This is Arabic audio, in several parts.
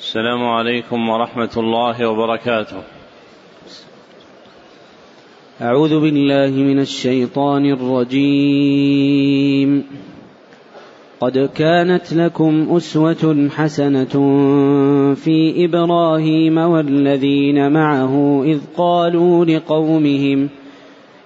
السلام عليكم ورحمة الله وبركاته. أعوذ بالله من الشيطان الرجيم. قد كانت لكم أسوة حسنة في إبراهيم والذين معه إذ قالوا لقومهم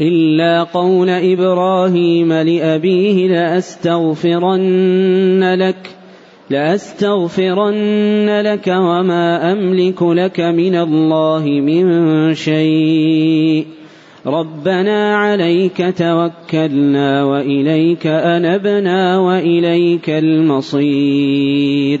إلا قول إبراهيم لأبيه لأستغفرن لك لأستغفرن لك وما أملك لك من الله من شيء. ربنا عليك توكلنا وإليك أنبنا وإليك المصير.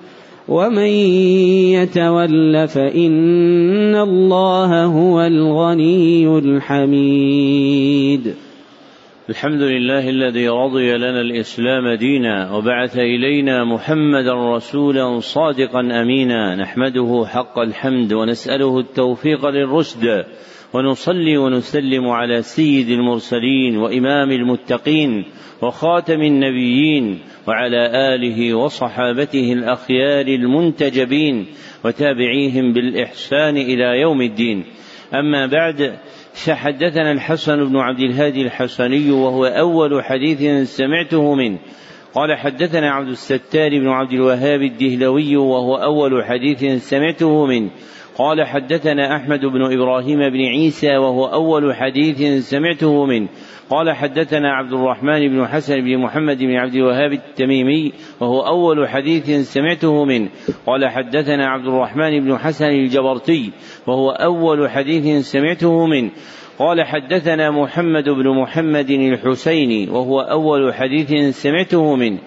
ومن يتول فإن الله هو الغني الحميد. الحمد لله الذي رضي لنا الإسلام دينا وبعث إلينا محمدا رسولا صادقا أمينا. نحمده حق الحمد ونسأله التوفيق للرشد. ونصلي ونسلم على سيد المرسلين وإمام المتقين وخاتم النبيين وعلى آله وصحابته الأخيار المنتجبين وتابعيهم بالإحسان إلى يوم الدين. أما بعد فحدثنا الحسن بن عبد الهادي الحسني وهو أول حديث سمعته منه. قال حدثنا عبد الستار بن عبد الوهاب الدهلوي وهو أول حديث سمعته منه. قال حدثنا أحمد بن إبراهيم بن عيسى وهو أول حديث سمعته منه. قال حدثنا عبد الرحمن بن حسن بن محمد بن عبد الوهاب التميمي وهو أول حديث سمعته منه. قال حدثنا عبد الرحمن بن حسن الجبرتي وهو أول حديث سمعته منه. قال حدثنا محمد بن محمد الحسيني وهو أول حديث سمعته منه.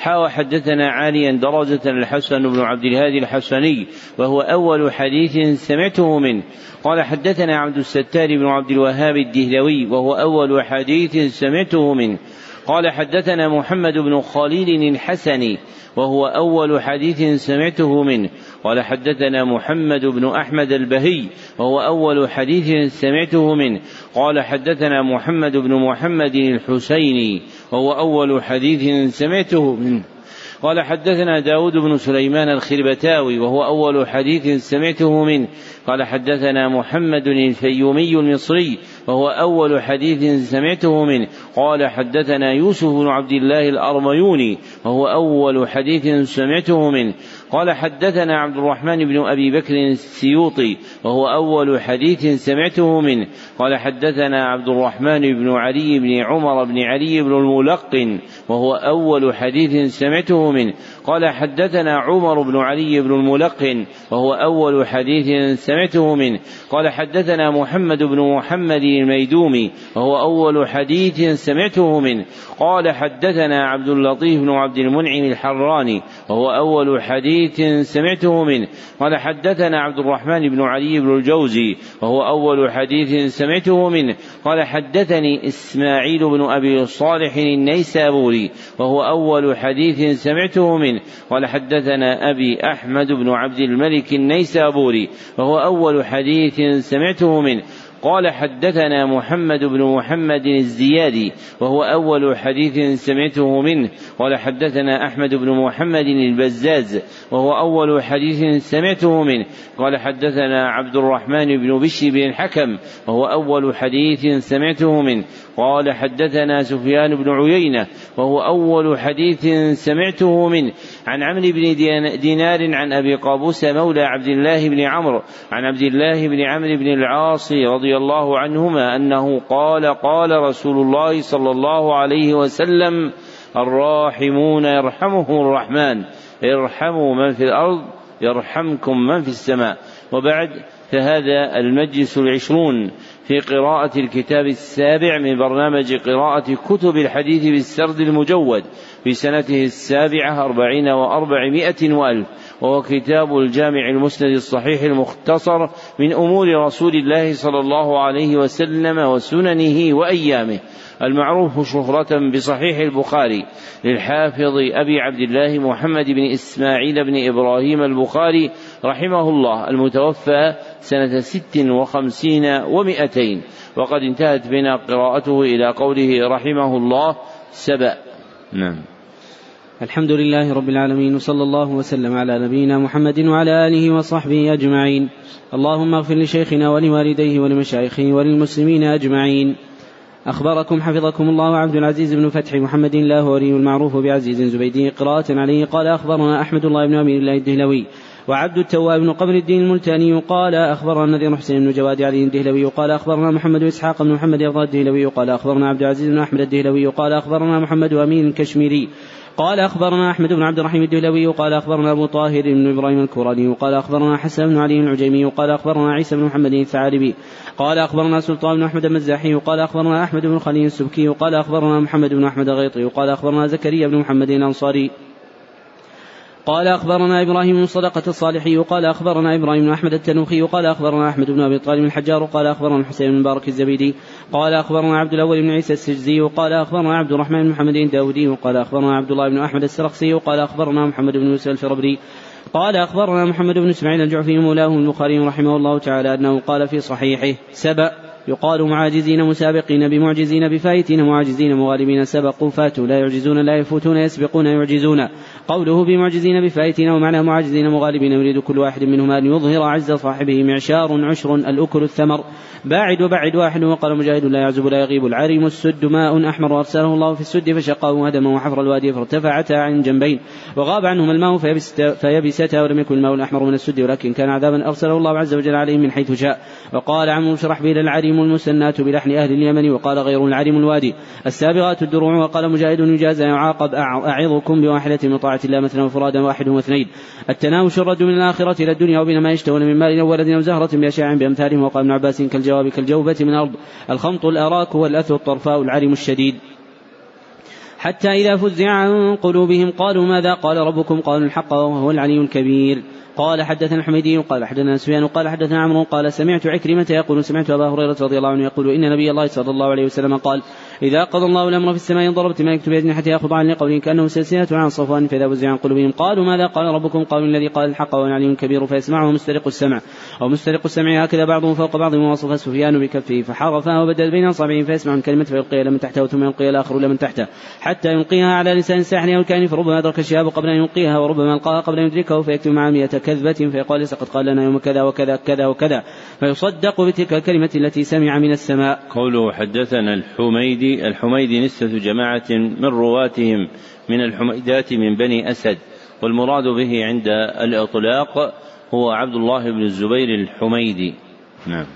حا حدثنا عاليا درجة الحسن بن عبد الهادي الحسني وهو أول حديث سمعته منه. قال حدثنا عبد الستار بن عبد الوهاب الدهلوي وهو أول حديث سمعته منه. قال حدثنا محمد بن خليل الحسني وهو أول حديث سمعته منه. قال حدثنا محمد بن أحمد البهي وهو أول حديث سمعته منه. قال حدثنا محمد بن محمد الحسيني وهو أول حديث سمعته منه. قال حدثنا داود بن سليمان الخربتاوي وهو أول حديث سمعته منه. قال حدثنا محمد الفيومي المصري وهو أول حديث سمعته منه. قال حدثنا يوسف بن عبد الله الأرميوني وهو أول حديث سمعته منه. قال حدثنا عبد الرحمن بن أبي بكر السيوطي وهو أول حديث سمعته منه. قال حدثنا عبد الرحمن بن علي بن عمر بن علي بن الملقن وهو أول حديث سمعته منه. قال حدثنا عمر بن علي بن الملقن وهو أول حديث سمعته منه. قال حدثنا محمد بن محمد الميدومي وهو أول حديث سمعته منه. قال حدثنا عبد اللطيف بن عبد المنعم الحراني وهو أول حديث سمعته منه. قال حدثنا عبد الرحمن بن علي بن الجوزي وهو أول حديث سمعته منه. قال حدثني إسماعيل بن أبي صالح النيسابوري وهو أول حديث سمعته منه. قال حدثنا أبي أحمد بن عبد الملك النيسابوري وهو أول حديث سمعته منه. قال حدثنا محمد بن محمد الزيادي وهو أول حديث سمعته منه. قال حدثنا أحمد بن محمد البزاز وهو أول حديث سمعته منه. قال حدثنا عبد الرحمن بن بشر بن الحكم وهو أول حديث سمعته منه. قال حدثنا سفيان بن عيينة وهو أول حديث سمعته منه عن عمرو بن دينار عن أبي قابوس مولى عبد الله بن عمرو عن عبد الله بن عمرو بن العاص رضي الله عنهما أنه قال قال رسول الله صلى الله عليه وسلم الراحمون يرحمهم الرحمن ارحموا من في الأرض يرحمكم من في السماء. وبعد فهذا المجلس العشرون. في قراءة الكتاب السابع من برنامج قراءة كتب الحديث بالسرد المجود في سنته السابعة أربعين وأربعمائة وألف وهو كتاب الجامع المسند الصحيح المختصر من أمور رسول الله صلى الله عليه وسلم وسننه وأيامه المعروف شهرة بصحيح البخاري للحافظ أبي عبد الله محمد بن إسماعيل بن إبراهيم البخاري رحمه الله المتوفى سنة ست وخمسين ومائتين وقد انتهت بنا قراءته إلى قوله رحمه الله سبأ. نعم. الحمد لله رب العالمين وصلى الله وسلم على نبينا محمد وعلى آله وصحبه أجمعين. اللهم اغفر لشيخنا ولوالديه ولمشايخه وللمسلمين أجمعين. أخبركم حفظكم الله عبد العزيز بن فتح محمد الله ولي المعروف بعزيز زبيدي. قراءة عليه قال أخبرنا أحمد الله بن أمير الله الدهلوي. وعبد التواب بن قبر الدين الملتاني قال أخبرنا النذير حسين بن جواد علي الدهلوي قال أخبرنا محمد إسحاق بن محمد رضا الدهلوي قال أخبرنا عبد العزيز بن أحمد الدهلوي قال أخبرنا محمد أمين الكشميري قال أخبرنا أحمد بن عبد الرحيم الدهلوي قال أخبرنا أبو طاهر بن إبراهيم الكوراني قال أخبرنا حسن بن علي العجيمي قال أخبرنا عيسى بن محمد الثعالبي قال أخبرنا سلطان بن أحمد المزاحي قال أخبرنا أحمد بن خليل السبكي قال أخبرنا محمد بن أحمد الغيطي قال أخبرنا زكريا بن محمد الأنصاري قال أخبرنا إبراهيم بن صدقة الصالحي قال أخبرنا إبراهيم بن أحمد التنوخي قال أخبرنا أحمد بن أبي طالب الحجار قال أخبرنا الحسين بن مبارك الزبيدي قال أخبرنا عبد الأول بن عيسى السجزي قال أخبرنا عبد الرحمن بن محمد الداودي وقال أخبرنا عبد الله بن أحمد السرخسي وقال أخبرنا محمد بن يوسف الفربري قال أخبرنا محمد بن إسماعيل الجعفي مولاه البخاري رحمه الله تعالى أنه قال في صحيحه سبأ يقال معاجزين مسابقين بمعجزين بفايتين معاجزين مغالبين سبقوا فاتوا لا يعجزون لا يفوتون يسبقون يعجزون. قوله بمعجزين بفايتين ومعنى معاجزين مغالبين يريد كل واحد منهما أن يظهر عجز صاحبه معشار عشر الأكل الثمر. باعد وبعد واحد وقال مجاهد لا يعزب لا يغيب. العريم السد ماء أحمر وأرسله الله في السد فشقاه هدما وحفر الوادي فارتفعتا عن جنبين. وغاب عنهما الماء فيبستا ولم يكن الماء الأحمر من السد ولكن كان عذابا أرسله الله عز وجل عليهم من حيث شاء. وقال عمرو بن العريم المسنات بلحن أهل اليمن. وقال غير العريم الوادي. السابغات الدروع. وقال مجاهد يجازى يعاقب أعظكم بواحدة من طاعة الله مثلا وفرادا واحد واثنين. التناوش الرد من الآخرة إلى الدنيا وبين ما يشتهون من مال أو ولد أو زهرة بأشياء بأمثالهم. وقال ابن عباس كالجواب كالجوبة من الأرض. الخمط الأراك والأثر الطرفاء العرم الشديد. حتى إذا فزع عن قلوبهم قالوا ماذا؟ قال ربكم قالوا الحق وهو العلي الكبير. قال حدثنا الحميدي قال حدثنا سفيان قال حدثنا عمرو قال سمعت عكرمة يقول سمعت أبا هريرة رضي الله عنه يقول إن نبي الله صلى الله عليه وسلم قال إذا قضى الله الأمر في السماء ضربت ما يكتب بأجنحتها خضعا لقوله كأنه سلسلة عن صفوان فإذا وزع عن قلوبهم قالوا ماذا قال ربكم؟ قالوا الذي قال الحق وهو العلي الكبير فيسمعه مسترق السمع. ومسترق السمع هكذا بعضهم فوق بعض ووصف سفيان بكفه فحرفها وبدل بين أصابعه فيسمع الكلمة فيلقيها لمن تحته ثم يلقيها الآخر لمن تحته. حتى يلقيها على لسان ساحر أو الكائن فربما أدرك الشهاب قبل أن يلقيها وربما ألقاها قبل أن يدركه فيكتب مع مئة كذبة فيقال ليس قد قال لنا يوم كذا وكذا كذا وكذا. فيصدق بتلك الكلمة التي سمع من السماء. قوله حدثنا الحميدي الحميدي نسبة جماعة من رواتهم من الحميدات من بني أسد والمراد به عند الإطلاق هو عبد الله بن الزبير الحميدي. نعم.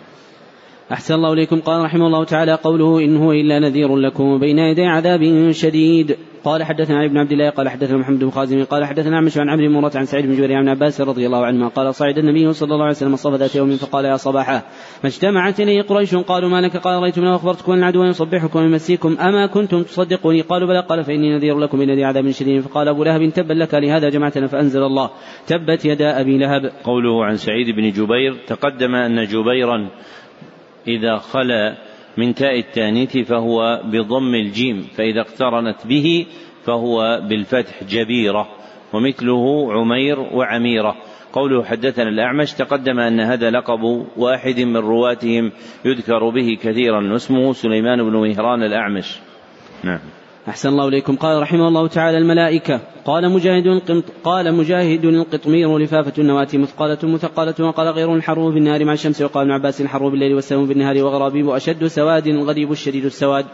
أحسن الله إليكم. قال رحمه الله تعالى قوله إن هو إلا نذير لكم بين يدي عذاب شديد. قال حدثنا علي بن عبد الله قال حدثنا محمد بن خازم قال حدثنا عمش عن عمرو مرة عن سعيد بن جبير عن عباس رضي الله عنهما قال صعد النبي صلى الله عليه وسلم الصف ذات يوم فقال يا صباحا ما اجتمعت اليه قريش قالوا ما لك؟ قال رأيتم لو أخبرتكم أن العدو يصبحكم ويمسيكم أما كنتم تصدقوني؟ قالوا بلى. قال فإني نذير لكم إلى ذي عذاب شديد. فقال أبو لهب تبا لك لهذا جمعتنا فأنزل الله. تبت يدا أبي لهب. قوله عن سعيد بن جبير تقدم أن جبيرا إذا خلا من تاء التانيث فهو بضم الجيم فإذا اقترنت به فهو بالفتح جبيرة ومثله عمير وعميرة. قوله حدثنا الأعمش تقدم أن هذا لقب واحد من رواتهم يذكر به كثيرا واسمه سليمان بن مهران الأعمش. نعم. أحسن الله إليكم. قال رحمه الله تعالى الملائكة قال مجاهد قال مجاهد القطمير لفافة النواة مثقالة مثقالة وقال غير الحر بالنهار مع الشمس وقال ابن عباس الحر بالليل والسلام بالنهار وغرابيب أشد سواد الغريب الشديد السواد.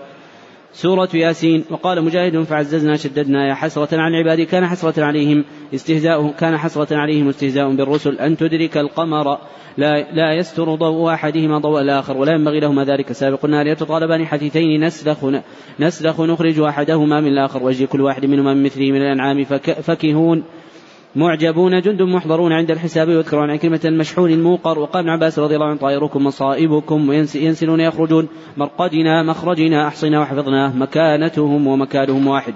سورة ياسين وقال مجاهد فعززنا شددنا يا حسرة عن عبادي كان حسرة عليهم استهزاء كان حسرة عليهم استهزاء بالرسل أن تدرك القمر لا, لا يستر ضوء أحدهما ضوء الآخر ولا ينبغي لهما ذلك سابق النار يتطالبان حديثين نسلخ نسلخ نخرج أحدهما من الآخر ويجي كل واحد منهما من مثله من الأنعام فكهون معجبون جند محضرون عند الحساب يذكرون عن كلمة المشحون الموقر. وقال ابن عباس رضي الله عنه طائركم مصائبكم وينسلون يخرجون. مرقدنا مخرجنا أحصنا وحفظناه مكانتهم ومكانهم واحد.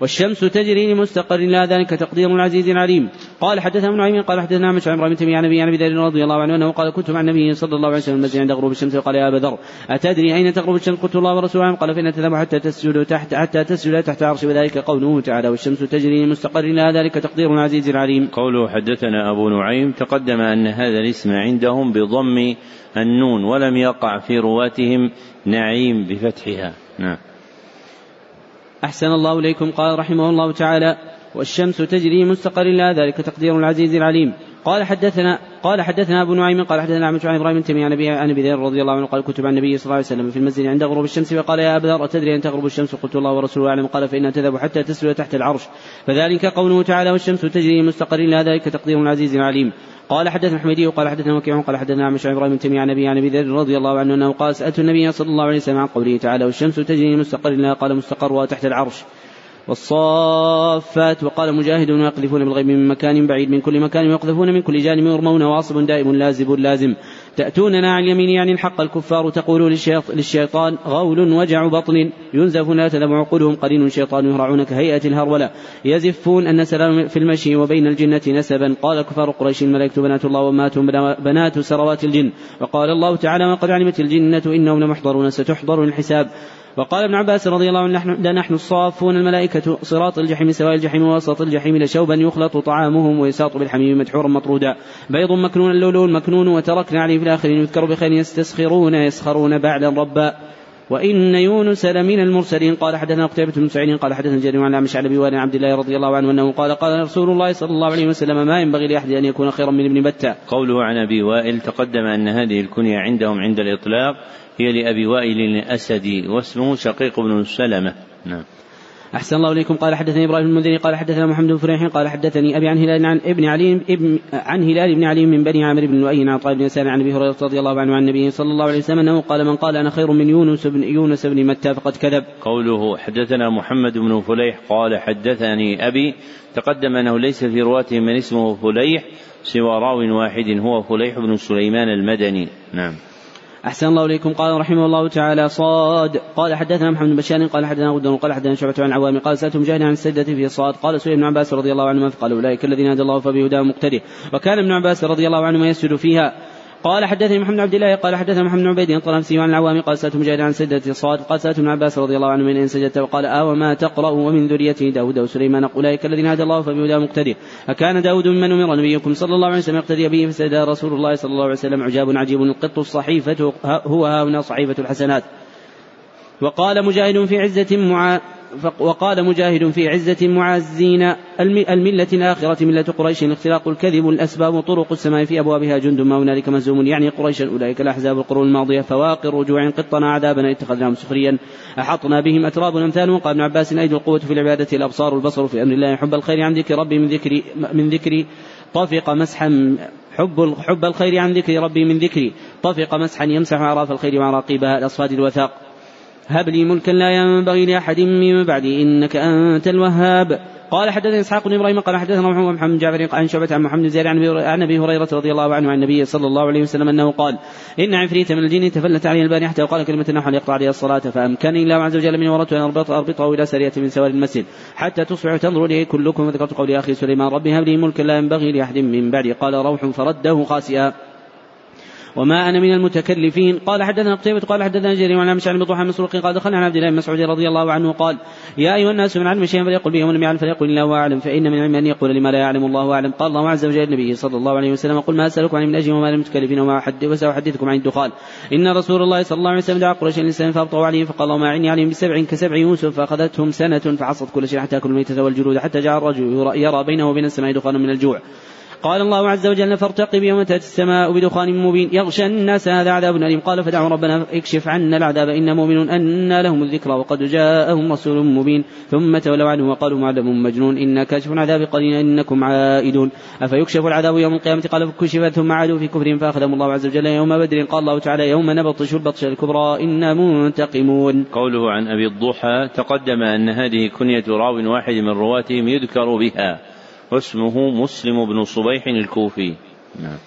والشمس تجري لمستقر لا ذلك تقدير العزيز العليم. قال حدثنا ابن عمين قال حدثنا مش عمرو بن تيمية عن ابي عن ذر رضي الله عنه أنه قال كنت مع النبي صلى الله عليه وسلم المسجد عند غروب الشمس. وقال يا أبا ذر أتدري أين تغرب الشمس؟ قلت الله ورسوله. قال فإن تذهب حتى تسجد تحت حتى تسجد تحت عرش. وذلك قوله تعالى والشمس تجري لمستقر لا ذلك تقدير العزيز العليم. قوله حدثنا أبو نعيم تقدم أن هذا الاسم عندهم بضم النون ولم يقع في رواتهم نعيم بفتحها. نعم. أحسن الله إليكم. قال رحمه الله تعالى والشمس تجري مستقر لا ذلك تقدير العزيز العليم. قال حدثنا قال حدثنا أبو نعيم قال حدثنا عن عن إبراهيم تيمية عن ابي عن أبي ذر رضي الله عنه قال كنت مع النبي صلى الله عليه وسلم في المسجد عند غروب الشمس فقال يا أبا ذر أتدري أن تغرب الشمس؟ قلت الله ورسوله أعلم. قال فإنها تذهب حتى تسلو تحت العرش. فذلك قوله تعالى والشمس تجري مستقر لا ذلك تقدير العزيز العليم. قال حدثنا حميدي وقال حدثنا وكيع قال حدثنا عن عن إبراهيم تيميه عن أبي عن أبي ذر رضي الله عنه أنه قال سألت النبي صلى الله عليه وسلم عن قوله تعالى والشمس تجري مستقر لا قال مستقرها تحت العرش. والصافات. وقال مجاهد ويقذفون بالغيب من مكان بعيد من كل مكان ويقذفون من كل جانب يرمون واصب دائم لازب لازم. تأتوننا عن اليمين يعني الحق الكفار تقول للشيطان غول وجع بطن. ينزف لا تذب عقولهم قرين شيطان يهرعون كهيئة الهرولة. يزفون أن سلام في المشي وبين الجنة نسبا. قال كفار قريش الملائكة بنات الله وأماتهم بنات سروات الجن. وقال الله تعالى وقد علمت الجنة إنهم لمحضرون ستحضر الحساب. وقال ابن عباس رضي الله عنه نحن, نحن الصافون الملائكة صراط الجحيم سواء الجحيم ووسط الجحيم لشوبا يخلط طعامهم ويساط بالحميم مدحورا مطرودا. بيض مكنون اللؤلؤ المكنون وتركنا عليه في الآخرين يذكر بخير يستسخرون يسخرون بعدا ربا. وإن يونس لمن المرسلين. قال حدثنا قتيبة بن سعيد قال حدثنا جرير عن عمش عن أبي وائل عبد الله رضي الله عنه أنه قال قال رسول الله صلى الله عليه وسلم ما ينبغي لأحد أن يكون خيرا من ابن بتة. قوله عن أبي وائل تقدم أن هذه الكنية عندهم عند الإطلاق هي لأبي وائل الأسدي واسمه شقيق بن سلمة. نعم. أحسن الله إليكم. قال حدثني إبراهيم المنذري قال حدثنا محمد بن فريح قال حدثني أبي عن هلال عن ابن علي ابن عن هلال بن علي من بني عامر بن لؤي عن طيب بن يسار عن أبي هريرة رضي الله عنه عن النبي صلى الله عليه وسلم أنه قال من قال أنا خير من يونس بن يونس بن متى فقد كذب. قوله حدثنا محمد بن فليح قال حدثني أبي تقدم أنه ليس في رواته من اسمه فليح سوى راو واحد هو فليح بن سليمان المدني. نعم. أحسن الله إليكم. قال رحمه الله تعالى صاد. قال حدثنا محمد بن بشار قال حدثنا غدر قال حدثنا شعبة عن عوام قال سألت مجاهد عن السجدة في صاد. قال سئل ابن عباس رضي الله عنهما فقال أولئك الذين هدى الله فبهداه مقتدي. وكان ابن عباس رضي الله عنهما يسجد فيها. قال حدثني محمد بن عبد الله قال حدثنا محمد بن عبيد الطلمسي عن العوام قال سألت مجاهد عن سجدة صاد قال سألت ابن عباس رضي الله عنه من أين سجدت وقال آه وما تقرأ ومن ذريته داود وسليمان أولئك الذين هدى الله فبهداه مقتدي. أكان داود ممن أمر نبيكم صلى الله عليه وسلم يقتدي به فسجد رسول الله صلى الله عليه وسلم عجاب عجيب القط الصحيفة هو ها هنا صحيفة الحسنات. وقال مجاهد في عزة مع وقال مجاهد في عزة معزين الملة الآخرة ملة قريش الاختلاق الكذب الأسباب طرق السماء في أبوابها جند ما هنالك مزوم يعني قريشا أولئك الأحزاب القرون الماضية فواقر رجوع قطنا عذابنا اتخذناهم سخريا أحطنا بهم أتراب أمثال وقال ابن عباس أيد القوة في العبادة الأبصار البصر في أمر الله حب الخير عن ذكر ربي من ذكر من ذكر طفق مسحا حب حب الخير عن ذكر ربي من ذكري طفق مسحا يمسح أعراف الخير وعراقيبها الأصفاد الوثاق هب لي ملكا لا ينبغي لأحد من بعدي إنك أنت الوهاب. قال حدثنا إسحاق بن إبراهيم قال حدثنا محمد محمد جعفر عن شعبة عن محمد زيد عن أبي هريرة رضي الله عنه عن النبي صلى الله عليه وسلم أنه قال إن عفريت من الجن تفلت علي البارحه وقال كلمة نحو ليقطع علي الصلاة فأمكنني الله عز وجل من ورته أن اربط أربطه إلى سرية من سوار المسجد حتى تصبح تنظر إليه كلكم. وذكرت قول أخي سليمان ربي هب لي ملكا لا ينبغي لأحد من بعدي. قال روح فرده خاسئا. وما أنا من المتكلفين. قال حدثنا قتيبة قال حدثنا جرير وعن مشعل بن طه مسروق قال دخلنا عن عبد الله بن مسعود رضي الله عنه قال يا أيها الناس من علم شيئا فليقل به ومن يعلم فليقل الله أعلم فإن من علم أن يقول لما لا يعلم الله أعلم. قال الله عز وجل النبي صلى الله عليه وسلم قل ما أسألكم عن من أجل وما المتكلفين وما أحد وسأحدثكم عن الدخان. إن رسول الله صلى الله عليه وسلم دعا قريش الانسان فابطوا عليهم فقال اللهم أعني عليهم بسبع كسبع يوسف فأخذتهم سنة فعصت كل شيء حتى كل الميتة والجلود حتى جاء الرجل يرى بينه وبين السماء دخان من الجوع. قال الله عز وجل فارتقب يوم تأتي السماء بدخان مبين يغشى الناس هذا عذاب أليم. قال فدعوا ربنا اكشف عنا العذاب إنا مؤمنون أن لهم الذكرى وقد جاءهم رسول مبين. ثم تولوا عنه وقالوا معلم مجنون إنا كاشف العذاب قليلا إنكم عائدون. أفيكشف العذاب يوم القيامة؟ قال فكشف ثم عادوا في كفرهم فأخذهم الله عز وجل يوم بدر. قال الله تعالى يوم نبطش البطش الكبرى إنا منتقمون. قوله عن أبي الضحى تقدم أن هذه كنية راو واحد من رواتهم يذكر بها. واسمه مسلم بن صبيح الكوفي. نعم.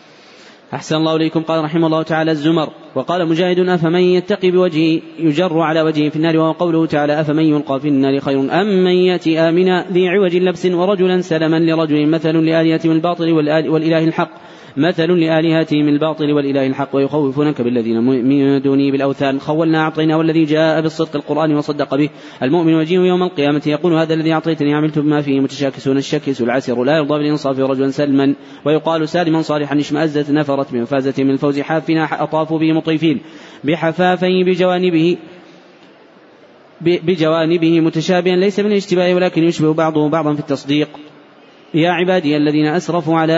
أحسن الله إليكم. قال رحمه الله تعالى الزمر. وقال مجاهد أفمن يتقي بوجهه يجر على وجهه في النار وهو قوله تعالى أفمن يلقى في النار خير أم من يأتي آمنا ذي عوج لبس ورجلا سلما لرجل مثل لآلهتهم الباطل والإله الحق. مثل لآلهتهم الباطل والإله الحق ويخوفونك بالذين من دونه بالأوثان. خولنا أعطينا والذي جاء بالصدق القرآن وصدق به. المؤمن وجيه يوم القيامة يقول هذا الذي أعطيتني عملت بما فيه متشاكسون. الشكس العسر لا يرضى بالإنصاف رجلا سلما. ويقال سالما صالحا اشمأزت نفرت من فازة من الفوز حافنا أطافوا به مطيفين. بحفافين بجوانبه بجوانبه متشابها. ليس من الاشتباه ولكن يشبه بعضه بعضا في التصديق. يا عبادي الذين أسرفوا على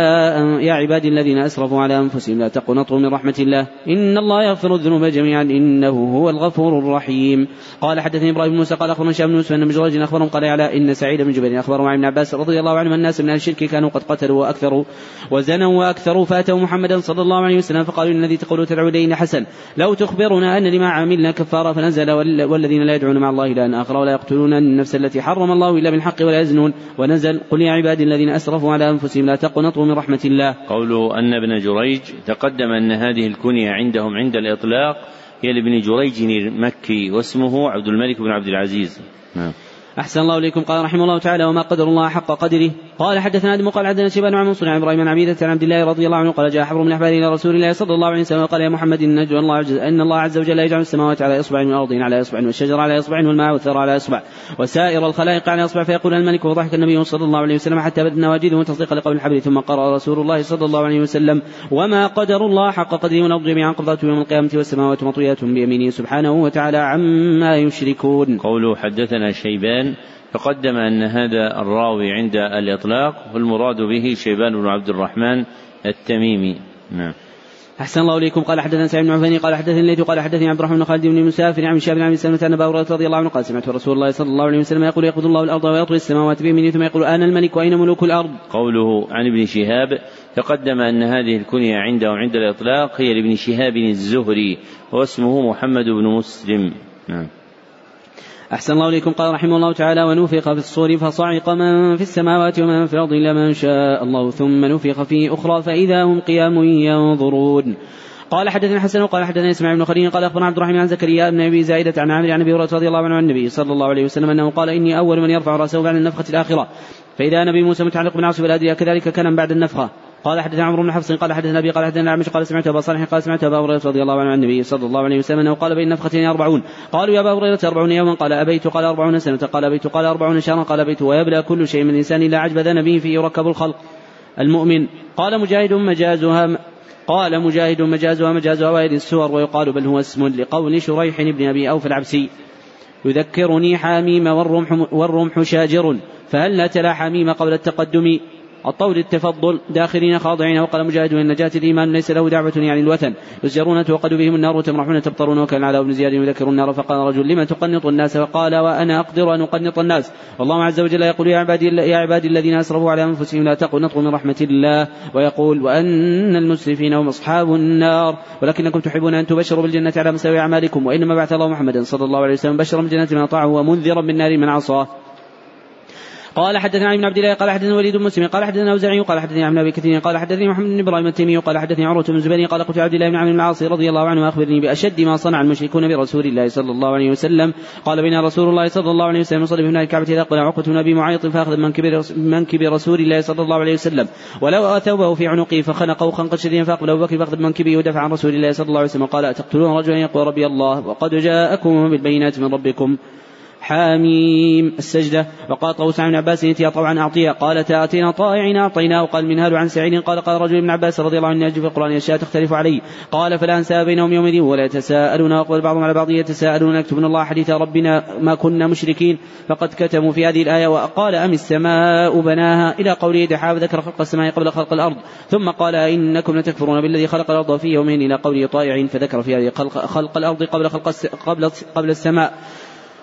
يا عبادي الذين أسرفوا على أنفسهم لا تقنطوا من رحمة الله. إن الله يغفر الذنوب جميعا. إنه هو الغفور الرحيم. قال حدثني إبراهيم بن موسى قال أخبرنا هشام بن يوسف أن مجرد أخبرهم قال على إن سعيد بن جبير اخبرهم عن ابن عباس رضي الله عنه الناس من الشرك كانوا قد قتلوا وأكثروا وزنوا وأكثروا فأتوا محمدا صلى الله عليه وسلم فقالوا إن الذي تقول تدعو إليه حسن. لو تخبرنا أن لما عملنا كفارة فنزل والذين لا يدعون مع الله إلى آخر ولا يقتلون النفس التي حرم الله إلا بالحق ولا يزنون. ونزل قل يا عبادي الذين الذين أسرفوا على أنفسهم لا تقنطوا من رحمة الله. قوله أن ابن جريج تقدم أن هذه الكنية عندهم عند الإطلاق هي لابن جريج المكي واسمه عبد الملك بن عبد العزيز. نعم. أحسن الله إليكم قال رحمه الله تعالى وما قدر الله حق قدره قال حدثنا آدم قال حدثنا شيبان عن منصور عن إبراهيم عن عبيدة عن عبد الله رضي الله عنه قال جاء حبر من أحبار إلى رسول الله صلى الله عليه وسلم وقال يا محمد إن الله عز إن الله عز وجل يجعل السماوات على إصبع والارض على إصبع والشجر على إصبع والماء والثرى على إصبع وسائر الخلائق على إصبع فيقول الملك وضحك النبي صلى الله عليه وسلم حتى بدت نواجذه تصديقا لقول الحبر ثم قرأ رسول الله صلى الله عليه وسلم وما قدر الله حق قدره والارض جميعا قبضته يوم القيامة والسماوات مطويات بيمينه سبحانه وتعالى عما يشركون. قوله حدثنا شيبان تقدم أن هذا الراوي عند الإطلاق والمراد به شيبان بن عبد الرحمن التميمي. نعم. أحسن الله إليكم. قال حدثنا سعيد بن عفاني قال حدثني الليث قال حدثني عبد الرحمن بن خالد بن مسافر عن شاب بن عبد سلمة أن أبا هريرة رضي الله عنه قال سمعت رسول الله صلى الله عليه وسلم يقول يقبض الله الأرض ويطوي السماوات بيمينه ثم يقول أنا الملك وأين ملوك الأرض؟ قوله عن ابن شهاب تقدم أن هذه الكنية عنده عند الإطلاق هي لابن شهاب الزهري واسمه محمد بن مسلم. نعم. أحسن الله إليكم. قال رحمه الله تعالى ونفخ في الصور فصعق من في السماوات ومن في الأرض إلا من شاء الله ثم نفخ فيه أخرى فإذا هم قيام ينظرون. قال حدثنا حسن وقال حدثنا إسماعيل بن خليل قال أخبرنا عبد الرحمن عن زكريا بن أبي زائده عن عامر عن أبي هريرة رضي الله عنه عن النبي صلى الله عليه وسلم أنه قال إني أول من يرفع رأسه بعد النفخة الآخرة. فإذا نبي موسى متعلق بالعرش فلا كذلك كان بعد النفخة. قال حدثنا عمرو بن حفص قال حدثنا أبي قال حدثنا عمش قال سمعت أبا صالح قال سمعت أبا هريرة رضي الله عنه عن النبي صلى الله عليه وسلم أنه قال بين نفختين أربعون. قالوا يا أبا هريرة أربعون يوما؟ قال أبيت؟ قال أربعون سنة. قال أبيت؟ قال أربعون شهرا؟ قال أبيت؟ ويبلى كل شيء من الإنسان إلا عجب ذنبه فيه يركب الخلق. المؤمن قال مجاهد مجازها قال مجاهد مجازها مجاز اوائل السور ويقال بل هو اسم لقول شريح بن أبي أوف العبسي. يذكرني حاميم والرمح, والرمح شاجر فهل لا تلا حميم قبل التقدم؟ الطول التفضل داخلين خاضعين وقال مجاهد ان نجاة الإيمان ليس له دعوة يعني الوثن يزجرون توقد بهم النار وتمرحون تبطرون وكان على ابن زياد يذكر النار فقال رجل لما تقنط الناس فقال وأنا أقدر أن أقنط الناس والله عز وجل يقول يا عبادي يا عبادي الذين أسرفوا على أنفسهم لا تقنطوا من رحمة الله ويقول وأن المسرفين هم أصحاب النار ولكنكم تحبون أن تبشروا بالجنة على مساوي أعمالكم وإنما بعث الله محمدا صلى الله عليه وسلم بشرا بالجنة من أطاعه ومنذرا بالنار من عصاه قال حدثنا علي بن عبد الله قال حدثنا وليد بن مسلم قال حدثنا أوزاعي قال حدثني عن ابي كثير قال حدثني محمد بن إبراهيم التيمي قال حدثني عروة بن الزبير قال قلت عبد الله بن عمرو بن العاص رضي الله عنه أخبرني بأشد ما صنع المشركون برسول الله صلى الله عليه وسلم. قال بين رسول الله صلى الله عليه وسلم يصلي بناء الكعبة إذا قال عقبة بن أبي معيط فأخذ منكب منكب رسول الله صلى الله عليه وسلم. ولو ثوبه في عنقه فخنقه خنقا شديدا فأقبل أبو بكر فأخذ منكبه ودفع عن رسول الله صلى الله عليه وسلم. قال أتقتلون رجلا؟ يقول ربي الله وقد جاءكم بالبينات من ربكم. حاميم السجدة. وقال طوس عن عباس يأتي طوعا أعطيه قال تأتينا طائعين أعطيناه. وقال منهال عن سعيد؟ قال قال رجل ابن عباس رضي الله عنه في القرآن أشياء تختلف عليه. قال فلا أنسى بينهم يومئذ ولا يتساءلون. وأقبل بعضهم على بعض يتساءلون. يكتبون الله حديث ربنا ما كنا مشركين. فقد كتموا في هذه الآية. وقال أم السماء بناها؟ إلى قوله دحاب ذكر خلق السماء قبل خلق الأرض. ثم قال إنكم لتكفرون بالذي خلق الأرض في يومين إلى قوله طائعين فذكر في هذه خلق, خلق الأرض قبل خلق قبل قبل السماء.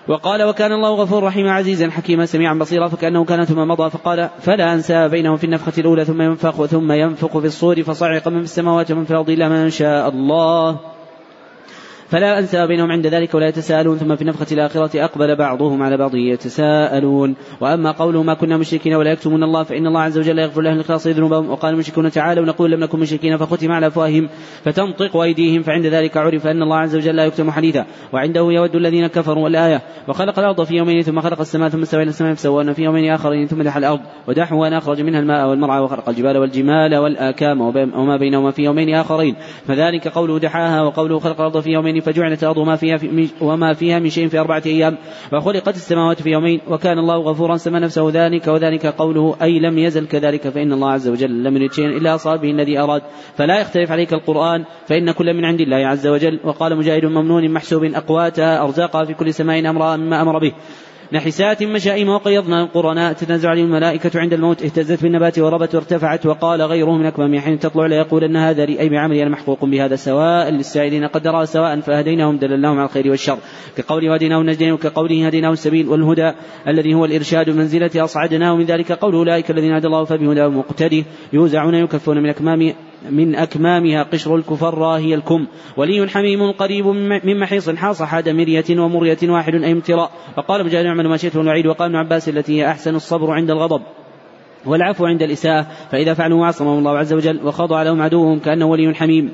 وقال وكان الله غفور رحيما عزيزا حكيما سميعا بصيرا فكأنه كان ثم مضى فقال فلا أنسى بينهم في النفخة الأولى ثم ينفخ ثم ينفخ في الصور فصعق من في السماوات ومن في الأرض إلا من شاء الله. فلا أنسى بينهم عند ذلك ولا يتساءلون ثم في النفخة الآخرة أقبل بعضهم على بعض يتساءلون. وأما قوله ما كنا مشركين ولا يكتمون الله فإن الله عز وجل يغفر لهم الإخلاص ذنوبهم وقال المشركون تعالوا نقول لم نكن مشركين فختم على أفواههم فتنطق أيديهم فعند ذلك عرف أن الله عز وجل لا يكتم حديثا وعنده يود الذين كفروا الآية وخلق الأرض في يومين ثم خلق السماء ثم استوى إلى السماء فسوانا في يومين آخرين ثم دحى الأرض ودحوا وأن أخرج منها الماء والمرعى وخلق الجبال والجمال والآكام وما بينهما في يومين آخرين. فذلك قوله دحاها وقوله خلق الأرض في يومين فجعلت الأرض ما فيها في وما فيها من شيء في أربعة أيام وخلقت السماوات في يومين وكان الله غفورا سمى نفسه ذلك وذلك قوله أي لم يزل كذلك فإن الله عز وجل لم يرد شيئا إلا أصاب به الذي أراد. فلا يختلف عليك القرآن فإن كل من عند الله عز وجل. وقال مجاهد ممنون محسوب أقواتها أرزاقها في كل سماء أمرها مما أمر به. نحسات مشائم وقيضنا. القرناء تتنزع عليهم الملائكة عند الموت. اهتزت بالنبات وربت وارتفعت وقال غيره من أكمام حين تطلع ليقولن هذا لي أي بعملي أنا محقوق بهذا سواء للسائلين. قدرا سواء فهديناهم دللناهم على الخير والشر. كقوله هديناه النجدين وكقوله هديناه السبيل والهدى الذي هو الإرشاد منزلة أصعدناه من ذلك قول أولئك الذين هدى الله فبهداه مقتدي يوزعون يكفون من أكمام من أكمامها قشر الكفر هي الكم. ولي حميم قريب من محيص حاص حاد مرية ومرية واحد أي امتراء. فقال مجاهد اعمل ما شئت والوعيد وقال ابن عباس التي هي أحسن الصبر عند الغضب. والعفو عند الإساءة. فإذا فعلوا عصمهم الله عز وجل وخضع لهم عدوهم كأنه ولي حميم.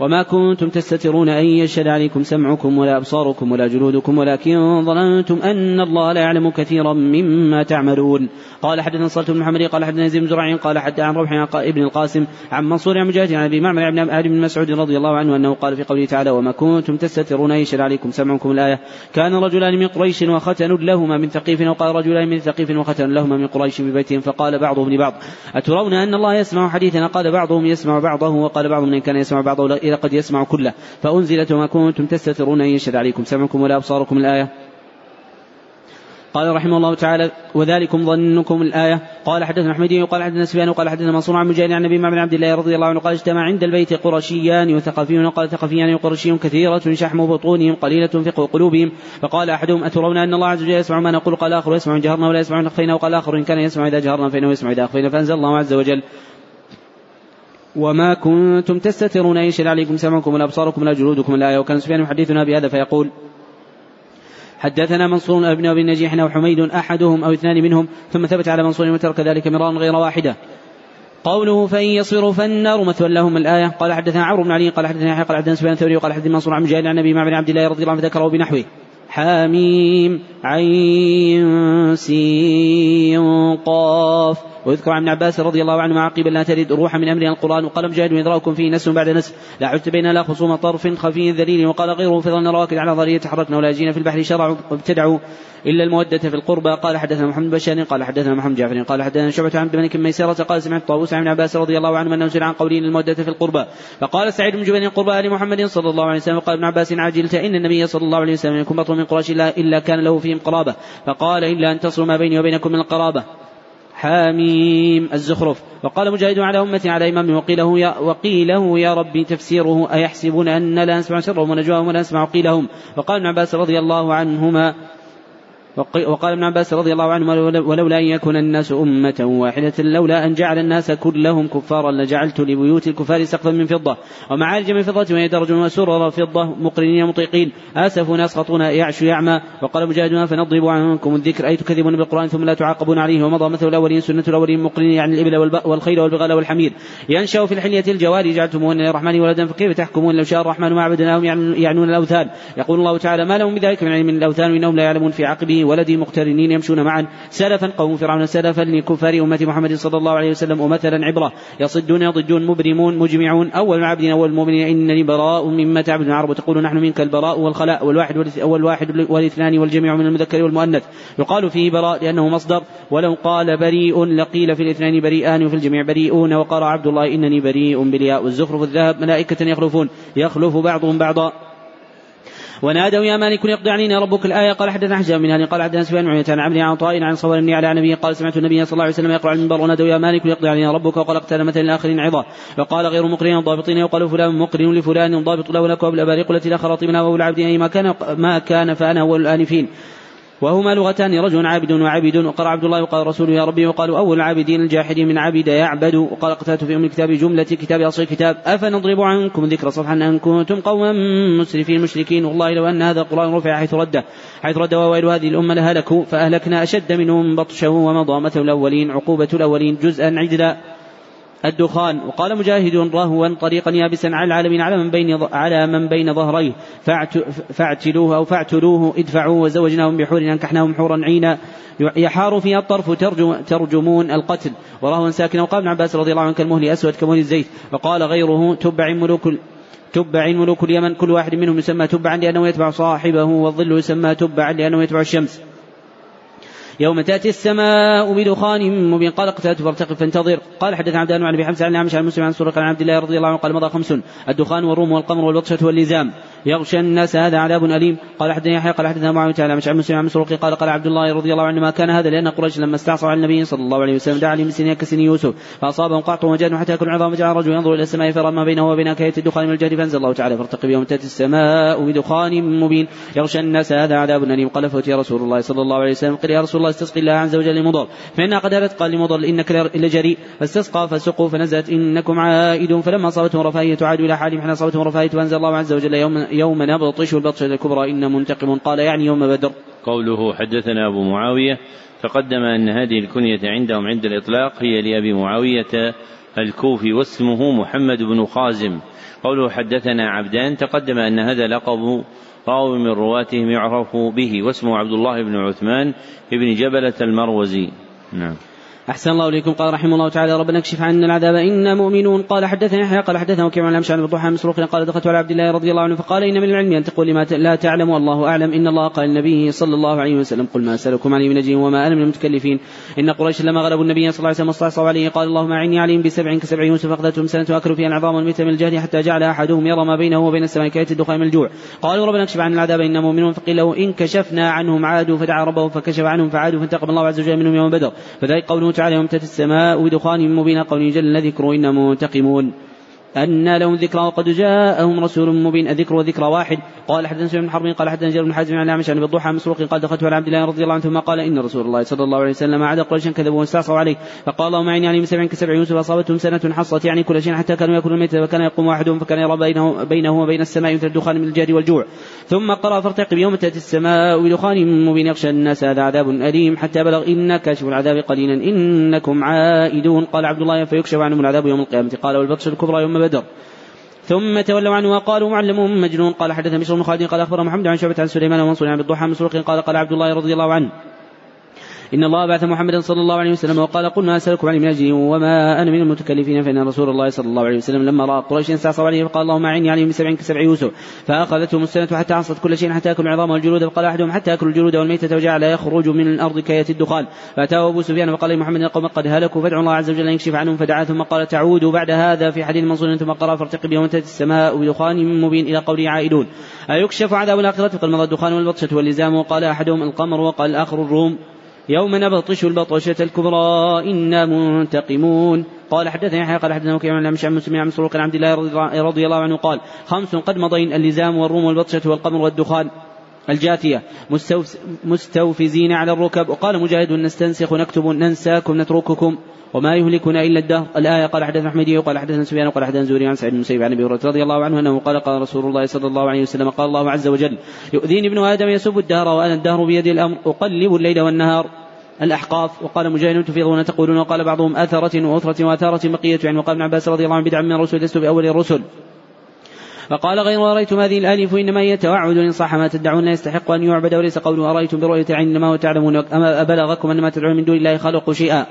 وما كنتم تستترون أن يشهد عليكم سمعكم ولا أبصاركم ولا جلودكم ولكن ظننتم أن الله لا يعلم كثيرا مما تعملون. قال حدثنا صلت بن محمد قال حدثنا زيد بن زرع قال حتى عن روح ابن القاسم عن منصور عن مجاهد عن أبي معمر عن بن مسعود رضي الله عنه أنه قال في قوله تعالى وما كنتم تستترون أن يشهد عليكم سمعكم الآية كان رجلان من قريش وختن لهما من ثقيف وقال رجلان من ثقيف وختن لهما من قريش في بيتهم فقال بعضهم لبعض أترون أن الله يسمع حديثنا؟ قال بعضهم يسمع بعضه وقال بعضهم إن كان يسمع بعضه إذا قد يسمع كله. فأنزلت وما كنتم تستترون أن يشهد عليكم. سمعكم ولا أبصاركم الآية. قال رحمه الله تعالى وذلكم ظنكم الآية. قال حدثنا أحمدي وقال حدثنا سفيان وقال حدثنا منصور عن مجاهد عن النبي بن عبد الله رضي الله عنه قال اجتمع عند البيت قرشيان وثقفيون وقال ثقفيان وقرشي كثيرة شحم بطونهم قليلة فقه قلوبهم. فقال أحدهم أترون أن الله عز وجل يسمع ما نقول؟ قال آخر يسمع جهرنا ولا يسمع أخفينا وقال آخر إن كان يسمع إذا جهرنا فإنه يسمع إذا أخفينا. فأنزل الله عز وجل وما كنتم تستترون أن يشهد عليكم سمعكم ولا أبصاركم ولا جلودكم الآية وكان سفيان يحدثنا بهذا فيقول حدثنا منصور بن أبي النجيح أو حميد أحدهم أو اثنان منهم ثم ثبت على منصور وترك ذلك مرارا غير واحدة. قوله فإن يصبروا فالنار مثوى لهم الآية. قال حدثنا عمرو بن علي قال حدثنا يحيى قال حدثنا سفيان الثوري وقال حدثنا منصور عن مجاهد عن مع بن عبد الله رضي الله عنه ذكره بنحوه. حاميم عين سين قاف. ويذكر عن ابن عباس رضي الله عنه عقيبا لا ترد روحا من أمر القرآن وقال مجاهد يدرأكم فيه نس بعد نس لا عدت بين لا خصوم طرف خفي ذليل وقال غيره في ظن رواكد على ظهره يتحركن ولا يجين في البحر شرعوا وابتدعوا إلا المودة في القربى قال حدثنا محمد بشار قال حدثنا محمد جعفر قال حدثنا شعبة عن ملك ميسرة قال سمعت طاووس عن ابن عباس رضي الله عنه أنه سئل عن قوله الموده في القربى فقال سعيد بن جبل قربى لمحمد صلى الله عليه وسلم قال ابن عباس عجلت إن النبي صلى الله عليه وسلم يكون بطل من قريش إلا كان له فيهم قرابة فقال إلا أن تصلوا ما بيني وبينكم من القرابة حاميم الزخرف. وقال مجاهد على أمتي على إمام وقيله يا وقيله يا ربي تفسيره أيحسبون أن لا نسمع سرهم ونجواهم ولا نسمع قيلهم. وقال ابن عباس رضي الله عنهما وقال ابن عباس رضي الله عنه ولولا أن يكون الناس أمة واحدة لولا أن جعل الناس كلهم كفارا لجعلت لبيوت الكفار سقفا من فضة. ومعارج من فضة وهي درج وسرر فضة مقرنين مطيقين. آسفون أسقطون يعش يعمى. وقال مجاهد فنضرب عنكم الذكر أي تكذبون بالقرآن ثم لا تعاقبون عليه. ومضى مثل الأولين سنة الأولين مقرنين يعني الإبل والخيل والبغال والحمير. ينشأ في الحلية الجواري جعلتموهن للرحمن ولدا فكيف تحكمون؟ لو شاء الرحمن ما عبدناهم يعنون الأوثان. يقول الله تعالى ما لهم بذلك من علم الأوثان وإنهم لا يعلمون في عقبه ذي ولد مقترنين يمشون معا. سلفا قوم فرعون سلفا لكفار أمة محمد صلى الله عليه وسلم ومثلا عبرة. يصدون يضجون مبرمون مجمعون. أول عبد أول مؤمن إنني براء مما تعبد العرب. وتقول نحن منك البراء والخلاء. والواحد والواحد والإثنان والجميع من المذكر والمؤنث. يقال فيه براء لأنه مصدر. ولو قال بريء لقيل في الاثنين بريئان وفي الجميع بريئون. وقال عبد الله إنني بريء بالياء والزخرف الذهب. ملائكة يخلفون. يخلف بعضهم بعضا. ونادوا يا مالك يقضي علينا ربك الآية. قال حدثنا حجاب من هذه قال حدثنا سفيان بن عن عبد عن طائر عن صور على نبي قال سمعت النبي صلى الله عليه وسلم يقرأ على المنبر ونادوا يا مالك يقضي علينا ربك وقال اقتل مثل الآخرين عظة. وقال غير مقرن ضابطين يقال فلان مقرن لفلان ضابط له لك وبالأباريق التي لا خراطيم منها وأبو العبد ما كان ما كان فأنا أول الآنفين. وهما لغتان رجل عابد وعبد وقال عبد الله وقال رسول يا ربي وقالوا أول العابدين الجاحدين من عبد يعبد. وقال قتلت في أم الكتاب جملة كتاب أصل الكتاب. أفنضرب عنكم ذكر صفحا أن كنتم قوما مسرفين مشركين. والله لو أن هذا القرآن رفع حيث رده حيث رد وويل هذه الأمة لهلكوا فأهلكنا أشد منهم بطشه ومضى مثل الأولين عقوبة الأولين جزءا عدلا. الدخان. وقال مجاهد رهوا طريقا يابسا على العالمين على من بين على من بين ظهريه. فاعتلوه أو فاعتلوه ادفعوه وزوجناهم بحور أنكحناهم حورا عينا. يحار فيها الطرف ترجم ترجمون القتل. ورهوا ساكنا. وقال ابن عباس رضي الله عنه كالمهل اسود كمهل الزيت. وقال غيره تبع ملوك تبع ملوك اليمن. كل واحد منهم يسمى تبعا لأنه يتبع صاحبه والظل يسمى تبعا لأنه يتبع الشمس. يوم تأتي السماء بدخان مبين. قال قتلت فارتقب فانتظر. قال حدث عبد الله بن حمزة عن عن مسلم عن سرق عن عبد الله رضي الله عنه قال مضى خمس. الدخان والروم والقمر والبطشة واللزام. يغشى الناس هذا عذاب أليم. قال حدثني يحيى قال حدثنا معاوية عن عن مسلم عن مسروق قال قال عبد الله رضي الله عنه ما كان هذا لأن قريش لما استعصوا على النبي صلى الله عليه وسلم دعا لمسنين كسن يوسف فأصابهم قعط وجاد حتى يكون عظام جعل الرجل ينظر إلى السماء فرى ما بينه وبين كاية الدخان من الجهد فأنزل الله تعالى فارتقب يوم تأتي السماء بدخان مبين. يغشى الناس هذا عذاب أليم. قال فأتي رسول الله صلى الله عليه وسلم قال يا رسول الله استسقي الله عز وجل لمضر. فإنها قد هلت قال لمضر إنك لجريء فاستسقى فسقوا فنزلت إنكم عائدون. فلما أصابتهم رفاهية عادوا إلى حالهم حين أصابتهم رفاهية فأنزل الله عز وجل يوم يوم نبطش البطشة الكبرى إن منتقم. قال يعني يوم بدر. قوله حدثنا أبو معاوية تقدم أن هذه الكنية عندهم عند الإطلاق هي لأبي معاوية الكوفي واسمه محمد بن خازم. قوله حدثنا عبدان تقدم أن هذا لقب راوي من رواتهم يعرف به واسمه عبد الله بن عثمان بن جبلة المروزي. نعم. أحسن الله إليكم. قال رحمه الله تعالى ربنا اكشف عنا العذاب إنا مؤمنون. قال حدثنا يحيى قال حدثنا وكيع عن الأمشع بن مسروق قال دخلت على عبد الله رضي الله عنه فقال إن من العلم أن تقول لما لا تعلم والله أعلم إن الله قال النبي صلى الله عليه وسلم قل ما أسألكم عليه من أجر وما أنا من المتكلفين. إن قريش لما غلبوا النبي صلى الله عليه وسلم واستعصوا عليه قال اللهم أعني عليهم بسبع كسبع يوسف أخذتهم سنة أكل فيها العظام والميت من الجهد حتى جعل أحدهم يرى ما بينه وبين السماء كآية الدخان من الجوع. قالوا ربنا اكشف عنا العذاب إنا مؤمنون. فقيل له إن كشفنا عنهم عادوا فدعا ربه فكشف عنهم فعادوا فانتقم الله عز وجل منهم يوم بدر. فذلك قوله يوم تأتي السماء بدخان مبين قول جل ذكر إنا منتقمون أن لهم ذكرى وقد جاءهم رسول مبين أذكر وذكرى واحد. قال حدثنا سفيان بن حرب قال حدثنا جابر بن حازم عن اعمش عن بالضحى مسروق قال دخلت على عبد الله رضي الله عنه ثم قال إن رسول الله صلى الله عليه وسلم عاد قريشا كذبوا واستعصوا عليه. فقال اللهم اعني عليهم سبع كسبع يوسف أصابتهم سنة حصت يعني كل شيء حتى كانوا يأكلون الميت فكان يقوم أحدهم فكان يرى بينه بينه وبين السماء مثل الدخان من الجهد والجوع. ثم قرأ فارتقب يوم تأتي السماء بدخان مبين يخشى الناس هذا عذاب أليم حتى بلغ إن كاشف العذاب قليلا إنكم عائدون. قال عبد الله فيكشف عنهم العذاب يوم القيامة. قال والبطش الكبرى يوم بدر. ثم تولوا عنه وقالوا معلم مجنون. قال حدث مشر بن خالد قال اخبر محمد عن شعبة عن سليمان ومنصور عن الضحى مسروق قال قال عبد الله رضي الله عنه إن الله بعث محمدا صلى الله عليه وسلم وقال قل ما أسألكم عليه من أجل وما أنا من المتكلفين فإن رسول الله صلى الله عليه وسلم لما رأى قريش استعصوا عليه فقال اللهم أعني عليهم بسبع كسبع يوسف فأخذتهم السنة حتى عصت كل شيء حتى أكل العظام والجلود فقال أحدهم حتى أكل الجلود والميتة وجعل يخرج من الأرض كيات الدخان فأتاه أبو سفيان وقال لمحمد القوم قد هلكوا فادعوا الله عز وجل أن يكشف عنهم فدعا ثم قال تعودوا بعد هذا في حديث منصور ثم قرأ فارتقب يوم تأتي السماء بدخان مبين إلى قوله عائدون أيكشف عذاب الآخرة؟ فقد مضى الدخان والبطشة واللزام وقال أحدهم القمر وقال الآخر الروم يوم نبطش البطشة الكبرى إنا منتقمون. قال حدثنا يحيى قال حدثنا وكيع عن عن مسلم عن مسروق عن عبد الله رضي الله عنه قال خمس قد مضين اللزام والروم والبطشة والقمر والدخان. الجاتية. مستوفزين على الركب. وقال مجاهد نستنسخ نكتب ننساكم نترككم وما يهلكنا إلا الدهر. الآية قال حدثنا احمدي وقال حدثنا سفيان وقال حدثنا زوري عن سعيد بن مسيب عن أبي هريرة رضي الله عنه أنه قال قال رسول الله صلى الله عليه وسلم قال الله عز وجل يؤذيني ابن آدم يسب الدهر وأنا الدهر بيدي الأمر. أقلب الليل والنهار. الأحقاف. وقال مجاهد تفيضون تقولون. وقال بعضهم أثرة وأثرة وأثارة بقية يعني وقال ابن عباس رضي الله عنه بدعا من الرسل لست بأول الرسل. فقال غير أريتم هذه الآلف إنما هي توعد إن صح ما تدعون لا يستحق أن يعبد وليس قوله أريتم برؤية العين إنما هو تعلمون أما أن ما تدعون من دون الله خلق شيئا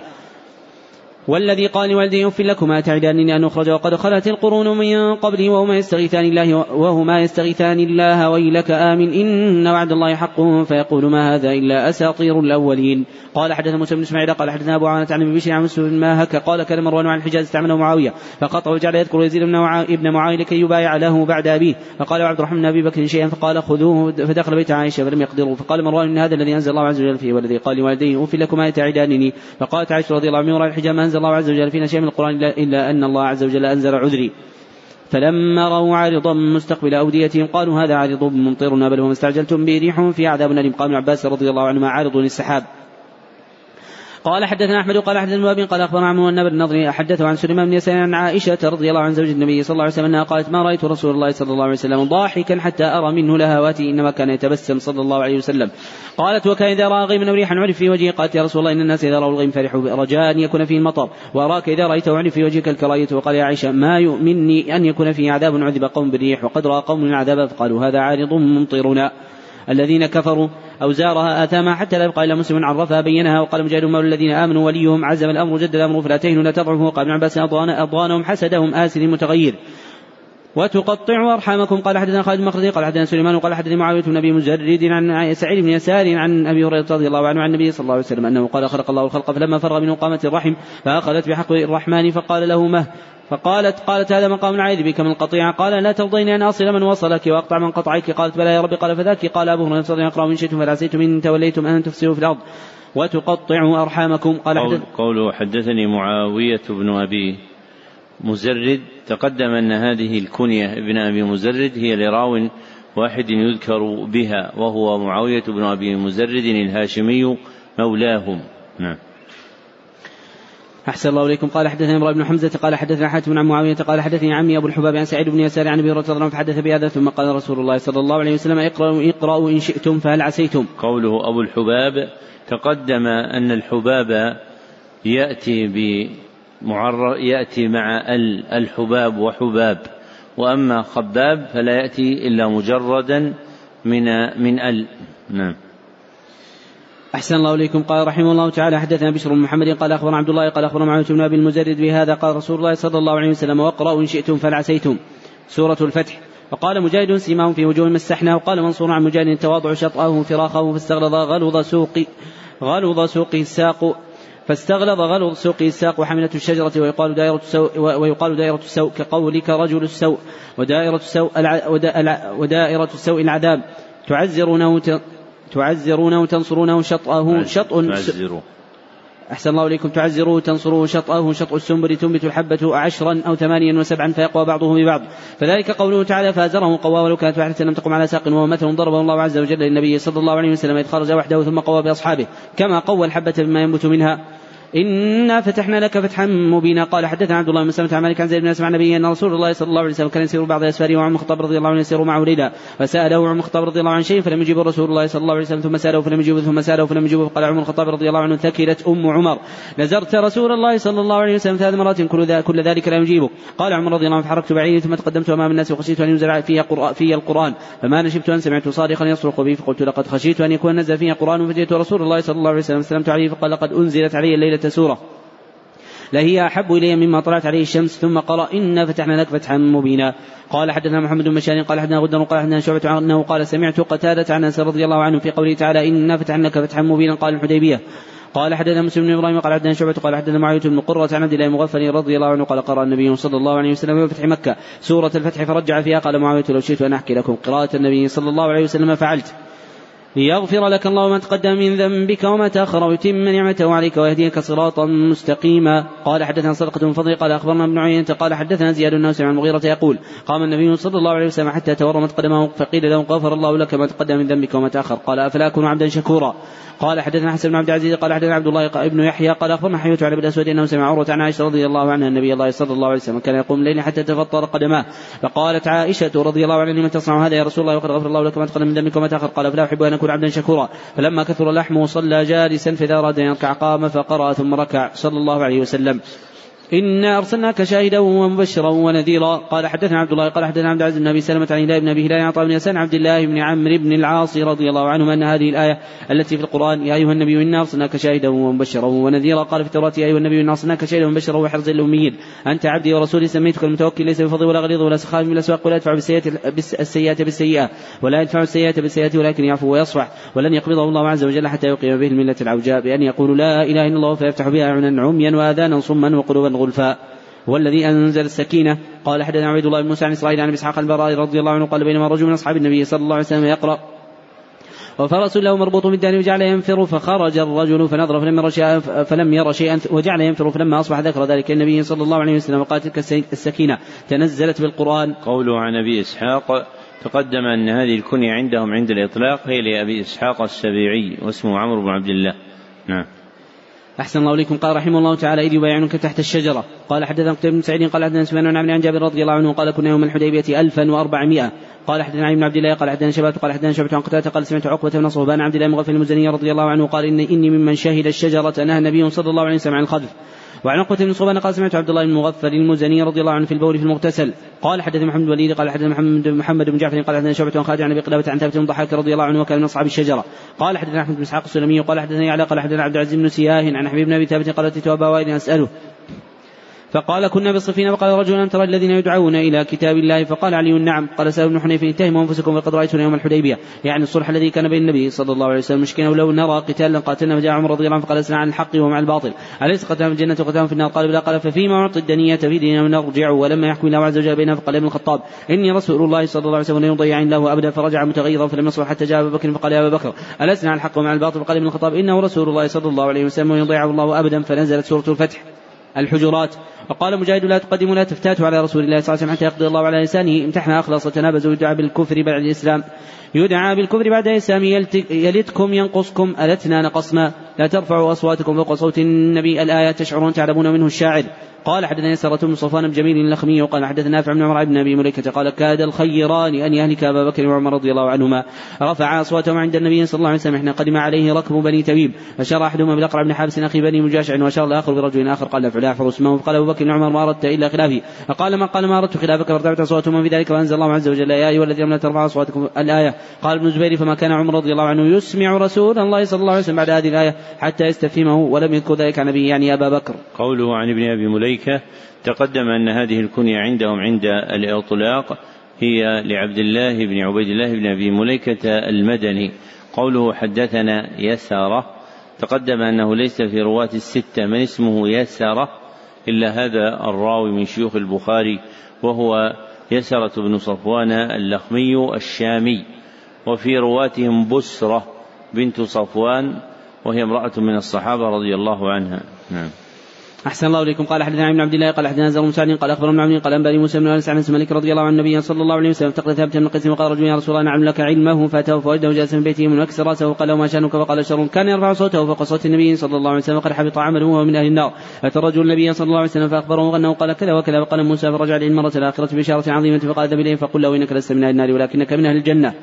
والذي قال لوالديه اف لكما تعدانني أن أخرج وقد خلت القرون من قبلي وهما يستغيثان الله وهما يستغيثان الله ويلك امن إن وعد الله حق. فيقول ما هذا إلا أساطير الأولين. قال حدث موسى بن إسماعيل قال حدثنا أبو عوانة عن بشير عن مسلم ما هك قال كان مروان عن الحجاز استعمله معاوية. فقطع وجعل يذكر يزيد بن ابن معاوية لكي يبايع له بعد أبيه. فقال عبد الرحمن بن أبي بكر شيئا فقال خذوه فدخل بيت عائشة فلم يقدروا. فقال مروان إن هذا الذي أنزل الله عز وجل فيه والذي قال لوالديه اف لكما تعدانني. فقالت عائشة رضي الله عنها وراء أنزل الله عز وجل فينا شيء من القرآن الا أن الله عز وجل أنزل عذري. فلما رأوا عارضا مستقبل أوديتهم قالوا هذا عارض ممطرنا بل هو ما استعجلتم به ريح في عذاب أليم. قال عباس رضي الله عنهما عارض للسحاب. قال حدثنا أحمد قال حدثنا وابن قال أخبرنا عمرو النبي النضري حدثه عن سليمان بن يسار عن عائشة رضي الله عن زوج النبي صلى الله عليه وسلم أنها قالت ما رأيت رسول الله صلى الله عليه وسلم ضاحكا حتى أرى منه لهواتي إنما كان يتبسم صلى الله عليه وسلم. قالت وكان إذا راى غيما ريحا عرف في وجهه. قالت يا رسول الله إن الناس إذا رأوا الغيم فرحوا رجاء أن يكون فيه المطر وأراك إذا رايته عرف في وجهك الكراهيه وقال يا عائشة ما يؤمنني أن يكون فيه عذاب عذب قوم بالريح وقد رأى قوم العذاب فقالوا هذا عارض ممطرنا. الذين كفروا أوزارها آثاما حتى لا يبقى إلا مسلم عرفها بينها وقال مجاهد مولى الذين آمنوا وليهم عزم الأمر جد الأمر فلا تهنوا لا تضعفوا وقال ابن عباس أضغانهم حسدهم آسر متغير. وتقطعوا أرحامكم. قال حدثنا خالد المخرجي قال حدثنا سليمان وقال حدثني معاوية بن أبي مجرد عن سعيد بن يسار عن أبي هريرة رضي الله عنه عن النبي صلى الله عليه وسلم أنه قال خلق الله الخلق فلما فرغ منه قامت الرحم فأخذت بحق الرحمن فقال له مه. فقالت قالت هذا مقام عائد بك من القطيعة قال لا ترضين أن أصل من وصلك وأقطع من قطعك قالت بلى يا رب. قال فذاك. قال أبو هريرة الله عنه شئتم فلعسيتم إن توليتم أن تفسدوا في الأرض. وتقطعوا أرحامكم. قال قول قوله حدثني معاوية بن أبي مزرد تقدم أن هذه الكنية ابن أبي مزرد هي لراو واحد يذكر بها وهو معاوية بن أبي مزرد الهاشمي مولاهم. نعم. أحسن الله إليكم. قال حدثني إمرأة بن حمزة قال حدثنا حاتم عن معاوية قال حدثني عمي أبو الحباب عن سعيد بن يسار عن أبي هريرة فحدث بهذا ثم قال رسول الله صلى الله عليه وسلم اقرأوا اقرأوا إن شئتم فهل عسيتم؟ قوله أبو الحباب تقدم أن الحباب يأتي بمعر يأتي مع ال الحباب وحباب. وأما خباب فلا يأتي إلا مجردا من من ال. نعم. أحسن الله إليكم. قال رحمه الله تعالى حدثنا بشر بن محمد قال أخبرنا عبد الله قال أخبرنا معاوية بن أبي المزرد بهذا. قال رسول الله صلى الله عليه وسلم واقرأوا إن شئتم فلعسيتم. سورة الفتح. وقال مجاهد سيماهم في وجوه مسحنا وقال منصور عن مجاهد التواضع شطأه فراخه فاستغلظ غلظ سوق غلظ سوق الساق. فاستغلظ غلظ سوق الساق وحملة الشجرة ويقال دائرة السوء ويقال دائرة السوء كقولك رجل السوء ودائرة السوء ودائرة السوء العذاب. تعزرونه تعزرونه وتنصرونه شطأه شطء تعزروا. أحسن الله إليكم. تعزروه تنصروه شطأه شطء السنبل تنبت الحبة عشرا أو ثمانيا وسبعا فيقوى بعضه ببعض. فذلك قوله تعالى فازره قوى ولو كانت واحدة لم تقم على ساق وهو مثل ضربه الله عز وجل للنبي صلى الله عليه وسلم إذ خرج وحده ثم قوى بأصحابه. كما قوى الحبة بما ينبت منها إنا فتحنا لك فتحا مبينا. قال حدثنا عبد الله بن سلمة عن مالك عن زيد بن أسمع النبي أن رسول الله صلى الله عليه وسلم كان يسير بعض أسفاره وعمر الخطاب رضي الله عنه يسير معه ليلا فسأله عمر الخطاب رضي الله عنه شيء فلم يجيب رسول الله صلى الله عليه وسلم ثم سأله فلم يجيبه ثم سأله فلم يجيبه. فقال عمر الخطاب رضي الله عنه ثكلت أم عمر. نزرت رسول الله صلى الله عليه وسلم ثلاث مرات كل, كل ذلك لا يجيبك قال عمر رضي الله عنه فحركت بعيدي ثم تقدمت أمام الناس وخشيت أن ينزل في قرآن في القرآن. فما نشبت أن سمعت صارخا يصرخ بي فقلت لقد خشيت أن يكون نزل فيه قرآن فجئت رسول الله صلى الله عليه وسلم سلمت عليه فقال لقد أنزلت علي الليلة سورة. لهي أحب إلي مما طلعت عليه الشمس ثم قرأ إنا فتحنا لك فتحا مبينا. قال حدثنا محمد بن مشان قال حدثنا غدر قال حدثنا شعبة أنه قال سمعت قتادة عن أنس رضي الله عنه في قوله تعالى إنا فتحنا لك فتحا مبينا قال الحديبية. قال حدثنا مسلم بن إبراهيم قال حدثنا شعبة قال حدثنا معاوية بن قرة عن عبد الله المغفل رضي الله عنه قال قرأ النبي صلى الله عليه وسلم في فتح مكة. سورة الفتح فرجع فيها قال معاوية لو شئت أن أحكي لكم قراءة النبي صلى الله عليه وسلم فعلت. ليغفر لك الله ما تقدم من ذنبك وما تأخر ويتم نعمته عليك ويهديك صراطا مستقيما. قال حدثنا صدقة بن فضل قال أخبرنا ابن عيينة قال حدثنا زياد بن عن المغيرة يقول قام النبي صلى الله عليه وسلم حتى تورمت قدمه فقيل له غفر الله لك ما تقدم من ذنبك وما تأخر. قال أفلا أكون عبدا شكورا؟ قال حدثنا حسن بن عبد العزيز قال حدثنا عبد الله ابن يحيى قال أخبرنا حيوة على بن الأسود أنه سمع عروة عن عائشة رضي الله عنها النبي الله صلى الله عليه وسلم كان يقوم الليل حتى تفطر قدماه. فقالت عائشة رضي الله عنها لمن تصنع هذا يا رسول الله؟ وقد غفر الله لك ما تقدم من ذنبك وما تأخر. قال فلا احب أن اكون عبدا شكورا. فلما كثر لحمه صلى جالسا فإذا أراد أن يركع قام فقرأ ثم ركع. صلى الله عليه وسلم. إنا أرسلناك شاهدا ومبشرا ونذيرا. قال حدثنا عبد الله قال حدثنا عبد العزيز بن أبي سلمة عن هلال بن أبي هلال عطاء بن يسان عبد الله بن عمرو بن العاص رضي الله عنهما أن هذه الآية التي في القرآن يا أيها النبي إنا أرسلناك شاهدا ومبشرا ونذيرا. قال في التوراة يا أيها النبي إنا أرسلناك شاهدا ومبشرا وحرزا للأميين أنت عبدي ورسولي سميتك المتوكل ليس بفضل ولا غليظ ولا سخاف من الأسواق ولا يدفع بالسيئة السيئة بالسيئة. ولا يدفع السيئة بالسيئة ولكن يعفو ويصفح. ولن يقبضه الله عز وجل حتى يقيم به الملة العوجاء. بأن يقول لا إله إلا الله فيفتح بها أعينا عميا وآذانا صما وقلوبا غلفا والذي أنزل السكينة قال حدثنا عبيد الله بن موسى عن إسرائيل عن إسحاق البراء رضي الله عنه قال بينما رجل من أصحاب النبي صلى الله عليه وسلم يقرأ وفرس له مربوط بالدار وجعل ينفر فخرج الرجل فنظر فلم ير شيئا فلم ير شيئا وجعل ينفر فلما أصبح ذكر ذلك النبي صلى الله عليه وسلم وقالت تلك السكينة تنزلت بالقرآن. قوله عن أبي إسحاق تقدم أن هذه الكنية عندهم عند الإطلاق هي لأبي إسحاق السبيعي واسمه عمرو بن عبد الله. نعم. أحسن الله إليكم. قال رحمه الله تعالى إذ يبايعنك تحت الشجرة. قال حدثنا قتيبة بن سعيد قال حدثنا سفيان بن عن جابر رضي الله عنه قال كنا يوم الحديبية 1400 قال حدثنا علي بن عبد الله قال حدثنا شباب قال حدثنا شعبة عن قتادة قال سمعت عقبة بن صهبان عبد الله مغفل المزني رضي الله عنه قال إن إني ممن شهد الشجرة نهى النبي صلى الله عليه وسلم عن الخذف وعن عقبة بن صهبان قال سمعت عبد الله بن مغفل المزني رضي الله عنه في البول في المغتسل قال حدث محمد بن الوليد قال حدث محمد محمد بن جعفر قال حدثنا شعبة عن خالد عن أبي قلابة عن ثابت بن ضحاك رضي الله عنه وكان من أصحاب الشجرة. قال حدثنا أحمد بن إسحاق السلمي قال حدثنا على قال حدثنا عبد العزيز بن سياه عن حبيب بن أبي ثابت قال أتيت أبا وائل أسأله فقال كنا بالصفين فقال رجل أن ترى الذين يدعون إلى كتاب الله فقال علي نعم قال سالم بن حنيف اتهموا أنفسكم وقد رأيتنا يوم الحديبية يعني الصلح الذي كان بين النبي صلى الله عليه وسلم مشكلة ولو نرى قتالا قاتلنا فجاء عمر رضي الله عنه فقال عن الحق ومع الباطل أليس قتلهم في الجنة وقتلهم في النار قال بلا قال ففيما أعطي الدنية في ديننا نرجع ولما يحكم الله عز وجل بيننا فقال ابن الخطاب إني رسول الله صلى الله عليه وسلم لن يضيع له أبدا فرجع متغيظا فلم يصبر حتى جاء أبو بكر فقال يا أبا بكر ألسنا عن الحق ومع الباطل فقال ابن الخطاب إنه رسول الله صلى الله عليه وسلم ويضيعه الله أبدا فنزلت سورة الفتح الحجرات. وقال مجاهد لا تقدموا لا تفتاتوا على رسول الله صلى الله عليه وسلم حتى يقضي الله على لسانه. امتحن اخلص وتنابز ويدعى بالكفر بعد الإسلام. يدعى بالكفر بعد الاسلام يلدكم ينقصكم ألتنا نقصنا. لا ترفعوا أصواتكم فوق صوت النبي الآية تشعرون تعلمون منه الشاعر. قال حدثنا سرة بن صفوان بن جميل اللخمي وقال حدثنا نافع بن عمر بن أبي مليكة قال كاد الخيران أن يهلك أبا بكر وعمر رضي الله عنهما. رفع اصواتهما عند النبي صلى الله عليه وسلم حين قدم عليه ركب بني تميم فشار أحدهما بالأقرع بن حابس أخي بني مجاشع وشار الآخر برجل آخر قال لا فلا اسمه فقال أبو بكر وعمر ما اردت إلا خلافي. فقال ما قال ما اردت خلافك فارتفعت اصواتهما في ذلك فأنزل الله عز وجل. يا أيها الذين لا ترفعوا أصواتكم. الآية قال ابن الزبير فما كان عمر رضي الله عنه يسمع رسول الله صلى الله عليه وسلم بعد هذه الآية حتى يستفهمه ولم يذكر ذلك عن نبيه يعني أبا بكر. قوله عن ابن أبي مليكة تقدم أن هذه الكنية عندهم عند الإطلاق هي لعبد الله بن عبيد الله بن أبي مليكة المدني. قوله حدثنا يسارة تقدم أنه ليس في رواة الستة من اسمه يسارة إلا هذا الراوي من شيوخ البخاري وهو يسرة بن صفوان اللخمي الشامي. وفي رواتهم بسرة بنت صفوان وهي امرأة من الصحابة رضي الله عنها. نعم. أحسن الله إليكم. قال حدثنا ابن عبد الله قال حدثنا زر بن قال أخبرنا ابن قال أنبأني موسى بن أنس عن مالك رضي الله عن النبي صلى الله عليه وسلم افتقد ثابت بن قيس وقال رجل يا رسول الله نعم لك علمه فأتاه فوجده جالسا في بيته من أكسر رأسه وقال ما شأنك؟ فقال شر كان يرفع صوته فوق صوت النبي صلى الله عليه وسلم وقد حبط عمله وهو من أهل النار. أتى الرجل النبي صلى الله عليه وسلم فأخبره أنه قال كذا وكذا فقال موسى فرجع إليه المرة الآخرة بشارة عظيمة فقال ذهب إليه فقل له إنك لست من أهل النار ولكنك من أهل الجنة.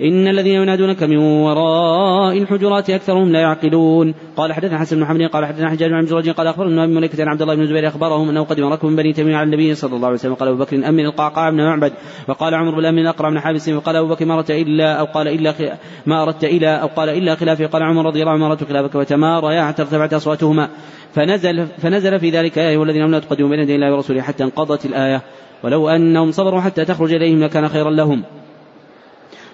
إن الذين ينادونك من وراء الحجرات أكثرهم لا يعقلون. قال حدثنا حسن بن محمد قال حدثنا حجاج بن عبد قال أخبرنا أبي مليكة عن عبد الله بن الزبير أخبرهم أنه قدم ركب بني تميم على النبي صلى الله عليه وسلم قال أبو بكر أمن القعقاع بن معبد وقال عمر بن أمن الأقرع بن حابس وقال أبو بكر ما أردت إلا أو قال إلا ما أردت إلا أو قال إلا خلافي قال عمر رضي الله عنه ما أردت خلافك وتماريا حتى ارتفعت أصواتهما. فنزل فنزل في ذلك يا أيها الذين آمنوا تقدموا بين يدي الله ورسوله حتى انقضت الآية. ولو أنهم صبروا حتى تخرج إليهم لكان خيرا لهم.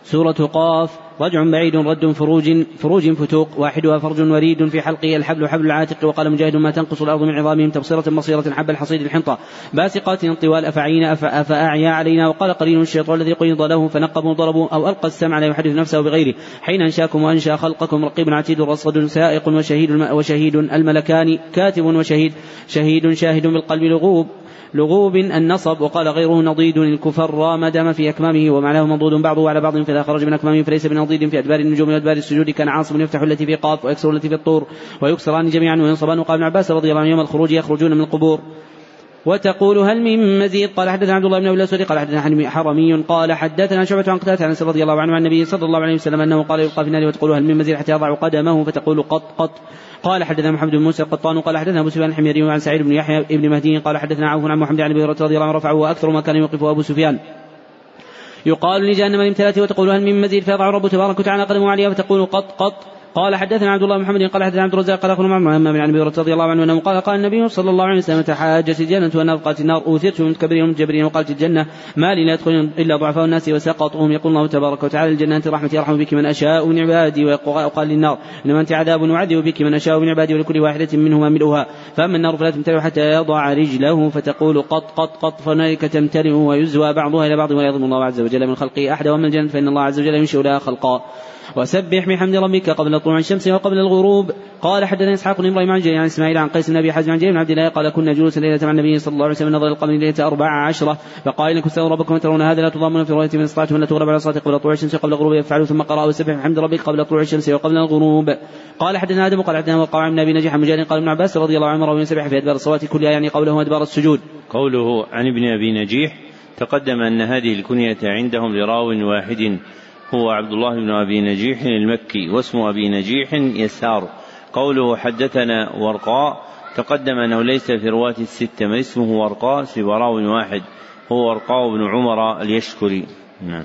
سورة قاف رجع بعيد رد فروج فروج فتوق واحدها فرج وريد في حلقه الحبل حبل العاتق وقال مجاهد ما تنقص الأرض من عظامهم تبصرة بصيرة حب الحصيد الحنطة. باسقات طوال افعينا أفأعيا علينا وقال قرين الشيطان الذي قيض له فنقبوا ضربوا أو ألقى السمع لا يحدث نفسه بغيره. حين أنشاكم وأنشأ خلقكم رقيب عتيد رصد سائق وشهيد وشهيد الملكان كاتب وشهيد شهيد شاهد بالقلب لغوب لغوب النصب. وقال غيره نضيد الكفر ما دام في أكمامه ومعناه منضود بعضه على بعض فإذا خرج من أكمامه فليس بنضيد في أدبار النجوم وأدبار السجود كان عاصم يفتح التي في قاف ويكسر التي في الطور ويكسران جميعا وينصبان وقال ابن عباس رضي الله عنه يوم الخروج يخرجون من القبور. وتقول هل من مزيد؟ قال حدثنا عبد الله بن أبي الأسود قال حدثنا حرمي قال حدثنا شعبة عن قتادة عن رضي الله عنه عن النبي صلى الله عليه وسلم أنه قال يلقى في النار وتقول هل من مزيد حتى يضع قدمه؟ فتقول قط قط. قال حدثنا محمد بن موسى القطان قال حدثنا أبو سفيان الحميري وعن سعيد بن يحيى بن مهدي قال حدثنا عوف عن محمد بن أبي رضي الله عنه رفعه وأكثر ما كان يوقفه أبو سفيان. يقال لجهنم الامتلأت وتقول هل من مزيد فيضع الرب تبارك وتعالى قدمه عليها فتقول قط قط قال حدثنا عبد الله محمد قال حدثنا عبد الرزاق قال أخبرنا محمد بن أبي رضي الله عنه أنه قال قال النبي صلى الله عليه وسلم تحاجت الجنة قالت النار اوثرت من متكبرين ومتجبرين وقالت الجنة ما لي لا يدخل إلا ضعفاء الناس وسقطهم يقول الله تبارك وتعالى الجنة أنت رحمتي أرحم بك من أشاء من عبادي وقال للنار إنما أنت عذاب نعذب بك من أشاء من عبادي ولكل واحدة منهما ملؤها فأما النار فلا تمتلئ حتى يضع رجله فتقول قط قط قط فهنالك تمتلئ ويزوى بعضها إلى بعض ولا يظلم الله عز وجل من خلقه احدا وأما الجنة فإن الله عز وجل ينشئ لها خلقا وسبح بحمد ربك قبل طلوع الشمس وقبل الغروب. قال حدثنا إسحاق بن إبراهيم عن جرير عن إسماعيل عن قيس أبي حازم عن جرير بن عبد الله قال كنا جلوسا ليلة مع النبي صلى الله عليه وسلم نظر القمر ليلة أربع عشرة. فقال إنكم استووا ربكم ترون هذا لا تضامون في رؤيه من استطعتم ان تغرب على صلاة قبل طلوع الشمس وقبل الغروب يفعلوا ثم قرأوا وسبح بحمد ربك قبل طلوع الشمس وقبل الغروب. قال حدثنا آدم قال حدثنا وقع عن أبي نجح مجاهد قال ابن عباس رضي الله عنه روى يسبح في أدبار الصلاة كلها يعني قوله أدبار السجود. قوله عن ابن أبي نجيح تقدم أن هذه الكنية عندهم لراو واحد هو عبد الله بن أبي نجيح المكي واسم أبي نجيح يسار. قوله حدثنا ورقاء تقدم أنه ليس في رواة الستة من اسمه ورقاء سوى راو واحد. هو ورقاء بن عمر اليشكري. نعم.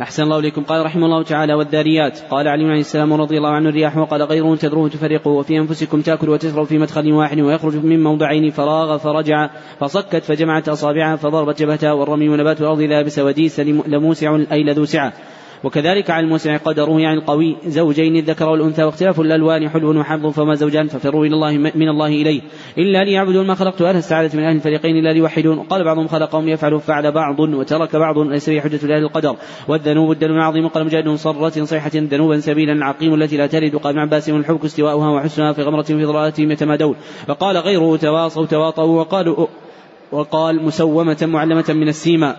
أحسن الله إليكم. قال رحمه الله تعالى والذاريات قال علي عليه السلام رضي الله عنه الرياح وقال غيره تدروه تفرقه وفي أنفسكم تأكل وتشرب في مدخل واحد ويخرج من موضعين فراغ فرجع فصكت فجمعت أصابعها فضربت جبهتها والرمي ونبات الأرض لا بس وديس لموسع أي لذو سعة وكذلك على الموسع قدره يعني القوي زوجين الذكر والأنثى واختلاف الألوان حلو وحظ فما زوجان ففروا إلى الله من الله إليه. إلا ليعبدون ما خلقت أهل السعادة من أهل الفريقين إلا ليوحدون. قال بعضهم خلقهم ليفعلوا فعل بعض وترك بعض ليس به حجة لأهل القدر. والذنوب الدلو العظيم. قال مجاهد صرة صيحة ذنوبا سبيلا العقيم التي لا تلد. قال ابن عباس الحبك استواؤها وحسنها في غمرة في ضلالتهم يتمادون فقال غيره تواصوا تواطؤوا وقالوا وقال مسومة معلمة من السيما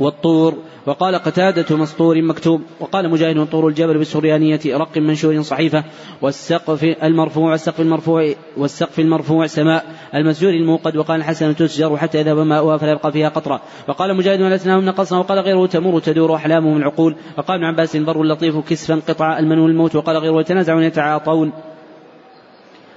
والطور وقال قتادة مسطور مكتوب وقال مجاهد طور الجبل بالسريانية رق منشور صحيفة والسقف المرفوع والسقف المرفوع والسقف المرفوع سماء المسجور الموقد وقال الحسن تسجر حتى يذهب ماؤها فلا يبقى فيها قطرة. وقال مجاهد ولسناهم نقصنا وقال غيره تمر تدور أحلامهم العقول. وقال ابن عباس بر لطيف كسفا قطع المنون الموت وقال غيره يتنازعون يتعاطون.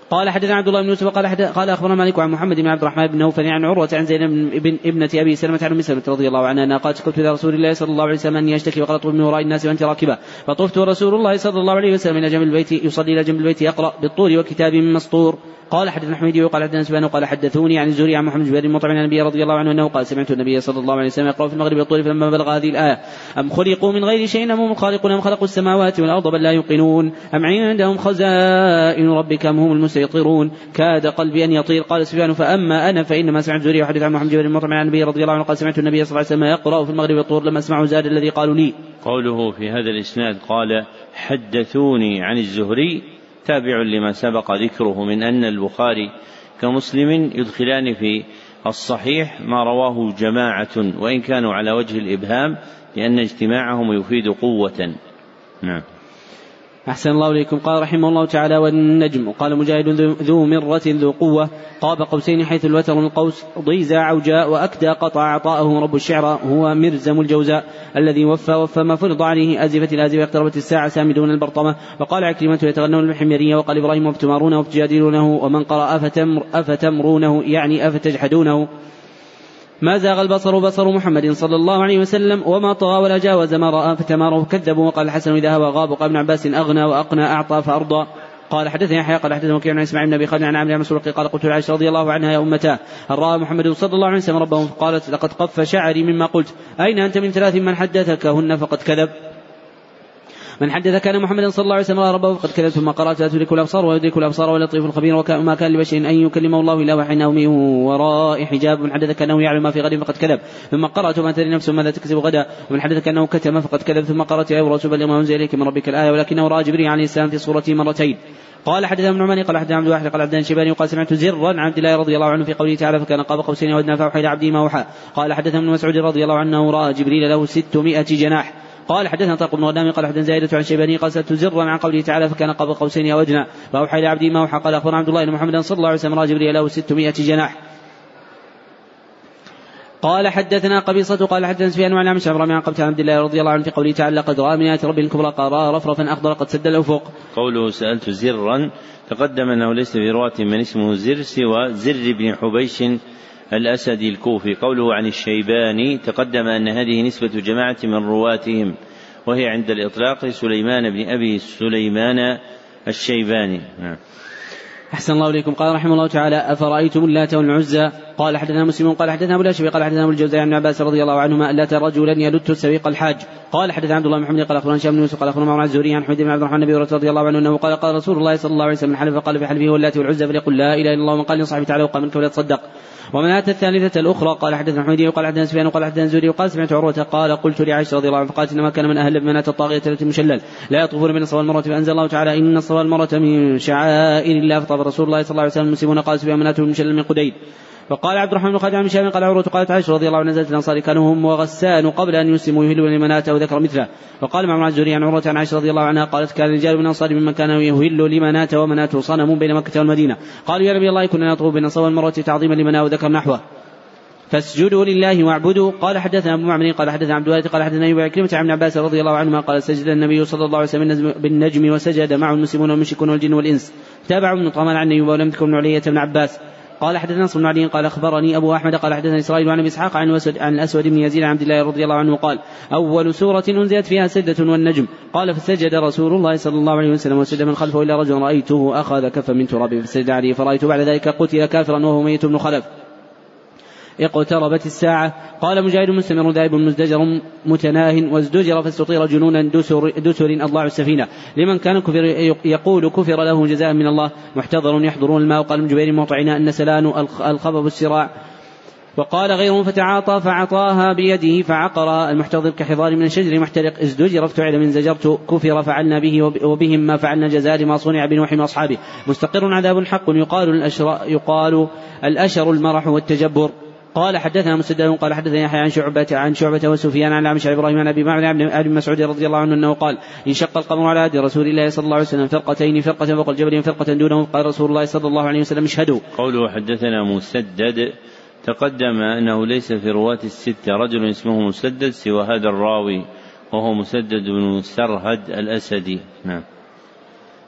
قال حدثنا عبد الله بن يوسف قال حدث قال أخبرنا مالك عن محمد بن عبد الرحمن بن نوفل عن عروة عن زينب بن ابنة أبي سلمة عن أم سلمة رضي الله عنها أنها قالت قلت إلى رسول الله صلى الله عليه وسلم أني أشتكي وقال اطلب من وراء الناس وأنت راكبة. فطفت ورسول الله صلى الله عليه وسلم إلى جنب البيت يصلي إلى جنب البيت يقرأ بالطور وكتاب مسطور. قال حدثنا حميدي وقال حدثنا سفيان قال حدثوني عن الزهري عن محمد بن مطعم عن النبي رضي الله عنه أنه قال سمعت النبي صلى الله عليه وسلم يقرا في المغرب بالطول فلما بلغ هذه الآية أم خلقوا من غير شيء أم هم خالقون أم خلقوا السماوات والأرض بل لا يوقنون أم عندهم خزائن ربك أم هم المسيطرون. كاد قلبي أن يطير قال سفيان فأما أنا فإنما سمعت الزهري وحدث عن محمد بن مطعم عن النبي رضي الله عنه قال سمعت النبي صلى الله عليه وسلم يقرأ في المغرب بالطور لما أسمعه زاد الذي قالوا لي. قوله في هذا الإسناد قال حدثوني عن الزهري تابع لما سبق ذكره من أن البخاري كمسلم يدخلان في الصحيح ما رواه جماعة وإن كانوا على وجه الإبهام لأن اجتماعهم يفيد قوة. نعم. أحسن الله إليكم. قال رحمه الله تعالى والنجم. وقال مجاهد ذو مرة ذو قوة. قاب قوسين حيث الوتر من القوس ضيزى عوجاء وأكدى قطع عطاءه رب الشعر. هو مرزم الجوزاء الذي وفى وفى ما فرض عليه أزفت الآزفة اقتربت الساعة سامدون البرطمة. وقال عكرمة يتغنون بالحميرية وقال إبراهيم وفتمارونه وتجادلونه ومن قرأ أفتمر أفتمرونه يعني أفتجحدونه. ما زاغ البصر بصر محمد صلى الله عليه وسلم وما طغى ولا جاوز ما رأى فتماره كذبوا وقال الحسن إذا هوى غاب وقال ابن عباس أغنى وأقنى أعطى فأرضى. قال حدثني يحيى قال حدثنا وكيع عن إسماعيل بن أبي خالد عن عامر بن مسروق قال قلت لعائشة رضي الله عنها يا أمتاه هل راى محمد صلى الله عليه وسلم ربه فقالت لقد قف شعري مما قلت. أين أنت من ثلاث من حدثكهن فقد كذب؟ من حدث كان محمد صلى الله عليه وسلم ربه فقد كذب ثم قرات لا تدرك الأبصار ويدرك الأبصار ولطيف الخبير وما كان لبشر أن يكلمه الله إلا وحي من وراء حجاب من حدث كأنه يعلم ما في غد فقد كذب ثم قرأت ما تدري نفس ماذا تكسب غدا ومن حدث كأنه كتم فقد كذب ثم قرأت يا رسول ما أنزل إليك من ربك الآية ولكنه رأى جبريل عليه السلام في صورته مرتين قال حدثنا ابن عمان قال حدثنا عبد الواحد قال عبد الشيباني وقال سمعت زرا عن عبد الله رضي الله عنه في قوله تعالى فكان قاب قوسين ودنا فاوحى إلى عبده ما اوحى قال حدثنا ابن مسعود رضي الله عنه رأى جبريل له 600 جناح قال حدثنا طارق بن غنام قال حدثنا زائدة عن شيباني قال سألت زرا عن قوله تعالى فكان قاب قوسين أو أدنى فأوحى إلى عبدي ما أوحى قال أخبرنا عبد الله بن محمد صلى الله عليه وسلم رأى جبريل له 600 جناح قال حدثنا قبيصة قال حدثنا سفيان وعن عمش عمرو عن قبت عبد الله رضي الله عنه في قوله تعالى قد رأى من آيات ربه الكبرى قرى رفرفا أخضر قد سد الأفق. قوله سألت زرا تقدم أنه ليس في رواة من اسمه زر سوى زر بن حبيش الأسدي الكوفي. قوله عن الشيباني تقدم أن هذه نسبة جماعة من رواتهم وهي عند الإطلاق سليمان بن أبي سليمان الشيباني. نعم. أحسن الله إليكم. قال رحمه الله تعالى أفرأيتم اللات والعزى؟ قال حدثنا مسلم قال حدثنا أبو الأشبي قال حدثنا أبو الجوزاء عن عباس رضي الله عنهما اللات رجلا يلت سويق الحاج. قال حدثنا عبد الله محمد قال أخبرنا هشام بن يوسف قال أخبرنا معمر الزهري عن حميد بن عبد الرحمن النبي رضي الله عنه أنه قال قال رسول الله صلى الله عليه وسلم حلف فقال في حلفه واللات والعزى فليقل لا إله إلا الله ومن قال لصاحبه تعالى وقام منك تصدق ومن أتى الثالثة الأخرى قال حدثنا حميدي وقال حدثنا سفيان وقال حدثنا زوري وقال سمعت عروة قال قلت لعائشة رضي الله عنها فقالت إنما كان من أهل بمنات الطاغية التي المشلل لا يطوفون بين الصفا والمروة فأنزل الله تعالى إن الصفا والمروة من شعائر الله فطاب رسول الله صلى الله عليه وسلم المسلمون قال سفيان منات المشلل من قديد. فقال عبد الرحمن بن خالد عن هشام قال عروة قالت عائشة رضي الله عنها نزلت الأنصار كانوا هم وغسان قبل أن يسلموا يهلون لمنات وذكر مثله. وقال معمر الزهري عن عروة عن عائشة رضي الله عنها قالت كان رجال من الأنصار ممن كان يهل لمنات ومنات صنم بين مكة والمدينة. قالوا يا نبي الله كنا نطوف بين الصفا والمروة تعظيما لمنات وذكر نحوه. فاسجدوا لله واعبدوا. قال حدثنا أبو معمر قال حدثنا عبد الوارث قال حدثنا أبي عكرمة عن عباس رضي الله عنهما قال سجد النبي صلى الله عليه وسلم بالنجم وسجد معه المسلمون والمشركون والجن والإنس. تابع ابن طمان عن ايوب ولم تكن علية بن عباس. قال حدثنا نصر بن علي قال أخبرني أبو أحمد قال حدثنا إسرائيل عن أبي إسحاق عن الاسود عن الأسود بن يزيد عن عبد الله رضي الله عنه قال أول سورة أنزلت فيها سجده والنجم. قال فسجد رسول الله صلى الله عليه وسلم وسجد من خلفه الا رجل رأيته أخذ كفا من تراب فسجد عليه فرأيت بعد ذلك قتل كافرا وهو ميت بن خلف. اقتربت الساعة. قال مجاهد مستمر ذائب مزدجر متناه وازدجر فاستطير جنونا دسر, دسر أضلاع السفينة. لمن كان كفر يقول كفر له جزاء من الله. محتضر يحضرون الماء. وقال جبير موطعنا أن سلان الخبب السراع. وقال غيره فتعاطى فعطاها بيده فعقر. المحتضر كحضار من الشجر محترق. ازدجر افتعل من زجرت. كفر فعلنا به وبهم ما فعلنا جزاء لما صنع بنوح واصحابه مستقر عذاب حق يقال الاشر يقال الأشر المرح والتجبر. قال حدثنا مسدد قال حدثنا يحيى عن شعبة عن شعبة وسفيان عن عمش إبراهيم عن أبي معمر عن ابي مسعود رضي الله عنه أنه قال انشق القمر على هدي رسول الله صلى الله عليه وسلم فرقتين فرقة فوق الجبل وفرقة دونه قال رسول الله صلى الله عليه وسلم اشهدوا. قوله حدثنا مسدد تقدم أنه ليس في رواة الستة رجل اسمه مسدد سوى هذا الراوي وهو مسدد بن سرهد الأسدي نعم.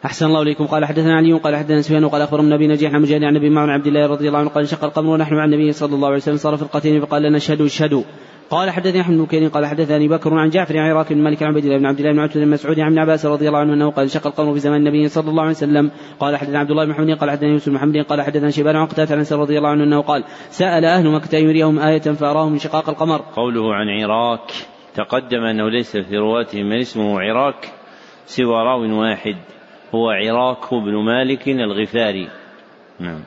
أحسن الله إليكم. قال حدثنا علي قال حدثنا سفيان وقال أخبرنا النبي نجيح عن مجاهد عن النبي معن عبد الله رضي الله عنه قال انشق القمر ونحن مع النبي صلى الله عليه وسلم صار فرقتين فقال لنا اشهدوا اشهدوا قال حدثني أحمد بن قال حدثني بكر عن جعفر عن عراك بن مالك عن عبد الله بن عبد الله بن عتبة بن مسعود عن عباس رضي الله عنه أنه قال انشق القمر في زمان النبي صلى الله عليه وسلم. قال حدثنا عبد الله بن محمد قال حدثنا يوسف بن محمد قال حدثنا شيبان عن قتادة عن رضي الله عنه أنه قال سأل أهل مكة أن يريهم آية فأراهم انشقاق القمر. قوله عن عراك تقدم أنه ليس في رواتهم من اسمه عراك سوى راو واحد. هو عراك بن مالك الغفاري. نعم.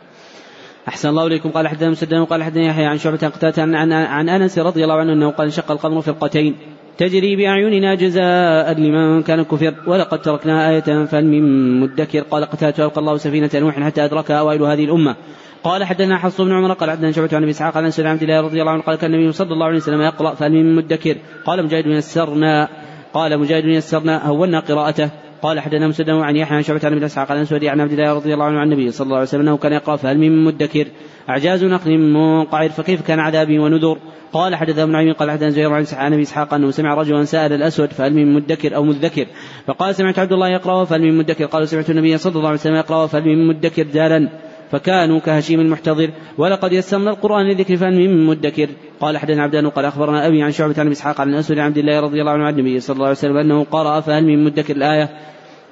أحسن الله إليكم. قال حدثنا مسدد قال حدثنا يحيى عن شعبة قتادة عن, عن, عن أنس رضي الله عنه أنه قال انشق القمر فرقتين. تجري بأعيننا جزاء لمن كان كفر ولقد تركنا آية فهل من مدكر؟ قال قتادة ألقى الله سفينة نوح حتى أدركها أوائل هذه الأمة. قال حدثنا حفص بن عمر قال حدثنا شعبة عن ابي إسحاق عن سيدنا عبد الله رضي الله عنه قال كان النبي صلى الله عليه وسلم يقرأ فهل من مدكر؟ قال مجاهد يسرنا. قال مجاهد يسرنا هونا قراءته. قال حدثنا مسدد عن يحيى عن شعبة عن ابن إسحاق عن اسود عن عبد الله رضي الله عنه عن النبي صلى الله عليه وسلم أنه كان يقرأ فهل من مدكر؟ أعجاز نقل منقعر فكيف كان عذابي ونذر؟ قال حدث ابن عيين قال حدثنا زهير عن أبي إسحاق أنه سمع رجلا سأل الأسود فهل من مدكر أو مذكر؟ فقال سمعت عبد الله يقرأ فهل من مدكر؟ قال سمعت النبي صلى الله عليه وسلم يقرأ فهل من مدكر دالا فكانوا كهشيم المحتضر. ولقد يسرنا القرآن لذكر فهل من مدكر. قال حدثنا عبدان قال أخبرنا أبي عن شعبة عن إسحاق عن الأسود عن عبد الله رضي الله عنه عن النبي صلى الله عليه وسلم أنه قرأ فهل من مدكر الآية؟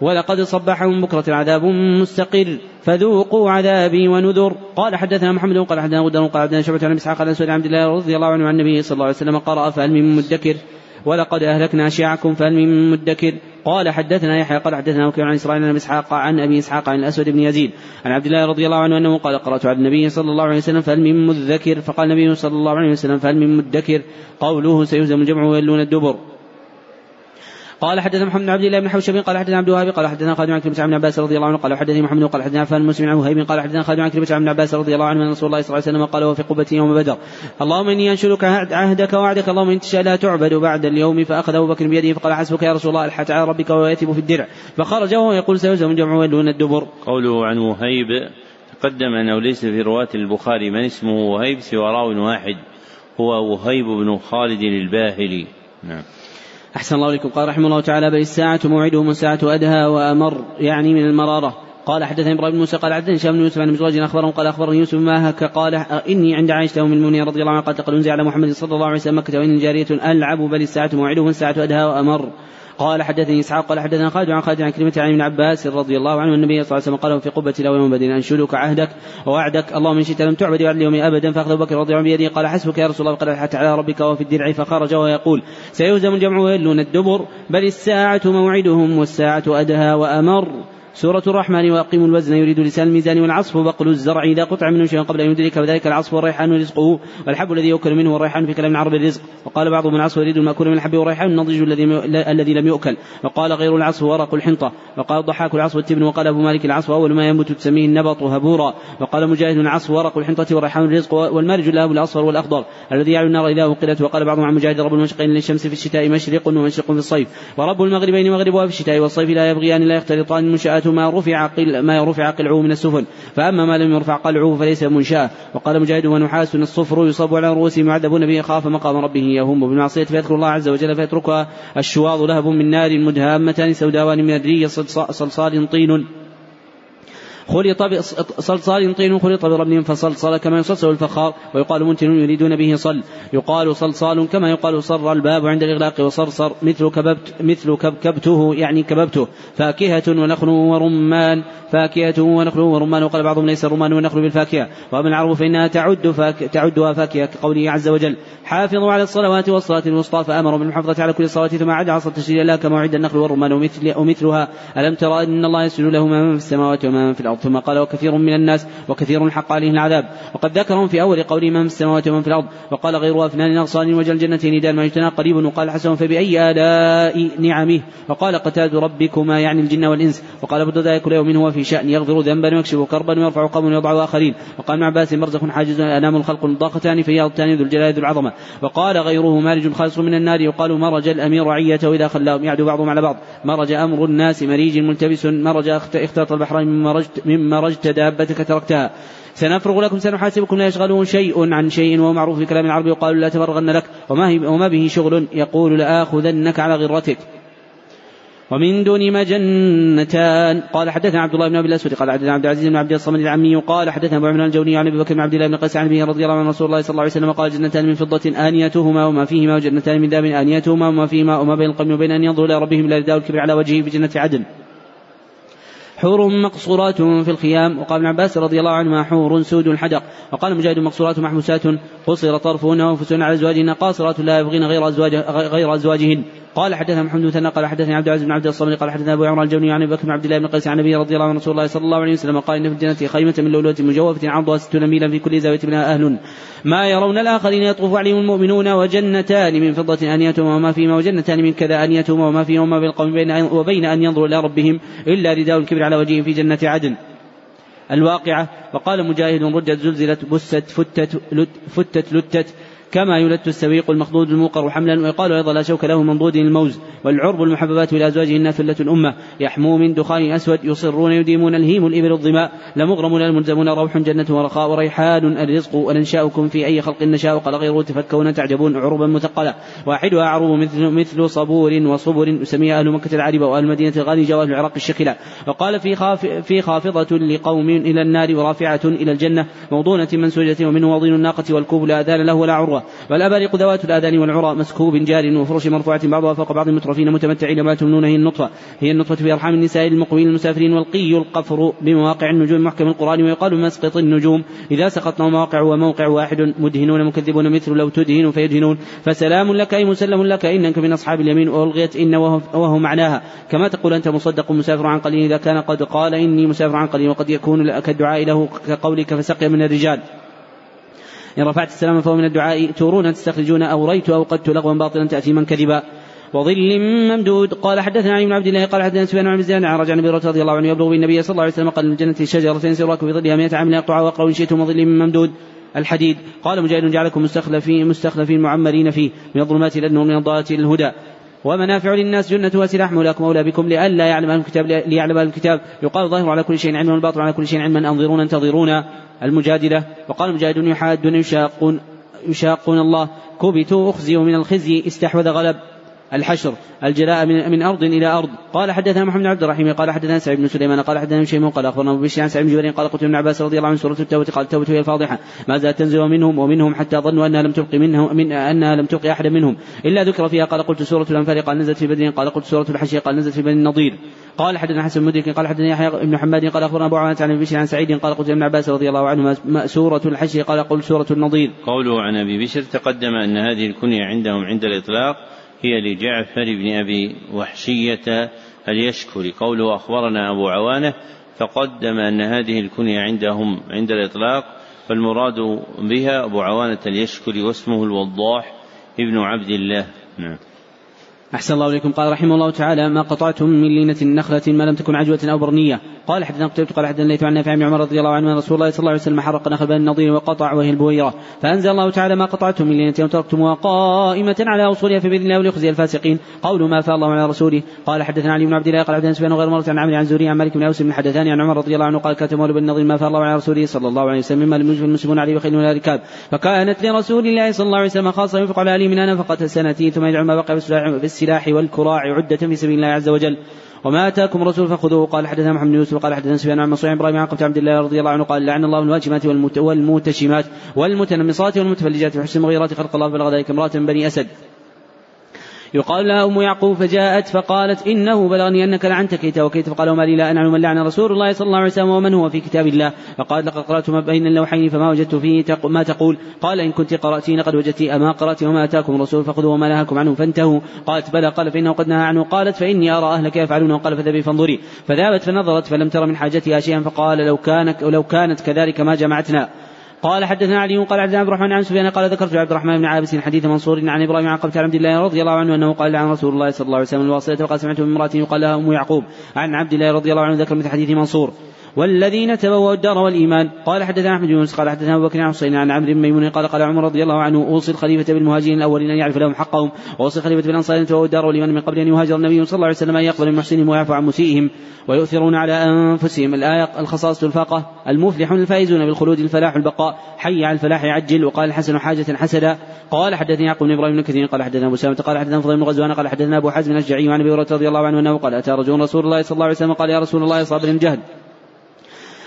ولقد صبحهم بكرة عذاب مستقر. فذوقوا عذابي ونذر. قال حدثنا محمد قال حدثنا غدر قال حدثنا شعبة عن إسحاق عن عبد الله رضي الله عنه عن النبي صلى الله عليه وسلم قرأ فهل من مدكر؟ ولقد أهلكنا أشياعكم فهل من مدكر؟ قال حدثنا يحيى قال حدثنا وكيع عن إسرائيل عن إسحاق عن أبي إسحاق عن الأسود بن يزيد عن عبد الله رضي الله عنه أنه قال قرأت على النبي صلى الله عليه وسلم فهل من مذكر؟ فقال النبي صلى الله عليه وسلم فهل من مدكر؟ قوله سيهزم الجمع ويلون الدبر. قال حدثنا محمد بن عبد الله بن حوشب قال حدثنا عبد الوهاب قال حدثنا خالد بن عكرمة عن عباس رضي الله عنه قال حدثني محمد قال حدثنا عفان المسلم عن وهيب قال حدثنا خالد بن عكرمة عن عباس رضي الله عنه أن رسول الله صلى الله عليه وسلم قال وفي قبة يوم بدر. اللهم إني أنشدك عهدك ووعدك اللهم إن تشاء لا تعبد بعد اليوم. فأخذ أبو بكر بيده فقال حسبك يا رسول الله الحت على ربك ويتب في الدرع. فخرج وهو يقول سيهزم جمع ويلون الدبر. قوله عن وهيب تقدم أنه ليس في رواة البخاري من اسمه وهيب سوى راو واحد هو وهيب بن خالد الباهلي. نعم. أحسن الله عليكم قال رحمه الله تعالى بل الساعة موعدهم والساعة أدهى وأمر يعني من المرارة. قال حدثني إبراهيم بن موسى قال حدثني هشام بن يوسف عن مزواج اخبرهم قال أخبرني يوسف ما هك؟ قال إني عند عائشة أم المؤمنين رضي الله عنها قال تقول أنزل على محمد صلى الله عليه وسلم مكه واني جارية ألعب بل الساعة موعدهم والساعة أدهى وأمر. قال حدثني إسحاق قال حدثنا خالد عن خالد عن كلمة عن ابن عباس رضي الله عنه النبي صلى الله عليه وسلم قال في قبة له يوم بدر انشدك عهدك ووعدك اللهم إن شئت لم تعبد بعد اليوم أبدا فأخذ بكر رضي الله عنه بيده قال حسبك يا رسول الله قد الحت على ربك وفي الدرع فخرج ويقول سيهزم الجمع ويلون الدبر بل الساعة موعدهم والساعة أدهى وأمر. سورة الرحمن وأقيموا الوزن يريد لسان الميزان والعصف بقل الزرع إذا قطع منه شيء قبل أن يدرك وذلك العصف والريحان رزقه والحب الذي يؤكل منه والريحان في كلام العرب الرزق. وقال بعضهم العصف يريد المأكول من الحب والريحان النضج الذي الذي لم يؤكل. وقال غير العصف ورق الحنطة. وقال الضحاك العصف التبن وقال أبو مالك العصف أول ما ينبت تسميه النبط هبورا. وقال مجاهد العصف ورق الحنطة والريحان الرزق والمارج اللهب الأصفر والأخضر الذي يعلو النار إذا وقلت. وقال بعضهم عن مجاهد رب المشرقين للشمس في الشتاء مشرق ومشرق في الصيف. ورب المغربين مغربها في الشتاء والصيف لا يبغيان لا يختلطان المنشآت ما رفع قل ما رفع قلعه من السفن فأما ما لم يرفع قلعه فليس منشأة. وقال مجاهد ونحاس الصفر يصب على رؤوسهم يعذبون به خاف مقام ربه يهم بالمعصية فيذكر الله عز وجل فيتركها. الشواظ لهب من نار مدهامتان سوداوان من أدري صلصال طين. خلط صلصال طين خلط برمل فصلصل كما يصلصل الفخار ويقال منتن يريدون به صل. يقال صلصال كما يقال صر الباب عند الإغلاق وصرصر مثل كببت مثل كبكبته يعني كببته. فاكهة ونخل ورمان. فاكهة ونخل ورمان. وقال بعضهم ليس الرمان والنخل بالفاكهة. وأما العرب فإنها تعد فاك تعدها فاكهة كقوله عز وجل حافظوا على الصلوات والصلاة الوسطى فأمر بالمحافظة على كل صلاة ثم عاد عصى التشريع الله كما وعد النخل والرمان ومثل ومثلها. ألم ترى أن الله يسجد له ما في السماوات وما في الأرض ثم قال وكثير من الناس وكثير حق عليه العذاب. وقد ذكرهم في أول قوله من في السماوات ومن في الأرض. وقال غير أفنان أغصان وجل جنة نداء ما يجتنى قريب وقال حسن فبأي آلاء نعمه؟ وقال قتاد ربكما يعني الجن والإنس. وقال أبو الدرداء كل يوم هو في شأن يغفر ذنبا ويكشف كربا ويرفع قوم ويضع آخرين. وقال ابن عباس مرزق حاجز أنام الخلق ضاقتان فياضتان ذو الجلال ذو العظمة. وقال غيره مارج خالص من النار. يقال مرج الأمير رعيته إذا خلاهم يعدو بعضهم على بعض. مرج أمر الناس مريج ملتبس. مرج اختلط البحرين مما مرجت. دابتك تركتها. سنفرغ لكم سنحاسبكم لا يشغله شيء عن شيء وهو معروف في كلام العرب يقال لا تفرغن لك وما, وما به شغل يقول لآخذنك على غرتك. ومن دون جنتان قال حدثنا عبد الله بن أبي الأسود قال حدثنا عبد العزيز بن عبد الصمد العمي قال حدثنا أبو عمران الجوني عن أبي بكر بن عبد الله بن قيس عن ابي رضي الله عنه رسول الله صلى الله عليه وسلم قال جنتان من فضة آنيتهما وما فيهما وجنتان من ذهب آنيتهما وما فيهما وما بين القوم وبين أن ينظروا إلى ربهم لا رداء الكبر على وجهه في جنه عدن. حور مقصورات في الخيام. وقال ابن عباس رضي الله عنهما حور سود الحدق وقال مجاهد مقصورات محبوسات قصر طرفهن وأنفسهن على أزواجهن قاصرات لا يبغين غير غير أزواجهن. قال حدثنا محمد بن قال حدثني عبد العزيز بن عبد الصمد قال حدثنا أبو عمران الجوني عن بكر بن عبد الله بن قيس عن النبي رضي الله عنه رسول الله صلى الله عليه وسلم قال إن في الجنة خيمة من لؤلؤة مجوفة عرضها ستون ميلا في كل زاوية منها أهل. ما يرون الآخرين يطوف عليهم المؤمنون وجنتان من فضة انيتهما وما فيهما وجنتان من كذا انيتهما وما فيهما بالقوم بين وبين أن ينظروا إلى ربهم إلا رداء الكبر على وجههم في جنة عدن. الواقعة وقال مجاهد رجت زلزلت بست فتت لت فتت لتت. كما يلت السويق المخضود الموقر حملا ويقال أيضا لا شوك له منضود الموز والعرب المحببات إلى أزواجهن ثلة الأمة يحمو من دخان أسود يصرون يديمون الهيم الإبل الظماء لمغرمون الملزمون روح جنة ورخاء وريحان الرزق وننشاؤكم في أي خلق نشاء قال غيره تفكون تعجبون عربا مثقلة واحدها عروب مثل مثل صبور وصبر يسميها أهل مكة العربة وأهل المدينة الغالجة وأهل العراق الشكلة وقال في خاف في خافضة لقوم إلى النار ورافعة إلى الجنة موضونة منسوجة ومنه وضين الناقة والكوب لا أذان له ولا عروة والأبارق ذوات الآذان والعرى مسكوب جار وفرش مرفوعة بعضها فوق بعض مترفين متمتعين ما تمنون هي النطفة. هي النطفة في أرحام النساء المقبلين المسافرين والقي القفر بمواقع النجوم محكم القرآن ويقال مسقط النجوم. إذا سقطنا مواقع وموقع واحد مدهنون مكذبون مثل لو تدهن فيدهنون. فسلام لك أي مسلم لك إنك من أصحاب اليمين. وألغيت إن وهو معناها. كما تقول أنت مصدق مسافر عن قليل إذا كان قد قال إني مسافر عن قليل وقد يكون كالدعاء له كقولك فسقي من الرجال. إن رفعت السلام فهو من الدعاء تورون تستخرجون أوريت أو قدت لغوا باطلا تأتي من كذبا وظل ممدود. قال حدثنا علي بن عبد الله قال حدثنا سفيان بن زياد عن رجع النبي رضي الله عنه يبلغ بالنبي صلى الله عليه وسلم قال من الجنة شجرة سراك في ظلها 100 عام يقطع واقرأ إن شئتم وظل ممدود. الحديد. قال مجاهد جعلكم مستخلفين مستخلفين معمرين فيه من الظلمات إلى النور من الضالة إلى الهدى. ومنافع للناس جنة وسلاح مولاكم أولى بكم لئلا يعلم أهل الكتاب ليعلم أهل الكتاب. يقال ظاهر على كل شيء علما والباطل على كل شيء علما. أنظرون انتظرون المجادلة. وقال المجاهدون يحادون يشاقون يشاقون الله. كبتوا أخزيوا من الخزي. استحوذ غلب. الحشر الجلاء من, من أرض إلى أرض. قال حدثنا محمد عبد الرحيم قال حدثنا سعيد بن سليمان قال حدثنا شيء قال أخبرنا أبو بشر عن سعيد بن جبير قال قلت ابن عباس رضي الله عنه سورة التوبة قال التوبة هي الفاضحة. ما زالت تنزل منهم ومنهم حتى ظنوا أنها لم تبق منهم من أنها لم تبق أحدا منهم. إلا ذكر فيها قال قلت سورة الأنفال قال نزلت في بدر قال قلت سورة الحشية قال نزلت في بني النضير. قال حدثنا حسن مدرك قال حدثنا يحيى بن حماد قال أخبرنا أبو عوانة عن أبي بشر عن سعيد قال قلت ابن عباس رضي الله عنهما سورة الحشر قال قل سورة النضير. قوله عن أبي بشر تقدم أن هذه الكنية عندهم عند الإطلاق هي لجعفر بن أبي وحشية اليشكري قوله أخبرنا أبو عوانة تقدم أن هذه الكنية عندهم عند الإطلاق فالمراد بها أبو عوانة اليشكري واسمه الوضاح ابن عبد الله نعم. أحسن الله إليكم. قال رحمه الله تعالى ما قطعتم من لينة نخلة ما لم تكن عجوة أو برنية. قال حدثنا قتيبة قال حدثنا ليث عن نافع بن عمر رضي الله عنه رسول الله صلى الله عليه وسلم حرق نخل بني النضير وقطع وهي البويرة. فأنزل الله تعالى ما قطعتم من لينة وتركتموها قائمة على أصولها فبإذن الله وليخزي الفاسقين. قول ما فاء الله على رسوله. قال حدثنا علي بن عبد الله قال حدثنا سفيان غير مرة عن عمرو عن زوري عن مالك بن أوس بن حدثاني عن عمر رضي الله عنه قال كتب مولى بن النضير ما فاء الله على رسوله صلى الله عليه وسلم مما لم يجب المسلمون عليه وخيل ولا ركاب فكانت لرسول الله صلى الله عليه وسلم خاصة ينفق على من نفقة سنتين ثم يجعل ما بقي بالسلاح والكراع عدة في سبيل الله عز وجل. وما آتاكم الرسول فخذوه. قال حدثنا محمد بن يوسف قال حدثنا سفيان عن مصري إبراهيم عن عبد الله رضي الله عنه قال لعن الله الواجمات والمتشمات والمتنمصات والمتفلجات في حسن المغيرات خلق الله بلغ ذلك امرأة بني أسد. يقال لها أم يعقوب فجاءت فقالت إنه بلغني أنك لعنت كيت وكيت فقال وما لي لا أنعم من لعن رسول الله صلى الله عليه وسلم ومن هو في كتاب الله؟ فقال لقد قرأت ما بين اللوحين فما وجدت فيه ما تقول؟ قال إن كنت قرأتين قد وجدت أما قرأت وما أتاكم الرسول فخذوا وما نهاكم عنه فانتهوا. قالت بلى. قال فإنه قد نهى عنه. قالت فإني أرى أهلك يفعلونه قال فذهبي فانظري. فذهبت فنظرت فلم تر من حاجتها شيئا فقال لو كان لو كانت كذلك ما جمعتنا. قال حدثنا علي قال عبد الرحمن عن سفيان قال ذكرت عبد الرحمن بن عابس حديث منصور عن إبراهيم عن قبة عبد الله رضي الله عنه أنه قال عن رسول الله صلى الله عليه وسلم الواصلة وقال سمعت من امرأة يقال لها أم يعقوب. عن عبد الله رضي الله عنه ذكر مثل حديث منصور. والذين تبوأوا الدار والإيمان. قال حدثنا أحمد بن يونس قال حدثنا أبو بكر عن حسين عن عمرو بن ميمون قال قال عمر رضي الله عنه أوصي الخليفة بالمهاجرين الأولين أن يعرف لهم حقهم وأوصي الخليفة بالأنصار أن تبوأوا الدار والإيمان من قبل أن يهاجر النبي صلى الله عليه وسلم أن يقبل من محسنهم ويعفو عن مسيئهم ويؤثرون على أنفسهم. الآية الخصاصة الفاقة المفلحون الفائزون بالخلود الفلاح البقاء حي على الفلاح عجل وقال الحسن حاجة حسدا قال حدثني يعقوب بن إبراهيم بن كثير قال حدثنا أبو سلمة قال حدثنا فضيل بن غزوان قال حدثنا أبو حزم الأشجعي عن أبي هريرة رضي الله عنه أنه قال أتى رجل رسول الله صلى الله عليه وسلم قال يا رسول الله صابر الجهد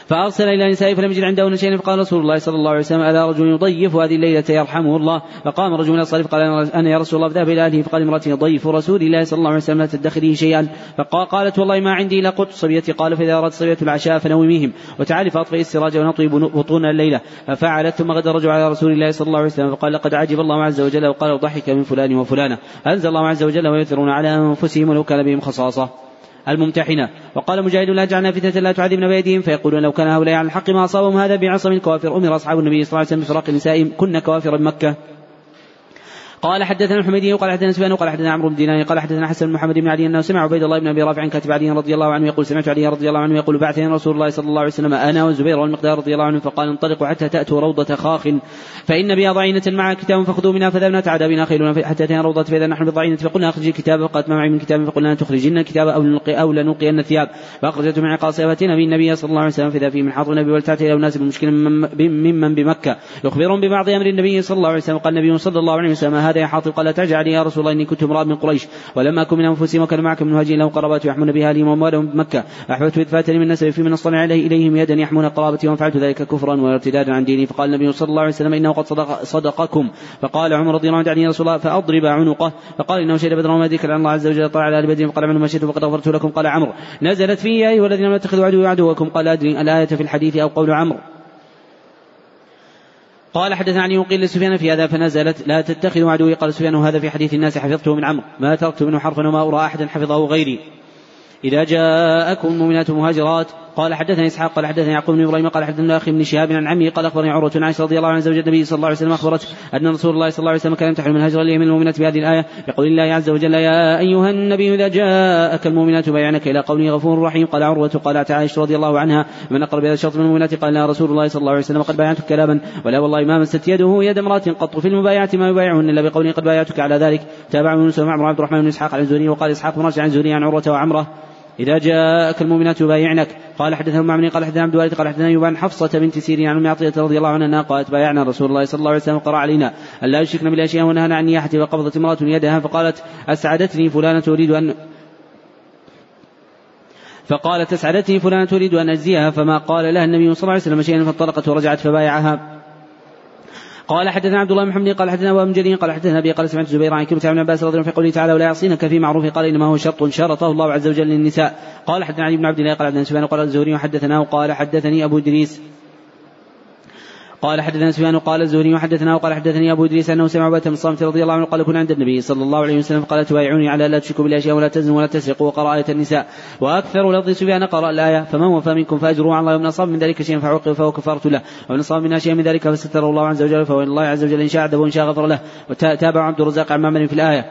فأرسل إلى نسائه فلم يجد عندهن شيئا فقال رسول الله صلى الله عليه وسلم ألا رجل يضيف هذه الليلة يرحمه الله؟ فقام رجل من الصالح قال أنا يا رسول الله فذهب إلى أهله. فقال امرأتي ضيف رسول الله صلى الله عليه وسلم لا تدخري شيئا. فقالت والله ما عندي إلا قط صبيتي. قال فإذا أردت صبية العشاء فنوميهم وتعالي فأطفئي السراج ونطوي بطون الليلة. ففعلت ثم غدا الرجل على رسول الله صلى الله عليه وسلم فقال لقد عجب الله عز وجل وقال ضحك من فلان وفلانة أنزل الله عز وجل ويؤثرون على أنفسهم ولو كان بهم خصاصة. الممتحنة. وقال مجاهد لا جعلنا فتنة لا تعذبنا بأيديهم فيقولون لو كان هؤلاء على الحق ما أصابهم هذا بعصم الكوافر أمر أصحاب النبي صلى الله عليه وسلم بفراق النساء. كن كوافر مكة. قال حدثنا الحميدي وقال حدثنا سفيان وقال حدثنا عمرو بن دينار قال حدثنا حسن بن محمد بن علي انه سمع عبيد الله بن أبي رافع كاتب علي رضي الله عنه يقول سمعت علي رضي الله عنه يقول بعثني رسول الله صلى الله عليه وسلم أنا والزبير والمقدار رضي الله عنه فقال انطلقوا حتى تأتوا روضة خاخ فإن بها ضعينة معها كتاب فخذوا منها فذهبنا تعدى بنا خيلنا حتى اتينا روضة فإذا نحن بضعينة فقلنا اخرجي الكتاب فقالت ما معي من كتاب فقلنا تخرجين الكتاب أو لنلقي أو لنلقين الثياب. فاخرجته من عقاص فاتينا به النبي صلى الله عليه وسلم فإذا فيه من حاضر النبي ولتاتي إلى أناس بمشكل ممن بمكة. يخبرهم ببعض أمر النبي صلى الله عليه وسلم قال النبي صلى الله عليه وسلم هذا يا حاطب؟ قال تجعل يا رسول الله إني كنت امرأ من قريش ولم أكن من أنفسهم وكان معك من مهاجرين لهم قرابات يحمون بها لهم أموالهم بمكة أحببت إذ فاتني من نسب في من أصطنع عليه إليهم يدا يحمون قرابتي وفعلت ذلك كفرا وارتدادا عن ديني. فقال النبي صلى الله عليه وسلم إنه قد صدق صدقكم. فقال عمر رضي الله عنه يا رسول الله فأضرب عنقه. فقال إنه شهد بدر وما ذكر الله عز وجل طلع على أهل بدر فقال عمر ما شئت فقد غفرت لكم. قال عمرو نزلت في يا أيها الذين لم تتخذوا عدوي عدوكم. قال أدري الآية في الحديث أو قول عمرو قال حدثنا علي وقيل لسفيان في هذا فنزلت لا تتخذوا عدوي. قال سفيان هذا في حديث الناس حفظته من عمرو. ما تركت منه حرفا وما أرى أحدا حفظه غيري. إذا جاءكم المؤمنات مهاجرات قال حدثني إسحاق قال حدثني يعقوب بن إبراهيم قال حدثنا أخي بن شهاب عن عمه قال أخبرني عروة عن عائشة رضي الله عنها زوج النبي صلى الله عليه وسلم اخبرته أن رسول الله صلى الله عليه وسلم كان يمتحن من هجر اليمين المؤمنات بهذه الآية يقول الله عز وجل يا أيها النبي إذا جاءك المؤمنات بيعنك إلى قوله غفور رحيم قال عروة قالت عائشة رضي الله عنها من أقرب هذا الشرط من المؤمنات قال لا رسول الله صلى الله عليه وسلم قد بايعتك كلاما ولا والله ما مست يده يد امرأة قط في المبايعة ما يبايعهن إلا بقوله قد بايعتك على ذلك. تابع يونس ومعمر عبد الرحمن بن إسحاق عن الزهري وقال إسحاق بن عن عن عروة وعمرة. إذا جاءك المؤمنات يبايعنك. قال حدثنا معمر قال حدثنا عبد الوارث قال حدثنا يبان حفصة بنت سيرين عن أم عطية رضي الله عنها قالت بايعنا رسول الله صلى الله عليه وسلم قرأ علينا أن لا يشركن بالله شيئا ونهانا عن نياحة وقبضت امرأة يدها فقالت أسعدتني فلانة تريد أن فقالت أسعدتني فلانة تريد أن أجزيها فما قال لها النبي صلى الله عليه وسلم شيئا فانطلقت ورجعت فبايعها. قال حدثنا عبد الله بن محمد قال حدثنا أبو جرير قال حدثنا أبي قال سمعت الزبير عن كلمه ابن عباس رضي الله عنه في قوله تعالى ولا يعصينك في معروف قال إنما هو شرط شرطه الله عز وجل للنساء. قال حدثنا علي بن عبد الله قال حدثنا سفيان قال الزهري وحدثناه قال حدثني أبو إدريس. قال حدثنا سفيان قال الزهري وحدثنا وقال حدثني أبو إدريس أنه سمع بن الصامت رضي الله عنه قال كنا عند النبي صلى الله عليه وسلم. قال تبايعوني على لا تشركوا بالله شيئا ولا تزنوا ولا تسرقوا وقرأ آية النساء. وأكثر لفظ سفيان قرأ الآية فمن وفى منكم فاجروا على الله ومن أصاب من ذلك شيئا فعوقب فهو كفارة له ومن أصاب منها شيئا من ذلك فستره الله عز وجل فهو الله عز وجل إن شاء عذبه وإن شاء غفر له. وتابع عبد الرزاق عن في الآية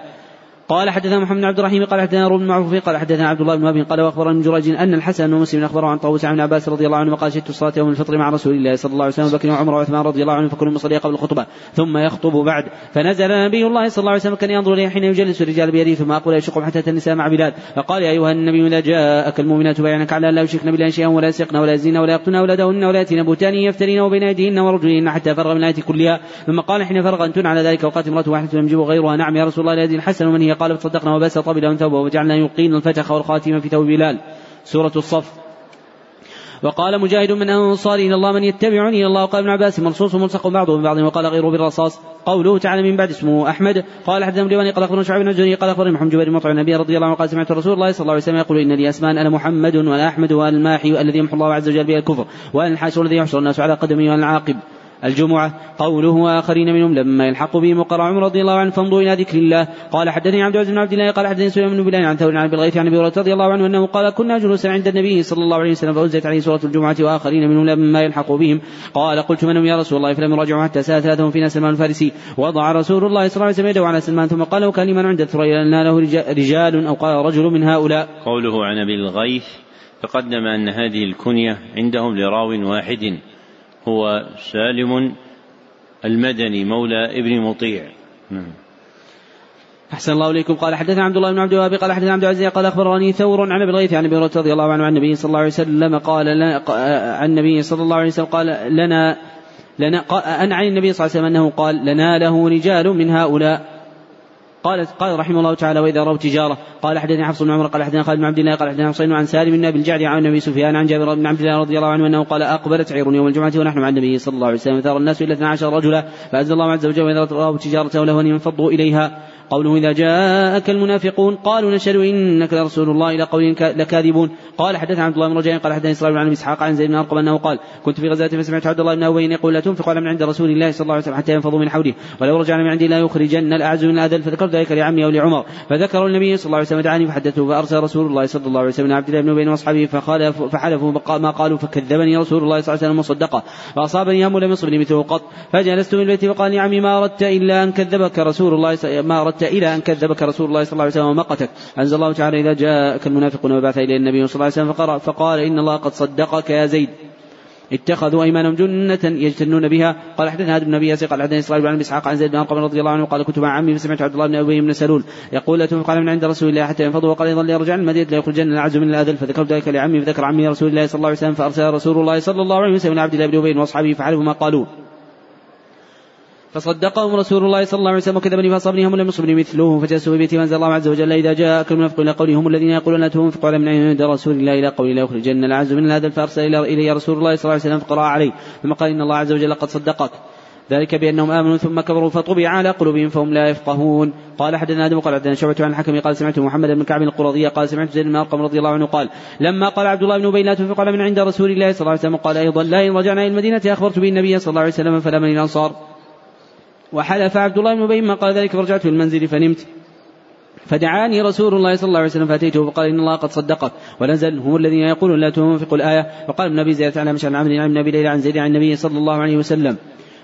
قال حدثنا محمد بن عبد الرحيم قال حدثنا روح بن معروف قال حدثنا عبد الله بن وهب قال واخبرني جريج أن الحسن بن مسلم أخبره عن طاووس عن عباس رضي الله عنه وقال شهدت الصلاه يوم الفطر مع رسول الله صلى الله عليه وسلم وبكر وعمر وعثمان رضي الله عنه فكل مصلي قبل الخطبة ثم يخطب بعد. فنزل نبي الله صلى الله عليه وسلم كان ينظر إليه حين يجلس الرجال بيده ثم أقول يشقهم حتى النساء مع بلال. فقال يا أيها النبي إذا جاءك المؤمنات بيانك على لا يشركن بالله شيئا ولا يسرقن ولا يزنين ولا يقتلن أولادهن ولا يأتين بهتان يفترين وبين أيديهن ورجلهن حتى فرغ من الآية كلها. ثم قال حين فرغ أنتن على ذلك وقالت امرأة واحدة يمجب غيرها. نعم يا رسول الله الذي الحسن ومن هي قال فصدقنا وبس طبل ثوبه وجعلنا يلقين الفتخ والخاتم في ثوب بلال. سورة الصف. وقال مجاهد من أنصار إلى الله من يتبعني إلى الله وقال ابن عباس مرصوص ملصق بعضه ببعض وقال غيره بالرصاص. قوله تعالى من بعد اسمه أحمد. قال حدثنا ابن قال أخبرنا شعيب بن الزهري قال أخبرني محمد جبير مطعم النبي رضي الله عنه قال سمعت رسول الله صلى الله عليه وسلم يقول إن لي أسماء أنا محمد وأنا أحمد وأنا الماحي الذي يمحو الله عز وجل به الكفر وأنا الحاشر الذي يحشر الناس على قدمه وأنا العاقب. الجمعة. قوله وآخرين منهم لما يلحق بهم وقال عمر رضي الله عنه فامضوا إلى ذكر الله. قال حدثني عبد العزيز بن عبد الله قال حدثني سليمان بن بلال عن ثور عن بالغيث عن أبي هريرة رضي الله عنه أنه قال كنا جلوسا عند النبي صلى الله عليه وسلم فأنزلت عليه سورة الجمعة وآخرين منهم لما يلحق بهم. قال قلت من يا رسول الله؟ فلم يراجعوا حتى سأل ثلاثهم فينا سلمان الفارسي. وضع رسول الله صلى الله عليه وسلم يده على سلمان ثم قال وكان لمن عند الثريا له رجال أو قال رجل من هؤلاء. قوله عن أبي الغيث تقدم أن هذه الكنية عندهم لراو واحد هو سالم المدني مولى ابن مطيع. نعم. أحسن الله إليكم. قال حدثنا عبد الله بن عبد الوهاب قال حدثنا عبد العزيز قال أخبرني ثور عن أبي الغيث عن أبي هريرة رضي الله عنه عن النبي صلى الله عليه وسلم قال لنا عن النبي صلى الله عليه وسلم قال لنا لنا أن عن النبي صلى الله عليه وسلم أنه قال لنا له رجال من هؤلاء. قال قال رحمه الله تعالى وإذا رأوا تجاره قال حدثني حفص بن عمر قال حدثنا خالد بن عبد الله قال حدثنا حسين عن سالم بن أبي الجعد عن النبي سفيان عن جابر بن عبد الله رضي الله عنه أنه قال أقبلت عير يوم الجمعة ونحن مع النبي صلى الله عليه وسلم ثار الناس إلى 12 رجلا فأنزل الله عز وجل وإذا رأوا تجارة لهوا انفضوا إليها قوله إذا جاءك المنافقون قالوا نشهد إنك لرسول الله إلى قول لكاذبون. قال حدثنا عبد الله بن رجاء قال حدثني إسرائيل عن إسحاق عن زيد بن أرقم أنه قال كنت في غزاة فسمعت عبد الله بن أبي يقول لا تنفق على من عند رسول الله صلى الله عليه وسلم حتى ينفضوا من حوله. ولو رجعنا من عندي لا يخرجن الأعز من الأذل. فذكرت ذلك لعمي أو لعمر. فذكر النبي صلى الله عليه وسلم دعاني فحدثته فأرسل رسول الله صلى الله عليه وسلم عبد الله بن أبي وأصحابه فحلفوا ما قالوا فكذبني رسول الله صلى الله عليه وسلم وصدقه فأصابني هم لم يصبني مثله قط. فجلست من البيت فقال يا عمي ما أردت إلا أن كذبك رسول الله ما أردت إلى أن كذبك رسول الله صلى الله عليه وسلم ومقتك. أنزل الله تعالى إذا جاءك المنافقون وبعث إليه النبي صلى الله عليه وسلم فقرأ فقال إن الله قد صدقك يا زيد. اتخذوا أيمانهم جنة يجتنون بها. قال حدثنا هذا بن أبي قال حدثنا اسرائيل بن إسحاق عن زيد بن أرقم رضي الله عنه قال كنت مع عمي فسمعت عبد الله بن أبي بن سلول. يقول لا تنفق من عند رسول الله حتى ينفضوا وقال أيضا ليرجع المدينة ليخرجن العز من الأذل. فذكرت ذلك لعمي فذكر عمي رسول الله صلى الله عليه وسلم فأرسل رسول الله صلى الله عليه وسلم عبد الله بن أبي وأصحابه فعلوا ما قالوا. فصدقهم رسول الله صلى الله عليه وسلم وكذبني فاصابني هم لم يصبني مثله فجلسوا في بيتي وانزل الله عز وجل إذا جاءك المنافق إلى قوله هم الذين يقولون لا تنفقوا على من عند رسول الله إلى قول لا يخرجن العز من هذا فارسل إلي رسول الله صلى الله عليه وسلم فقرأ عليه ثم قال إن الله عز وجل قد صدقك ذلك بأنهم آمنوا ثم كفروا فطبع على قلوبهم فهم لا يفقهون قال حدثنا آدم قال حدثنا شعبة عن الحكم قال سمعت محمد بن كعب القرظي قال سمعت زيد بن أرقم رضي الله عنه قال لما قال عبد الله بن أبي لا تنفق على من عند رسول الله صلى الله عليه وسلم قال أيضا لا إن رجعنا إلى المدينة أخبرت به النبي صلى الله عليه وسلم فلا من الانصار وحلف عبد الله بن أبي ما قال ذلك فرجعت في المنزل فنمت. فدعاني رسول الله صلى الله عليه وسلم فأتيته فقال إن الله قد صدقك. ونزل هم الذين يقولون لا تنفقوا الآية. وقال ابن أبي زيد عن مشعل عن عمرو عن ليلى عن زيد عن النبي صلى الله عليه وسلم.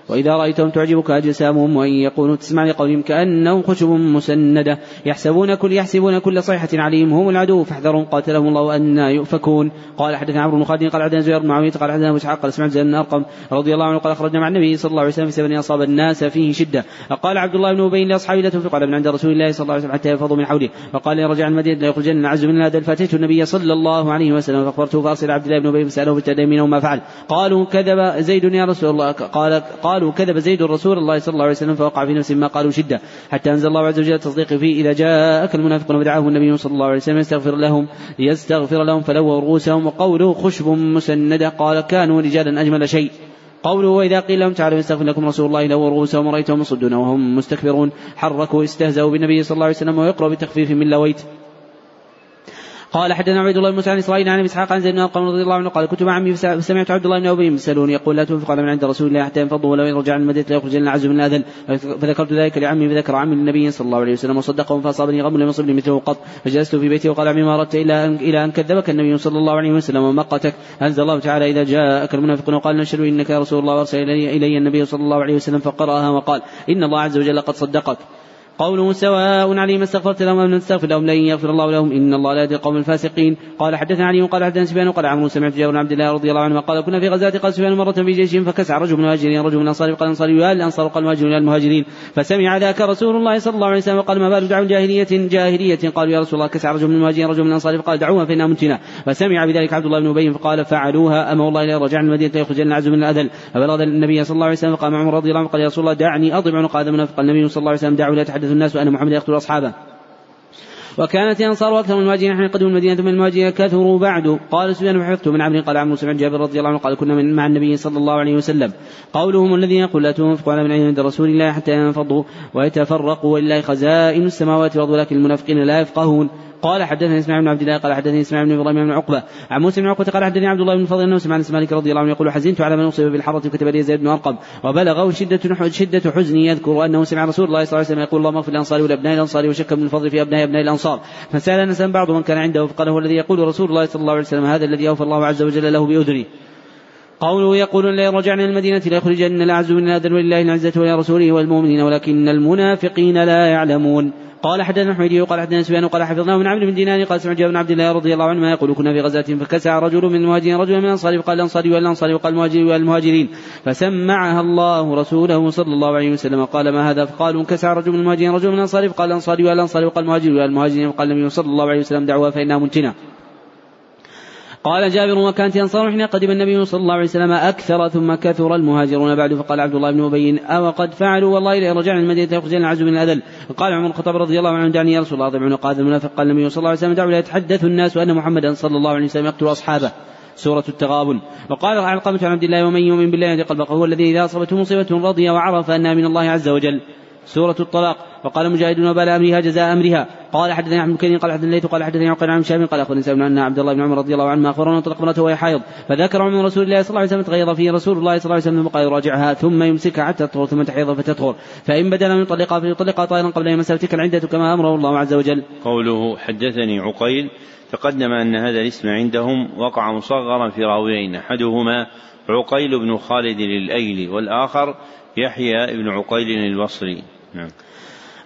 وإذا رأيتهم تعجبك أجسامهم وإن يقولوا تسمع لقولهم كأنهم خشب مسندة. يحسبون كل يحسبون كل صيحة عليهم هم العدو. فاحذرهم قاتلهم الله أن يؤفكون. قال حدثنا عمرو بن خالد قال حدثنا زهير بن معاوية قال حدثنا أبو إسحاق قال سمعت زيد أرقم رضي الله عنه قال أخرجنا مع النبي صلى الله عليه وسلم في سبب أصاب الناس فيه شدة. قال عبد الله بن أبي لأصحابه لا تنفق على من عند رسول الله صلى الله عليه وسلم حتى يفضوا من حوله. وقال لي رجع المدينة لا يخرجن العز من هذا. فأتيت النبي صلى الله عليه وسلم فأخبرته فأرسل عبد الله بن أبي فسأله بالتدين ما فعل. قالوا كذب زيد يا رسول الله. قال قالوا كذب زيد رسول الله صلى الله عليه وسلم فوقع في نفسه ما قالوا شدة حتى أنزل الله عز وجل التصديق فيه إذا جاءك المنافقون ودعاهم النبي صلى الله عليه وسلم يستغفر لهم يستغفر لهم فلووا رؤوسهم وقوله خشب مسندة قال كانوا رجالا أجمل شيء. قوله وإذا قيل لهم تعالوا يستغفر لكم رسول الله لو رؤوسهم ورأيتهم يصدون وهم مستكبرون حركوا استهزأوا بالنبي صلى الله عليه وسلم ويقرأ بتخفيف من لويت. قال حدثنا عبد الله بن عن إسرائيل عن إسحاق عن زيد بن رضي الله عنه قال كنت مع عمي فسمعت عبد الله بن أبي يسألوني يقول لا تنفق على من عند رسول الله حتى ينفضوا ولو يرجع عن المدينة ليخرج لنا عز من الأذن. فذكرت ذلك لعمي فذكر عمي النبي صلى الله عليه وسلم وصدقه فأصابني غم لم يصبني مثله قط. فجلست في بيتي وقال عمي ما اردت إلا أن إلى أن كذبك النبي صلى الله عليه وسلم ومقتك انزل الله تعالى إذا جاءك المنافقون وقال نشهد إنك يا رسول الله وأرسل إلي النبي صلى الله عليه وسلم فقرأها وقال إن الله عز وجل قد صدقك. قوله سواء عليهم استغفرت لهم أم لم تستغفر لهم لن يغفر الله لهم. إن الله لا يهدي القوم الفاسقين. قال حدثنا علي قال حدثنا سفيان وقال عمرو سمعت جابر بن عبد الله رضي الله عنه قال كنا في غزاة قال سفيان مرة في جيش فكسع رجل من المهاجرين رجل من الأنصار قال الأنصار يا الأنصار قال المهاجرون المهاجرين. فسمع ذاك رسول الله صلى الله عليه وسلم وقال ما بال دعوا جاهلية جاهلية؟ قالوا يا رسول الله كسع رجل من المهاجرين رجل من الأنصار فقال دعوها فإنها منتنة فسمع بذلك عبد الله بن أبي فقال فعلوها أما والله لا رجعنا المدينة يخرجن العز من الأذل. فبلغ النبي صلى الله عليه وسلم فقام عمر رضي الله عنه قال يا رسول الله دعني أضرب عنق هذا النبي صلى الله عليه وسلم دعوا لا يتحدث الناس وأن محمد يقتل أصحابه. وكانت الأنصار أكثر من المهاجرين حين قدموا المدينة من المهاجرين كثروا بعد. قال سفيان حفظت من عمرو قال عمرو سمعت جابر رضي الله عنه قال كنا من مع النبي صلى الله عليه وسلم. قولهم الذين يقول لا تنفقوا على من عند رسول الله حتى ينفضوا ويتفرقوا ولله خزائن السماوات والأرض ولكن المنافقين لا يفقهون. قال حدثني إسماعيل بن عبد الله قال حدثني إسماعيل بن إبراهيم بن عقبة. عن موسى بن عقبة قال حدثني عبد الله بن فضل انه سمع انس مالك رضي الله عنه يقول حزنت على من أصيب بالحرة كتب لي زيد بن أرقم. وبلغه شدة شدة حزني يذكر أنه سمع رسول الله صلى الله عليه وسلم يقول اللهم اغفر الانصار ولأبناء الأنصار وشك من الفضل في أبناء أبناء الأنصار. فسأل أنس بعض من كان عنده فقال هو الذي يقول رسول الله صلى الله عليه وسلم هذا الذي أوفى الله عز وجل له باذنه قوله يقول لا يرجعن المدينة ليخرجن الأعز من الأذن ولله العزة ولرسوله والمؤمنين ولكن المنافقين لا يعلمون. قال حدثنا حميدي قال حدثنا سفيان قال حفظناه من عبد بن دينار قال سمعت بن عبد الله رضي الله عنه ما يقول كنا في غزاة فكسع رجل من المهاجرين رجلا من الأنصار وقال الانصاري والانصاري وقال المهاجرين والمهاجرين. فسمعها الله رسوله صلى الله عليه وسلم. قال ما هذا؟ فقالوا انكسع رجل من المهاجرين رجل من الأنصار فقال الانصاري والانصاري وقال المهاجرين والمهاجرين وقال النبي صلى الله عليه وسلم دعوها فإنها منتنه قال جابر وكانت أنصار حين قدم النبي صلى الله عليه وسلم أكثر ثم كثر المهاجرون بعد فقال عبد الله بن أبي أو قد فعلوا والله إذا رجعنا المدينة يخرجنا العز من الأذل. قال عمر الخطاب رضي الله عنه دعني يا رسول الله عنق هذا المنافق. قال النبي صلى الله عليه وسلم دعوا لا يتحدث الناس أن محمدا صلى الله عليه وسلم يقتل أصحابه. سورة التغابن. وقال علقمة عن عبد الله ومن يؤمن بالله يهدي قلبه هو الذي إذا أصابته مصيبة رضي وعرف أنها من الله عز وجل. سورة الطلاق. وقال مجاهد وبال أمرها جزاء أمرها. قال حدثني احمد بن قال حدثني الليث قال حدثني عقيل عن شام قال أخبرني سالم أن عبد الله بن عمر رضي الله عنه أخبرنا أن طلق امرأته وهي حائض. فذكر عمر رسول الله صلى الله عليه وسلم تغير فيه. رسول الله صلى الله عليه وسلم قال يراجعها ثم يمسكها حتى تطهر ثم تحيض فتطهر. فإن بدل من يطلقها فليطلقها طائرا قبل أن يمسها تلك العدة كما أمره الله عز وجل. قوله حدثني عقيل تقدم أن هذا الاسم عندهم وقع مصغرا في راويين. أحدهما عقيل بن خالد الأيلي والآخر يحيى بن عقيل البصري. نعم.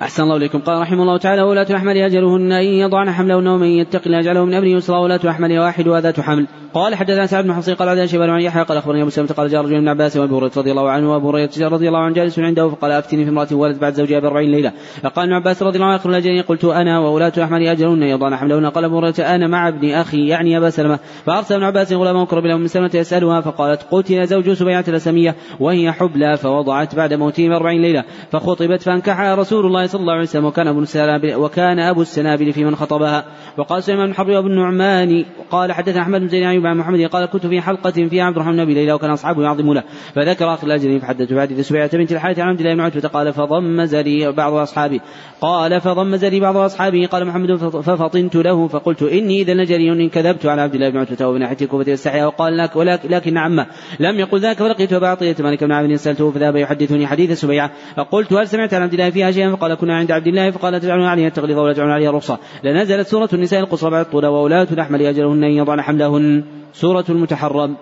أحسن الله إليكم. قال رحمه الله تعالى ولاة الأحمال أجلهن. أن يضعن حملهن ومن يتق الله يجعله من أمره يسرا ولاة الأحمال واحد وذات حمل قال حدثنا سعد بن حصين قال عن شيبان عن يحيى قال أخبرني أبو سلمة قال جاء رجل من عباس وأبي هريرة رضي الله عنه وأبو هريرة رضي الله عنه جالس عنده فقال أفتني في امرأة ولد بعد زوجها بأربعين ليلة. فقال ابن عباس رضي الله عنه اخر الاجلين قلت أنا وولاة احمد أجلهن. يضعن حملهن قال أبو هريرة أنا مع ابن أخي يعني أبا سلمة. فأرسل ابن عباس غلام اقرب له من سلمة يسألها فقالت قتل زوج سبيعة الاسميه وهي حبلى فوضعت بعد موته بأربعين ليلة فخطبت فانكحها رسول الله صلى الله عليه وسلم وكان أبو السنابل وكان أبو السنابل في من خطبها. وقال سليمان بن حرب وابن النعمان قال حدثنا أحمد بن زيد عن محمد قال كنت في حلقة فيها عبد الرحمن بن ليلى وكان أصحابه يعظمون له. فذكر أخ الأجرين فحدث بحديث سبيعة بنت الحارث عن عبد الله بن عتبة قال فضمز لي بعض أصحابي. قال فضمز لي بعض أصحابه قال محمد ففطنت له فقلت إني إذا لجري إن كذبت على عبد الله بن عتبة وبن ناحية الكوفة يستحيا وقال لك ولكن لكن عمه. لم يقل ذاك فلقيت أبا عطية مالك بن عبد سألته فذهب يحدثني حديث سبيعة. فقلت هل سمعت عن عبد الله فيها شيئا؟ فقال كنا عند عبد الله فقال تجعلون عليها التغليظ ولا تجعلون عليها الرخصة لنزلت سورة النساء القصرى بعد الطول وولاة الأحمل أجلهن أن يضعن حملهن. سورة المتحرم.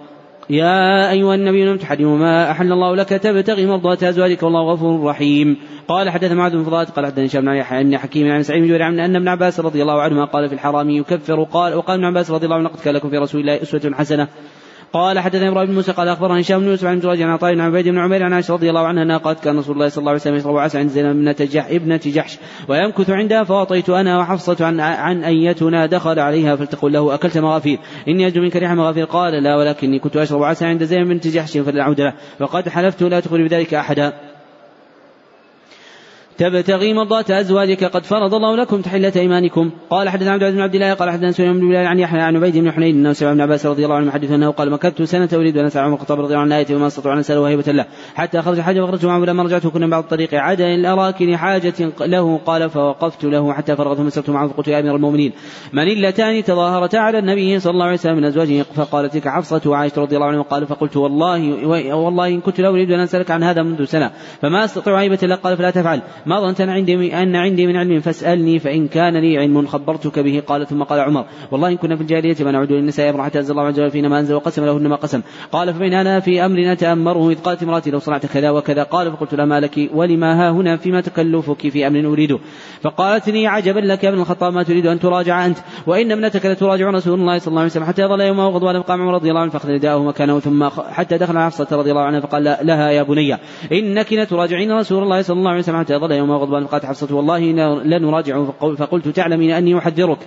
يا أيها النبي لم تحرم ما أحل الله لك تبتغي مرضات أزواجك والله غفور رحيم. قال حدث معاذ بن فضالة قال حدثني هشام بن حكيم عن سعيد بن جبير عن أن ابن عباس رضي الله عنهما قال في الحرام يكفر. قال وقال ابن عباس رضي الله عنه قد كان لكم في رسول الله أسوة حسنة. قال حدثنا إبراهيم بن موسى قال أخبرنا هشام بن يوسف عن جراج عن عطاء بن عبيد بن عمير عن عائشة رضي الله عنها أنها قالت كان رسول الله صلى الله عليه وسلم يشرب عسى عند زينب ابنه جح ابنة جحش ويمكث عندها فأعطيت أنا وحفصة عن عن أيتنا دخل عليها فلتقل له أكلت مغافير. إني أجد منك ريح مغافير. قال لا ولكني كنت أشرب عسى عند زينب بنت جحش فلا اعود له. فقد حلفت لا تخبر بذلك أحدا. تبتغي مرضات أزواجك قد فرض الله لكم تحلة إيمانكم. قال حدثنا عبد العزيز بن عبد الله قال حدثنا سليمان بن بلال عن يحيى عن عبيد بن حنين إنه سمع ابن عباس رضي الله عنه يحدث أنه قال مكثت سنة أريد أن اسال عمر الخطاب رضي الله عنه الآية وما استطاع أن أسأله وهيبة له. حتى خرج حاجة فخرجت معه فلما رجعت كنا بعض الطريق عدا ان اراك لحاجه له قال فوقفت له حتى فرغ ثم سرت معه فقلت يا أمير المؤمنين من اللتان تظاهرتا على النبي صلى الله عليه وسلم من أزواجه؟ فقالت تلك حفصة وعائشة رضي الله عنها قال فقلت والله والله إن كنت لا أريد أن أسألك عن هذا منذ سنة فما أستطيع هيبه له؟ قال فلا تفعل. ما ظننت عندي أن عندي من علم؟ فاسألني فإن كان لي علم خبرتك به قال ثم قال عمر والله إن كنا في الجاهلية ما نعود للنساء يبرح حتى أنزل الله عز وجل فينا ما أنزل وقسم لهن ما قسم. قال فمن أنا في أمر نتأمره إذ قالت امرأتي لو صنعت كذا وكذا قال فقلت لها ما لك؟ ولما ها هنا فيما تكلفك في أمر أريده فقالت لي عجبا لك يا ابن الخطاب ما تريد أن تراجع أنت وإن ابنتك لتراجع رسول الله صلى الله عليه وسلم حتى يظل يومه غضبان فقام عمر رضي الله عنه فأخذ رداءه مكانه ثم حتى دخل حفصة رضي الله عنها فقال لها يا بني إنك لتراجعين رسول الله صلى الله عليه وسلم حتى يظل يومه غضبان فقالت حفصة والله لنراجعه. فقلت تعلمين أني أحذرك.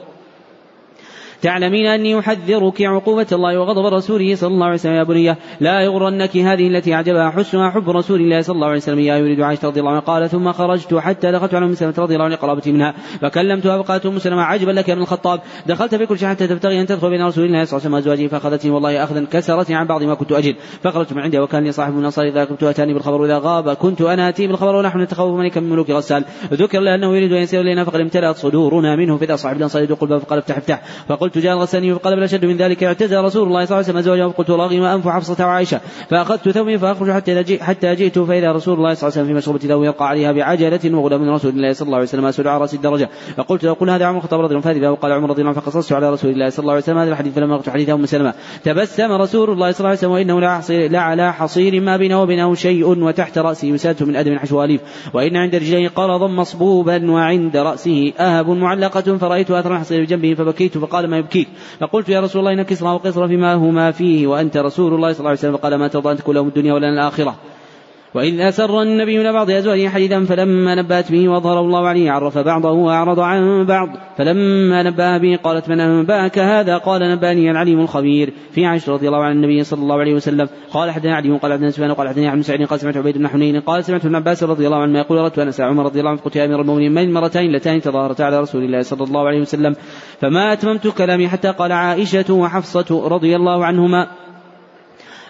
تعلمين أني أحذرك عقوبة الله وغضب رسوله صلى الله عليه وسلم. يا بني لا يغرنك هذه التي أعجبها حسنها حب رسول الله صلى الله عليه وسلم. يا يريد عائشة رضي الله عنها. قال ثم خرجت حتى دخلت على أم سلمة رضي الله عنها قرابتي منها. فكلمتها فقالت أم سلمة عجبا لك يا ابن الخطاب. دخلت في كل شيء حتى تبتغي أن تدخل بين رسول الله صلى الله عليه وسلم وأزواجه. فأخذتني والله أخذا كسرتني عن بعض ما كنت أجد. فخرجت من عندها وكان لي صاحب من الأنصار إذا كنت أتاني بالخبر إذا غاب كنت أنا آتي بالخبر ونحن نتخوف ملكا من ملوك غسال. ذكر له أنه يريد أن يسير إلينا فقد امتلأت صدورنا منه. فإذا صاحب الأنصار يدق الباب فقال افتح افتح. فقلت جاء الغساني فقال بل أشد من ذلك اعتزل رسول الله صلى الله عليه وسلم زوجه فقلت رغم أنف حفصة وعائشة. فأخذت ثوبي فأخرج حتى حتى جئت فإذا رسول الله صلى الله عليه وسلم في مشربة له يرقى عليها بعجلة وغلام من رسول الله صلى الله عليه وسلم أسود على رأس الدرجة. فقلت له قل هذا عمر الخطاب رضي الله عنه وقال عمر رضي الله عنه فقصصت على رسول الله صلى الله عليه وسلم هذا الحديث فلما قلت حديث أم سلمة. تبسم رسول الله صلى الله عليه وسلم وإنه لعلى حصير ما بينه وبينه شيء وتحت رأسه يساد من أدم حشو أليف. وإن عند رجليه قرضا مصبوبا وعند رأسه أهب معلقة فرأيت أثر الحصير بجنبه فبكيت فقال ما يبكيك. فقلت يا رسول الله إن كسرى وقصر فيما هما فيه وأنت رسول الله صلى الله عليه وسلم. قال ما ترضى أن تكون لهم الدنيا ولا الآخرة. وإذ أسر النبي إلى بعض أزواجه حديثا فلما نبأت به وظهر الله عليه عرف بعضه وأعرض عن بعض. فلما نبأ به قالت من أنبأك هذا؟ قال نبأني العليم الخبير. في عائشة رضي الله عن النبي صلى الله عليه وسلم قال حدثنا علي قال حدثنا سفيان قال حدثنا عن سعيد قال سمعت عبيد بن حنين قال سمعت ابن عباس رضي الله عنه يقول أردت أن أسأل عمر رضي الله عنه قلت يا أمير المؤمنين من المرتين اللتان تظاهرتا على رسول الله صلى الله عليه وسلم. فما أتممت كلامي حتى قال عائشة وحفصة رضي الله عنهما.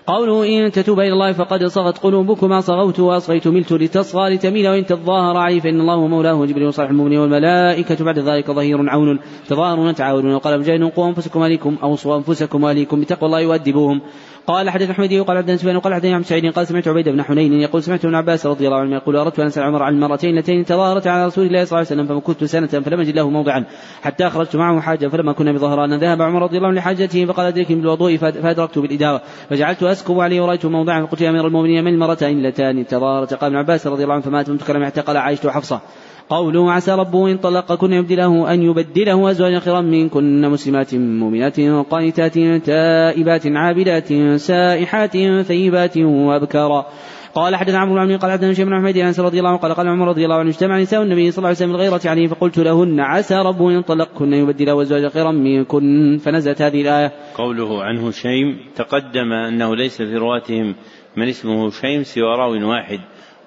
قوله إن تتوبا إلى الله فقد صغت قلوبكما صغوت وأصغيت ملت لتصغى لتميل وإن تظاهر عليه فإن الله مولاه. وجبريل وصالح المؤمنين والملائكة بعد ذلك ظهير عون. تظاهرون تعاونون. وقال مجاهد قوا أنفسكم وأهليكم أوصوا أنفسكم وأهليكم بتقوى الله يؤدبوهم قال حدث أحمد قال عبد سفيان قال حدثني عن سعيد قال سمعت عبيد بن حنين يقول سمعت ابن عباس رضي الله عنه يقول أردت أن أسأل عمر عن المرتين اللتين تظاهرت على رسول الله صلى الله عليه وسلم فمكثت سنة فلم أجد له موضعا حتى أخرجت معه حاجة فلما كنا بظهران ذهب عمر رضي الله عنه لحاجته فقال أدركني بالوضوء فادركت بالاداوه فجعلت أسكب عليه ورأيت موضعا فقلت يا أمير المؤمنين من المرتين اللتان تظاهرت؟ قال ابن عباس رضي الله عنه فما اتممت كلامي حتى قال عائشة وحفصة قوله عسى ربه إن طلقكن يبدله أن يبدله أزواجا خيرا منكن مسلمات مؤمنات قانتات تائبات عابدات سائحات ثيبات وأبكارا قال حدثنا عمرو بن قال حدثنا شيخ بن حميد أنس رضي الله عنه قال قال عمر رضي الله عنه اجتمع نساء النبي صلى الله عليه وسلم الغيرة عليه فقلت لهن عسى ربه إن طلقكن يبدل أزواجا خيرا منكن فنزلت هذه الآية. قوله عن هشيم تقدم أنه ليس في رواتهم من اسمه هشيم سوى راو واحد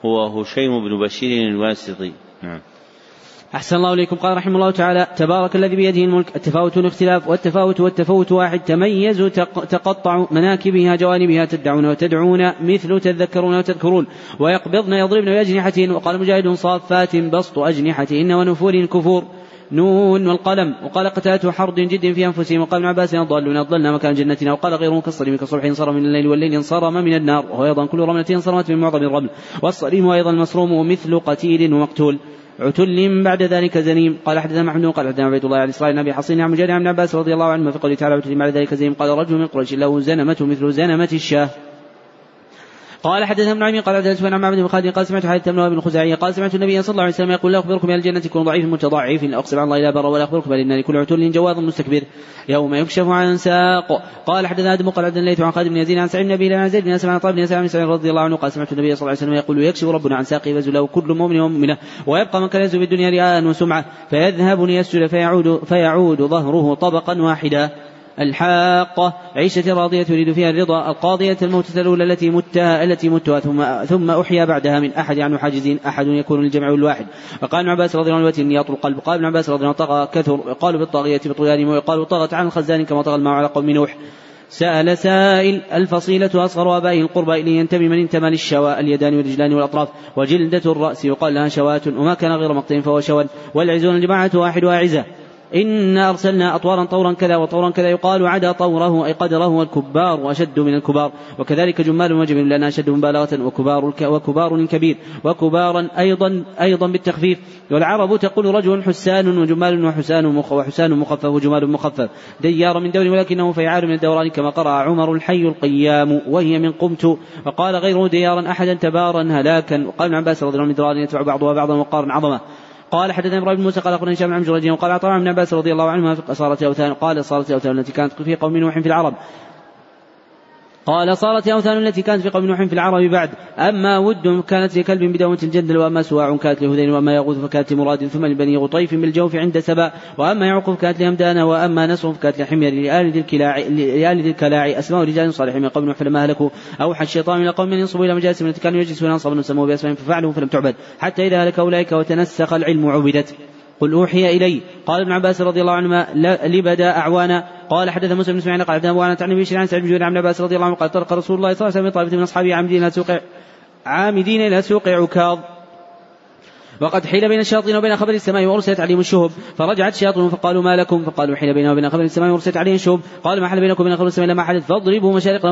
هو هشيم بن بشير الواسطي. نعم. أحسن الله إليكم. قال رحمه الله تعالى تبارك الذي بيده الملك التفاوت والاختلاف والتفاوت والتفوت واحد تميزوا تقطعوا مناكبها جوانبها تدعون وتدعون مثل تذكرون وتذكرون ويقبضن يضربن بأجنحتهن. وقال مجاهد صافات بسط أجنحتهن ونفور كفور نون والقلم. وقال قتالة حرد جد في أنفسهم. وقال ابن عباس ضالون أضلنا مكان جنتنا. وقال غيرهم كالصريم كالصبح انصرم من الليل والليل انصرم من النار. وهو أيضا كل رملة انصرمت من معظم الرمل. والصريم أيضا المصروم مثل قتيل ومقتول. عتل بعد ذلك زنيم. قال حدثنا محمد قال حدثنا عبيد الله عن إسرائيل أبي حصين عن مجاهد عن عباس رضي الله عنه في قوله تعالى عتل بعد ذلك زنيم. قال رجل من قريش له زنمة مثل زنمة الشاه. قال حدثنا ابن عمي قال حدثنا عن معبد بن خالد قال سمعت حديث بن بن خزاعي قال سمعت النبي صلى الله عليه وسلم يقول لا أخبركم بأهل الجنه كن ضعيف متضعف أقسم على الله لا بر ولا أخبركم بأهل النار كل عتل جواد مستكبر يوم يكشف عن ساق. قال حدثنا آدم قال حدثنا الليث عن خالد بن يزيد عن سعيد بن أبي عن زيد بن أسلم عن طيب بن سعيد بن رضي الله عنه قال سمعت النبي صلى الله عليه وسلم يقول يكشف ربنا عن ساقه يفز له كل مؤمن ومؤمنة ويبقى من كان يزهد بالدنيا رياء وسمعة فيذهب ليسجد فيعود فيعود ظهره طبقا واحدا. الحاقة عيشة راضية تريد فيها الرضا. القاضية الموتة الأولى التي متها التي متها ثم ثم أحيا بعدها من أحد عن حاجزين. أحد يكون للجمع الواحد. وقال ابن عباس رضي الله عنه يطل القلب قال ابن عباس رضي الله عنه طغى كثر قالوا بالطاغية بطغيانهم ويقال طغت عن الخزان كما طغى الماء على قوم نوح. سأل سائل الفصيلة أصغر آبائه القربى إليه ينتمي من انتمى للشواء اليدان والرجلان والأطراف؟ وجلدة الرأس. يقال لها شواة وما كان غير مقطع فهو شوى والعزون الجماعة واحد وأعزة. إنا أرسلنا أطوارا طورا كذا وطورا كذا يقال عدا طوره أي قدره والكبار وأشد من الكبار. وكذلك جمال وجبن لأن أشد مبالغة وكبار وكبار كبير. وكبارا أيضا أيضا بالتخفيف. والعرب تقول رجل حسان وجمال وحسان وحسان مخفف وجمال مخفف. ديار من دور ولكنه فيعال من الدوران كما قرأ عمر الحي القيام. وهي من قمت. وقال غيره ديارا أحدا تبارا هلاكا. وقال ابن عباس رضي الله عنه يتبع بعضها بعضا وقارا عظمة. قال حدثنا إبراهيم بن موسى قال أخبرني هشام عن جريج وقال عطاء بن عباس رضي الله عنهما صارت اوثان قال صارت اوثان التي كانت في قوم نوح في العرب. قال صارت أوثان التي كانت في قوم نوح في العرب بعد. أما ود كانت لكلب بدومة الجندل وأما سواع كانت لهذين وأما يغوث فكانت لمراد ثم لبني غطيف بالجوف عند سبأ. وأما يعقوب كانت لهمدان وأما نصر فكانت لحمير لآل ذي الكلاع لآل ذي الكلاع. أسماء رجال صالحين من قوم نوح فلما هلكوا. أوحى الشيطان إلى قوم ينصبوا إلى مجالس التي كانوا يجلسون أنصبا سموا بأسمائهم ففعلوا فلم تعبد. حتى إذا هلك أولئك وتنسخ العلم عبدت. قل أوحي إلي. قال ابن عباس رضي الله عنهما لبدا أعوانا؟ قال حدث مسلم بن إسماعيل قال حدثنا أبو عن بن عن سعيد بن عن عباس رضي الله عنه قال طرق رسول الله صلى الله عليه وسلم طائفة من اصحابه عامدين إلى سوق عامدين إلى سوق عكاظ وقد حيل بين الشياطين وبين خبر السماء وأرسلت عليهم الشهب فرجعت الشياطين فقالوا ما لكم؟ فقالوا حيل بيننا وبين خبر السماء وأرسلت عليهم الشهب. قال ما حل بينكم وبين خبر السماء لما حدث. فاضربوا مشارق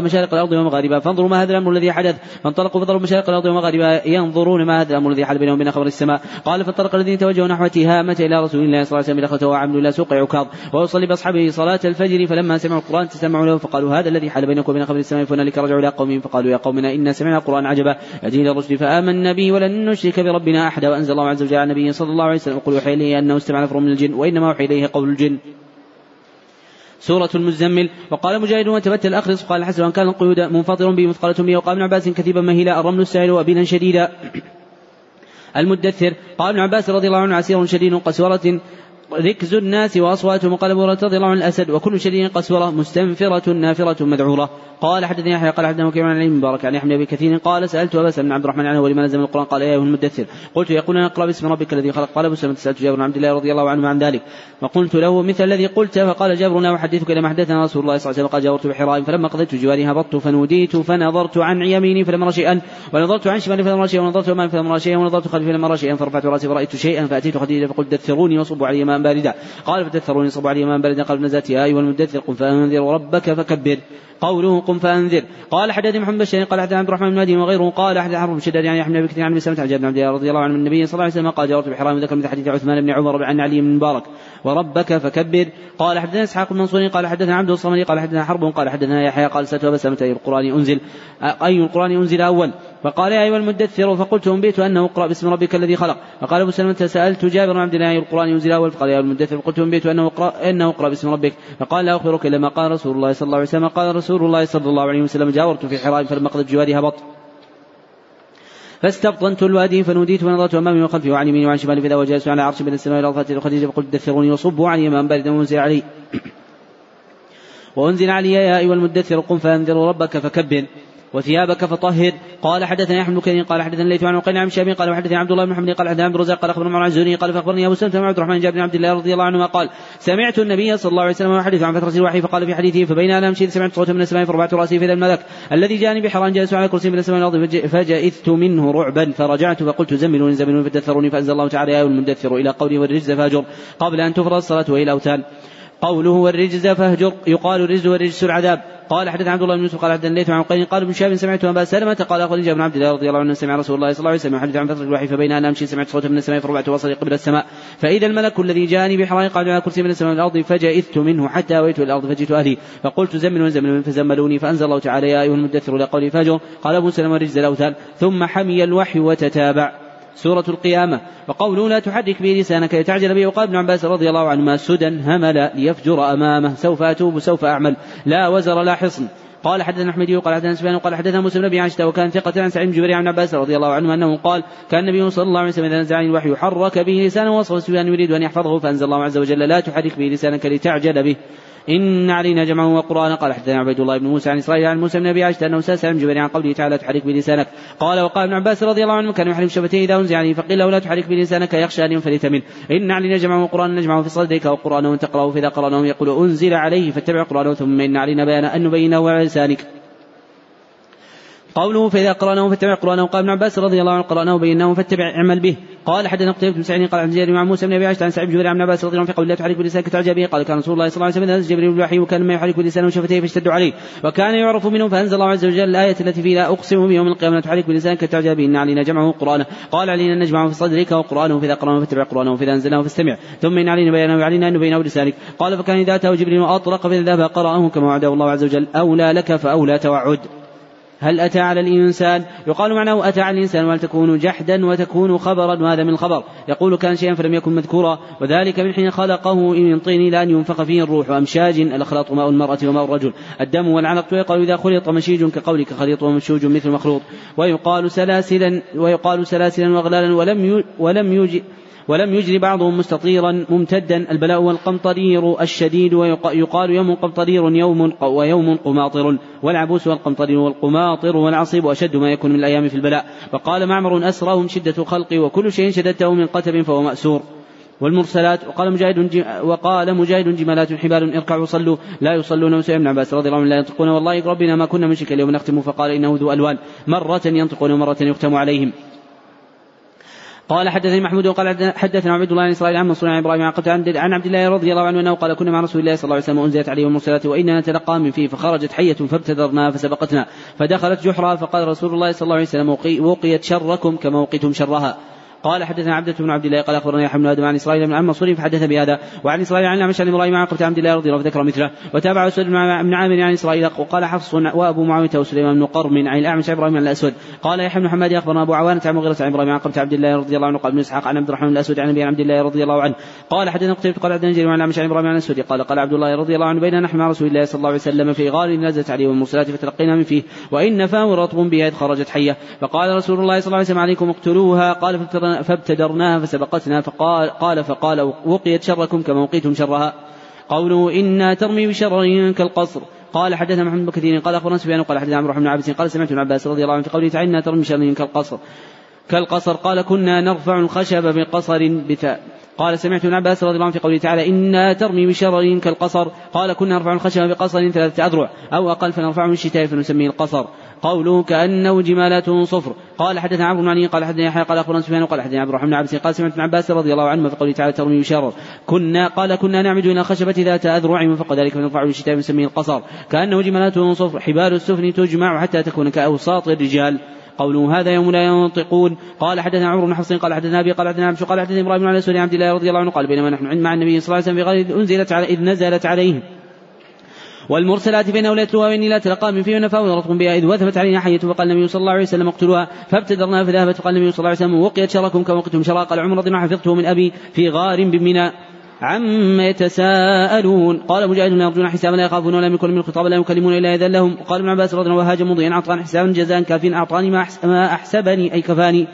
مشارق الأرض ومغاربها فانظروا ما هذا الأمر الذي حدث. فانطلقوا فضربوا مشارق الأرض ومغاربها ينظرون ما هذا الأمر الذي حل بينهم وبين خبر السماء. قال فانطلق الذين توجهوا نحو تهامه إلى رسول الله صلى الله عليه وسلم دخلته وعملوا إلى سوق عكاظ. ويصلي بأصحابه صلاة الفجر فلما سمعوا القرآن تسمعوا له فقالوا هذا الذي حل بينكم وبين خبر السماء فهنالك رجعوا إلى قومهم فقالوا يا قومنا إنا سمعنا القرآن عجبا. يهدي إلى الرشد فآمنا به ولن نشرك بربنا احدا وأنزل الله عز وجل على النبي صلى الله عليه وسلم. يقول يوحي اليه أنه استمع نفر من الجن وإنما اوحي اليه قول الجن. سورة المزمل. وقال مجاهد وتبت الأخرس قال حسن وإن كان القيود منفطر به مثقلة به وقال ابن عباس كثيبا مهيلا الرمل السائل وأبينا شديدا. المدثر. قال ابن عباس رضي الله عنه عسير شديد قسورة ركز الناس وأصواتهم أبو الله عنه الأسد وكل شديد قسورة مستنفرة نافرة مذعورة قال حدثني يحيى قال حدثنا وكيع عن علم مبارك عن يحيى بن كثير قال سألت أبا بن عبد الرحمن عنه ولما نزل القرآن قال يا أيها المدثر قلت يقول أقرأ باسم ربك الذي خلق قال أبو سلمة سألت جابر بن عبد الله رضي الله عنه عن ذلك وقلت له مثل الذي قلت فقال جابر لا أحدثك لما حدثنا رسول الله صلى الله عليه وسلم قال جاورت بحراء فلما قضيت جواري هبطت فنوديت فنظرت عن يميني فلم ارى شيئا ونظرت عن شمالي فلم ارى شيئا ونظرت امامي فلم ارى شيئا ونظرت خلفي فلم ارى شيئا فرفعت رأسي فرأيت شيئا فأتيت خديجة فقلت دثروني وصبوا علي ماء باردا قال فدثروني صبوا علي ماء باردا قال نزلت يا أيها المدثر قم فأنذر ربك فكبر. قوله قم فأنذر قال حدثني محمد بن قال حدثنا عبد الرحمن بن مهدي وغيره قال حدث حرب شداد يعني يحمل بكثير عن سلمة عن جابر بن رضي الله عنه النبي صلى الله عليه وسلم قال جاورت بحرام ذكر مثل حديث عثمان بن عمر عن علي بن مبارك. وربك فكبر قال حدثنا إسحاق بن منصور قال حدثنا عبد الصمد قال حدثنا حرب قال حدثنا يحيى قال سألت أبا سلمة أي القرآن أنزل؟ أي القرآن أنزل أول؟ فقال يا أيها المدثر فقلت أنبئت أنه اقرأ باسم ربك الذي خلق فقال أبو سلمة سألت جابر بن عبد الله أي القرآن ينزل أول؟ فقال يا ايها المدثر فقلت انبئت أنه اقرا إنه اقرأ باسم ربك. فقال لا أخبرك إلا ما قال رسول الله صلى الله عليه وسلم. قال رسول الله صلى الله عليه وسلم جاورت في حراء فلما قضت جواري هبط. فاستبطنت الوادي فنوديت فنظرت أمامي وخلفي وعن يميني وعن شمالي فإذا وجلست على عرش بين السماء والارض فأتيت خديجه فقلت دثروني وصبوا علي ماء باردا وانزل علي. وأنزل علي يا أيها المدثر قم فانذر ربك فكبر. وثيابك فطهر. قال حدثني أحمد بن قال حدثني ليث عن عقيل عن شابي قال وحدثني عبد الله بن محمد قال حدثني عبد الرزاق قال أخبرنا عن الزهري قال فاخبرني أبو سلمة عبد الرحمن بن عبد الله رضي الله عنهما قال سمعت النبي صلى الله عليه وسلم يحدث عن فترة الوحي فقال في حديثه فبين أنا امشي سمعت صوتا من السماء فرفعت راسي في الملك الذي جاءني بحران جالس على كرسي من السماء والأرض فجئت منه رعبا فرجعت فقلت زملوني زملوني فدثروني فأنزل الله تعالى يا المدثر إلى قوله والرجز فاجر قبل أن تفرض الصلاة والى الاوتان قوله والرجز فاهجر يقال الرجز والرجس العذاب قال حدث عبد الله بن يوسف قال حدثنا الليث عن قال قال ابن شهاب سمعت أبا سلمة قال جابر بن عبد الله رضي الله عنه سمع رسول الله صلى الله عليه وسلم يحدث عن فتره الوحي فبين أنا امشي سمعت صوتا من السماء فربعت وصلي قبل السماء فإذا الملك الذي جاءني بحرائق قال على كرسي من السماء والأرض فجئت منه حتى أويت الأرض فجئت أهلي فقلت زملوا زملوا فزملوني فأنزل الله تعالى يا أيها المدثر إلى قولي فاجر قال أبو سلمة رجز الأوثان ثم حمي الوحي وتتابع سورة القيامة. وقوله لا تحرك به لسانك لتعجل به وقال ابن عباس رضي الله عنهما سدى همل ليفجر أمامه. سوف أتوب سوف أعمل. لا وزر لا حصن. قال حدثنا أحمد وقال حدثنا سفيان وقال حدثنا موسى بن ابي عائشه وكان ثقة عن سعيد بن جبير عن عباس رضي الله عنه أنه قال كان النبي صلى الله عليه وسلم إذا نزل الوحي حرك به لسانه وصف سفيان يريد أن يحفظه فأنزل الله عز وجل لا تحرك به لسانك لتعجل به. إن علينا جمعه وقرآن. قال حدثنا عبيد الله بن موسى عن إسرائيل عن موسى بن أبي عائشة أنه سأل عن جبريل عن قوله تعالى تحرك بلسانك. قال وقال ابن عباس رضي الله عنه كان يحرك شفتيه إذا أنزل عليه فقيل له لا تحرك بلسانك يخشى أن ينفلت منه. إن علينا جمعه وقرآن نجمعه في صدرك وقرآنه تقرأه فإذا قرأناه يقول أنزل عليه فاتبع قرآنه ثم إن علينا بيان أن نبينه على لسانك. قوله فإذا قرأناه فاتبع قرآنه. قال ابن عباس رضي الله عنه قرأناه بيناه فاتبع اعمل به. قال حدثنا قتيبة بن سعيد قال عن زيد مع موسى بن أبي عائشة عن سعيد بن عن عباس رضي الله عنه في قول لا تحرك بلسانك تعجب به قال كان رسول الله صلى الله عليه وسلم اذا جبريل بالوحي وكان ما يحرك بلسانه وشفتيه فاشتد عليه. وكان يعرف منه فأنزل الله عز وجل الآية التي فيها أقسم بيوم القيامة لا تحرك بلسانك تعجب به إن علينا جمعه قرانا قال علينا أن نجمعه في صدرك وقرآنه فإذا قرانه فاتبع قرآنه فاذا أنزلناه فاستمع. ثم إن علينا بيانه وعلينا أن نبينه بلسانك. قال فكان اذا اتاه جبريل اطرق فإذا ذهب قراه كما وعده الله عز وجل. أولى لك فأولى توعد. هل أتى على الإنسان؟ يقال معناه أتى على الإنسان وهل تكون جحدا وتكون خبرا؟ وهذا من الخبر. يقول كان شيئا فلم يكن مذكورا. وذلك من حين خلقه من طين إلى أن ينفخ فيه الروح. وأمشاج الأخلاط ماء المرأة وماء الرجل. الدم والعلق ويقال إذا خلط مشيج كقولك خليط ومشوج مثل مخلوط. ويقال سلاسلا ويقال سلاسلا وأغلالا ولم ولم يوجد ولم يجري بعضهم مستطيرا ممتدا. البلاء والقمطرير الشديد ويقال يوم قمطرير يوم ويوم قماطر. والعبوس والقمطرير والقماطر والعصيب أشد ما يكون من الأيام في البلاء. وقال معمر أسرهم شدة خلقي وكل شيء شددته من قتب فهو مأسور. والمرسلات وقال مجاهد وقال مجاهد جمالات حبال اركعوا صلوا لا يصلون. وسئل ابن عباس رضي الله عنه لا ينطقون. والله ربنا ما كنا شك اليوم نختم فقال إنه ذو ألوان. مرة ينطقون ومرة يختم عليهم. قال حدثني محمود وقال حدثنا عبد الله بن إسرائيل عن منصور عن إبراهيم عن عن عبد الله رضي الله عنه انه قال كنا مع رسول الله صلى الله عليه وسلم وأنزلت عليه المرسلات وإنا نتلقى من فيه فخرجت حية فابتدرنا فسبقتنا فدخلت جحرا فقال رسول الله صلى الله عليه وسلم وقيت شركم كما وقيتم شرها. قال حدثنا عبدة بن عبد الله قال أخبرنا يحيى بن آدم عن إسرائيل بن عم منصور فحدث بهذا وعن إسرائيل عن الاعمش عن إبراهيم عن عبد الله رضي الله عنه ذكر مثله وتابع أسود بن عامر عن إسرائيل وقال حفص وأبو معاوية وسليمان بن قرم عن إبراهيم عن الأسود قال يحيى بن حماد أخبرنا أبو عوانة عن مغيرة عن إبراهيم عن عبد الله رضي الله عنه قال ابن إسحاق عن عبد الرحمن الأسود عن ابي عبد الله رضي الله عنه قال حدثنا قتيبة قال عبد الجليل عن الأعمش عن إبراهيم عن الأسود قال قال عبد الله رضي الله عنه بيننا نحن مع رسول الله صلى الله عليه وسلم في غار نزلت عليه المرسلات فتلقينا من فيه وإن فاه رطب بها خرجت حية فقال رسول الله صلى الله عليه وسلم عليكم اقتلوها قال فابتدرناها فسبقتنا فقال قال فقال وقيت شركم كما وقيتم شرها. قوله إنا ترمي بشر كالقصر. قال حدثنا محمد بن كثير قال أخبرنا سفيان قال حدثنا عمرو بن عباس قال سمعت ابن عباس رضي الله عنه في قوله تعالى إنا ترمي بشر كالقصر. كالقصر قال كنا نرفع الخشب بقصر بثاء قال سمعت ابن عباس رضي الله عنه في قوله تعالى إنا ترمي بشرر كالقصر. قال كنا نرفع الخشب بقصر ثلاثة أذرع أو أقل فنرفعه من الشتاء فنسميه القصر. قوله كأنه جمالات صفر. قال حدثنا عمرو بن قال حدثنا يحيى قال أخبرنا سفيان قال حدثنا عبد الرحمن بن عباس قال سمعت ابن عباس رضي الله عنه في قوله تعالى ترمي بشرر كنا قال كنا نعمد إلى خشبة ذات أذرع فوق ذلك فنرفعه من الشتاء فنسميه القصر. كأنه جمالات صفر. حبال السفن تجمع حتى تكون كأوساط الرجال. قوله هذا يوم لا ينطقون. قال حدثنا عمرو بن حفص قال حدثنا أبي قال حدثنا قال حدثنا إبراهيم بن علي عبد الله رضي الله عنه قال بينما نحن مع النبي صلى الله عليه وسلم في أنزلت على إذ نزلت عليهم. والمرسلات فإنه لا وإني لا تلقى من فيه ونفاوض بها إذ وثبت علينا حية فقال النبي صلى الله عليه وسلم اقتلوها فابتدرناها فذهبت فقال النبي صلى الله عليه وسلم وقيت شركم كما وقتم شرا قال عمر رضي الله حفظته من أبي في غار بمنى. عما يتساءلون. قال مجاهد لا يرجون حسابا لا يخافون ولا يكون من الخطاب لا يكلمون إلا إذا لهم. وقال ابن عباس رضي الله عنه وهاج مضيا أعطاني حسابا جزاء كافيا أعطاني ما أحسبني أي كفاني.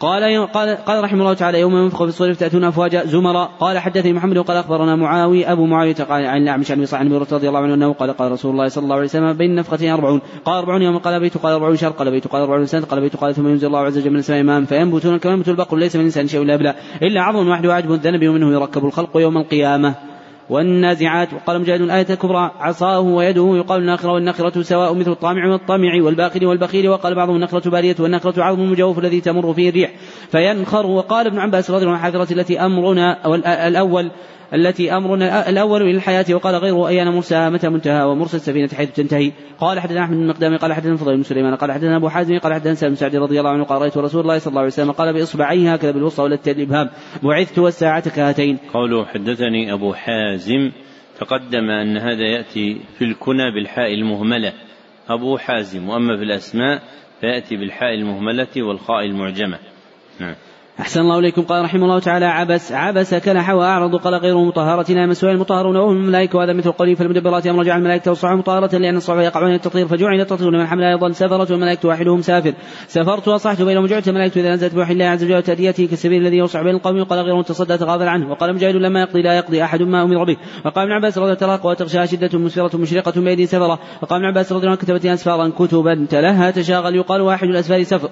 قال قال رحمه الله تعالى يوم ينفخ في الصور فتاتون افواجا زمرا قال حدثني محمد وقال أخبرنا معاوية أبو معاوية قال عن الأعمش عن صاحب رضي الله عنه أنه قال قال رسول الله صلى الله عليه وسلم بين نفختين أربعون. قال أربعون يوم قال بيت قال أربعون شهر قال بيت قال أربعون سنة قال بيت قال ثم ينزل الله عز وجل من السماء ماء فينبتون كما ينبت البقر ليس من الإنسان شيء لا بلا إلا عظم واحد وعجب الذنب ومنه يركب الخلق يوم القيامة. والنازعات. وقال مجاهد الآية الكبرى عصاه ويده يقال الناخرة والنخرة سواء مثل الطامع والطامع والباخل والبخيل. وقال بعضهم النخرة بارية والنخرة عظم المجوف الذي تمر فيه الريح. فينخر. وقال ابن عباس رضي الله عنه التي أمرنا الأول التي أمرنا الأول للحياة وقال غيره أيان مرسى متى منتهى ومرسى السفينة حيث تنتهي. قال حدثنا أحمد بن مقدام قال حدثنا فضيل بن سليمان قال حدثنا أبو حازم قال حدثنا سالم سعد رضي الله عنه قال رأيت رسول الله صلى الله عليه وسلم قال بإصبعيه هكذا بالوسطى والتي الإبهام. بعثت والساعة كهاتين. قوله حدثني أبو حازم تقدم أن هذا يأتي في الكنى بالحاء المهملة. أبو حازم وأما في الأسماء فيأتي بالحاء المهملة والخاء المعجمة. نعم. أحسن الله إليكم. قال رحمه الله تعالى عبس عبس كلح وأعرض قال غير مطهرة. لا يمسها المطهرون وهم الملائكة. وهذا مثل قوله فالمدبرات أمر جعل الملائكة والصعب مطهرة لأن الصعب يقع عن التطهير فجعل التطهير. لمن حمل أيضا سفرة والملائكة واحدهم سافر. سافرت وأصحت بينهم جعلت الملائكة إذا نزلت بوحي الله عز وجل تأديته كالسبيل الذي يوسع بين القوم. وقال غير تصدى تغافل عنه. وقال مجاهد لما يقضي لا يقضي أحد ما أمر به. وقال ابن عباس رضي الله وتغشاها شدة مسفرة مشرقة بأيدي سفرة. وقال ابن عباس رضي الله عنه كتبت أسفارا كتبا تلها تشاغل. يقال واحد الأسفار سفر.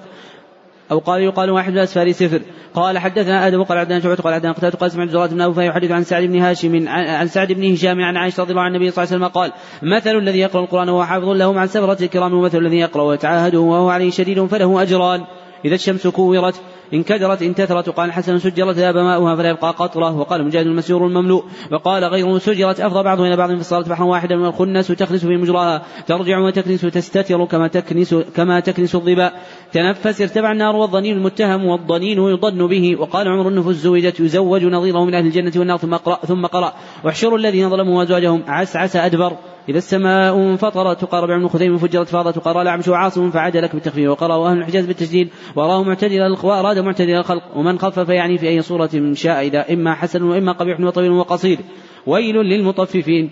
أو قال يقال واحد من أسفار سفر قال حدثنا آدم قال عدنان شعبة قال عدنان قتادة قال سمعت زرات بن أوفى يحدث عن سعد بن هاشم عن سعد بن هشام عن عائشة رضي الله عن النبي صلى الله عليه وسلم قال مثل الذي يقرأ القرآن وهو حافظ له مع السفرة الكرام ومثل الذي يقرأ ويتعاهده وهو عليه شديد فله أجران. إذا الشمس كورت انكدرت انتثرت وقال الحسن سجرت ذهب ماؤها فلا يبقى قطرة وقال مجاهد المسجور المملوء. وقال غيره سجرت أفضى بعضها إلى بعض فصارت بحرا واحدا من الخنس تخنس في مجراها. ترجع وتكنس تستتر كما تكنس كما تكنس الظباء تنفس ارتفع النهار والضنين المتهم والضنين يضن به. وقال عمر النفوس زوجت يزوج نظيره من أهل الجنة والنار ثم قرأ ثم قرأ. واحشروا الذين ظلموا وأزواجهم عس عس أدبر. إذا السماء انفطرت تقارب ابن خثيم فجرت فاضت وقرأ الأعمش وعاصم فعاد لك بالتخفيف. وقرأ أهل الحجاز بالتشديد وراه معتدل وأراد معتدل الخلق. ومن خفف يعني في أي صورة شاء إذا إما حسن وإما قبيح وطويل وقصير. ويل للمطففين.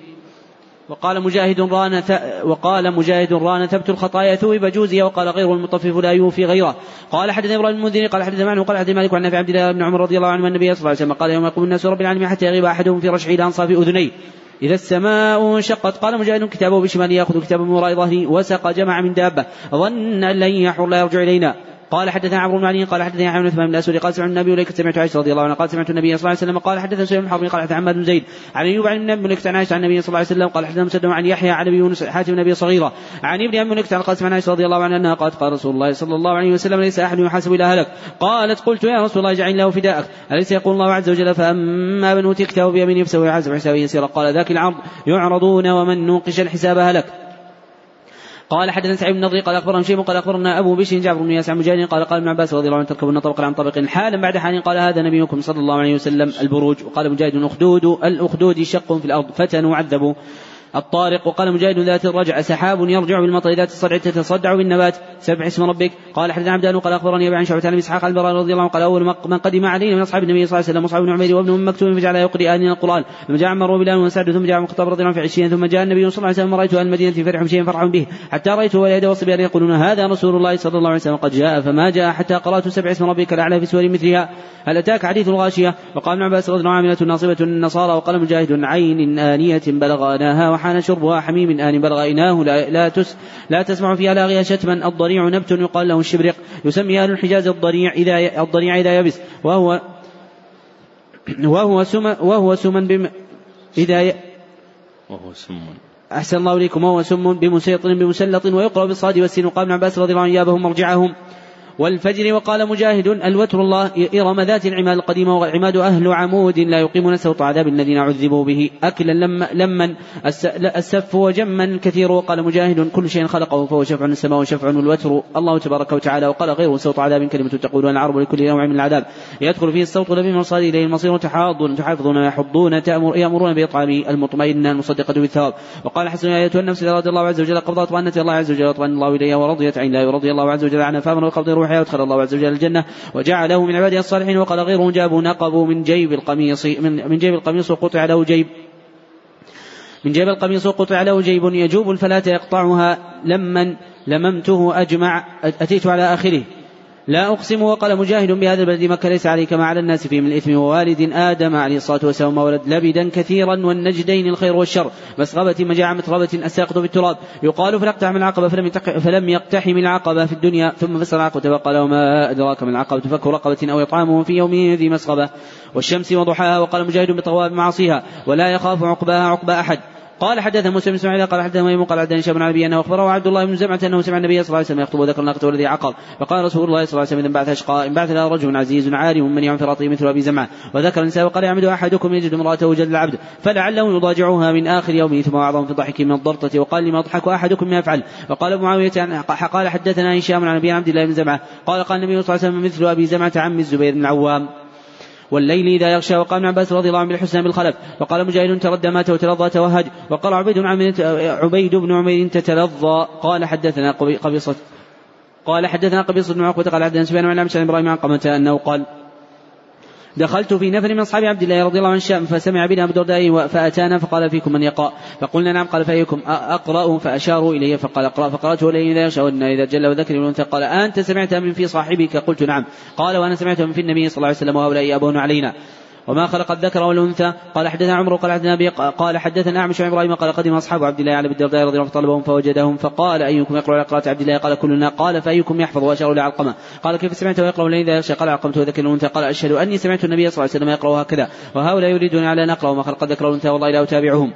وقال مجاهد ران وقال مجاهد ران ثبت الخطايا ثوب جوزي وقال غير المطفف لا يوفي غيره. قال حدث إبراهيم المنذر قال حدث معه قال حدث مالك عن نافع عبد الله بن عمر رضي الله عنه النبي صلى الله عليه وسلم قال يوم يقوم الناس رب العالمين حتى يغيب أحدهم في رشح الأنصاف أذنيه. إذا السماء انشقت قال مجاهد كتابه بشماله يأخذ كتابه من وراء ظهره وسق جمع من دابة. ظن أن لن يحر لا يرجع إلينا. قال حدثنا عمرو بن علي قال حدثنا عثمان بن الاسود قال سمعت النبي وليك سمعت عائشة رضي الله عنها قال سمعت النبي صلى الله عليه وسلم قال حدثنا سليم بن قال حدثنا عماد بن زيد عن أيوب عن ابن وليك عن عائشة عن النبي صلى الله عليه وسلم قال حدثنا مسلم عن يحيى عن أبي يونس حاتم النبي صغيرة عن ابن وليك عن قاسم عن عائشة رضي الله عنها أنها قالت قال رسول الله صلى الله عليه وسلم ليس أحد يحاسب إلى هلك. قالت قلت يا رسول الله اجعل له فداءك. أليس يقول الله عز وجل فأما من أوتي كتابه بيمينه فسوف يحاسب حسابا يسيرا قال ذاك العرض يعرضون ومن نوقش الحساب هلك. قال حدثنا سعيد بن نضري قال أخبرنا شيء قال أخبرنا أبو بشر جعفر بن ياسع مجاهد قال قال ابن عباس رضي الله عنه تركبون طبقا عن طبق حالا بعد حال قال هذا نبيكم صلى الله عليه وسلم البروج. وقال مجاهد الاخدود الأخدود شق في الأرض فتنوا عذبوا الطارق وقال مجاهد ذات الرجع سحاب يرجع بالمطر ذات الصدع تتصدع بالنبات. سبح اسم ربك. قال حدثنا عبدان قال أخبرني أبي عن شعبة عن إسحاق البراء رضي الله عنه قال أول من قدم علينا من أصحاب النبي صلى الله عليه وسلم مصعب بن عمير وابن أم مكتوم فجعل يقرئ آنين القرآن. ثم جاء عمر وبلال وسعد ثم جاء مخطب رضي الله عنه في عشرين ثم جاء النبي صلى الله عليه وسلم رأيت أهل المدينة فرح شيئا فرحا به. حتى رايته واليد والصبيان يقولون هذا رسول الله صلى الله عليه وسلم قد جاء فما جاء حتى قرأت سبع اسم ربك الأعلى في سور مثلها. هل أتاك حديث الغاشية؟ وقال ابن عباس عنه عامله ناصبه النصارى. وقال مجاهد عين آنية بلغناها وحان شربها حميم آن بلغ إناه لا, لا, تس لا تسمع فيها لاغيا شتما. الضريع نبت يقال له الشبرق. يسمي أهل الحجاز الضريع إذا الضريع إذا يبس. وهو وهو سم وهو سم بم إذا ي... وهو سم. أحسن الله إليكم. وهو سم بمسيط بمسلط ويقرأ بالصاد والسين. وقال ابن عباس رضي الله عنه يابهم مرجعهم والفجر وقال مجاهد الوتر الله إرم ذات العماد القديمة والعماد أهل عمود لا يقيمون سوط عذاب الذين عذبوا به أكلا لما لما السف وجما كثير. وقال مجاهد كل شيء خلقه فهو شفع السماء وشفع والوتر الله تبارك وتعالى وقال غيره سوط عذاب كلمة تقول العرب لكل نوع من العذاب. يدخل فيه الصوت لفي مرصاد إليه المصير تحاضون تحافظون ويحضون تأمر يأمرون بإطعام المطمئنة المصدقة بالثواب. وقال حسن يا أيتها النفس إذا رضي الله عز وجل قبضت وأنت الله عز وجل واطمأن الله إليها ورضيت عن الله ورضي الله عز وجل عنها فأمر وقبض روحها وادخل الله عز وجل الجنة وجعله من عباده الصالحين وقال غيره جابوا نقبوا من جيب القميص من, من جيب القميص وقطع له جيب. من جيب القميص وقطع له جيب يجوب الفلاة يقطعها لمن لممته أجمع أتيت على آخره. لا أقسم وقال مجاهد بهذا البلد مكة ليس عليك ما على الناس فيه من الإثم ووالد آدم عليه الصلاة والسلام ولد لبدا كثيرا والنجدين الخير والشر مسغبة مجاعة متربة أساقط بالتراب يقال فلاقتحم العقبة فلم فلم يقتحم العقبة في الدنيا ثم فسر العقبة وقال وما أدراك من العقبة فك رقبة أو إطعامه في يوم ذي مسغبة والشمس وضحاها وقال مجاهد بطواب معاصيها ولا يخاف عقباها عقبى أحد قال حدث موسى بن اسماعيل قال حدث ميمون قال حدثني شاب بن علي أنه أخبره عبد الله بن زمعة أنه سمع النبي صلى الله عليه وسلم يخطب وذكر الناقه والذي عقر فقال رسول الله صلى الله عليه وسلم إذا بعث أشقاء ان بعث لها رجل عزيز عارم من يعن فراطه مثل أبي زمعة وذكر النساء وقال يعمد أحدكم يجد امرأته جل العبد فلعله يضاجعها من آخر يومه ثم اعظم في ضحك من الضرطة وقال لما يضحك أحدكم ما يفعل؟ وقال معاوية قال حدثنا هشام عن أبي عبد الله بن زمعة قال قال النبي صلى الله عليه وسلم مثل أبي زمعة عم الزبير بن العوام. والليل إذا يغشى وقال ابن عباس رضي الله عنه بالحسنى بالخلف وقال مجاهد تردى مات وتلظى توهج. وقال عبيد بن عبيد بن عمير تتلظى. قال حدثنا قبيصة قال حدثنا قبيصة بن عقبة قال حدثنا سفيان عن إبراهيم عن قمة أنه قال دخلت في نفر من أصحاب عبد الله رضي الله عنه الشام فسمع بنا أبو الدرداء فأتانا فقال فيكم من يقرأ؟ فقلنا نعم قال فأيكم؟ أقرأ؟ فأشاروا إلي فقال اقرأ فقرأته إليه إذا يغشى إذا جل وذكر الأنثى قال أنت سمعت من في صاحبك؟ قلت نعم. قال وأنا سمعت من في النبي صلى الله عليه وسلم وهؤلاء أبون علينا. وما خلق الذكر والأنثى. قال حدثنا عمرو قال حدثنا أبي قال حدثنا أعمش عن إبراهيم قال قدم أصحاب عبد الله على الدرداء رضي الله فطلبهم فوجدهم فقال أيكم يقرأ على قراءه عبد الله؟ قال كلنا. قال فأيكم يحفظ وأشار إلى علقمه قال كيف سمعت ويقرأ إذا يغشى؟ قال علقمت وذكر الأنثى. قال أشهد أني سمعت النبي صلى الله عليه وسلم يقرأ هكذا. وهؤلاء يريدون على اقرا وما خلق الذكر والأنثى والله لا أتابعهم.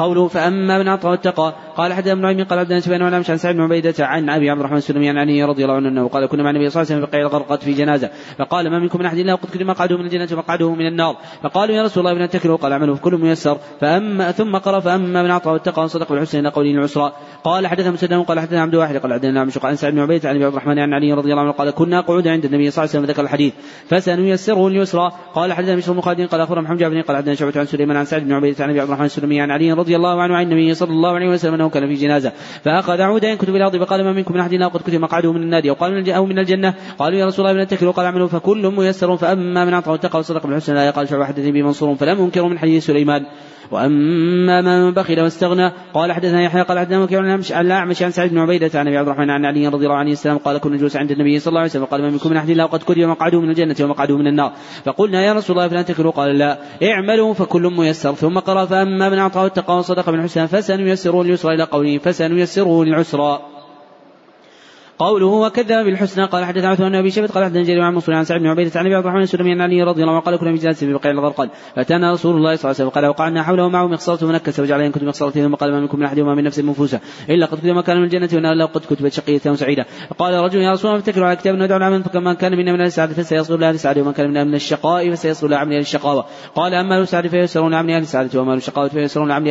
قوله فأما من أعطى واتقى قال حدثنا ابن عمي قال عبدنا سفيان وعن عن سعد بن عبيدة عن أبي عبد الرحمن السلمي عن علي رضي الله عنه قال كنا مع النبي صلى الله عليه وسلم في الغرقد في جنازة فقال ما منكم من أحد إلا وقد كتب مقعده من الجنة ومقعده من النار فقالوا يا رسول الله إبن تكلوا قال عمله في كل ميسر فأما ثم قرأ فأما من أعطى واتقى وصدق بالحسن إلى قوله العسرى قال حدثنا مسدد قال حدثنا عبد واحد قال عبدنا نعم عن سعد بن عبيدة عن أبي عبد الرحمن عن علي رضي الله عنه قال كنا قعودا عند النبي صلى الله عليه وسلم ذكر الحديث فسنيسره اليسرى قال حدثنا بشر بن قال أخبرنا محمد جابر قال عبدنا شعبة عن سليمان عن سعد بن عبيدة عن أبي عبد الرحمن السلمي عن علي رضي الله عنه عن النبي صلى الله عليه وسلم أنه كان في جنازة. فأخذ عودا ينكت الأرض فقال ما منكم من أحد قد كتب مقعده من النار أو قال أو من الجنة؟ قالوا يا رسول الله من التكل وقال اعملوا فكل ميسر. فأما من اعطى واتقى وصدق بالحسنى لا يقال شعبه حدثني به منصور فلم انكر من حديث سليمان. وأما من بخل واستغنى قال حدثنا يحيى قال حدثنا وكيع عن الأعمش عن سعيد بن عبيدة عن أبي عبد الرحمن عن علي رضي الله عنه السلام قال كنا جلوس عند النبي صلى الله عليه وسلم قال ما منكم من أحد إلا وقد كتب مقعده من الجنة ومقعده من النار. فقلنا يا رسول الله فلن تكلوا قال لا. اعملوا فكل ميسر ثم قرأ فأما من أعطى واتقى وصدق بالحسنى فسنيسره لليسرى إلى قوله فسنيسره للعسرى. قوله وكذب بالحسنى قال حدث عثمان بن أبي شيبة قال حدثنا جرير عن منصور عن سعد بن عبيدة عن أبي عبد الرحمن السلمي عن علي رضي الله عنه قال كنا في جلسة في بقيع الغرقد فاتانا رسول الله صلى الله عليه وسلم. قال وقعنا حوله معه مخصرة منكسة. وجعل ينكت مخصرته ثم قال ما منكم من أحد وما من نفس منفوسة. إلا قد كتب مكان من الجنة والنار الا قد كتبت شقية وسعيدة. فقال رجل يا رسول الله افتكروا على كتاب ندعو العمل فكما كان منا من السعادة فسيصل له السعادة ومن كان منا من الشقاء فسيصل له عمل أهل الشقاوه قال أما أهل السعادة فيسرون عمل أهل السعادة أهل الشقاوه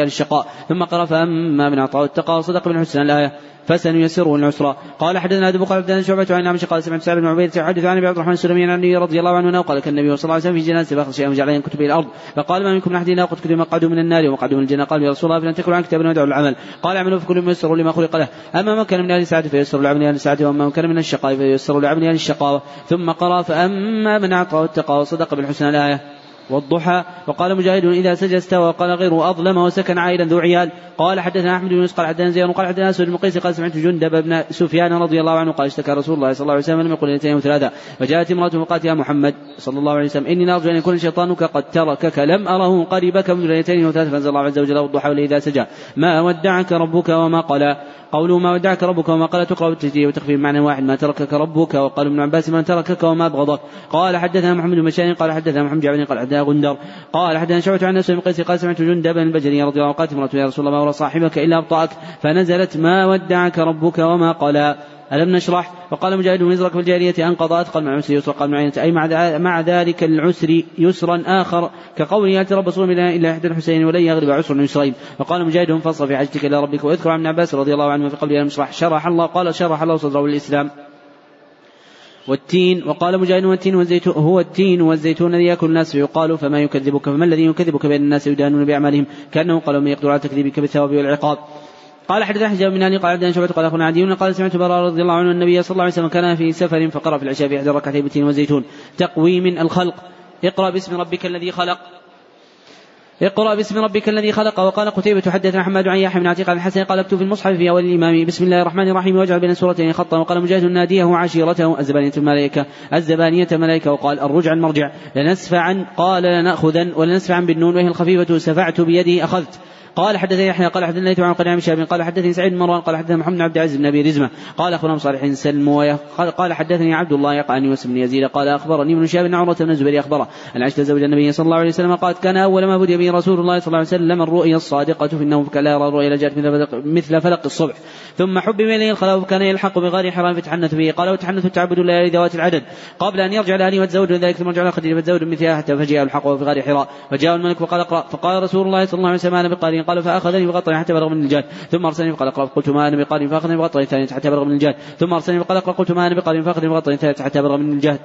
أهل الشقاء. ثم قرأ فأما من أعطى واتقى وصدق بالحسنى الآية فسنيسره العسرى. قال حدثنا ابو قال حدثنا شعبة عن عمش قال سمعت سعد بن عبيدة يحدث عن ابي عبد الرحمن السلمي عن النبي رضي الله عنه قال كان النبي صلى الله عليه وسلم في جنازة فاخذ شيئا وجعل ينكت به الأرض. فقال ما منكم من احد قد كتب مقعده من النار ومقعده من الجنة. قال يا رسول الله فلن تكن عن كتاب ودعوا العمل. قال اعملوا فكل ميسر لما خلق له. أما من كان من أهل السعادة فيسر لعمل أهل السعادة وأما من كان من الشقاء فيسر لعمل أهل الشقاوة. ثم قرأ فأما من أعطى واتقى وصدق بالحسنى الآية. والضحى. وقال مجاهد إذا سجى استوى وقال غيره أظلم وسكن عائلا ذو عيال. قال حدثنا أحمد بن قال حدثنا زياد قال حدثنا أسود بن قيس قال سمعت جندب بن سفيان رضي الله عنه قال اشتكى رسول الله صلى الله عليه وسلم لم يقل اثنين وثلاثة فجاءت امرأة وقالت يا محمد صلى الله عليه وسلم إني نرجو أن يكون شيطانك قد تركك لم أره قريبك منذ ليلتين وثلاثة فأنزل الله عز وجل والضحى إذا سجى. ما ودعك ربك وما قلى. قوله ما ودعك ربك وما قال تقرأ بالتجديد وتخفيف معنى واحد ما تركك ربك وقال ابن عباس ما تركك وما أبغضك. قال حدثنا محمد بن قال حدثنا محمد جعبر قال حدثنا غندر. قال حدثنا شعبة عن نفس بن قيس قال سمعت جندب البجلي رضي الله عنه قالت يا رسول الله ما صاحبك إلا أبطأك فنزلت ما ودعك ربك وما قال ألم نشرح؟ وقال مجاهد بن في الجارية أن قضاء قال مع العسر يسرا قال مع أي مع ذلك العسر يسرا آخر. كقوله يتربصون بنا إلا إحدى الحسين ولن يغلب عسر يسرين. وقال مجاهد فصل في حجتك إلى ربك واذكر عن عباس رضي الله عنه في قوله ألم نشرح؟ شرح الله. قال شرح الله صدره الإسلام والتين. وقال مجاهد والتين والزيتون هو التين والزيتون الذي يأكل الناس فيقال فما يكذبك؟ فما الذي يكذبك بين الناس يدانون بأعمالهم؟ كانه قالوا من يقدر على تكذيبك بالثواب والعقاب. قال حدثنا حجاب بن قال عبدنا شعبة قال اخونا عدي قال سمعت براء رضي الله عنه النبي صلى الله عليه وسلم كان في سفر فقرأ في العشاء في احدى ركعتين بالتين والزيتون. تقويم الخلق. اقرأ باسم ربك الذي خلق. اقرأ باسم ربك الذي خلق. وقال قتيبة حدثنا حماد عن يحيى بن عتيق عن الحسن قال في المصحف في أول الإمام. بسم الله الرحمن الرحيم. واجعل بين سورتين خطا وقال مجاهد ناديه وعشيرته الزبانية الملائكة. الزبانية ملائكة وقال الرجع المرجع. لنسفعا قال لنأخذن. ولنسفعا بالنون. وهي الخفيفة. سفعت بيدي أخذت. قال حدثني يحيى قال حدثني عن قال شهاب قال حدثني سعيد بن مروان قال حدثني محمد بن عبد العزيز بن أبي رزمة قال أخبرنا صالح سلم قال حدثني عبد الله يقعني يوسف بن يزيد قال أخبرني ابن شهاب بن عروة بن الزبير أخبره أن عائشة زوج النبي صلى الله عليه وسلم قالت كان أول ما بدي به رسول الله صلى الله عليه وسلم الرؤيا الصادقة فإنه لا يرى الرؤيا جاءت مثل فلق الصبح. ثم حبب إليه الخلاء فكان يلحق بغار حرام فتحنث به. قال وتحنث التعبد الليالي ذوات العدد. قبل أن يرجع لاهله وتزوج ذلك ثم رجع خديجة فتزوج مثلها حتى فجاء الحق في غار حراء. فجاء الملك وقال اقرأ. فقال رسول الله صلى الله عليه وسلم أنا بقارئ. قال فأخذني بغطري حتى بلغ من الجهل ثم أرسلني فقال اقرأ. قلت ما أنا بقارئ. فأخذني بغطري ثانية حتى بلغ من الجهل ثم أرسلني فقال اقرأ. قلت ما أنا بقارئ. فأخذني بغطري ثالثة حتى بلغ من الجهل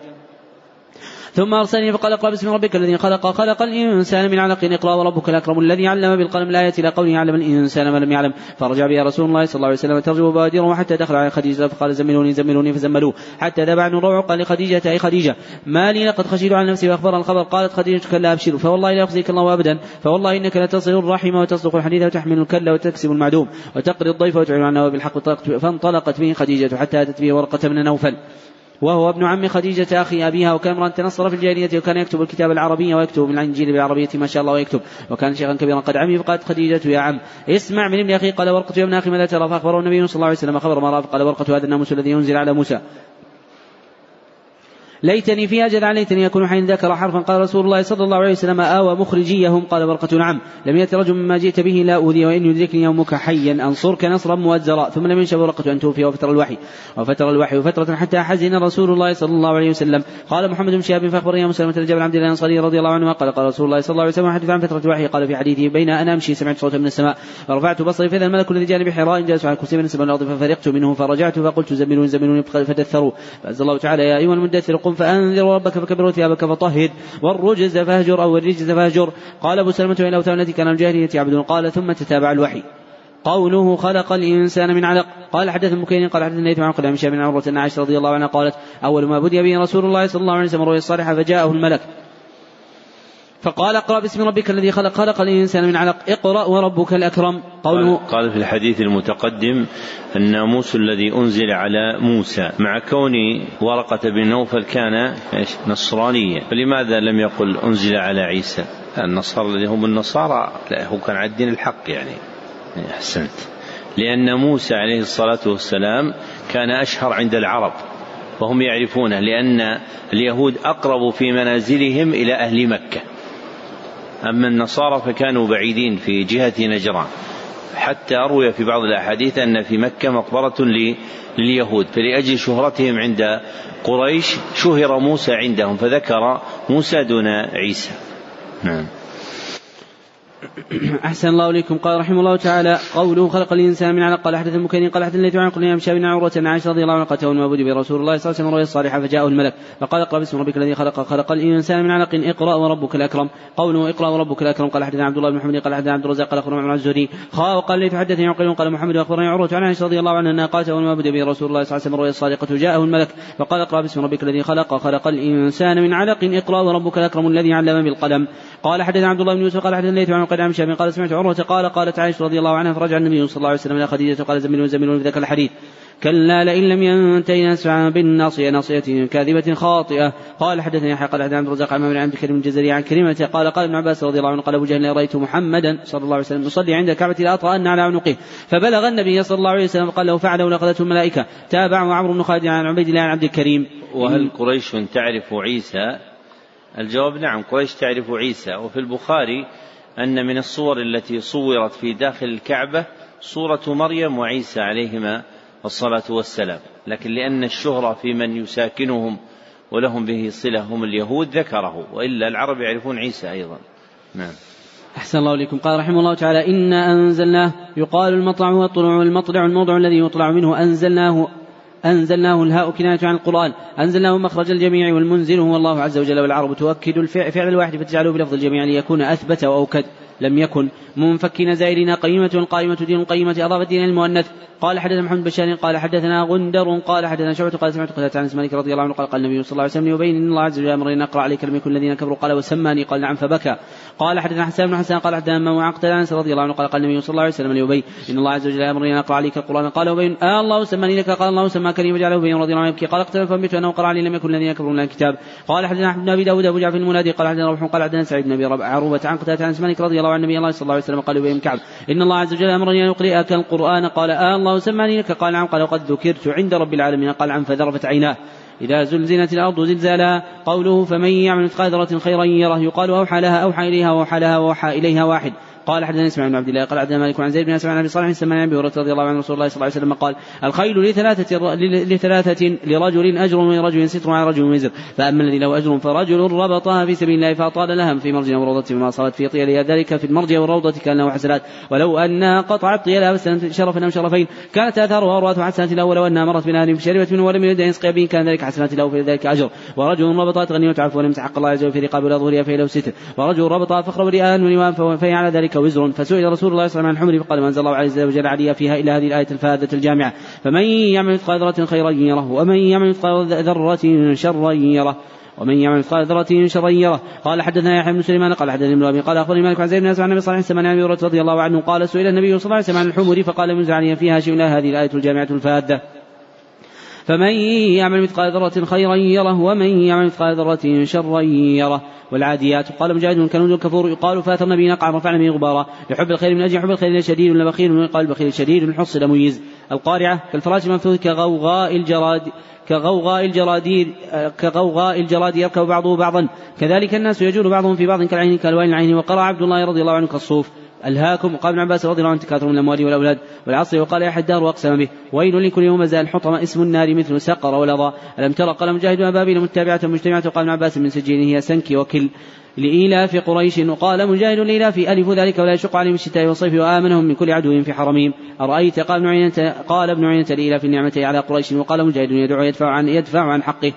ثم أرسلني فقال اقرأ باسم ربك الذي خلق خلق الإنسان من علق. اقرأ وربك الأكرم الذي علم بالقلم. الآية إلى قوله يعلم الإنسان ما لم يعلم. فرجع بها رسول الله صلى الله عليه وسلم ترجو بوادره حتى دخل على خديجة. فقال زملوني زملوني فزملوه. حتى ذبع عنه الروع قال لخديجة أي خديجة ما لي لقد خشيت على نفسي فأخبرها الخبر. قالت خديجة كلا أبشر فوالله لا يخزيك الله أبدا. فوالله إنك لتصل الرحم وتصدق الحديث وتحمل الكل وتكسب المعدوم. وتقري الضيف وتعين عنه بالحق. فانطلقت به خديجة حتى أتت به ورقة من نوفل. وهو ابن عم خديجة أخي أبيها وكان امرأ تنصر في الجاهلية وكان يكتب الكتاب العربية ويكتب من الإنجيل بالعربية ما شاء الله ويكتب. وكان شيخا كبيرا قد عمي فقالت خديجة يا عم. اسمع من ابن أخي قال ورقة يا ابن أخي ماذا ترى فأخبره النبي صلى الله عليه وسلم خبر ما رأى قال ورقة هذا الناموس الذي ينزل على موسى. ليتني فيها جدعا ليتني أكون حين ذكر حرفا قال رسول الله صلى الله عليه وسلم آوى مخرجيهم؟ قال ورقة نعم. لم يأت رجل مما جئت به لا أوذي وإن يدركني يومك حيا أنصرك نصرا مؤزرا. ثم لم ينشب ورقة أن توفي وفتر الوحي. وفتر الوحي فترة حتى حزن رسول الله صلى الله عليه وسلم. قال محمد بن شهاب فأخبرني مسلمة جابر عبد الله الأنصاري رضي الله عنه قال قال رسول الله صلى الله عليه وسلم حدث عن فترة الوحي قال في حديثه بين أنا أمشي سمعت صوتا من السماء فرفعت بصري فإذا الملك الذي جاني بحراء جالس على كرسي من السماء والأرض ففرقت منه فرجعت فقلت زملوني زملوني فدثروا فأنزل الله تعالى يا أيها المدثر قم فأنذر ربك فكبر ثيابك فطهر والرجز فاهجر أو الرجز فاهجر. قال أبو سلمة إلى أوثان التي كان الجاهلية يعبدون قال ثم تتابع الوحي. قوله خلق الإنسان من علق. قال حدث المكين قال حدث الليث عن قال هشام بن عروة أن عائشة رضي الله عنها قالت أول ما بدي به رسول الله صلى الله عليه وسلم الرؤيا الصالحة فجاءه الملك. فقال اقرأ باسم ربك الذي خلق خلق الإنسان من علق. اقرأ وربك الأكرم. قوله قال في الحديث المتقدم الناموس الذي أنزل على موسى مع كون ورقة بن نوفل كان نصرانيا. فلماذا لم يقل أنزل على عيسى؟ النصارى الذين هم النصارى. لا هو كان على الدين الحق يعني. أحسنت. لأن موسى عليه الصلاة والسلام كان أشهر عند العرب وهم يعرفونه لأن اليهود أقرب في منازلهم إلى أهل مكة. أما النصارى فكانوا بعيدين في جهة نجران. حتى روي في بعض الأحاديث أن في مكة مقبرة لليهود فلأجل شهرتهم عند قريش شهر موسى عندهم فذكر موسى دون عيسى. نعم. أحسن الله إليكم. قال رحمه الله تعالى قوله خلق الإنسان من علق قال حدث المكين قال حدث الذي عن قل يا بن عروة أن عائشة رضي الله عنها قتله المعبود برسول الله صلى الله عليه وسلم رؤيا الصالحة فجاءه الملك. فقال اقرأ باسم ربك الذي خلق خلق الإنسان من علق اقرأ وربك الأكرم. قوله اقرأ وربك الأكرم قال حدثنا عبد الله بن محمد قال حدثنا عبد الرزاق قال أخبرنا عن الزهري. خا وقال لي تحدثني عقيل قال محمد أخبرني عروة عن عائشة رضي الله عنها أنها قالت ما بدأ به رسول الله صلى الله عليه وسلم الرؤيا الصادقة جاءه الملك. فقال اقرأ باسم ربك الذي خلق خلق الإنسان من علق اقرأ وربك الأكرم الذي علم بالقلم. قال حدثنا عبد الله بن يوسف قال حدثنا قد عن قال سمعت عروة قال قالت عائشة رضي الله عنها فرجع النبي صلى الله عليه وسلم إلى خديجة قال زملوا زملوا في ذاك الحديث كلا لئن لم ينتهي نسفعا بالناصية ناصية كاذبة خاطئة قال حدثني يحيى قال عبد الرزاق عن عبد الكريم الجزري عن كلمة قال قال ابن عباس رضي الله عنه قال أبو جهل رأيت محمدا صلى الله عليه وسلم يصلي عند الكعبة لأطأن على عنقه فبلغ النبي صلى الله عليه وسلم قال له فعله لأخذته الملائكة تابعه عمرو بن خالد عن عبيد الله عن عبد الكريم وهل قريش تعرف عيسى؟ الجواب نعم قريش تعرف عيسى وفي البخاري أن من الصور التي صورت في داخل الكعبة صورة مريم وعيسى عليهما الصلاة والسلام. لكن لأن الشهرة في من يساكنهم ولهم به صلة هم اليهود ذكره وإلا العرب يعرفون عيسى أيضا. نعم. أحسن الله إليكم. قال رحمه الله تعالى إنا أنزلناه يقال المطلع هو الطلوع والمطلع الموضع الذي يطلع منه أنزلناه أنزلناه الهاء كناية عن القرآن أنزلناه مخرج الجميع والمنزل هو الله عز وجل والعرب تؤكد الفعل الواحد فتجعله بلفظ الجميع ليكون أثبت وأوكد لم يكن. منفك نزائرنا قيمة قائمة دين قيمة أضاف الدين المؤنث. قال حدثنا محمد بشار قال حدثنا غندر قال حدثنا شعبة قال سمعت قتادة عن مالك رضي الله عنه قال قال النبي صلى الله عليه وسلم يبين إن الله عز وجل أمر أن أقرأ عليك لم يكن الذين كفروا قال وسماني قال نعم فبكى. قال حدثنا حسان بن حسان قال حدثنا ما عقد عن رضي الله عنه قال قال النبي صلى الله عليه وسلم ليبين إن الله عز وجل أمر أن أقرأ عليك القرآن. قال وبين آه الله سماني لك قال الله سماك لي وجعله بين رضي الله عنه يبكي قال اقتل فانبت انه قرا علي لم يكن الذين كفروا من الكتاب. قال حدثنا أحمد بن أبي داود أبو جعفر المنادي قال حدثنا روح قال حدثنا سعيد بن أبي عروبة عن قتادة عن مالك رضي الله عن النبي الله صلى الله عليه وسلم قال ابي كعب إن الله عز وجل أمرني أن أقرئك القرآن. قال آه الله سمعني لك. قال نعم. قال وقد ذكرت عند رب العالمين. قال عن فذرفت عيناه. إذا زلزلت الأرض زلزالها قوله فمن يعمل مثقال ذرة خيرا يره. يقال أوحى لها أوحى إليها وأوحى لها وأوحى إليها واحد. قال حدثنا اسماعيل بن عبد الله قال حدثنا مالك عن زيد بن اسماعيل عن أبي صالح سمع أبي هريرة رضي الله عنه رسول الله صلى الله عليه وسلم قال الخيل لثلاثة لثلاثة لرجل أجر ولرجل ستر على رجل وزر. فأما الذي له أجر فرجل ربطها في سبيل الله فأطال لها في مرج أو روضة فيما أصابت في طيلها ذلك في المرج والروضه كان له حسنات. ولو أنها قطعت طيلها شرفا أو شرفين. كانت آثارها اروات حسنات له ولو انها مرت بنهر فشربت منه ولم يرد أن يسقي به كان ذلك حسنات له فلذلك أجر. ورجل ربطها غنيمه عفو ولم يتحق الله عز وجل في رقاب ولا ظهورها فهي له ستر. ورجل ربطها فخر ورئاء ونوام فهي على ذلك وزر فسئل رسول الله صلى الله عليه وسلم عن الحمر فقال ما أنزل الله عز وجل عليها فيها إلا هذه الآية الفاذة الجامعة. فمن يعمل مثقال ذرة خيرا يره ومن يعمل مثقال ذرة شرا يره. ومن يعمل مثقال ذرة شرا يره. قال حدثنا يحيى بن سليمان قال حدثني ابن أبي قال أخبرني مالك عن زيد بن عن النبي صلى الله عليه وسلم رضي الله عنه قال سئل النبي صلى الله عليه وسلم عن الحمر فقال منزل عليها فيها شيء هذه الآية الجامعة الفاذة. فمن يعمل مثقال ذرة خيرا يره ومن يعمل مثقال ذرة شرا يره. والعاديات قال مجاهد كنوز الكفور يقال فاتر النبي نقع رفعنا به غبارا. لحب الخير من أجل حب الخير شديد لبخيل من قال البخيل شديد حصل مميز القارعة كالفراش المنفوذ كغوغاء الجراد كغوغاء الجرادير كغوغاء الجراد يركب بعضه بعضا. كذلك الناس يجول بعضهم في بعض كالعين كالوان العين. وقرأ عبد الله رضي الله عنه كالصوف. ألهاكم وقال ابن عباس رضي الله عنه تكاثر من الأموال والأولاد والعصر وقال يا حدار وأقسم به ويل لكل يوم زال حطم اسم النار مثل سقر ولظى. ألم ترى قال مجاهد وأبابيل متابعة مجتمعة وقال ابن عباس من سجينه سنك وكل لإيلاف قريش. وقال مجاهد لإيلاف ألف ذلك ولا يشق عليهم الشتاء والصيف وآمنهم من كل عدو في حرمهم. أرأيت؟ قال ابن عيينة قال ابن عيينة لإيلاف النعمة على قريش. وقال مجاهد يدعو يدفع عن يدفع عن حقه.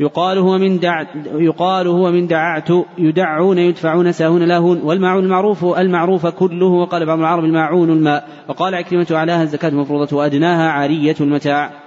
يقال هو من دع يقال هو من دععت يدعون يدفعون ساهون لاهون والماعون المعروف المعروف كله وقال بعض العرب الماعون الماء وقال عكرمة أعلاها الزكاة المفروضة وأدناها عارية المتاع.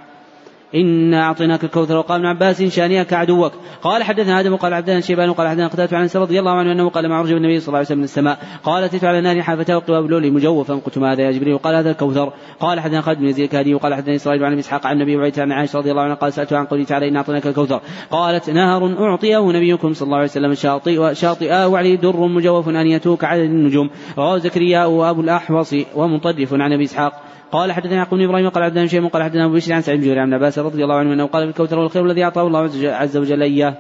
إنا أعطيناك الكوثر. وقال ابن عباس شانيك عدوك. قال حدثنا آدم وقال حدثنا شيبان وقال حدثنا قتادة عن رضي الله عنه أنه قال ما عرج النبي صلى الله عليه وسلم من السماء. قال أتيت على نار حافتها وقوى بلولي مجوفا. قلت ماذا يا جبريل؟ وقال هذا الكوثر. قال حدثنا خالد بن يزيد الكهدي وقال حدثنا إسرائيل عن إسحاق عن النبي وعيت عن عائشة رضي الله عنها قال سألت عن قوله تعالى إنا أعطيناك الكوثر. قالت نهر أعطيه نبيكم صلى الله عليه وسلم. شاطئ شاطئا وعليه در مجوف أنيته كعدد النجوم. رواه زكريا وأبو الأحوص ومطرف عن أبي إسحاق قال حدثنا يعقوب بن إبراهيم قال حدثنا شيء قال حدثنا أبو بشر عن سعيد بن عن عباس رضي الله عنه أنه قال الكوثر والخير الذي أعطاه الله عز وجل إياه.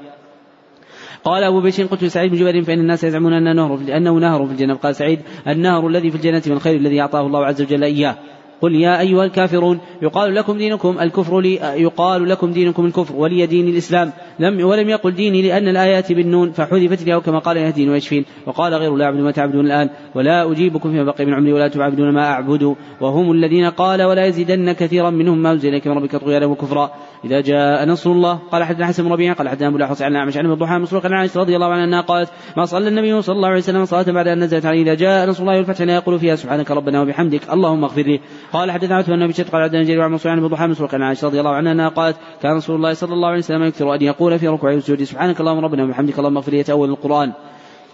قال أبو بشر قلت لسعيد بن جبير فإن الناس يزعمون أن نهر أنه نهر في الجنة. قال سعيد النهر الذي في الجنة من الخير الذي أعطاه الله عز وجل إياه. قل يا أيها الكافرون يقال لكم دينكم الكفر لي يقال لكم دينكم الكفر ولي دين الإسلام. لم ولم يقل ديني لأن الآيات بالنون فحذفت لي أو كما قال يهدين ويشفين. وقال غير لا أعبد ما تعبدون الآن ولا أجيبكم فيما بقي من عمري ولا تعبدون ما أعبد. وهم الذين قال ولا يزيدن كثيرا منهم ما أنزل إليك من ربك طغيانا وكفرا إذا جاء نصر الله قال حدثنا حسن بن ربيعة قال حدثنا أبو الأحوص عن أعمش عن الضحى مسروق عن عائشة رضي الله عنها أنها قالت ما صلى النبي صلى الله عليه وسلم صلاة بعد أن نزلت عليه. إذا جاء نصر الله والفتح يقول فيها سبحانك ربنا وبحمدك اللهم اغفر لي. قال حدثنا عثمان بن بشر قال عبد الجليل وعن منصور عن الضحى مسروق عن عائشة رضي الله عنها أنها قالت كان رسول الله صلى الله عليه وسلم يكثر أن يقول في ركوعه وسجوده سبحانك اللهم ربنا وبحمدك اللهم اغفر لي يتأول القرآن.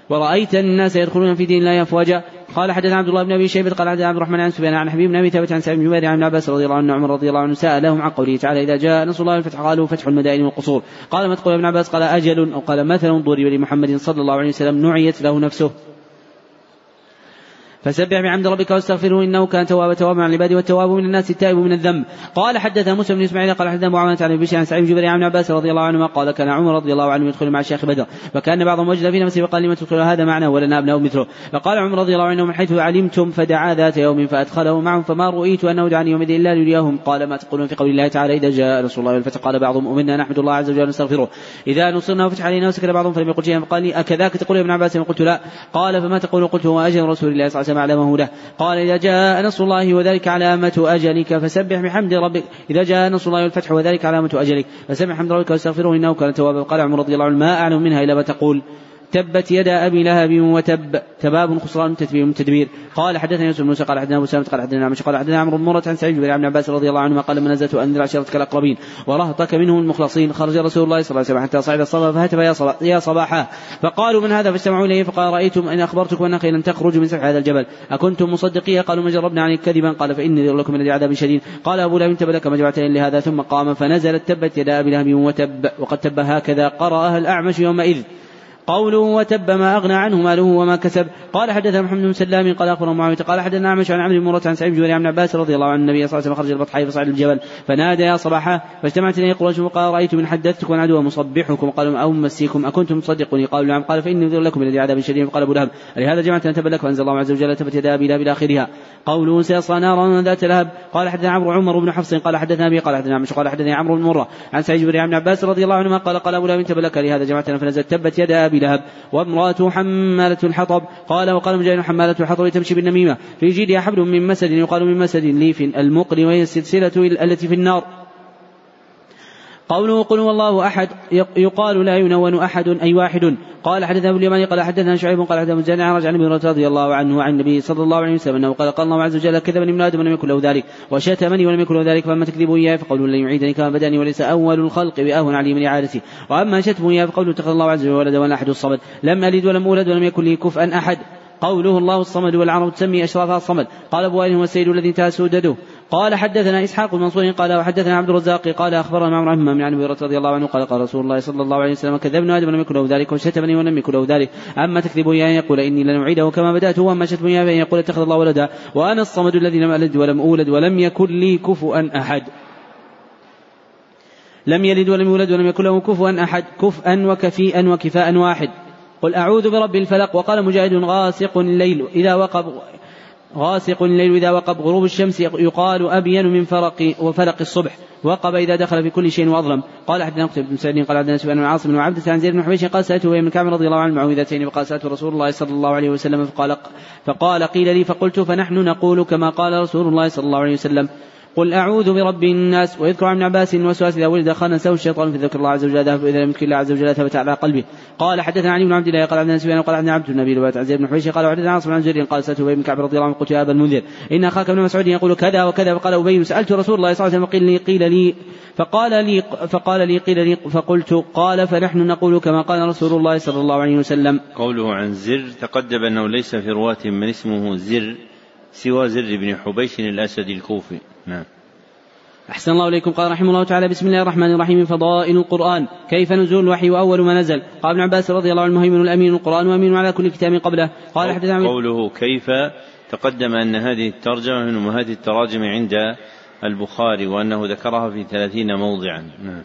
ورأيت الناس يدخلون في دين الله أفواجا قال حدث عبد الله بن أبي شيبة قال عبد الرحمن عن سفيان عن حبيب بن أبي ثابت عن سعيد بن جبير عن عباس رضي الله عنه عمر رضي الله عنه سألهم عن قوله تعالى إذا جاء نصر الله الفتح قالوا فتح المدائن والقصور. قال تقول ابن عباس قال أجل. أو قال مثل ضرب لمحمد صلى الله عليه وسلم نعيت له نفسه. فسبح بحمد ربك واستغفره إنه كان توابا توابا عن العباد والتواب من الناس التائب من الذنب. قال حدث موسى بن إسماعيل قال ابو عوانة عن أبي عن سعيد جبير عن عباس رضي الله عنهما قال كان عمر رضي الله عنه يدخل مع شيخ بدر فكان بعضهم وجد في نفسه فقال لما تدخل هذا معنا ولنا ابناء مثله. فقال عمر رضي الله عنه من حيث علمتم فدعا ذات يوم فأدخله معهم فما رؤيت أنه دعاني يوم الا ليريهم قال ما تقولون في قول الله تعالى إذا جاء رسول الله والفتح؟ قال بعضهم امنا نحمد الله عز وجل ونستغفره. إذا نصرنا وفتح علينا وسكت بعضهم فلم يقل شيئا فقال لي اكذاك تقول يا ابن عباس. قلت لا. قال فما تقول؟ قلت هو أجل رسول الله صلى الله عليه وسلم. اعلمه له قال إذا جاء نصر الله وذلك علامة أجلك فسبح بحمد ربك. إذا جاء نصر الله والفتح وذلك علامة أجلك. فسبح بحمد ربك واستغفره إنه كان توابا. قال عمر رضي الله عنه ما أعلم منها إلا ما تقول. تبت يدا أبي لهب وتب. تباب خسران تتبيب تدبير. قال حدثنا يوسف بن موسى قال حدثنا أبو سلمة قال حدثنا عمش قال حدثنا عمرو بن مرة عن سعيد بن عبد عباس رضي الله عنهما قال لما نزلت انذر عشيرتك الأقربين ورهطك منهم المخلصين. خرج رسول الله صلى الله عليه وسلم حتى صعد الصبا فهتف يا صباح يا صباحا. فقالوا من هذا؟ فاجتمعوا إليه. فقال رايتم أن اخبرتكم انك لن تخرجوا من سفح هذا الجبل. أكنتم مصدقيه قالوا ما جربنا عليك كذبا. قال فإني لكم من عذاب شديد. قال أبو لهب تب لك ما جمعتين لهذا. ثم قام فنزلت تبت يدا أبي لهب وتب. وقد تب هكذا قرأها الأعمش يومئذ. قوله وتب ما أغنى عنه ماله وما كسب. قال حدثنا محمد بن سلام قال أخبرنا معاوية قال حدثنا أعمش عن عمرو مرة عن سعيد بن عن عباس رضي الله عن النبي صلى الله عليه وسلم خرج البطحاء فصعد الجبل. فنادى يا صباحا فاجتمعت إليه قريش وقال رأيت من حدثتكم عدو مصبحكم. قالوا أو ممسيكم أكنتم تصدقوني قالوا نعم. قال فإني أنذر لكم الذي عذاب شديد. قال أبو لهب لهذا جمعت أن لك فأنزل الله عز وجل تبت يدا أبي لهب إلى آخرها. قوله سيصلى نارا ذات لهب. قال حدثنا عمرو عمر بن حفص قال حدثنا أبي قال حدثنا عمش قال حدثني عمرو بن مرة عن سعيد بن عباس رضي الله عنهما قال قال أبو لهب لك لهذا جمعتنا فنزلت تبت يدا أبي لهب وامرأته حمالة الحطب. قال وقال مجاهد حمالة الحطب تمشي بالنميمة. في جيدها حبل من مسد يقال من مسد ليف المقل وهي السلسلة التي في النار. قوله قل هو الله أحد يقال لا ينون أحد أي واحد. قال حدثنا ابو اليماني قال حدثنا شعيب قال حدثنا مجاهد عن عن أبي رضي الله عنه وعن النبي صلى الله عليه وسلم أنه قال قال الله عز وجل كذبني ابن آدم ولم يكن له ذلك وشتمني ولم يكن له ذلك فأما تكذبوا إياه فقولوا لن يعيدني كما بدأني وليس أول الخلق باهون علي من اعادتي وأما شتموا إياه فقولوا اتخذ الله عز وجل ولدا وأنا أحد الصمد. لم ألد ولم أولد ولم يكن لي كفءا أحد. قوله الله الصمد والعرب تسمي اشرافها الصمد. قال أبو هو السيد الذي انتهى سودده قال حدثنا إسحاق بن منصور قال وحدثنا عبد الرزاق قال أخبرنا معمر بن عن أبي رضي الله عنه قال قال رسول الله صلى الله عليه وسلم كذبنا أدم لم يكن له ذلك وشتمني ولم يكن له ذلك. أما تكذب ان يقول إني لن اعيده كما بدأت وأما شتم فان يقول اتخذ الله ولدا وأنا الصمد الذي لم ألد ولم أولد ولم يكن لي كفوا أحد. لم يلد ولم يولد ولم يكن له كفوا أحد. كفءا وكفيئا وكفاء واحد. قل أعوذ برب الفلق. وقال مجاهد غاسق الليل. إذا وقب غاسق الليل إذا وقب غروب الشمس يقال أبين من فرق وفلق الصبح وقب إذا دخل في كل شيء وأظلم. قال أحد نقتل بن قال عبدنا بن عاصم وعبدة عن زيد بن حبيش قال سألته من كعب رضي الله عنه المعوذتين فقال سألت رسول الله صلى الله عليه وسلم فقال فقال قيل لي فقلت فنحن نقول كما قال رسول الله صلى الله عليه وسلم. قل أعوذ برب الناس ويذكر عن عباس وسواس إذا ولد خانسه الشيطان في ذكر الله عز وجل فإذا لم يذكر الله عز وجل ثبت على قلبه. قال حدثنا علي بن عبد الله قال عبد سفيان قال عبد النبي عن زيد بن حبيش قال وحدثنا عاصم عن جرير قال سألت أبي بن كعب رضي الله عنه قلت يا أبا المنذر إن أخاك ابن مسعود يقول كذا وكذا فقال أبي سألت رسول الله صلى الله عليه وسلم قيل لي قيل لي فقال لي فقال لي قيل لي فقلت قال فنحن نقول كما قال رسول الله صلى الله عليه وسلم. قوله عن زر تقدم أنه ليس في رواة من اسمه زر سوى زر بن حبيش الأسدي الكوفي. نعم. أحسن الله إليكم. قال رحمه الله تعالى بسم الله الرحمن الرحيم. فضائل القرآن. كيف نزول الوحي وأول ما نزل؟ قال ابن عباس رضي الله عنه المهيمن الأمين القرآن وأمين على كل كتاب قبله. قال حدثنا قوله كيف تقدم أن هذه الترجمة من أمهات التراجم عند البخاري وأنه ذكرها في ثلاثين موضعا. نعم.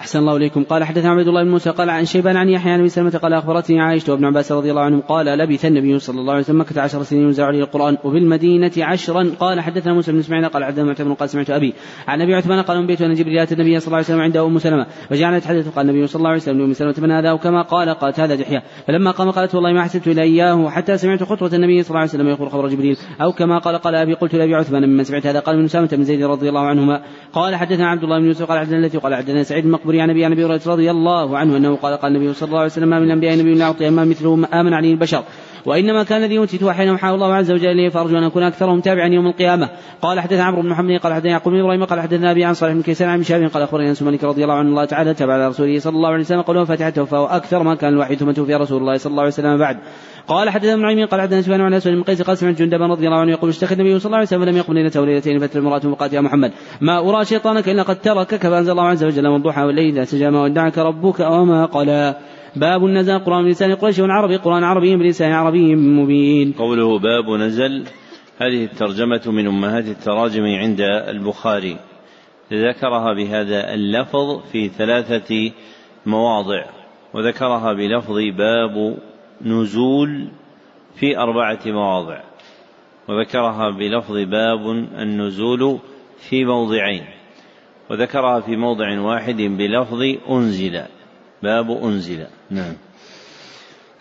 أحسن الله إليكم. قال حدثنا عبد الله بن موسى قال عن شيبان عن يحيى عن سلمة قال أخبرتني عائشة وابن عباس رضي الله عنهم قال لبث النبي صلى الله عليه وسلم مكة عشر سنين ينزل عليه القرآن وبالمدينة عشرا. قال حدثنا موسى بن إسماعيل قال حدثنا معتمر قال سمعت أبي عن أبي عثمان قال أنبئت أن جبريل أتى النبي صلى الله عليه وسلم عند أم سلمة فجعل يتحدث قال النبي صلى الله عليه وسلم لأم سلمة من هذا وكما قال قالت هذا دحية. فلما قام قالت والله ما حسبت إلا إياه حتى سمعت خطوة النبي صلى الله عليه وسلم يقول خبر جبريل أو كما قال قال أبي قلت لأبي عثمان ممن سمعت هذا قال من أسامة بن زيد رضي الله عنهما. قال حدثنا عبد الله بن يوسف قال حدثنا التي قال سعيد المقبري عن أبي عن أبي هريرة رضي الله عنه أنه قال قال النبي صلى الله عليه وسلم ما من الأنبياء نبي لا أعطي أما مثله آمن عليه البشر. وإنما كان الذي أوتيت وحين أوحى الله عز وجل إليه فأرجو أن أكون أكثرهم تابعا يوم القيامة. قال حدثنا عمرو بن محمد قال حدثنا يعقوب بن إبراهيم قال حدثنا أبي عن صالح بن كيسان عن شاب قال أخبرني أنس مالك رضي الله عنه الله تعالى تابع على رسوله صلى الله عليه وسلم قوله فاتحته فهو أكثر ما كان الوحي ثم توفي رسول الله صلى الله عليه وسلم بعد. قال حدثنا ابن عيمين قال حدثنا سفيان عن أسود بن قيس قال سمعت جندبا رضي الله عنه يقول اشتكى النبي صلى الله عليه وسلم فلم يقم ليلته وليلتين فتر المراه وقالت يا محمد ما أرى شيطانك إلا قد تركك فأنزل الله عز وجل والضحى والليل إذا سجى ما ودعك ربك وما قلى. باب نزل قرآن بلسان قريش والعربي قرآن عربي بلسان عربي مبين. قوله باب نزل هذه الترجمة من أمهات التراجم عند البخاري. ذكرها بهذا اللفظ في ثلاثة مواضع وذكرها بلفظ باب نزول في أربعة مواضع وذكرها بلفظ باب النزول في موضعين وذكرها في موضع واحد بلفظ أنزل باب أنزل. نعم.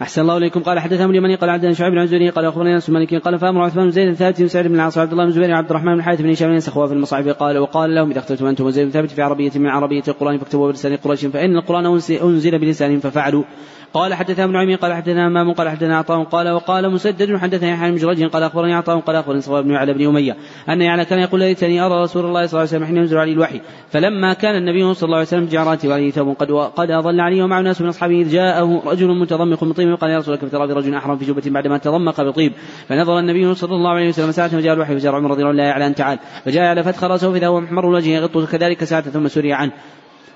أحسن الله إليكم. قال حدثنا اليمني قال عبد شعيب بن عزوري قال أخبرنا أنس مالك قال فأمر عثمان بن زيد ثابت بن سعيد بن العاص عبد الله بن زبير عبد الرحمن بن حارث بن هشام ينسخوا في المصاحف قال وقال لهم إذا اختلفتم أنتم وزيد ثابت في عربية من عربية القرآن فاكتبوا بلسان قريش فإن القرآن أنزل بلسانهم ففعلوا. قال حدثنا ابن عمي قال حدثنا امام قال حدثنا عطاء قال وقال مسدد حدثنا يحيى بن جريج قال أخبرني عطاء قال أخبرني صواب بن على بن أمية أن يعلى كان يقول ليتني أرى رسول الله صلى الله عليه وسلم حين ينزل عليه الوحي. فلما كان النبي صلى الله عليه وسلم جعرات وعليه ثوب قد قد اظل عليه ومع ناس من أصحابه إذ جاءه رجل متضمق بطيب وقال يا رسول الله كيف ترى برجل أحرم في جبه بعدما تضمق بطيب فنظر النبي صلى الله عليه وسلم ساعة وجاء الوحي فجاء عمر رضي الله عنه أن تعال. فجاء على فتخ رأسه فإذا هو محمر وجهه يغط كذلك ساعة ثم سري عنه.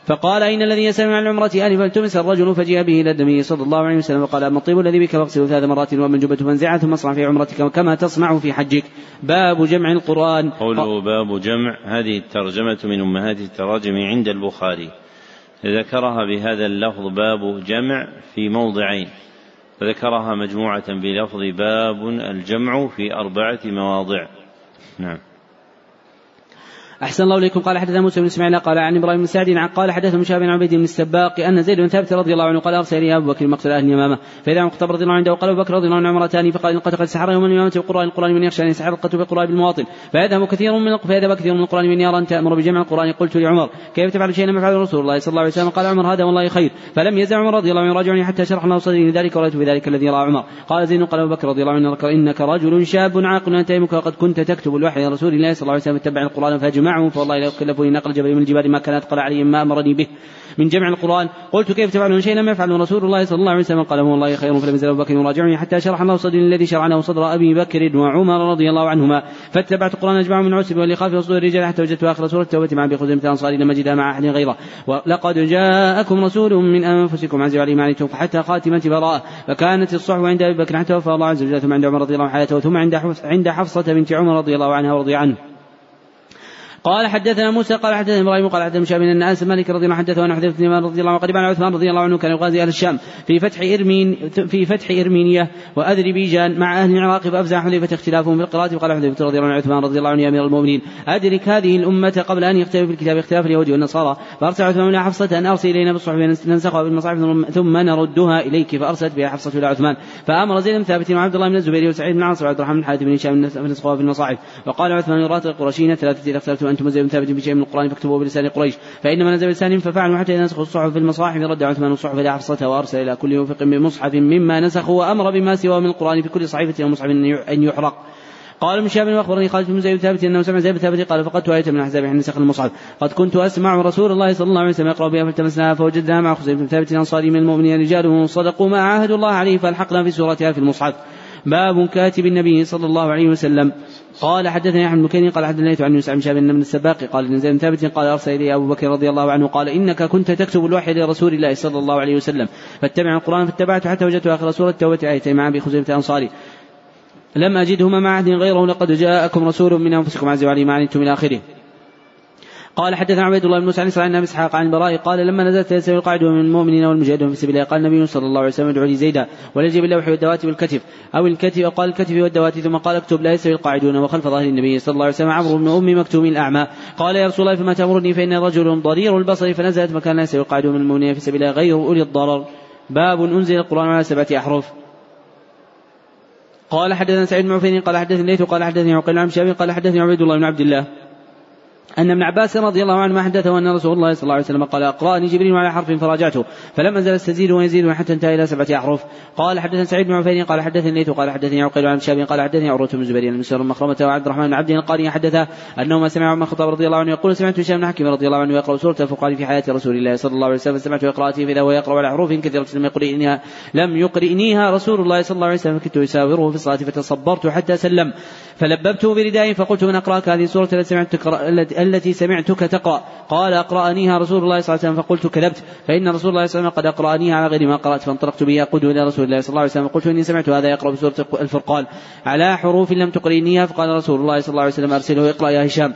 فقال إن الذي يسأل عن العمرة ألف فالتمس الرجل فجيء به إلى النبي صلى الله عليه وسلم وقال أما الطيب الذي بك فاغسله ثلاث مرات ومن جبة فانزعها ثم اصنع في عمرتك كما تصنع في حجك. باب جمع القرآن. قوله باب جمع هذه الترجمة من أمهات التراجم عند البخاري. ذكرها بهذا اللفظ باب جمع في موضعين. فذكرها مجموعة بلفظ باب الجمع في أربعة مواضع. نعم. أحسن الله إليكم. قال حدثنا موسى بن إسماعيل قال عن إبراهيم بن سعد قال حدثنا مشاب بن عبيد بن السباق أن زيد بن ثابت رضي الله عنه قال أرسل إلي أبو بكر مقتل أهل اليمامة. فإذا عن رضي الله عنه قال أبو بكر رضي الله عنه عمرتان فقال إن قد سحر يوم اليمامة بقرآن القرآن من يخشى أن يسحر القتل بقرآن بالمواطن فيذهب كثير من فيذهب كثير من القرآن من يرى أن تأمر بجمع القرآن. قلت لعمر كيف تفعل شيئا؟ لم يفعله رسول الله صلى الله عليه وسلم. قال عمر هذا والله خير. فلم يزع عمر رضي الله عنه يراجعني حتى شرح الله صدري لذلك ورأيت بذلك الذي رأى عمر. قال زين قال أبو بكر رضي الله عنه إنك رجل شاب عاقل أنت وقد كنت تكتب الوحي لرسول الله صلى الله عليه وسلم اتبع القرآن فاجمعه فوالله لا يكلفني نقل جبل من الجبال ما كان أثقل علي ما أمرني به. من جمع القرآن قلت كيف تفعلون شيئا؟ لم يفعله رسول الله صلى الله عليه وسلم. قال هو الله خير فلم يزل أبو بكر يراجعني حتى شرح الله صدري الذي شرع له صدر أبي بكر وعمر رضي الله عنهما. فاتبعت القرآن أجمع من عسب والإخاف وصدور الرجال حتى وجدت آخر سورة التوبة مع أبي خزيمة الأنصاري لم أجدها مع أحد غيره. ولقد جاءكم رسول من أنفسكم عز وجل ما عنتم حتى خاتمة براءة. فكانت الصحبة عند أبي بكر حتى وفى الله عز وجل. ثم عند عمر رضي الله عنه حياته. ثم عند حفصة بنت عمر رضي الله عنها ورضي عنه. قال حدثنا موسى قال حدثنا إبراهيم قال حدثنا شاب بن انس مالك رضي الله عنه حدثه عن حذيفة رضي الله عنه قريبا عن عثمان رضي الله عنه كان يغازي أهل الشام في فتح إرمين في فتح إرمينية واذربيجان مع أهل العراق فأفزع حذيفة اختلافهم في القراءة وقال حذيفة رضي الله عنه عثمان رضي الله عنه يا أمير المؤمنين أدرك هذه الأمة قبل أن يختلف الكتاب اختلاف اليهود والنصارى فأرسل عثمان إلى حفصة أن أرسل إلينا بالصحف ننسخها بالمصاحف ثم نردها إليك فأرسلت بها حفصة إلى عثمان فأمر زيد بن ثابت وعبد الله بن الزبير وسعيد بن عاصم وعبد الرحمن بن حاتم بن هشام فنسخها في المصاحف وقال عثمان يرات القرشيين ثلاثة اذا اختلفتم أنتم زيد ثابت بشيء من القرآن فاكتبوه بلسان قريش. فإنما نزل بلسانهم ففعلوا حتى إذا نسخوا الصحف في المصاحف رد عثمان الصحف إلى حفصة وأرسل إلى كل موفق بمصحف مما نسخوا وأمر بما سواه من القرآن في كل صحيفة ومصحف أن يحرق. قال ابن شهاب وأخبرني خالد بن زيد ثابت إنه سمع زيد ثابت قال فقدت آية من أحزاب حين نسخ المصحف. قد كنت أسمع رسول الله صلى الله عليه وسلم يقرأ بها فالتمسناها فوجدناها مع خزيمة بن ثابت الأنصاري من المؤمنين رجال صدقوا ما عاهدوا الله عليه فألحقنا في سورتها في المصحف. باب كاتب النبي صلى الله عليه وسلم. قال حدثني أحمد بن قال حدثني عن يوسف بن شهاب بن السباق قال إن زيد ثابت قال أرسل إلي أبو بكر رضي الله عنه قال إنك كنت تكتب الوحي لرسول الله صلى الله عليه وسلم فاتبع القرآن فاتبعته حتى وجدت آخر سورة التوبة آيتين مع أبي خزيمة الأنصاري. لم أجدهما مع عهد غيره لقد جاءكم رسول من أنفسكم عز وجل ما عنتم إلى آخره. قال حدثنا عبيد الله بن موسى عن عن إسحاق عن البراء قال لما نزلت يستوي القاعد من المؤمنين والمجاهدون في سبيل الله قال النبي صلى الله عليه وسلم ادعوا لي زيدا وليجي باللوح والدوات والكتف أو الكتف قال الكتف والدوات ثم قال اكتب لا يستوي القاعدون وخلف ظهر النبي صلى الله عليه وسلم عمرو بن أم مكتوم الأعمى. قال يا رسول الله فما تأمرني فاني رجل ضرير البصر فنزلت مكان لا يستوي القاعدون من المؤمنين في سبيل الله غير أولي الضرر. باب أنزل القرآن على سبعة أحرف. قال حدثنا سعيد بن قال حدثني ليث قال حدثني عقيل عن قال حدثني عبيد الله بن عبد الله. أن ابن عباس رضي الله عنه حدثه أن رسول الله صلى الله عليه وسلم قال أقرأني جبريل على حرف فراجعته. فلما نزل استزيد ويزيد حتى انتهى إلى سبعة أحرف. قال حدثنا سعيد بن عفير قال حدثني ليث قال حدثني عقيل عن شاب قال حدثني عروة بن زبير بن مسر مخرمة وعبد الرحمن بن عبد القاري حدث أنهما سمع عمر الخطاب رضي الله عنه يقول سمعت هشام بن حكيم رضي الله عنه يقرأ سورة الفقار في حياة رسول الله صلى الله عليه وسلم فسمعت قراءته فإذا هو يقرأ على حروف كثيرة لم يقرئنيها لم يقرئنيها رسول الله صلى الله عليه وسلم فكنت يساوره في الصلاة فتصبرت حتى سلم. فلببته بردائي فقلت من أقرأك هذه السورة التي سمعتك التي سمعتك تقرأ. قال أقرأنيها رسول الله صلى الله عليه وسلم فقلت كذبت. فإن رسول الله صلى الله عليه وسلم قد أقرأنيها على غير ما قرأت فانطلقت به أقود إلى رسول الله صلى الله عليه وسلم قلت إني سمعت هذا يقرأ بسورة الفرقان. على حروف لم تقرئنيها فقال رسول الله صلى الله عليه وسلم أرسله اقرأ يا هشام.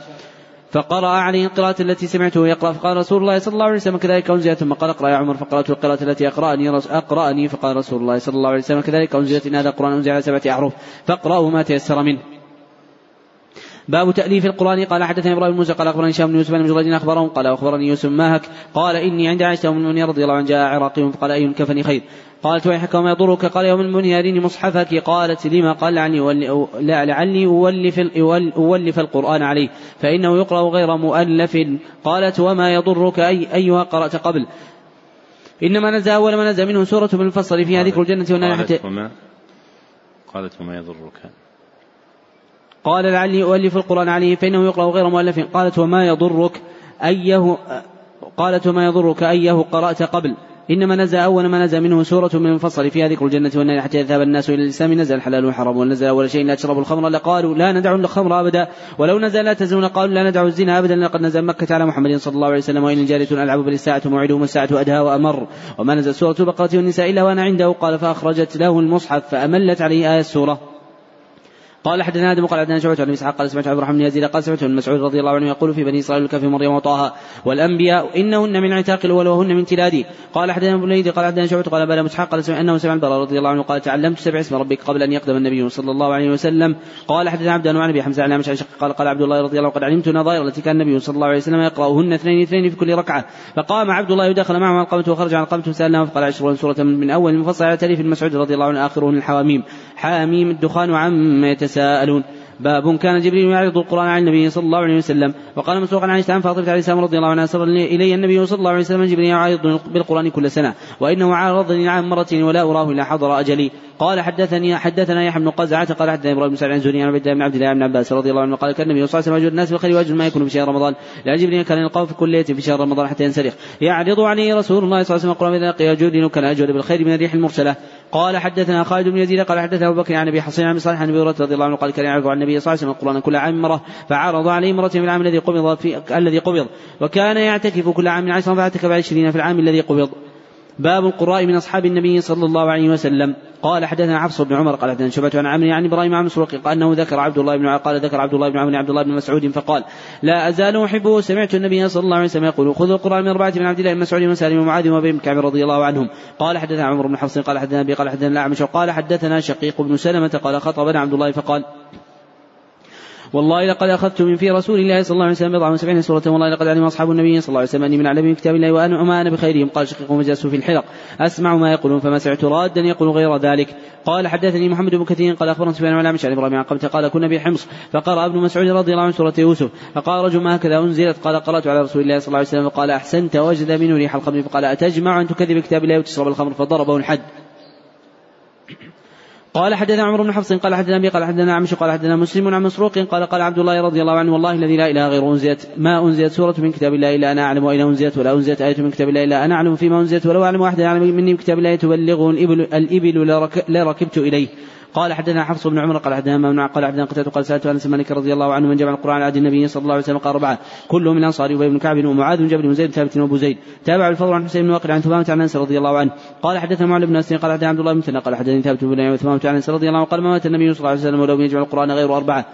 فقرأ عليه القراءة التي سمعته يقرأ فقال رسول الله صلى الله عليه وسلم كذلك أنزلت. ثم قال اقرأ يا عمر فقرأت القراءة التي أقرأني أقرأني فقال رسول الله صلى الله عليه وسلم كذلك أنزلت. إن هذا القرآن أنزل على سبعة أحرف فاقرأوا ما تيسر منه. باب تأليف القرآن. قال حدثني إبراهيم موسى قال أخبرني هشام بن يوسف بن مجرد أخبرهم قال أخبرني يوسف ماهك قال إني عند عائشة أم المؤمنين رضي الله عنها جاء عراقي فقال أي الكفن خير؟ قالت ويحك وما يضرك؟ قال يوم المؤمنين أريني مصحفك. قالت لما قال لعلي لعلي أولف, أولف القرآن عليه فإنه يقرأ غير مؤلف. قالت وما يضرك؟ أي أيها قرأت قبل. إنما نزل أول ما نزل منه سورة بالفصل فيها ذكر الجنة والنار حتى وما قالت وما يضرك. قال لعلي أؤلف القرآن عليه فإنه يقرأ غير مؤلف. قالت وما يضرك أيه قالت وما يضرك أيه قرأت قبل. إنما نزل أول ما نزل منه سورة من المفصل فيها ذكر الجنة والنار حتى يذهب الناس إلى الإسلام. نزل الحلال والحرام ونزل أول شيء لا تشربوا الخمر لقالوا لا ندع الخمر أبدا. ولو نزل لا تزنون قالوا لا ندع الزنا أبدا. لقد نزل مكة على محمد صلى الله عليه وسلم وإن الجارية ألعب بل الساعة موعدهم الساعة أدهى وأمر. وما نزل سورة البقرة والنساء إلا وأنا عنده. قال فأخرجت له المصحف فأملت عليه آية السورة. قال حدثنا آدم قال حدثنا شعبة عن إسحاق قال سمعت عبد الرحمن يزيد قال سمعت ابن مسعود رضي الله عنه يقول في بني إسرائيل الكهف مريم وطه والأنبياء إنهن من عتاق الأول وهن من تلادي قال حدثنا ابن الوليد قال حدثنا شعبة قال بلى اسحاق قال سمع أنه سمع البراء رضي الله عنه قال تعلمت سبع اسم ربك قبل أن يقدم النبي صلى الله عليه وسلم. قال حدثنا عبد عن ابي حمزة عن شق قال قال عبد الله رضي الله عنه قد علمت نظائر التي كان النبي صلى الله عليه وسلم يقرأهن اثنين اثنين في كل ركعة. فقام عبد الله ودخل معه القمة وخرج عن القمة فسالناه فقال عشرون سورة من أول المفصل على تأليف المسعود رضي الله عنه اخرهن الحواميم. حاميم الدخان عما يتساءلون. باب كان جبريل يعرض القرآن على النبي صلى الله عليه وسلم. وقال مسروق عن عائشة عن فاطمة عليه السلام رضي الله عنها سر إلي النبي صلى الله عليه وسلم جبريل يعرض بالقرآن كل سنة وإنه عارضني عام مرة ولا أراه إلا حضر أجلي. قال حدثني حدثنا يحيى بن قزعة قال حدثنا إبراهيم بن سعد عن زهري عن عبد الله بن عبد الله بن عباس رضي الله عنه قال كان النبي صلى الله عليه وسلم الناس بالخير واجل ما يكون في شهر رمضان. لأن جبريل كان يلقاه في كل ليلة في شهر رمضان حتى ينسلخ. يعرض عليه رسول الله صلى الله عليه وسلم القرآن إذا لقي جود كان أجود بالخير من الريح المرسلة. قال حدثنا خالد بن يزيد قال حدثنا أبو بكر عن أبي حصين عن صالح عن أبي هريرة رضي الله عنه قال كان يعرض عن النبي صلى الله عليه وسلم القران كل عام مره فعرض عليه مره في العام الذي قبض في الذي قبض. وكان يعتكف كل عام عشرا فاعتكف عشرين في العام الذي قبض. باب القراء من أصحاب النبي صلى الله عليه وسلم. قال حدثنا حفص بن عمر قال حدثنا شعبة عن عمرو عن إبراهيم عن مسروق قال أنه ذكر عبد الله بن قال ذكر عبد الله بن عمرو عبد الله بن مسعود فقال لا أزال أحبه سمعت النبي صلى الله عليه وسلم يقول خذوا القرآن من أربعة من عبد الله بن مسعود وسالم ومعاذ وأبي بن كعب رضي الله عنهم قال حدثنا عمر بن حفص قال حدثنا أبي قال حدثنا الأعمش قال حدثنا شقيق بن سلمة قال خطبنا عبد الله فقال والله لقد أخذت من في رسول الله صلى الله عليه وسلم بضع وسبعين سورة. والله لقد علم أصحاب النبي صلى الله عليه وسلم أني من أعلم كتاب الله وأنا وما أنا بخيرهم. قال شقيق ومجلس في الحلق. أسمع ما يقولون فما سمعت رادا يقول غير ذلك. قال حدثني محمد بن كثير قال أخبرنا سفيان ولا مش عن إبراهيم عن قبته قال كنا بحمص. فقرأ ابن مسعود رضي الله عنه سورة يوسف. فقال رجل ما هكذا أنزلت؟ قال قرأت على رسول الله صلى الله عليه وسلم. فقال أحسنت وجد منه ريح الخمر. فقال أتجمع أن تكذب كتاب الله وتشرب الخمر؟ فضربه الحد. قال حدثنا عمرو بن حفص قال حدثنا أبي قال حدثنا عمش قال حدثنا مسلم عن مسروق قال قال عبد الله رضي الله عنه والله الذي لا إله غيره أنزلت ما أنزلت سورة من كتاب الله إلا أنا أعلم واين أنزلت ولا أنزلت آية من كتاب الله إلا أنا أعلم فيما أنزلت ولو أعلم واحدا يعلم مني من كتاب الله تبلغه الإبل الإبل لركبت إليه. قال حدثنا حفص بن عمر قال حدثنا ممنوع قال حدثنا قتادة قال سألت أنس مالك رضي الله عنه من جمع القرآن على عهد النبي صلى الله عليه وسلم قال أربعة كلهم من الأنصار وابن بن كعب ومعاذ بن جبل وزيد ثابت وأبو زيد. تابع الفضل عن حسين بن واقد عن ثمامة عن أنس رضي الله عنه. قال حدثنا معل بن أنس قال حدثنا عبد الله بن قال حدثني ثابت بن وثمامة عن أنس رضي الله عنه قال ما مات النبي صلى الله عليه وسلم ولو يجمع القرآن غير أربعة.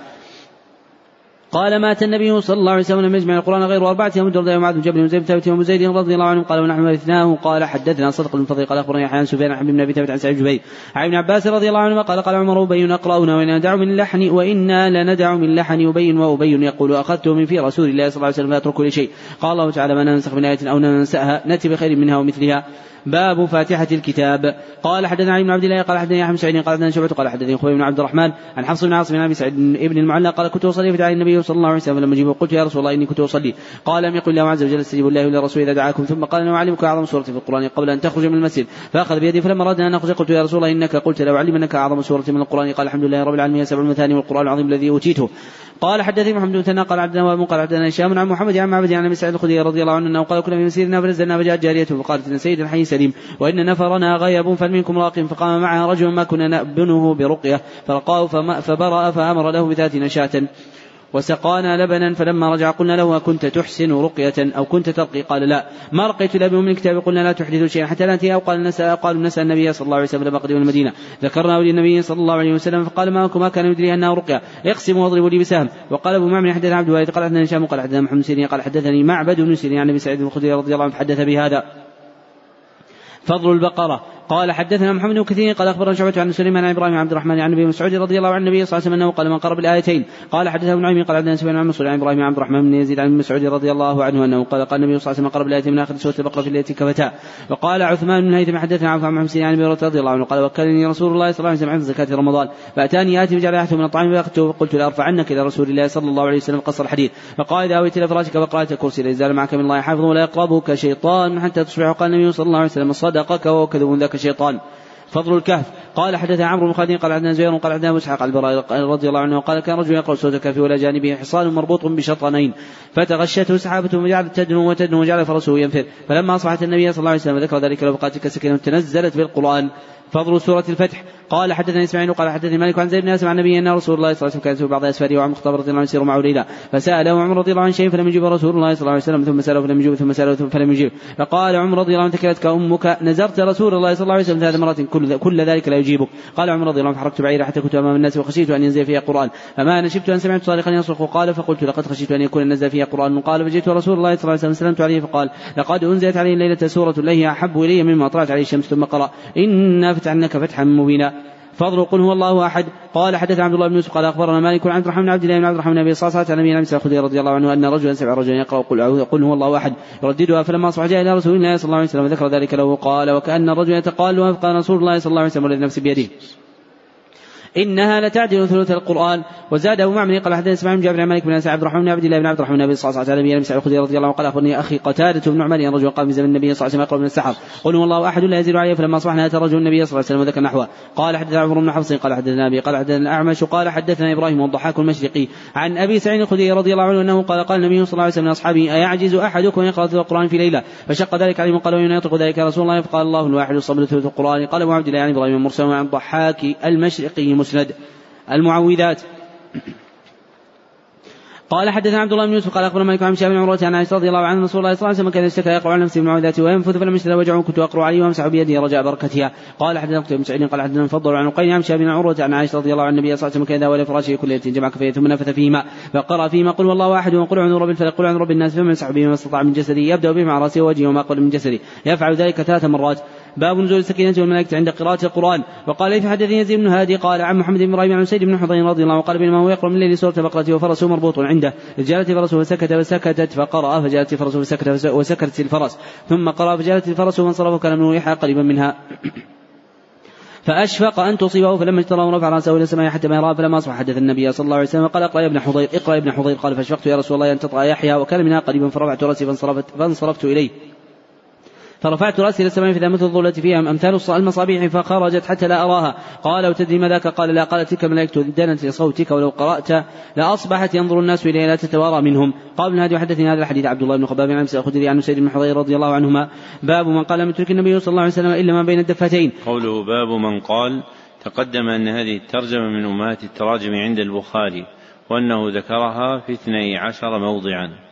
قال مات النبي صلى الله عليه وسلم لم يجمع القرآن غير أربعة يوم الدرداء ومعاذ بن جبل وزيد ثابت وابو زيد رضي الله عنهم قال ونحن ورثناه. قال حدثنا صدق بن قال أخبرني يحيى عن سفيان عن ابن أبي ثابت عن سعيد جبير عن ابن عباس رضي الله عنهما قال قال عمر أبي اقرانا وإنا ندع من لحن وإنا لندع من لحن أبي وأبي يقول اخذته من في رسول الله صلى الله عليه وسلم لا أترك كل شيء. قال الله تعالى ما ننسخ من آية أو ننساها نأتي بخير منها ومثلها. باب فاتحة الكتاب. قال حدثنا علي بن عبد الله قال حدثني أحمد سعيد قال حدثنا شعبة قال حدثني خوي بن عبد الرحمن عن حفص بن عاصم بن أبي سعيد بن المعلى قال كنت أصلي في دعاء النبي صلى الله عليه وسلم لما جيبه قلت يا رسول الله إني كنت أصلي. قال لم يقل الله عز وجل استجيبوا الله ولرسوله إذا دعاكم ثم قال أنا أعلمك أعظم سورة في القرآن قبل أن تخرج من المسجد. فأخذ بيدي فلما أردنا أن نخرج قلت يا رسول الله إنك قلت لو علمنك أعظم سورة من القرآن. قال الحمد لله رب العالمين سبع المثاني والقرآن العظيم الذي أوتيته. قال حدثني محمد بن قال عبدنا وابن قال عبدنا هشام عن محمد عن معبد عن أبي سعيد الخدري رضي الله عنه أنه قال كنا في مسيرنا فنزلنا فجاءت جارية فقالت إن سيد الحي سليم وإن نفرنا غيب فمنكم راق فقام معها رجل ما كنا نأبنه برقية فلقاه فبرأ فأمر له بذات نشاة. وسقانا لبنا فلما رجع قلنا له كنت تحسن رقية أو كنت ترقي؟ قال لا. ما رقيت لبن من الكتاب؟ قلنا لا تحدث شيئا. حتى نأتي أو قال نسأل قالوا نسأل النبي صلى الله عليه وسلم لما قدم المدينة. ذكرنا للنبي صلى الله عليه وسلم فقال ما ما كان يدري أنها رقية. اقسم واضربوا لي بسهم. وقال أبو معمر حدثنا عبد الوالد قال حدثنا هشام قال حدثنا محمد سيرين قال حدثني معبد بن سيرين عن أبي سعيد الخدري رضي الله عنه حدث بهذا. فضل البقرة. قال حدثنا محمد بن كثير قال أخبرنا شعبة عن سليمان عن إبراهيم عبد الرحمن عن أبي مسعود رضي الله عن النبي صلى الله عليه وسلم أنه قال من قرب الآيتين قال حدثنا ابن عمي قال عبدنا سفيان عن مسعود عن إبراهيم عبد الرحمن بن يزيد عن مسعود رضي الله عنه أنه قال قال النبي صلى الله عليه وسلم قرب الآيتين من آخر سورة البقرة في الليلة كفتا وقال عثمان بن هيثم حدثنا عن محمد سيدنا عن أبي رضي الله عنه قال وكلني رسول الله صلى الله عليه وسلم عن زكاة رمضان. فأتاني آتي بجعل احد من الطعام فأخذته فقلت لأرفعنك إلى رسول الله صلى الله عليه وسلم قصر الحديث. فقال إذا أويت إلى فراشك فقرات الكرسي لا يزال معك من الله حافظ ولا يقربك شيطان حتى تصبح. قال النبي صلى الله عليه وسلم صدقك وهو كذب ذاك شيطان فضل الكهف. قال حدثنا عمرو بن خالد قال عندنا زهير قال عندنا مسحق البراء رضي الله عنه قال كان رجل يقرأ سورة الكهف ولا جانبه حصان مربوط بشطنين فتغشته سحابة وجعلت تدنو وتدنو وجعل فرسه ينفر. فلما أصبحت النبي صلى الله عليه وسلم ذكر ذلك لبقات كسكينة تنزلت بالقرآن. فضل سورة الفتح. قال حدثني إسماعيل قال حدثني مالك عن زيد بن اسمع النبي أن رسول الله صلى الله عليه وسلم كان يسوق بعض أسفاره وعن مختار رضي الله عنه يسير معه ليلا فسأله عمر رضي الله عنه شيء فلم يجب رسول الله صلى الله عليه وسلم ثم سأله فلم يجب ثم سأله فلم يجب. فقال عمر رضي الله عنه تكلتك أمك نزرت رسول الله صلى الله عليه وسلم ثلاث مرات كل, كل ذلك لا يجيبك. قال عمر رضي الله عنه فحركت بعيرا حتى كنت أمام الناس وخشيت أن ينزل فيها قرآن. فما نشبت أن سمعت صالحا يصرخ قال فقلت لقد خشيت أن يكون نزل فيها قرآن. قال فجئت رسول الله صلى الله عليه وسلم سلمت عليه فقال لقد أنزلت عليه الليلة سورة هي أحب إلي مما طلعت عليه الشمس ثم قرأ. انا فتحناك فتحا مبينا. فضل قل هو الله أحد. قال حدث عبد الله بن يوسف قال أخبرنا مالك عن عبد الرحمن بن عبد الله بن عبد الرحمن بن ابي صلصه عن ابي نبي الخدري رضي الله عنه أن رجلا سمع رجلا يقرأ قل قل هو الله أحد. يرددها فلما اصبح جاء إلى رسول الله صلى الله عليه وسلم ذكر ذلك له قال وكأن الرجل يتقال فقال رسول الله صلى الله عليه وسلم والذي نفسي بيده. إنها لتعدل ثلث القرآن. وزاد أبو معمر قال حدثنا إسماعيل بن جابر بن مالك بن عبد الرحمن بن عبد الله بن عبد الرحمن بن صلى الله عليه وسلم الخدري رضي الله عنه قال أخبرني أخي قتادة بن عمر أن رجل قام من زمن النبي صلى الله عليه وسلم يقرأ من السحر. قل هو الله أحد لا يزيد عليه فلما أصبحنا أتى رجل النبي صلى الله عليه وسلم وذكر نحوه قال حدثنا عمر بن حفص قال حدثنا أبي قال حدثنا الأعمش قال حدثنا إبراهيم والضحاك المشرقي. عن أبي سعيد الخدري رضي الله عنه أنه قال قال النبي صلى الله عليه وسلم لأصحابه أيعجز أحدكم أن يقرأ القرآن في ليلة؟ فشق ذلك عليهم قال وين يطلق ذلك رسول الله. فقال الله الواحد الصبر ثلث القرآن. قال أبو عبد الله يعني إبراهيم مرسل عن الضحاك المشرقي مسند المعوذات. قال حدثنا عبد الله بن يوسف قال أخبرنا مالك عن شاب بن عروة عن عائشة رضي الله عنها رسول الله صلى الله عليه وسلم كان يشتكى يقرأ على نفسه بالمعوذات وينفث فلم يشتكى وجعه كنت أقرأ عليه وأمسح بيده رجاء بركتها. قال حدثنا قتيبة بن سعيد قال حدثنا فضل عن قيل عن شاب بن عروة عن عائشة رضي الله عن النبي صلى الله عليه وسلم كان إذا ولى فراشه كل ليله جمع كفيه ثم نفث فيهما فقرأ فيهما قل والله أحد وقل عن رب الفلق قل عن رب الناس فمن يمسح ما استطاع من جسده يبدأ به مع رأسه ووجهه وما قبل من جسده. يفعل ذلك ثلاث مرات. باب نزول السكينة والملائكة عند قراءة القرآن. وقال ليس حدثني يزيد بن هادي؟ قال عن محمد بن إبراهيم عن سيد بن حضين رضي الله عنه قال بينما هو يقرأ من الليل سورة بقرة وفرسه مربوط عنده. جالت فرسه فسكت فسكتت فقرأ فجالت فرسه فسكت وسكتت الفرس. ثم قرأ فجالت الفرس وانصرف وكان من ريحها قريبا منها. فأشفق أن تصيبه فلما اجترأه رفع رأسه إلى السماء حتى ما يراه فلما أصبح حدث النبي صلى الله عليه وسلم قال اقرأ يا ابن حضير اقرأ يا ابن حضير. قال فأشفقت يا رسول الله أن تطأ يحيى وكان منها قريبا فرفعت رأسي فانصرفت فانصرفت إليه. فرفعت رأسي إلى السماء فإذا مثل الظلة فيها أمثال المصابيح فخرجت حتى لا أراها. قال وتدري ما ذاك؟ قال لا قالت تلك الملائكة دنت لصوتك ولو قرأت لأصبحت ينظر الناس إليها لا تتوارى منهم. قال ابن هادي وحدثني هذا الحديث عبد الله بن خباب عن الخدري عن سيد بن حضير رضي الله عنهما. باب من قال لم يترك النبي صلى الله عليه وسلم إلا ما بين الدفتين. قوله باب من قال تقدم أن هذه الترجمة من أمهات التراجم عند البخاري وأنه ذكرها في اثني عشر موضعا.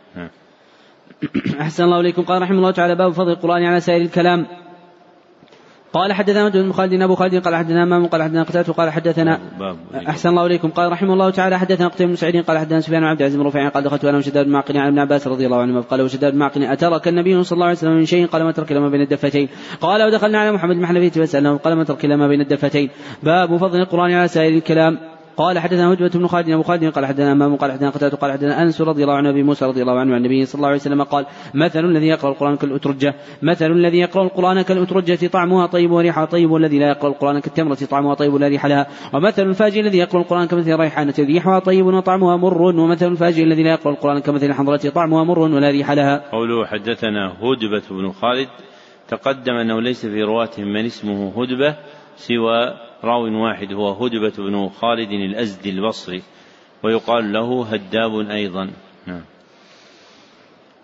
أحسن الله إليكم. قال رحمه الله تعالى باب فضل القرآن على سائر الكلام. قال حدثنا مجد بن خالد أبو خالد قال حدثنا امام قال حدثنا قتادة قال حدثنا أحسن الله إليكم. قال رحمه الله تعالى حدثنا قتيبة بن سعيد قال حدثنا سفيان بن عبد العزيز بن رفيع قال دخلت أنا وشداد بن معقل عن ابن عباس رضي الله عنهما قال وشداد بن معقل أترك النبي صلى الله عليه وسلم من شيء؟ قال ما ترك لما بين الدفتين. قال ودخلنا على محمد بن حنفيه فسالناه قال ما ترك لما بين الدفتين. باب فضل القرآن على سائر الكلام. قال حدثنا هجبة بن خالد أبو خالد قال حدثنا أمام قال حدثنا قتادة قال حدثنا أنس رضي الله عنه أبي موسى رضي الله عنه عن النبي صلى الله عليه وسلم قال مثل الذي يقرأ القرآن كالأترجة مثل الذي يقرأ القرآن كالأترجة طعمها طيب وريحها طيب والذي لا يقرأ القرآن كالتمرة طعمها طيب ولا ريح لها ومثل الفاجر الذي يقرأ القرآن كمثل ريحانة ريحها طيب وطعمها مر ومثل الفاجر الذي لا يقرأ القرآن كمثل حنظلة طعمها مر ولا ريح لها. قوله حدثنا هدبة بن خالد تقدم أنه ليس في رواتهم من اسمه هدبة سوى راو واحد هو هدبة بن خالد الأزدي البصري ويقال له هداب أيضا.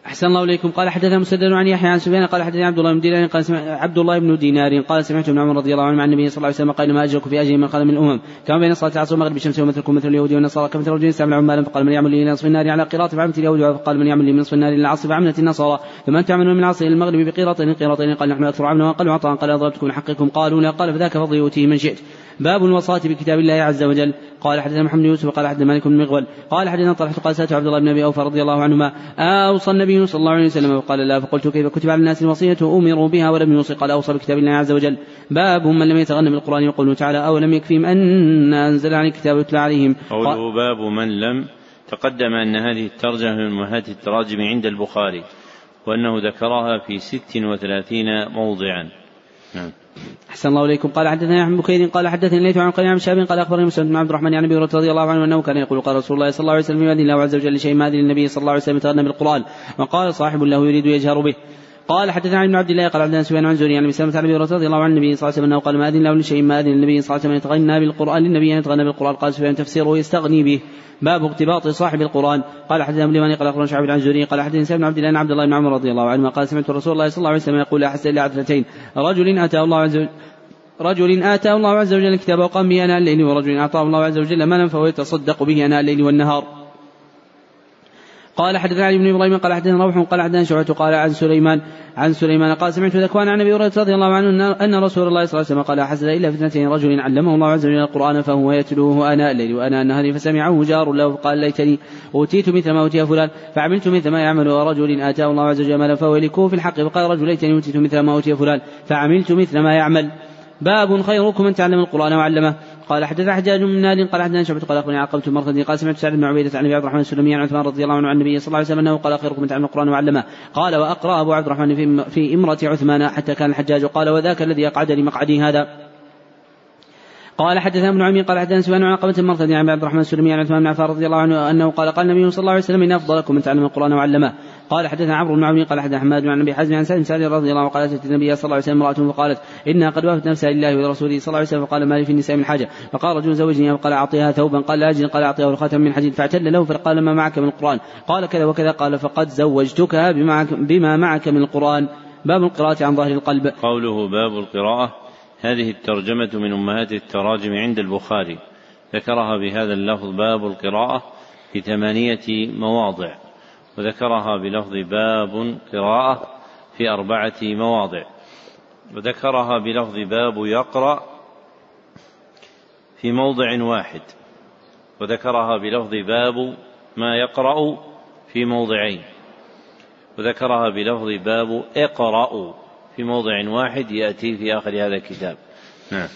أحسن الله إليكم. قال حدثنا مسدد عن يحيى عن سفيان قال حدثني عبد الله بن دينار قال عبد الله بن دينار قال سمعت ابن عمر رضي الله عنه عن النبي صلى الله عليه وسلم قال ما أجرك في أجر من قال من الأمم. كما بين صلاة العصر والمغرب الشمس ومثلكم مثل اليهود والنصارى كمثل رجل يستعمل عمالا فقال من يعمل لي نصف النار على قراط فعملت اليهود فقال من يعمل لي نصف النار إلى العصر فعملت النصارى. أنت تعملون من العصر إلى المغرب بقيراطين قيراطين قال نحن أكثر عملا وأقل عطاء. قال أضربتكم من حقكم قالوا لا قال فذاك فضل يؤتيه من شئت. باب الوصاة بكتاب الله عز وجل. قال حدثنا محمد يوسف قال حدثنا مالك بن مغول. قال حدثنا طلحة قال سألت عبد الله بن أبي أوفى رضي الله عنهما. أوصى النبي صلى الله عليه وسلم فقال لا فقلت كيف كتب على الناس الوصية؟ أمروا بها ولم يوصي قال أوصى بكتاب الله عز وجل. باب من لم يتغنى بالقرآن يقول تعالى أولم يكفيهم أن أنزل عليك كتاب يتلى عليهم. قوله باب من لم تقدم أن هذه الترجمة من أمهات التراجم عند البخاري وأنه ذكرها في ست وثلاثين موضعا. نعم. أحسن الله إليكم. قال حدثنا يحيى بن بكير قال حدثني ليث عن قيام شاب قال أخبرني مسلم بن عبد الرحمن عن أبي هريرة رضي الله عنه أنه كان يقول قال رسول الله صلى الله عليه وسلم يؤذن الله عز وجل لشيء ما أذن النبي صلى الله عليه وسلم يتغنى بالقرآن وقال صاحب له يريد يجهر به. قال حدثنا ابن عبد الله قال عبد سفيان عن زوري عن أبي سلمة عن أبي رضي الله عن النبي صلى الله عليه وسلم أنه قال ما اذن له لشيء ما اذن النبي صلى الله عليه وسلم يتغنى بالقرآن للنبي أن يتغنى بالقرآن. قال سفيان تفسيره يستغني به. باب اقتباط صاحب القرآن. قال حدثنا ابن ماني قال أخبرنا شعب عن زوري قال حدثنا ابن عبد الله عن عبد الله بن عمر رضي الله عنهما قال سمعت رسول الله صلى الله عليه وسلم يقول لا احسن الا عدلتين رجل أتاه الله عز وجل رجل آتاه الله عز وجل الكتاب وقام به أناء الليل ورجل أعطاه الله عز وجل مالا فهو يتصدق به أناء الليل والنهار. قال حدثنا علي بن إبراهيم قال حدثنا روح قال حدثنا شعبة قال عن سليمان عن سليمان قال سمعت ذكوان عن أبي هريرة رضي الله عنه ان رسول الله صلى الله عليه وسلم قال حسد إلا فتنتين رجل علمه الله عز وجل القرآن فهو يتلوه اناء الليل واناء النهار فسمعه جار له فقال ليتني أوتيت مثل ما أوتي فلان فعملت مثل ما يعمل ورجل آتاه الله عز وجل مالا فهو يلكه في الحق فقال رجل ليتني أوتيت مثل ما أوتي فلان فعملت مثل ما يعمل. باب خيركم من تعلم القرآن وعلمه. قال حدث حجاج من نار قال حدثنا شعبة قال أخبرني عقبت مرتدي قال سمعت سعد بن عبيدة عن أبي عبد الرحمن السلمي عن عثمان رضي الله عنه عن النبي صلى الله عليه وسلم أنه قال خيركم من تعلم القرآن وعلمه. قال وأقرأ أبو عبد الرحمن في, في إمرة عثمان حتى كان الحجاج. قال وذاك الذي أقعد لمقعدي هذا. قال حدثنا ابن عمي قال حدثنا سفيان عن عقبة مرتد عن عبد الرحمن السلمي عن عثمان بن عفان رضي الله عنه أنه قال قال النبي صلى الله عليه وسلم ان أفضلكم من تعلم القرآن وعلمه. قال حدثنا عمرو بن عون قال حدثنا حماد عن ابي حزم عن سالم سعد رضي الله عنه قال أتت النبي صلى الله عليه وسلم امرأة فقالت إنها قد وافت نفسها لله ولرسوله صلى الله عليه وسلم فقال ما لي في النساء من حاجة؟ فقال رجل زوجني قال أعطيها ثوبا قال لا قال أعطيها الخاتم من حديد فاعتل له فقال ما معك من القرآن؟ قال كذا وكذا قال فقد زوجتكها بما معك من القرآن. باب القراءة عن ظهر القلب. قوله باب القراءة هذه الترجمة من أمهات التراجم عند البخاري. ذكرها بهذا اللفظ باب القراءة في ثمانية مواضع. وذكرها بلفظ باب قراءة في أربعة مواضع. وذكرها بلفظ باب يقرأ في موضع واحد. وذكرها بلفظ باب ما يقرأ في موضعين. وذكرها بلفظ باب اقرأوا في موضع واحد يأتي في آخر هذا الكتاب. نعم.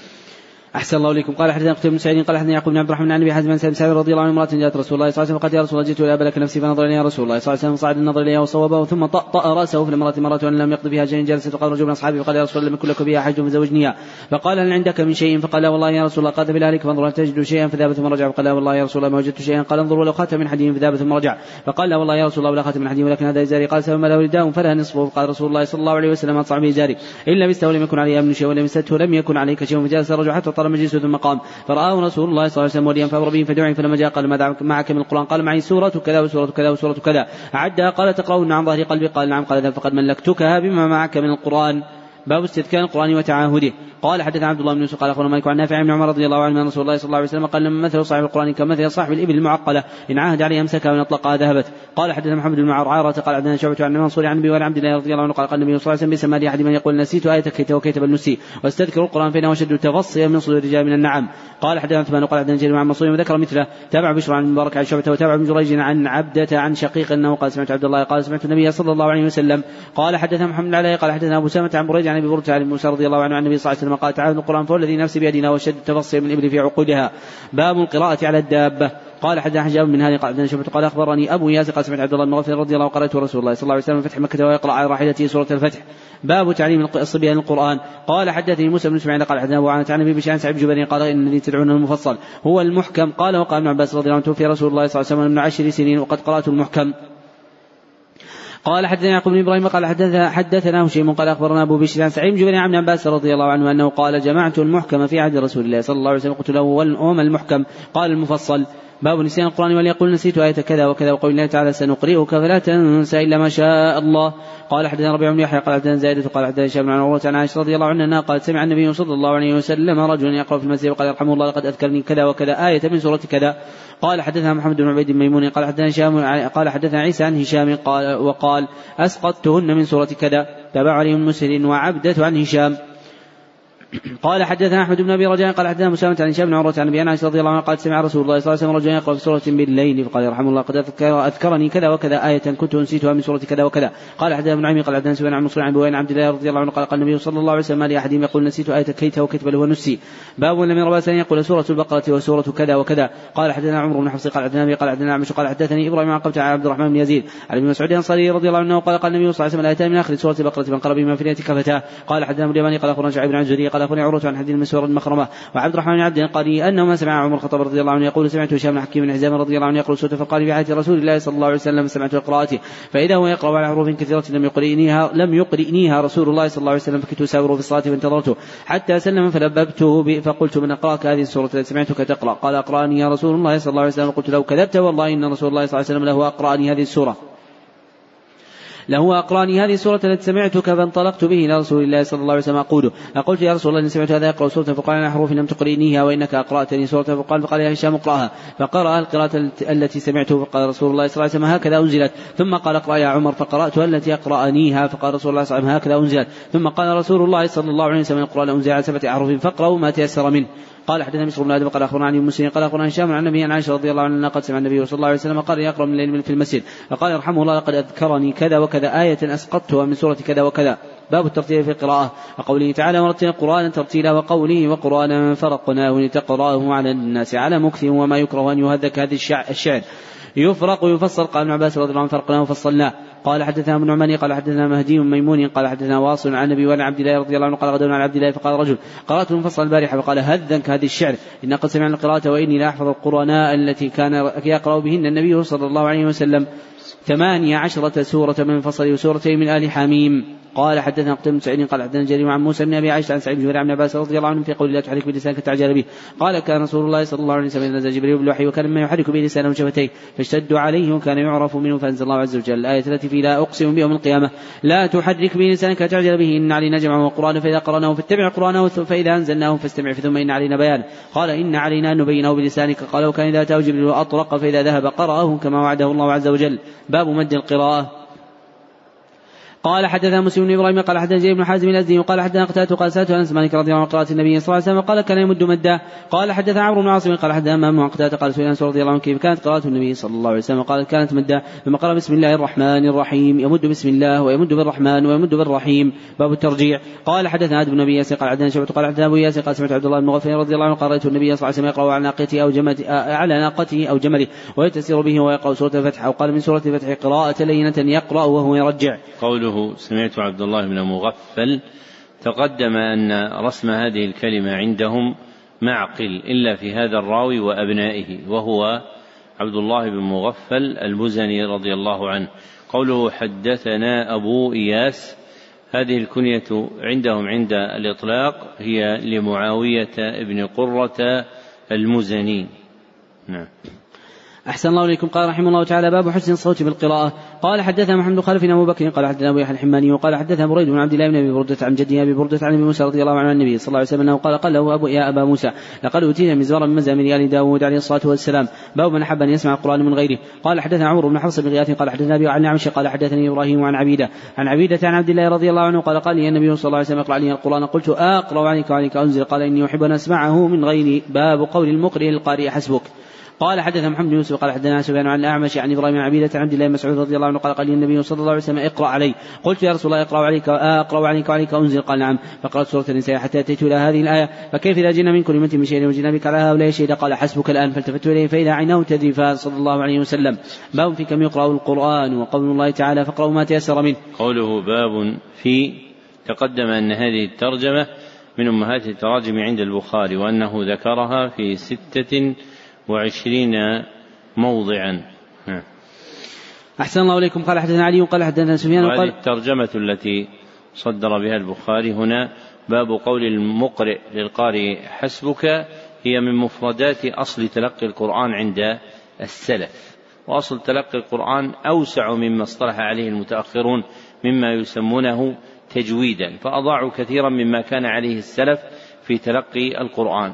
أحسن الله إليكم. قال حدثنا قتيبة بن سعيد قال حدثنا يعقوب بن عبد الرحمن عن أبي حزم بن سعيد رضي الله عنه امرأة جاءت رسول الله صلى الله عليه وسلم قالت يا رسول الله جئت إلى أبلك نفسي فنظر إليها رسول الله صلى الله عليه وسلم صعد النظر إليها وصوبه ثم طأطأ رأسه في المرأة مرة وأن لم يقض بها شيء جلس فقال رجل من أصحابه فقال يا رسول الله لم يكن لك بها حج فزوجنيها. فقال هل عندك من شيء؟ فقال لا والله يا رسول الله قال بلالك فانظر هل تجد شيئا؟ فذهب ثم رجع فقال لا والله يا رسول الله ما وجدت شيئا؟ قال انظر ولو خاتم من حديد فذهب ثم رجع. فقال لا والله يا رسول الله ولا خاتم من حديد ولكن هذا إزاري. قال سبب له رداء فلها نصفه. فقال رسول الله صلى الله عليه وسلم أطلع به إزاري. إن لبسته ولم يكن عليه أمن شيء ولم لم يكن عليك شيء فجلس الرجل حتى طال مجلسه ثم قام فرآه رسول الله صلى الله عليه وسلم وليا فأمر به فدعي فلما جاء قال ماذا معك من القرآن؟ قال معي سورة كذا وسورة كذا وسورة كذا. عدها قال تقرأون عن ظهر قلبي. قال نعم قال فقد ملكتكها بما معك من القرآن. باب استذكار القرآن وتعاهده. قال حدثنا عبد الله بن يوسف قال أخبرنا مالك عن نافع بن عمر رضي الله عنه أن رسول الله صلى الله عليه وسلم قال لما مثل صاحب القرآن كمثل صاحب الإبل المعقلة إن عاهد عليها أمسكها وان أطلقها ذهبت. قال حدثنا محمد بن عرعارة قال عندنا شعبة عن منصور عن وعن عبد الله رضي الله عنه قال قال النبي صلى الله عليه وسلم بسم أحد من يقول نسيت آية كيت وكيت بل نسي. واستذكر القرآن فإنه أشد تفصيا من صدور الرجال من النعم. قال حدثنا عثمان قال حدثنا جرير عن منصور وذكر مثله. تابع بشر عن المبارك عن شعبة وتابع ابن جريج عن عبدة عن شقيق أنه قال سمعت عبد الله قال سمعت النبي صلى الله عليه وسلم. قال حدثنا محمد علاء قال حدثنا أبو سامة عن بريد عن أبي برده عن موسى رضي الله عنه عن النبي صلى الله عليه وسلم قال تعالى القرآن فهو الذي نفسي بيدنا وشد التفصيل من الابل في عقودها باب القراءة على الدابة. قال حدثنا حجاب من هذه قال شبت قال أخبرني أبو ياسر قال سمعت عبد الله بن غفر رضي الله عنه قراته رسول الله صلى الله عليه وسلم فتح مكة ويقرأ على راحلته سورة الفتح. باب تعليم الصبيان القرآن. قال حدثني موسى بن إسماعيل قال حدثنا أبو عن عن أبي بشان سعيد جبرين قال إن الذي تدعون المفصل هو المحكم. قال وقال ابن عباس رضي الله عنه توفي رسول الله صلى الله عليه وسلم من عشر سنين وقد قرأت المحكم. قال حدثنا يعقوب بن إبراهيم قال حدثنا حدثنا هشيم قال أخبرنا أبو بشر عن سعيد بن عن عباس رضي الله عنه أنه قال جمعت المحكم في عهد رسول الله صلى الله عليه وسلم قلت له وما المحكم؟ قال المفصل باب نسيان القرآن وليقول نسيت آية كذا وكذا وقول الله تعالى سنقرئك فلا تنسى إلا ما شاء الله. قال حدثنا ربيع بن يحيى قال حدثنا زائدة قال حدثنا هشام بن عروة عن عائشة رضي الله عنها قال سمع النبي صلى الله عليه وسلم رجلا يقرأ في المسجد وقال يرحمه الله لقد أذكرني كذا وكذا آية من سورة كذا. قال حدثنا محمد بن عبيد الميموني قال حدثنا هشام قال حدثنا عيسى عن هشام قال وقال أسقطتهن من سورة كذا. تابع عليهم مسلم وعبدة عن هشام. قال حدثنا أحمد بن أبي رجاء قال حدثنا مسلمة عن هشام بن عروة عن أبي انس رضي الله عنه قال سمع رسول الله صلى الله عليه وسلم رجلا يقرأ في سورة بالليل فقال يرحم الله قد أذكرني كذا وكذا آية كنت أنسيتها من سورة كذا وكذا. قال حدثنا ابن عمي قال حدثنا سفيان عن مصري عن ابي عبد الله رضي الله عنه قال قال النبي صلى الله عليه وسلم ما لاحد يقول نسيت آية كيت وكتب له نسي باب لم يرى بأسا يقول سورة البقرة وسورة كذا وكذا. قال حدثنا عمرو بن حفص قال حدثنا قال حدثنا عمش قال حدثني إبراهيم عن قبت عبد الرحمن بن يزيد عن ابن مسعود الأنصاري رضي الله عنه قال قال النبي صلى الله عليه وسلم الآيتان من آخر سورة البقرة من قرب بما في قال حدثنا ابن قال أخبرنا شعيب بن عن قال اخبرني عروة عن حديث المسور المخرمه وعبد الرحمن بن عبد القاري أنه ما سمع عمر الخطاب رضي الله عنه يقول سمعت هشام بن حكيم بن حزام رضي الله عنه يقول سوره فقال في حياه رسول الله صلى الله عليه وسلم سمعت قراءته فإذا هو يقرأ على حروف كثيرة لم يقرئنيها لم يقرئنيها رسول الله صلى الله عليه وسلم فكنت أساوره في الصلاة فانتظرته حتى سلم فلببته فقلت من أقرأك هذه السورة التي سمعتك تقرأ؟ قال أقرأني يا رسول الله صلى الله عليه وسلم. قلت لو كذبت والله إن رسول الله صلى الله عليه وسلم له أقرأني هذه السورة. له أقرأني هذه السورة التي سمعتك فانطلقت به إلى رسول الله صلى الله عليه وسلم أقول أقلت يا رسول الله إني سمعت هذا يقرأ سورة فقال على حروف لم تقرئنيها وإنك أقرأتني سورة فقال فقال يا هشام اقرأها. فقرأ القراءة التي سمعته فقال رسول الله صلى الله عليه وسلم هكذا أنزلت. ثم قال اقرأ يا عمر فقرأتها التي أقرأنيها فقال رسول الله صلى الله عليه وسلم هكذا أنزلت. ثم قال رسول الله صلى الله عليه وسلم القرآن أنزل على سبعة أحرف فاقرأوا ما تيسر منه. قال حدثنا مصر بن آدم قال أخبرنا عن مسلم قال أخبرنا هشام عن النبي عن عائشة رضي الله عنها قد سمع النبي صلى الله عليه وسلم قال يقرأ من الليل في المسجد. فقال يرحمه الله لقد أذكرني كذا وكذا آية أسقطتها من سورة كذا وكذا. باب الترتيل في القراءة وقوله تعالى ورتل القرآن ترتيلا وقوله وقرآنا فرقناه لتقراه على الناس على مكث وما يكره أن يهذك هذه الشعر. يفرق ويفصل قال ابن عباس رضي الله عنه فرقناه وفصلناه. قال حدثنا ابن عمان قال حدثنا مهدي ميمون قال حدثنا واصل عن النبي وعن عبد الله رضي الله عنه قال غدونا عن عبد الله فقال رجل قرأت المفصل البارحة فقال هذنك هذه الشعر. إن قد سمعنا القراءة وإني لا أحفظ القراناء التي كان يقرأ بهن النبي صلى الله عليه وسلم. ثمانية عشرة سورة من فصل وسورتين من آل حميم. قال حدثنا قتيبة بن سعيد قال حدثنا جرير عن موسى بن أبي عائشه عن سعيد بن عن عباس رضي الله عنه في قول لا تحرك بلسانك تعجل به. قال كان رسول الله صلى الله عليه وسلم نزل جبريل بالوحي وكان مما يحرك به لسانه شفتيه فاشتدوا عليه وكان يعرف منه فأنزل الله عز وجل. الآية التي في لا أقسم بيوم القيامة لا تحرك به لسانك تعجل به إن علينا جمعه وقرانه فإذا قرأناه فاتبع قرآنه فإذا أنزلناه فاستمع ثم إن علينا بيانه قال إن علينا أن نبينه بلسانك. قال وكان إذا أتاه جبريل أطرق فإذا ذهب قرأه كما وعده الله عز وجل. باب مد القراءة. قال حدثنا مسلم بن إبراهيم قال حدثنا زيد بن حازم الأزدي وقال حدثنا قتادة قال سألت أنس مالك رضي الله عنه قراءة النبي صلى الله عليه وسلم قال كان يمد مدا قال حدثنا عمرو بن عاصم قال حدثنا امام قتادة قال سئل أنس رضي الله عنه كيف كانت قراءة النبي صلى الله عليه وسلم قال كانت مدا ثم قال بسم الله الرحمن الرحيم يمد بسم الله ويمد بالرحمن ويمد بالرحيم. باب الترجيع. قال حدثنا آدم بن أبي ياسر قال حدثنا شعبة قال حدثنا أبو ياسر قال سمعت عبد الله بن مغفر رضي الله عنه قال رأيت النبي صلى الله عليه وسلم يقرأ على ناقته أو جمله على ناقته أو جمله ويتسير به ويقرأ سورة الفتح أو قال من سورة الفتح قراءة لينة يقرأ وهو يرجع. قوله سمعت عبد الله بن مغفل تقدم أن رسم هذه الكلمة عندهم معقل إلا في هذا الراوي وأبنائه وهو عبد الله بن مغفل المزني رضي الله عنه. قوله حدثنا أبو إياس هذه الكنية عندهم عند الإطلاق هي لمعاوية بن قرة المزني. نعم. أحسن الله إليكم. قال رحمه الله تعالى باب حسن الصوت بالقراءة. قال حدثنا محمد خلف أبو بكر قال حدثنا أبو يحيى الحماني وقال حدثنا بريد بن عبد الله بن أبي بردة عن جده أبي بردة عن أبي موسى رضي الله عنه عن النبي صلى الله عليه وسلم أنه قال قال له أبو يا أبا موسى لقد أوتينا مزمارا من مزامير آل داود عليه الصلاة والسلام. باب من أحب أن يسمع القرآن من غيره. قال حدثنا عمرو بن حفص بن غياث قال حدثنا أبي عن عمشي قال حدثني إبراهيم عن عبيدة عن عبيدة عن عبد الله رضي الله عنه قال قال لي النبي صلى الله عليه وسلم اقرأ لي القرآن. قلت أقرأ عليك وعليك أنزل. قال إني أحب أن أسمعه من غيري باب قول المقرئ القارئ حسبك. قال حدث محمد بن يوسف قال حدثنا سفيان عن الأعمش عن إبراهيم عبيدة عن عبد الله بن مسعود رضي الله عنه قال قال النبي صلى الله عليه وسلم اقرأ علي. قلت يا رسول الله اقرأ عليك اقرأ عليك وعليك أنزل. قال نعم. فقرأت سورة النساء حتى اتيت إلى هذه الآية. فكيف إذا جئنا من كل أمة من شيء وجئنا بك على هؤلاء شهيدا قال حسبك الآن. فالتفت إليه فإذا عيناه تذرفان صلى الله عليه وسلم. باب في كم يقرأ القرآن وقول الله تعالى فاقرأوا ما تيسر منه. قوله باب في تقدم أن هذه الترجمة من أمهات التراجم عند البخاري وأنه ذكرها في ستة وعشرين موضعا. أحسن الله إليكم. قال حدثنا علي قال حدثنا سفيان وقال الترجمة التي صدر بها البخاري هنا. باب قول المقرئ للقارئ حسبك هي من مفردات أصل تلقي القرآن عند السلف. وأصل تلقي القرآن أوسع مما اصطلح عليه المتأخرون مما يسمونه تجويدا. فأضاعوا كثيرا مما كان عليه السلف في تلقي القرآن.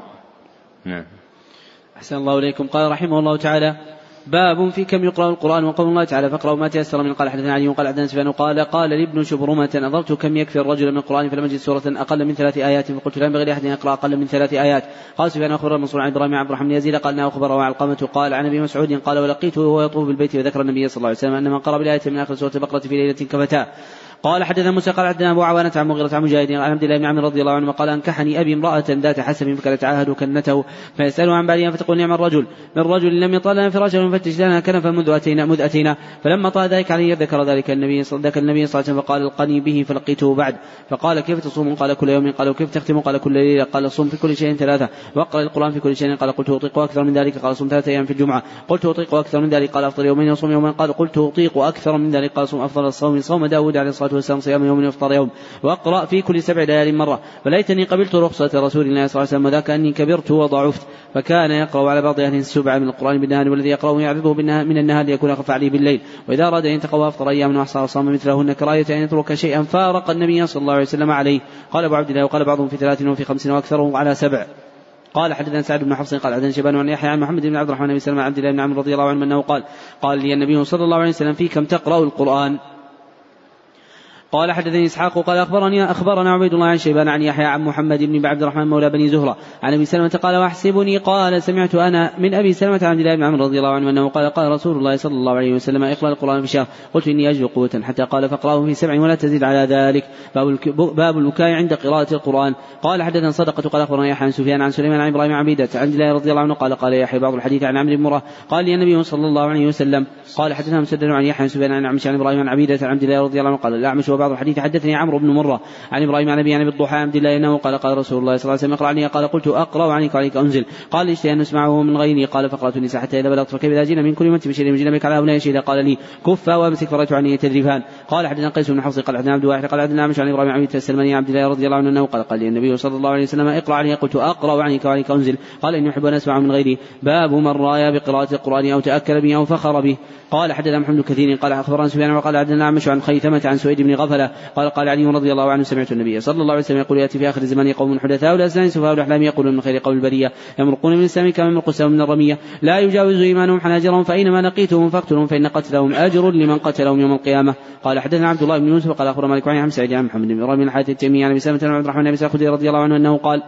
نعم. أحسن الله إليكم. قال رحمه الله تعالى باب في كم يقرأ القرآن وقول الله تعالى فاقرأوا ما تيسر من قال حدثنا علي وقال حدثنا سفيان قال قال لابن شبرمة نظرت كم يكفي الرجل من القرآن فلم أجد سورة أقل من ثلاث آيات فقلت لا ينبغي لأحد أن يقرأ أقل من ثلاث آيات قال سفيان أخبر منصور عن إبراهيم عبد الرحمن يزيد قال أخبره علقمة قال عن أبي مسعود قال ولقيته وهو يطوف بالبيت وذكر النبي صلى الله عليه وسلم أن من قرأ بالآية من آخر سورة البقرة في ليلة كفتاه قال حدثنا موسى قال حدثنا أبو عوانة عن مغيرة عن مجاهد عن عبد الله بن عمرو رضي الله عنه قال أنكحني أبي امرأة ذات حسب فكانت تعاهد كنته فيسأله عن بعدها فتقول نعم الرجل. من رجل لم يطل لنا فراشه ونفتش لنا كنفا منذ أتينا مذ أتينا. فلما طال ذلك عليه ذكر ذلك النبي النبي صلى الله عليه وسلم فقال القني به فلقيته بعد. فقال كيف تصوم؟ قال كل يوم. قال وكيف تختم؟ قال كل ليلة. قال صوم في كل شيء ثلاثة. وأقرأ القرآن في كل شيء. قال قلت أطيق أكثر من ذلك؟ قال صوم ثلاثة أيام في الجمعة. قلت أطيق أكثر من ذلك؟ قال أفطر يومين وصوم يوما قال قلت أطيق أكثر من ذلك؟ قال صوم أفضل الصوم صوم داود عليه الصلاة والسلام صيام يوم وافطر يوم. وأقرأ في كل سبع ليال مرة. فليتني قبلت رخصة رسول الله صلى الله عليه وسلم وذاك أني كبرت وضعفت. فكان يقرأ على بعض أهل السبع من القرآن بالنهار والذي يقرأ يعرضه من النهار ليكون أخف عليه بالليل. وإذا أراد أن يتقوى أفطر أياما وأحصى وصام مثلهن كراية أن يترك شيئا فارق النبي صلى الله عليه وسلم عليه. قال أبو عبد الله وقال بعضهم في ثلاث وفي خمس وأكثره على سبع. قال حدثنا سعد بن حفص قال حدثنا شيبان عن يحيى عن محمد بن عبد الرحمن بن سلمة عبد الله بن عمرو رضي الله عنه أنه قال قال لي النبي صلى الله عليه وسلم في كم تقرأ القرآن؟ قال حدثني إسحاق قال اخبرني أخبرنا عبيد الله عن شيبان عن يحيى عن محمد بن عبد الرحمن مولى بني زهرة. عن أبي سلمة قال واحسبني قال سمعت أنا من أبي سلمة عن عبد الله بن عمرو رضي الله عنه أنه قال قال رسول الله صلى الله عليه وسلم إقرأ القرآن في شهر. قلت إني اجد قوة حتى قال فاقرأه في سبع ولا تزيد على ذلك. باب البكاء عند قراءة القرآن. قال حدثنا صدقة قال أخبرنا يحيى عن سفيان عن سليمان عن إبراهيم عبيدة عن عبد الله رضي الله عنه قال قال يحيى بعض الحديث عن عمرو بن مرة. قال لي النبي صلى الله عليه وسلم قال حدثنا مسدد عن يحيى عن سفيان عن عن إبراهيم عن عبيدة عن عبد الله رضي الله عنه قال الأعمش وبعض الحديث حدثني عمرو بن مرة عن إبراهيم عن أبي عن أبي الضحى عبد الله أنه قال قال رسول الله صلى الله عليه وسلم اقرأ عني قال قلت أقرأ عنك عليك أنزل. قال اشتهي أن نسمعه من غيري. قال فقرأت النساء حتى إذا بلغت فكيف إذا جئنا من كل أمة بشيء من بك على هؤلاء شهيدا. قال لي كفا وامسك فرأيت عني يتذرفان قال حدثنا قيس بن حفص قال حدثنا عبد الواحد قال حدثنا عمش عن إبراهيم عن السلماني عبد الله رضي الله عنه أنه قال قال لي النبي صلى الله عليه وسلم اقرأ عني قلت أقرأ عنك وعنك أنزل. قال إني أحب أن أسمع من غيري. باب من رايا بقراءة القرآن أو تأكل به أو فخر به. قال حدثنا محمد كثير قال أخبرنا سفيان وقال عمش عن خيثمة عن سويد بن غفلة قال قال علي رضي الله عنه سمعت النبي صلى الله عليه وسلم يقول يأتي في آخر الزمان قوم حدثاء الاسنان سفهاء الأحلام يقولون من خير قول البرية. يمرقون من السام كما يمرق السهم من الرمية. لا يجاوز إيمانهم حناجرهم فاينما لقيتهم فاقتلهم فإن قتلهم أجر لمن قتلهم يوم القيامة. قال حدثنا عبد الله بن يوسف قال اخبر مالك عن سعيد عن محمد بن إبراهيم الحارث التيمي عن ابي سلمه عبد الرحمن بن رضي الله عنه أنه قال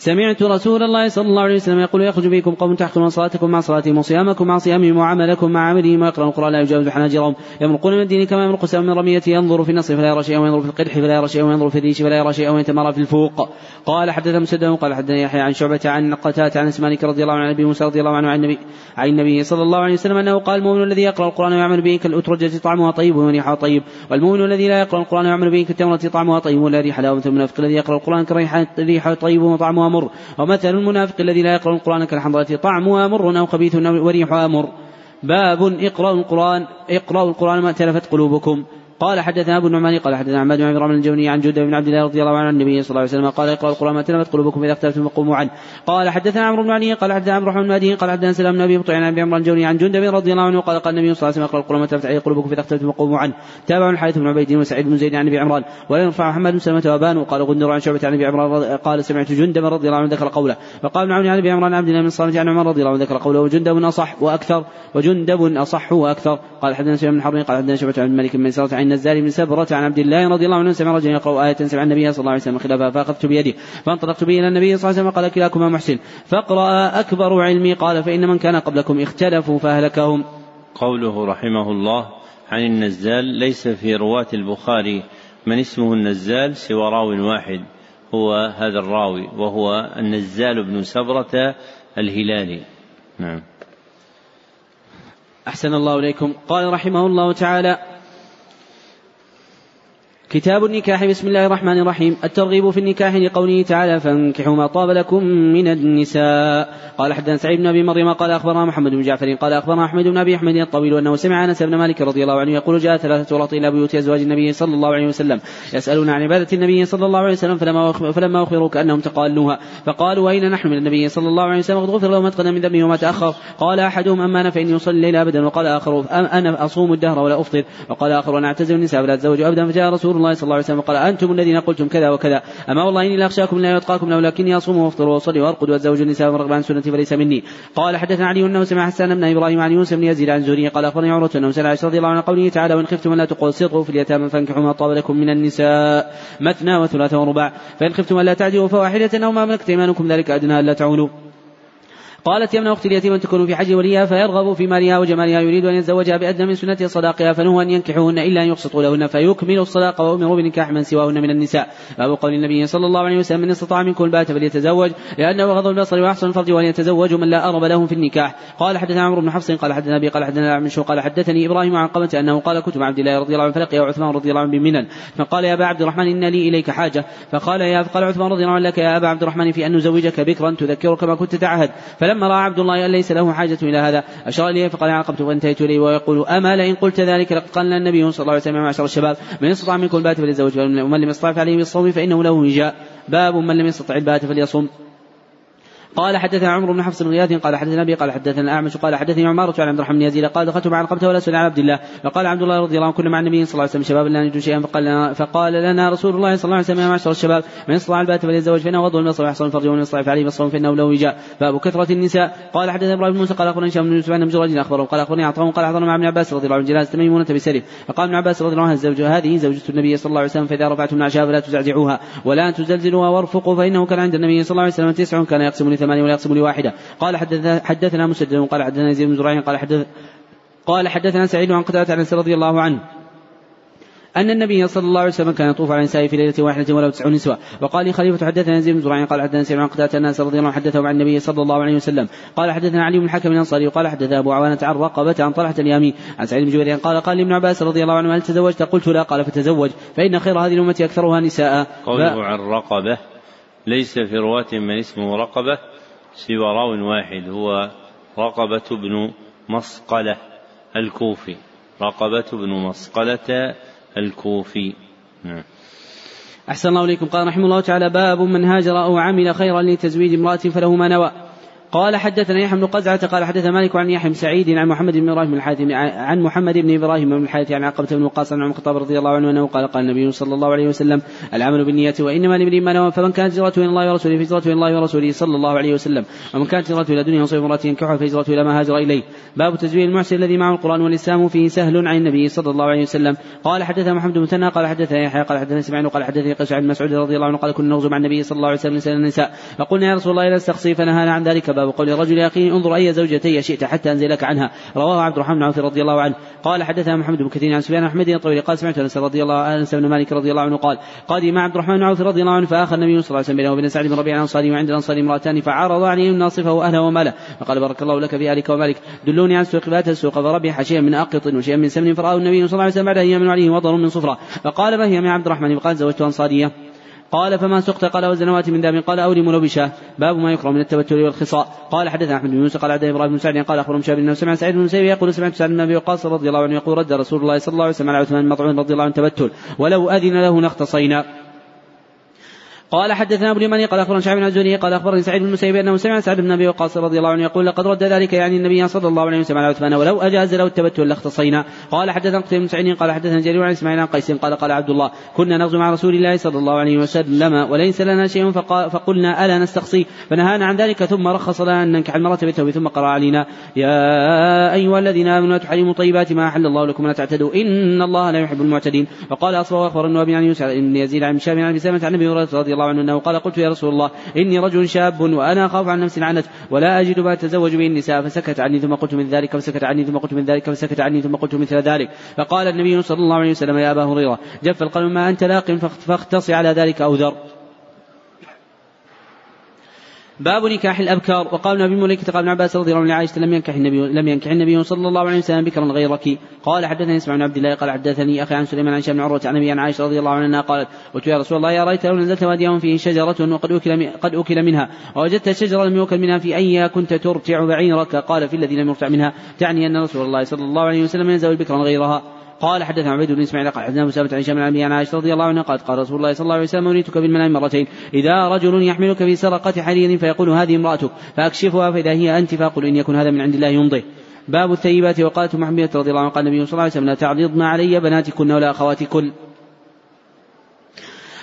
سمعت رسول الله صلى الله عليه وسلم يقول يخرج بكم قوم تحقرون صلاتكم مع صلاتهم وصيامكم مع صيامهم وعملكم مع عملهم ويقرأ القرآن لا يجاوز حناجرهم. يمرقون من الدين كما يمرق سهم من رمية ينظر في النصر فلا يرى شيئا وينظر في القدح فلا يرى شيئا وينظر في الريش فلا يرى شيئا ويتمرى في الفوق. قال حدث مسدد قال حدثنا يحيى عن شعبة عن قتادة عن اسمانك رضي الله عنه عن أبي موسى رضي الله عنه عن النبي عن النبي صلى الله عليه وسلم أنه قال المؤمن الذي يقرأ القرآن ويعمل به كالأترجة طعمها طيب وريحها طيب. والمؤمن الذي لا يقرأ القرآن ويعمل به كالتمرة طعمها طيب ولا ريح حلاوة المنافق الذي يقرأ القرآن كريحة طيب وطعمها مر ومثل مثل المنافق الذي لا يقرأ القرآن كالحنظلة طعمها مر أو خبيث وريحها مر باب اقرأوا القرآن اقرأوا القرآن ما تلفت قلوبكم. قال حدثنا أبو النعمان قال حدثنا عماد بن عمرو الجوني عن جد بن عبد الله رضي الله عنه عن النبي صلى الله عليه وسلم قال اقرأوا القرآن ما تلفت قلوبكم إذا اختلفتم فقوموا عنه. قال حدثنا عمرو بن علي قال حدثنا عبد الرحمن بن مهدي قال حدثنا سلام بن أبي عن أبي عمرو الجوني عن جند رضي الله عنه قال قال النبي صلى الله عليه وسلم اقرأوا القرآن ما عليه قلوبكم إذا اختلفتم فقوموا عنه. تابع الحارث بن عبيد وسعيد بن زيد عن أبي عمران ولا يرفع محمد بن سلمة وأبان وقال غندر عن شعبة عن أبي عمران قال سمعت جندب رضي الله عنه ذكر قوله. وقال ابن عون عن أبي عمران عبد الله بن الصالح عن عمر رضي الله عنه ذكر قوله. وجندب أصح وأكثر وجندب أصح وأكثر. قال حدثنا سليمان بن حرب قال حدثنا شعبة عن الملك بن سرة عن النزال بن سبرة عن عبد الله رضي الله عنه سمع رجلا يقرأ آية سمع النبي صلى الله عليه وسلم خلافها فأخذت بيده فانطلقت به إلى النبي صلى الله عليه وسلم قال كلاكما محسن. فاقرأ أكبر علمي قال فإن من كان قبلكم اختلفوا فأهلكهم. قوله رحمه الله عن النزال ليس في رواة البخاري من اسمه النزال سوى راو واحد هو هذا الراوي وهو النزال بن سبرة الهلالي. نعم. أحسن الله إليكم. قال رحمه الله تعالى كتاب النكاح بسم الله الرحمن الرحيم. الترغيب في النكاح لقوله تعالى فانكحوا ما طاب لكم من النساء. قال حدثنا سعيد بن أبي مريم قال أخبرنا محمد بن جعفر قال أخبرنا أحمد بن أبي أحمد الطويل أنه سمع أنس بن مالك رضي الله عنه يقول جاء ثلاثة رهط إلى بيوت أزواج النبي صلى الله عليه وسلم يسألون عن عبادة النبي صلى الله عليه وسلم فلما فلما أخبروا كأنهم تقالوها. فقالوا أين نحن من النبي صلى الله عليه وسلم؟ قد غفر له ما تقدم من ذنبه وما تأخر. قال أحدهم أما أنا فإني أصلي الليل أبدا. وقال اخر أنا أصوم الدهر ولا أفطر؟ وقال اخر أنا أعتزل النساء ولا أتزوج أبدا. فجاء رسول الله صلى الله عليه وسلم وقال أنتم الذين قلتم كذا وكذا. أما والله إني لأخشاكم لا يتقاكم ولكني أصوم وأفطر وأصلي وأرقد وأتزوج النساء ومن عن سنتي فليس مني. قال حدثنا علي أنه سمع حسان بن إبراهيم عن يوسف بن يزيد عن زوري قال أخبرني عروة أنه سأل عائشة رضي الله عنها قوله تعالى وإن خفتم ألا تقصروا في اليتامى فانكحوا ما طاب لكم من النساء. مثنى وثلاث ورباع. فإن خفتم ألا تعدلوا فواحدة أو ما ملكت أيمانكم ذلك أدنى ألا تعولوا. قالت يمنى أخت اليتيم تكون في حج وليها فيرغب في مالها وجمالها يريد أن يتزوجها بأدنى من سنة صداقها فنهوا أن ينكحوهن إلا أن يقسطوا لهن فيكملوا الصداقة وأمروا بنكاح من سواهن من النساء. باب قول النبي صلى الله عليه وسلم من استطاع منكم البات فليتزوج لأنه غض البصر وأحسن الفرج وأن يتزوج من لا أرب لهم في النكاح. قال حدثنا عمرو بن حفص قال حدثنا أبي قال حدثنا عن قال حدثني إبراهيم عن قمة أنه قال كنت مع عبد الله رضي الله عنه فلقي عثمان رضي الله عنه بمنن. فقال يا أبا عبد الرحمن إن لي إليك حاجة. فقال يا فقال عثمان رضي الله عنه لك يا أبا عبد الرحمن في أن نزوجك بكرا تذكرك ما كنت تعهد. فلما رأى عبد الله أن ليس له حاجة إلى هذا أشار إليه فقال عقبت وانتهيت إليه ويقول أما لئن قلت ذلك لقد قال النبي صلى الله عليه وسلم معشر الشباب من استطاع منكم البات فليتزوج ومن لم يستطع فعليه بالصوم فإنه له وجاء. باب من لم يستطع البات فليصوم. قال حدثنا عمرو بن حفص بن غياث قال حدثنا أبي قال حدثنا الاعمش قال حدثني عمارة عن عبد الرحمن بن يزيد قال دخلت مع القبة ولا سئل عن عبد الله فقال عبد الله رضي الله عنه كنا مع النبي صلى الله عليه وسلم شباب لا نجد شيئا فقال لنا فقال لنا رسول الله صلى الله عليه وسلم يا معشر الشباب من استطاع البات فليتزوج فإنه غض البصر ويحصل الفرج ومن يستطع فعليه بالصوم فإنه له وجاء. باب كثرة النساء. قال حدثنا إبراهيم موسى قال اخبرني هشام بن يوسف عن مجرد أخبره قال أخبرني عطاء قال حضرنا مع ابن عباس رضي الله عنه جنازة ميمونة بسرف فقال ابن عباس رضي الله عنه الزوج هذه زوجة النبي صلى الله عليه وسلم فإذا رفعتم العشاء فلا تزعزعوها ولا تزلزلوها وارفقوا فإنه كان عند النبي صلى الله عليه وسلم تسع كان يقسم لثمانية ولا يقسم لواحدة قال حدثنا, حدثنا مسدد قال حدثنا يزيد بن زرعين قال حدث قال حدثنا سعيد عن قتادة عن رضي الله عنه أن النبي صلى الله عليه وسلم كان يطوف على النساء في ليلة واحدة وله تسع نسوة. وقال لي خليفة حدثنا يزيد بن زرعين قال حدثنا سعيد عن قتادة الناس رضي الله عنه حدثه عن النبي صلى الله عليه وسلم. قال حدثنا علي بن الحكم الأنصاري وقال حدث أبو عوانة عن رقبة عن طلحة اليامي عن سعيد بن جبير قال قال لابن عباس رضي الله عنه هل تزوجت؟ قلت لا. قال فتزوج. فإن خير هذه الأمة أكثرها نساء. قوله عن رقبة ليس في رواة من اسمه رقبة سوى راو واحد هو رقبة بن مصقلة الكوفي. رقبة بن مصقلة الكوفي. نعم. أحسن الله إليكم. قال رحمه الله تعالى باب من هاجر أو عمل خيرا لتزويج امرأة فله ما نوى. قال حدثنا يحيى بن قزعة قال حدث مالك عن يحيى بن سعيد عن محمد بن إبراهيم الحارث عن محمد بن إبراهيم بن الحارث عن عقبة بن وقاص عن عمر الخطاب رضي الله عنه أنه قال قال النبي صلى الله عليه وسلم العمل بالنية وإنما لامرئ ما نوى فمن كانت هجرته إلى الله ورسوله فهجرته إلى الله ورسوله صلى الله عليه وسلم ومن كانت هجرته إلى دنيا وصيف امرأة ينكحها فهجرته إلى ما هاجر إليه. باب تزوير المحسن الذي معه القرآن والإسلام فيه سهل عن النبي صلى الله عليه وسلم. قال حدثنا محمد بن مثنى قال حدثنا يحيى قال حدثنا سمعان قال حدثني قيس بن مسعود رضي الله عنه قال كنا نغزو مع النبي صلى الله عليه وسلم النساء فقلنا يا رسول الله لا نستقصي فنهانا عن ذلك. باب قول الرجل أخي انظر أي زوجتي شئت حتى أنزلك عنها. رواه عبد الرحمن بن عوف رضي الله عنه. قال حدثنا محمد بن كثير عن سفيان أحمد الطويل. قال سمعت أنس رضي الله أنس بن مالك رضي الله عنه قال قادم عبد الرحمن بن عوف رضي الله عنه فاخى النبي صلى الله عليه وسلم وبين سعد بن ربيعة الأنصاري وعند الأنصار امرأتان فعرض عليهم ناصفه وأهله وماله. فقال بارك الله لك في اهلك ومالك. دلوني عن سوق بات السوق فربح شيئا من أقط وشيئا من سمن. فراه النبي صلى الله عليه وسلم بعد أيام عليه وضر من صفرة. فقال ما هي من عبد الرحمن؟ فقال زوجت أنصارية. قال فما سقت قال وزنوات من دام قال أولم ولو بشاه باب ما يكره من التبتل والخصاء. قال حدثنا أحمد بن موسى قال حدثنا إبراهيم بن سعد قال أخبر مشاب بن سمع سعيد بن مسيب يقول سمعت سعد بن أبي وقاص رضي الله عنه يقول رد رسول الله صلى الله عليه وسلم على عثمان بن مطعون رضي الله عنه تبتل ولو أذن له لاختصينا. قال حدثنا ابو اليماني قال أخبرنا شعب بن الزهري قال أخبرني سعيد بن المسيب أنه سمع سعد بن أبي وقاص رضي الله عنه يقول لقد رد ذلك يعني النبي صلى الله عليه وسلم على عثمان ولو أجاز له التبتل لاختصينا. قال حدثنا قتيبة بن سعيد قال حدثنا جرير عن إسماعيل عن قيس قال قال عبد الله كنا نغزو مع رسول الله صلى الله عليه وسلم وليس لنا شيء فقلنا ألا نستقصي. فنهانا عن ذلك ثم رخص لنا أن ننكح المرأة بالثوب ثم قرأ علينا. يا أيها الذين آمنوا تحرموا طيبات ما أحل الله لكم ولا تعتدوا. إن الله لا يحب المعتدين. وقال اصبر وأخبر النبي عن يوسف إن يزيد عن شام عن سلمة عن النبي رضي الله عنه أنه قال قلت يا رسول الله إني رجل شاب وأنا أخاف عن نفسي العنت ولا أجد ما أتزوج به النساء فسكت عني ثم قلت من ذلك فسكت عني ثم قلت من ذلك فسكت عني ثم قلت مثل ذلك. فقال النبي صلى الله عليه وسلم يا أبا هريرة جف القلم ما أنت لاق فاختص على ذلك أو ذر. باب نكاح الأبكار. وقال ابي مليكة قال ابن عباس رضي الله عنه عائشة لم ينكح النبي لم ينكح النبي صلى الله عليه وسلم بكرا غيرك. قال حدثني اسمع بن عبد الله قال حدثني أخي عن سليمان عن بن عروة عن أبي عن عائشة رضي الله عنها قالت قلت يا رسول الله يا رأيت لو نزلت واديا فيه شجرة وقد أكل قد أكل منها ووجدت شجرة لم يؤكل منها في أي كنت ترتع بعيرك قال في الذي لم يرتع منها. تعني أن رسول الله صلى الله عليه وسلم ينزل بكرا غيرها. قال حدثنا عبيد بن إسماعيل قال حدثنا مسامة عن هشام عن عائشة رضي الله عنها قالت قال رسول الله صلى الله عليه وسلم اريتك بالمنام مرتين إذا رجل يحملك في سرقة حرير فيقول هذه امرأتك فأكشفها فإذا هي أنت فأقول إن يكن هذا من عند الله يمضي. باب الثيبات وقالت محمد رضي الله عنه قال النبي صلى الله عليه وسلم لا تعرضن علي بناتكن ولا أخواتكن.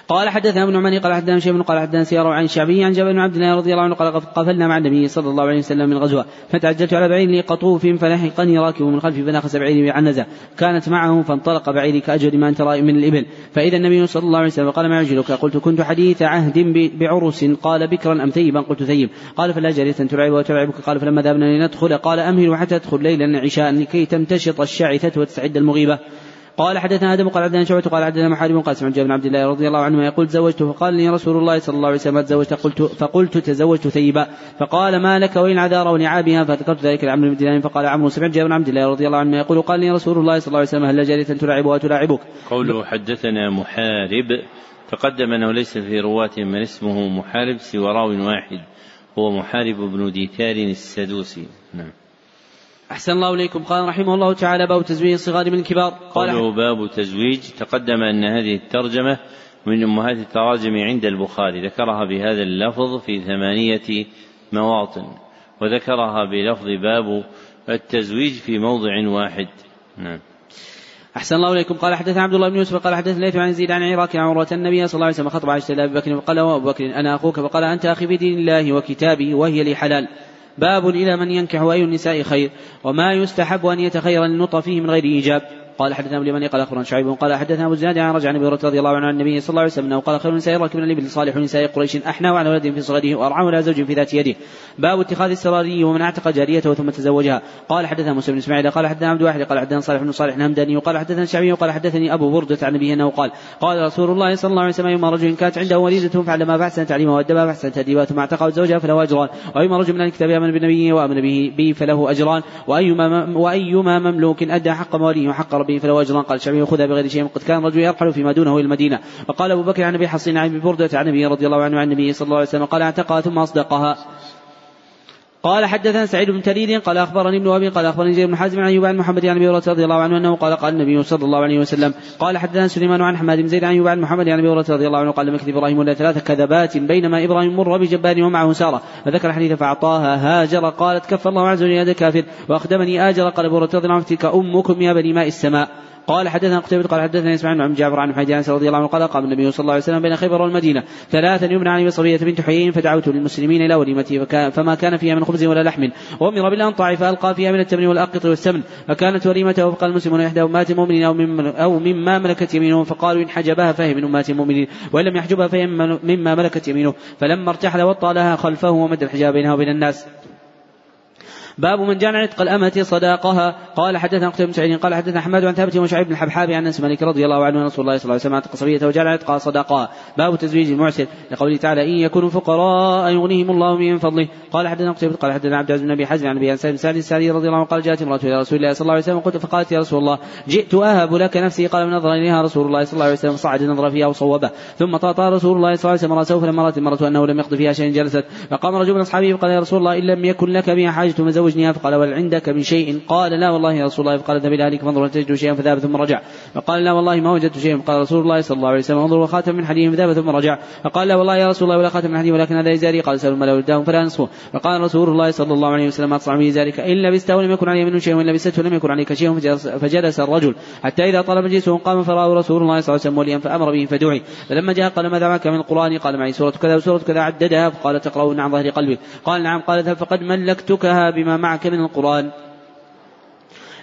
قال حدثنا ابن عمر قال حدثنا شيخ قال حدثنا سيارة عن الشعبي عن جابر بن عبد الله رضي الله عنه قال قفلنا مع النبي صلى الله عليه وسلم من غزوة فتعجلت على بعير لي قطوف فلحقني راكب من خلفي فناخس بعيري بعنزة كانت معه فانطلق بعيري كأجل ما رأي من الإبل. فإذا النبي صلى الله عليه وسلم قال ما يعجلك قلت كنت حديث عهد بعرس قال بكرا أم ثيبا؟ قلت ثيب. قال فلا جارية تلعب وتلعبك؟ قال فلما ذهبنا لندخل قال أمهل حتى تدخل ليلا عشاء لكي تمتشط الشعثة وتستعد المغيبة. قال حدثنا آدم قال حدثنا شعبة قال حدثنا محارب قال سمعت جابر بن عبد الله رضي الله عنه يقول تزوجت فقال لي رسول الله صلى الله عليه وسلم تزوجت؟ قلت فقلت تزوجت ثيبا. فقال ما لك وين عذار ونعابها فذكرت ذلك لعمرو بن دينار فقال عمرو سمعت جابر بن عبد الله رضي الله عنه يقول قال لي رسول الله صلى الله عليه وسلم هل جارية تلاعبها تلاعبك قوله حدثنا محارب. تقدم أنه ليس في رواة من اسمه محارب سوى راو واحد هو محارب بن ديكار السدوسي. نعم. أحسن الله إليكم. قال رحمه الله تعالى باب تزويج الصغار من الكبار. قال قوله باب تزويج تقدم أن هذه الترجمة من أمهات التراجم عند البخاري. ذكرها بهذا اللفظ في ثمانية مواطن وذكرها بلفظ باب التزويج في موضع واحد. نعم. أحسن الله إليكم. قال حدثنا عبد الله بن يوسف قال حدثنا الليث عن زيد عن عراك عن عروة النبي صلى الله عليه وسلم خطب عائشة أبي بكر فقال أبو بكر أنا أخوك؟ فقال أنت أخي بدين الله وكتابي وهي لي حلال. باب إلى من ينكح أي النساء خير وما يستحب أن يتخير النطق فيه من غير إيجاب. قال حدثنا أبو اليمني قال أخبرنا شعيب قال حدثنا أبو الزناد عن رجع عن أبي رضي الله عنه عن النبي صلى الله عليه وسلم أنه قال خير النساء ركب الإبل صالح نساء قريش احنى على ولد في صغره وأرعاه على زوج في ذات يده. باب اتخاذ السراري ومن أعتق جاريته ثم تزوجها. قال حدثنا موسى بن إسماعيل قال حدثنا عبد واحد قال حدثنا صالح بن صالح الهمداني وقال حدثنا الشعبي وقال حدثني أبو بردة عن النبي أنه قال قال رسول الله صلى الله عليه وسلم أيما رجل كانت عنده وليدة فعلم فأحسن تعليمها وأدبها فأحسن تأديبها ثم اعتقها زوجها فله أجران. وأيما رجل من الكتاب آمن بالنبي وآمن به فله أجران. وأيما وأيما مملوك أدى حق موليه وحق ربه فله اجران قال الشعبي خذها بغير شيء قد كان الرجل يرحل فيما دونه إلى المدينة. وقال أبو بكر عن أبي حصين عن أبي بردة عن النبي رضي الله عنه عن النبي صلى الله عليه وسلم قال أعتقها ثم أصدقها. قال حدثنا سعيد بن تريد قال أخبرني ابن أبي قال أخبرني زيد بن حازم عن ايوب محمد عن أبي رضي الله عنه أنه قال قال النبي صلى الله عليه وسلم قال حدثنا سليمان عن حماد بن زيد عن ايوب محمد عن أبي رضي الله عنه قال لم يكذب إبراهيم إلا ثلاث كذبات بينما إبراهيم مر بجبار ومعه سارة فذكر الحديث فأعطاها هاجر قالت كف الله عز وجل هذا كافر وأخدمني آجر قال أبو رضي الله عنه تلك أمكم يا بني ماء السماء قال حدثنا قتيبة قال حدثنا إسماعيل عن جابر عن انس رضي الله عنه قال قام النبي صلى الله عليه وسلم بين خيبر والمدينة ثلاثا يمنع عن صبية بنت حيي فدعوت للمسلمين إلى وليمتي فما كان فيها من خبز ولا لحم وأمر بالانطع فألقى فيها من التمر والأقط والسمن فكانت وليمته فقال المسلمون إحدى امهات المؤمنين أو مم أو مما ملكت يمينهم فقالوا إن حجبها فهي من امهات المؤمنين وإن لم يحجبها فهي مما ملكت يمينه فلما ارتحل وطى لها خلفه ومد الحجاب بينها وبين الناس باب من جعل عتق الأمة صداقها. قال حدثنا قتيبة بن سعيد قال حدثنا حماد عن ثابت وشعيب بن الحبحابي عن أنس مالك رضي الله عنه رسول الله صلى الله عليه وسلم اعتق صبية وجعل عتقها صداقها باب تزويج المعسر. لقوله تعالى إن يكونوا فقراء يغنيهم الله من فضله. قال حدثنا قتيبة قال حدثنا عبد العزيز بن أبي حزم عن أبي سعد بن سعد السعدي رضي الله عنه قال جاءت امرأة إلى رسول الله صلى الله عليه وسلم قلت فقالت يا رسول الله جئت أهب لك نفسي. قال نظر إليها رسول الله صلى الله عليه وسلم صعد النظر فيها وصوبه. ثم طاطا رسول الله صلى الله عليه وسلم رأسه فلما رأت المرأة أنه لم يقض فيها شيء جلست. فقام رجل من أصحابه فقال يا رسول الله إن لم يكن لك بها حاجة فزوجنيها فقال ولعند عندك من شيء؟ قال لا والله يا رسول الله فقال اذهب إلى اهلك فانظر هل تجد شيئا؟ فذهب ثم رجع. فقال لا والله ما وجدت شيئا. فقال رسول الله صلى الله عليه وسلم انظر وخاتم من حديد فذهب ثم رجع. فقال لا والله يا رسول الله ولا خاتم من حديد ولكن هذا إزاري. قال سأل الملا ولدهم فلا نصفه. فقال رسول الله صلى الله عليه وسلم اصنع به ذلك ان لبسته ولم يكن عليه منه شيء وإن لبسته لم يكن عليك شيء. فجلس الرجل حتى إذا طلب مجلسه قام فرآه رسول الله صلى الله عليه وسلم فأمر به فدعي. فلما جاء قال ماذا معك من القرآن؟ قال معي سورة كذا وسورة كذا عددها. فقال تقرؤون عن ظهر قلبك. قال نعم. قال فقد ملكتكها بما معك من القرآن.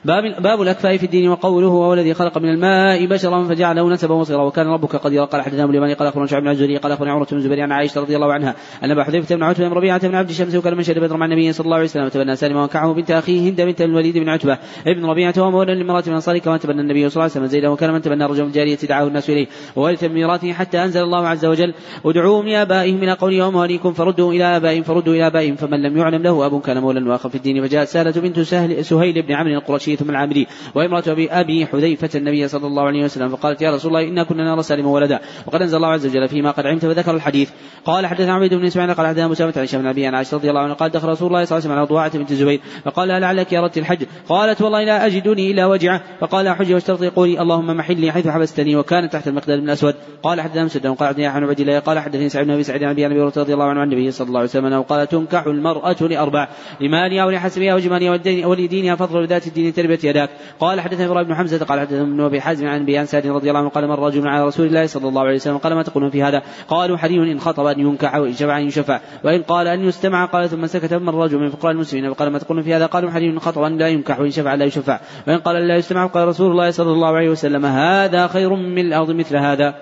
باب باب الأكفاء في الدين وقوله هو الذي خلق من الماء بشرا فجعله نسبا وصيرا وكان ربك قديرا قال حدثنا أبو اليماني قال أخبرنا شعب بن الزهري قال أخبرنا عمرة بن الزبير عن عائشة رضي الله عنها أن أبا حذيفة بن عتبة بن ربيعة بن عبد الشمس وكان من شهد بدر مع النبي صلى الله عليه وسلم تبنى سالما وكعه بنت أخيه هند بنت الوليد بن عتبة ابن ربيعة ومولى لامراه من انصار كما تبنى النبي صلى الله عليه وسلم زيدا وكان من تبنى رجل جارية دعاه الناس إليه وورث من ميراثه حتى أنزل الله عز وجل ادعوهم لآبائهم من قوله ومواليكم فردوا إلى آبائهم فردوا إلى آبائهم فمن لم يعلم له أب كان مولا واخا في الدين فجاءت سالة بنت سهل سهيل بن عمرو القرشي ثم العامري وامراه ابي أبي حذيفة النبي صلى الله عليه وسلم فقالت يا رسول الله إنا كنا نرى سالما ولدا وقد أنزل الله عز وجل فيما قد علمت فذكر الحديث. قال حدثنا عبيد بن إسماعيل قال حدثنا مسامة عن أبي عن عائشه رضي الله عنها قال دخل رسول الله صلى الله عليه وسلم على ضواعه بنت الزبير فقال لعلك يا اردت الحج؟ قالت والله لا أجدني إلا وجعه. فقال حج واشترطي قولي اللهم محلني حيث حبستني وكانت تحت المقدار بن الأسود. قال حدثنا مسدد قال حدثني عن عبد الله قال حدثني سعيد بن أبي سعيد عن أبي رضي الله عنه عن النبي صلى الله عليه وسلم قال تنكح المرأة لأربع لمالها ولحسبها وجمالها ولدينها فضل ذات الدين تربت يداك. قال حدثنا إبراهيم بن حمزة قال حدثنا ابن أبي حازم عن أبي سعد رضي الله عنه قال مر رجل على رسول الله صلى الله عليه وسلم قال ما تقولون في هذا؟ قالوا حري إن خطب أن ينكح وإن شفع أن يشفع. وإن قال أن يستمع قال ثم سكت من رجل من فقراء المسلمين وقال ما تقولون في هذا؟ قالوا حري إن خطب أن لا ينكح وإن شفع لا يشفع. وإن قال لا يستمع قال رسول الله صلى الله عليه وسلم هذا خير من الأرض مثل هذا.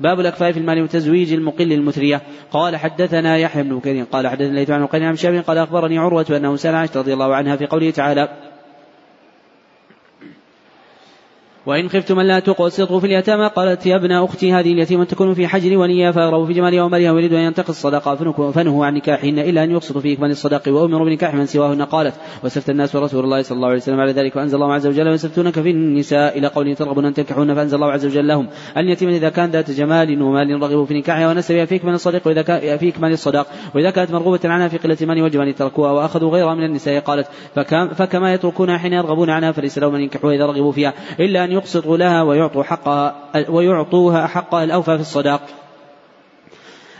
باب الأكفاء في المال وتزويج المقل المثرية. قال حدثنا يحيى بن بكير قال حدثنا ليث عن عن قال أخبرني عروة أنه سأل عائشة رضي الله عنها في قوله تعالى وإن خفتم ألا تقسطوا في اليتامى قالت يا ابن أختي هذه اليتيمة تكون في حجر ونيا فأغرب في جمالها ومالها ويريد أن ينتقص الصدقة فنهوا عن نكاحهن إلا أن يقسطوا في إكمال الصدق وأمروا بنكاح من سواهن قالت وسفت الناس ورسول الله صلى الله عليه وسلم على ذلك وأنزل الله عز وجل ويستفتونك في النساء إلى قوله ترغبون أن تنكحون فأنزل الله عز وجل لهم اليتيمة إذا كان ذات جمال ومال رغبوا في نكاحها ونسبها في إكمال الصدق وإذا كان في إكمال الصدق وإذا كانت مرغوبة عنها في قلة مال وجب أن يتركوها وأخذوا غيرها من النساء قالت فكما يتركونها حين يرغبون عنها فليس لهم أن ينكحوها إذا رغبوا فيها إلا أن يقسطوا لها ويعطوا حقها ويعطوها حقها الأوفى في الصداق.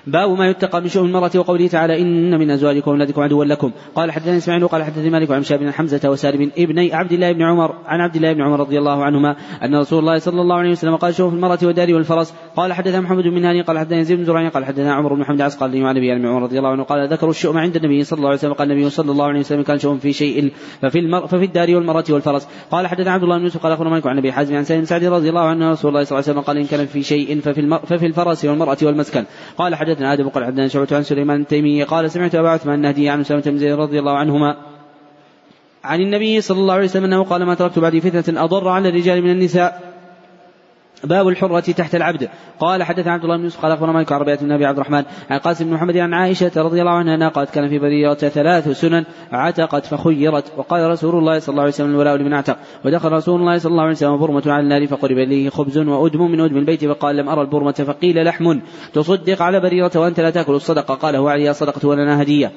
باب ما يتقى من شؤم المرأة وقوله تعالى إن من أزواجكم وأولادكم عدوا لكم. قال حدثني إسماعيل وقال حدثني مالك عن شاب بن حمزة وسالم ابني عبد الله بن عمر عن عبد الله بن عمر رضي الله عنهما أن رسول الله صلى الله عليه وسلم قال شؤم المرأة والدار والفرس. قال حدثنا محمد بن هاني قال حدثنا يزيد بن زرعين قال حدثنا عمر بن محمد عسقل عن بن عمر رضي الله عنه قال ذكروا الشؤم عند النبي صلى الله عليه وسلم قال النبي صلى الله عليه وسلم كان شؤم في شيء ففي المر ففي الدار والمرأة والفرس. قال حدثنا عبد الله بن يوسف قال أخبرنا مالك عن أبي حازم عن سعد رضي الله عنه رسول الله صلى الله عليه وسلم قال إن كان في شيء ففي, ففي الفرس والمرأة والمسكن. قال حدثنا آدم قال حدثنا شعبة عن سليمان التيمي قال سمعت أبا عثمان النهدي عن أسامة بن زيد رضي الله عنهما عن النبي صلى الله عليه وسلم أنه قال ما تركت بعدي فتنة أضر على الرجال من النساء. باب الحرة تحت العبد. قال حدث عبد الله بن يوسف قال أخبرنا مالك عن أبي عبد الرحمن عن قاسم بن محمد عن عائشة رضي الله عنها أنها قالت كان في بريرة ثلاث سنن عتقت فخيرت. وقال رسول الله صلى الله عليه وسلم الولاء لمن اعتق. ودخل رسول الله صلى الله عليه وسلم برمة على النار فقرب إليه خبز وأدم من أدم البيت فقال لم أرى البرمة فقيل لحم. تصدق على بريرة وأنت لا تأكل الصدقة. قال هو عليها صدقة ولنا هدية.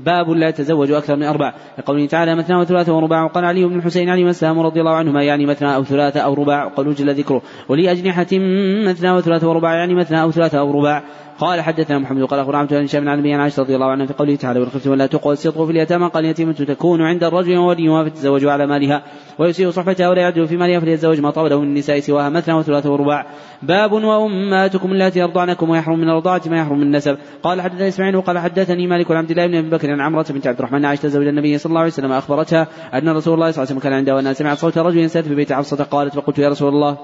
باب لا يتزوج أكثر من أربع. لقوله تعالى مثنى وثلاثة ورباع. وقال علي بن الحسين علي والسلام رضي الله عنهما يعني مثنى أو ثلاثة أو رباع. وقالوا جل ذكره. ولي أجنحة مثنى وثلاثة ورباع يعني مثنى أو ثلاثة أو رباع. قال حدثنا محمد قال اخبر عبد الله بن عن النبي عائشة رضي الله عنها في قوله تعالى خفتم ولا تقسطوا في اليتامى قال اليتيمة تكون عند الرجل ووليها فتتزوجوا على مالها ويسيء صحبتها ولا يعدل في مالها فليتزوج ما طاب له من النساء سواها مثنى وثلاثة ورباع. باب وامهاتكم اللاتي يرضعنكم ويحرم من الرضاعة ما يحرم من النسب. قال حدثني إسماعيل وقال حدثني مالك عن عبد الله بن أبي بكر عن عمرة بنت عبد الرحمن عائشة زوج النبي صلى الله عليه وسلم أخبرتها أن رسول الله صلى الله عليه وسلم كان عنده وانها سمعت صوت رجل في بيت حفصة قالت فقلت يا رسول الله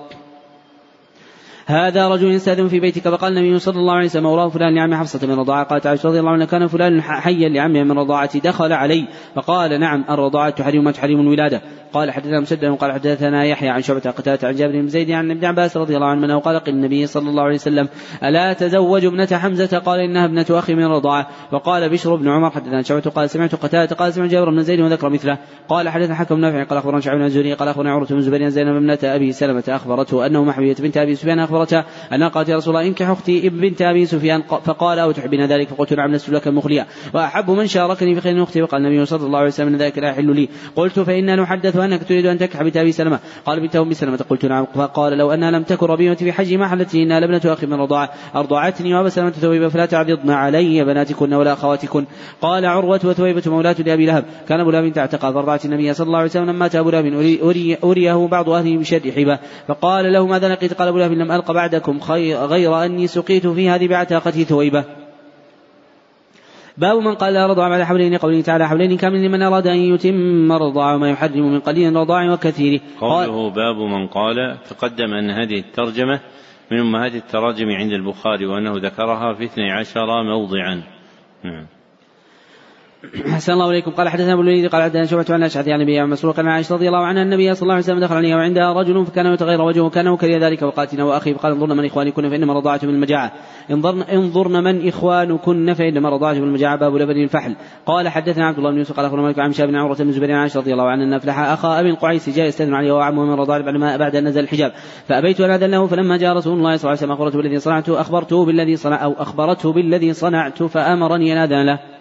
هذا رجل يستأذن في بيتك. فقال النبي صلى الله عليه وسلم وراه فلان لعم حفصة من رضاعة. قالت عائشة رضي الله عنها كان فلان حيا لعمه من رضاعة دخل علي. فقال نعم الرضاعة تحرم ما تحرم الولادة. قال حدثنا مسدد قال حدثنا يحيى عن شعبة قتادة عن جابر بن زيد عن ابن عباس رضي الله عنه قال قيل النبي صلى الله عليه وسلم ألا تزوج ابنة حمزة؟ قال إنها ابنة أخي من رضاعة. وقال بشر بن عمر حدثنا شعبة قال سمعت قتادة قال سمعت جابر بن زيد وذكر مثله. قال حدثنا حكم نافع قال أخبرنا شعبة بن الزهري قال أخبرنا عروة بن زبير زينب ابنة أبي سلمة أخبرته أنه محبية بنت أبي سفيان اخبرتها انها قالت يا رسول الله انكح أختي بنت أبي سفيان فقال أو تحبين ذلك؟ فقلت نعم لست لك مخليا. وأحب من شاركني في خير أختي وقال النبي صلى الله عليه وسلم إن ذلك لا يحل لي. قلت فإنا نحدث أنك تريد أن تكح بنت أبي سلمة. قال بنت أم سلمة قلت نعم. فقال لو انها لم تكن ربيبتي في حجي ما حلت انها لابنة أخي من رضاعة. أرضعتني وأبا سلمة ثويبة فلا تعرضن علي بناتكن ولا أخواتكن. قال عروة وثويبة مولاة لأبي لهب. كان أبو لهب تعتقى فارضعت النبي صلى الله عليه وسلم لما مات أبو لهب أريه بعض أهله بشر حبة. فقال له ماذا لقيت؟ قال أبو لهب لم الق بعدكم غير أني سقيت في هذه بعتاقته ثويبه باب من قال لا رضع بعد حولين قوله تعالى حولين كامل لمن أراد أن يتم الرضاع وما يحرم من قليل الرضاع وكثيره قوله باب من قال تقدم أن هذه الترجمة من أمهات التراجم عند البخاري وأنه ذكرها في اثني عشر موضعا. نعم. أحسن الله إليكم. قال حدثنا أبو الوليد قال حدثنا شعبة عن أشعث عن النبي مسروق عن عائشة رضي الله عنها النبي صلى الله عليه وسلم دخل عليها وعندها رجل فكان يتغير وجهه كان وكره ذلك وقاتنا وأخي فقال انظرن من إخوانكن فإنما رضعت من المجاعة. انظرن, انظرن من إخوانكن فإنما رضعت من المجاعة. باب لبن الفحل. قال حدثنا عبد الله بن يوسف قال أخبرنا مالك عن شاب بن عمرة بن زبير عن عائشة رضي الله عنها أن أفلح أخا أبي القعيس جاء يستأذن عليه وعمه من رضاع بعد ما بعد أن نزل الحجاب. فأبيت أن أذن له فلما جاء رسول الله صلى الله عليه وسلم أخبرته بالذي صنعته أخبرته بالذي صنع أو أخبرته بالذي فأمرني أن أذن له.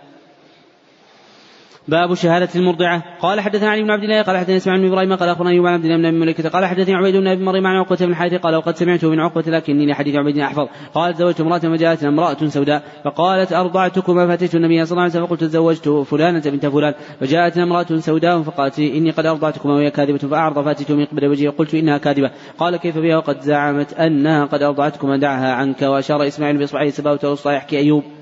باب شهادة المرضعة. قال حدثنا علي بن عبد الله قال حدثنا إسماعيل بن إبراهيم قال أخبرني ايوب بن عبد الله بن ابي مليكة قال حدثني عبيد بن أبي مريم عن عقبة بن الحارث قال وقد سمعته من عقبة لكني لحديث عبيد أحفظ. قال تزوجت امرأة فجاءتنا امرأة سوداء فقالت أرضعتكما فاتيت النبي صلى الله عليه وسلم فقلت تزوجت فلانة بنت فلان. فجاءتنا امرأة سوداء فقالت إني قد أرضعتكما وهي كاذبة فأعرض فاتيت من قبل وجهي قلت إنها كاذبة. قال كيف بها؟ وقد زعمت أنها قد أرضعتكما دعها عنك وأشار إسماعيل بإصبعه سبابة وسطى يحكي ايوب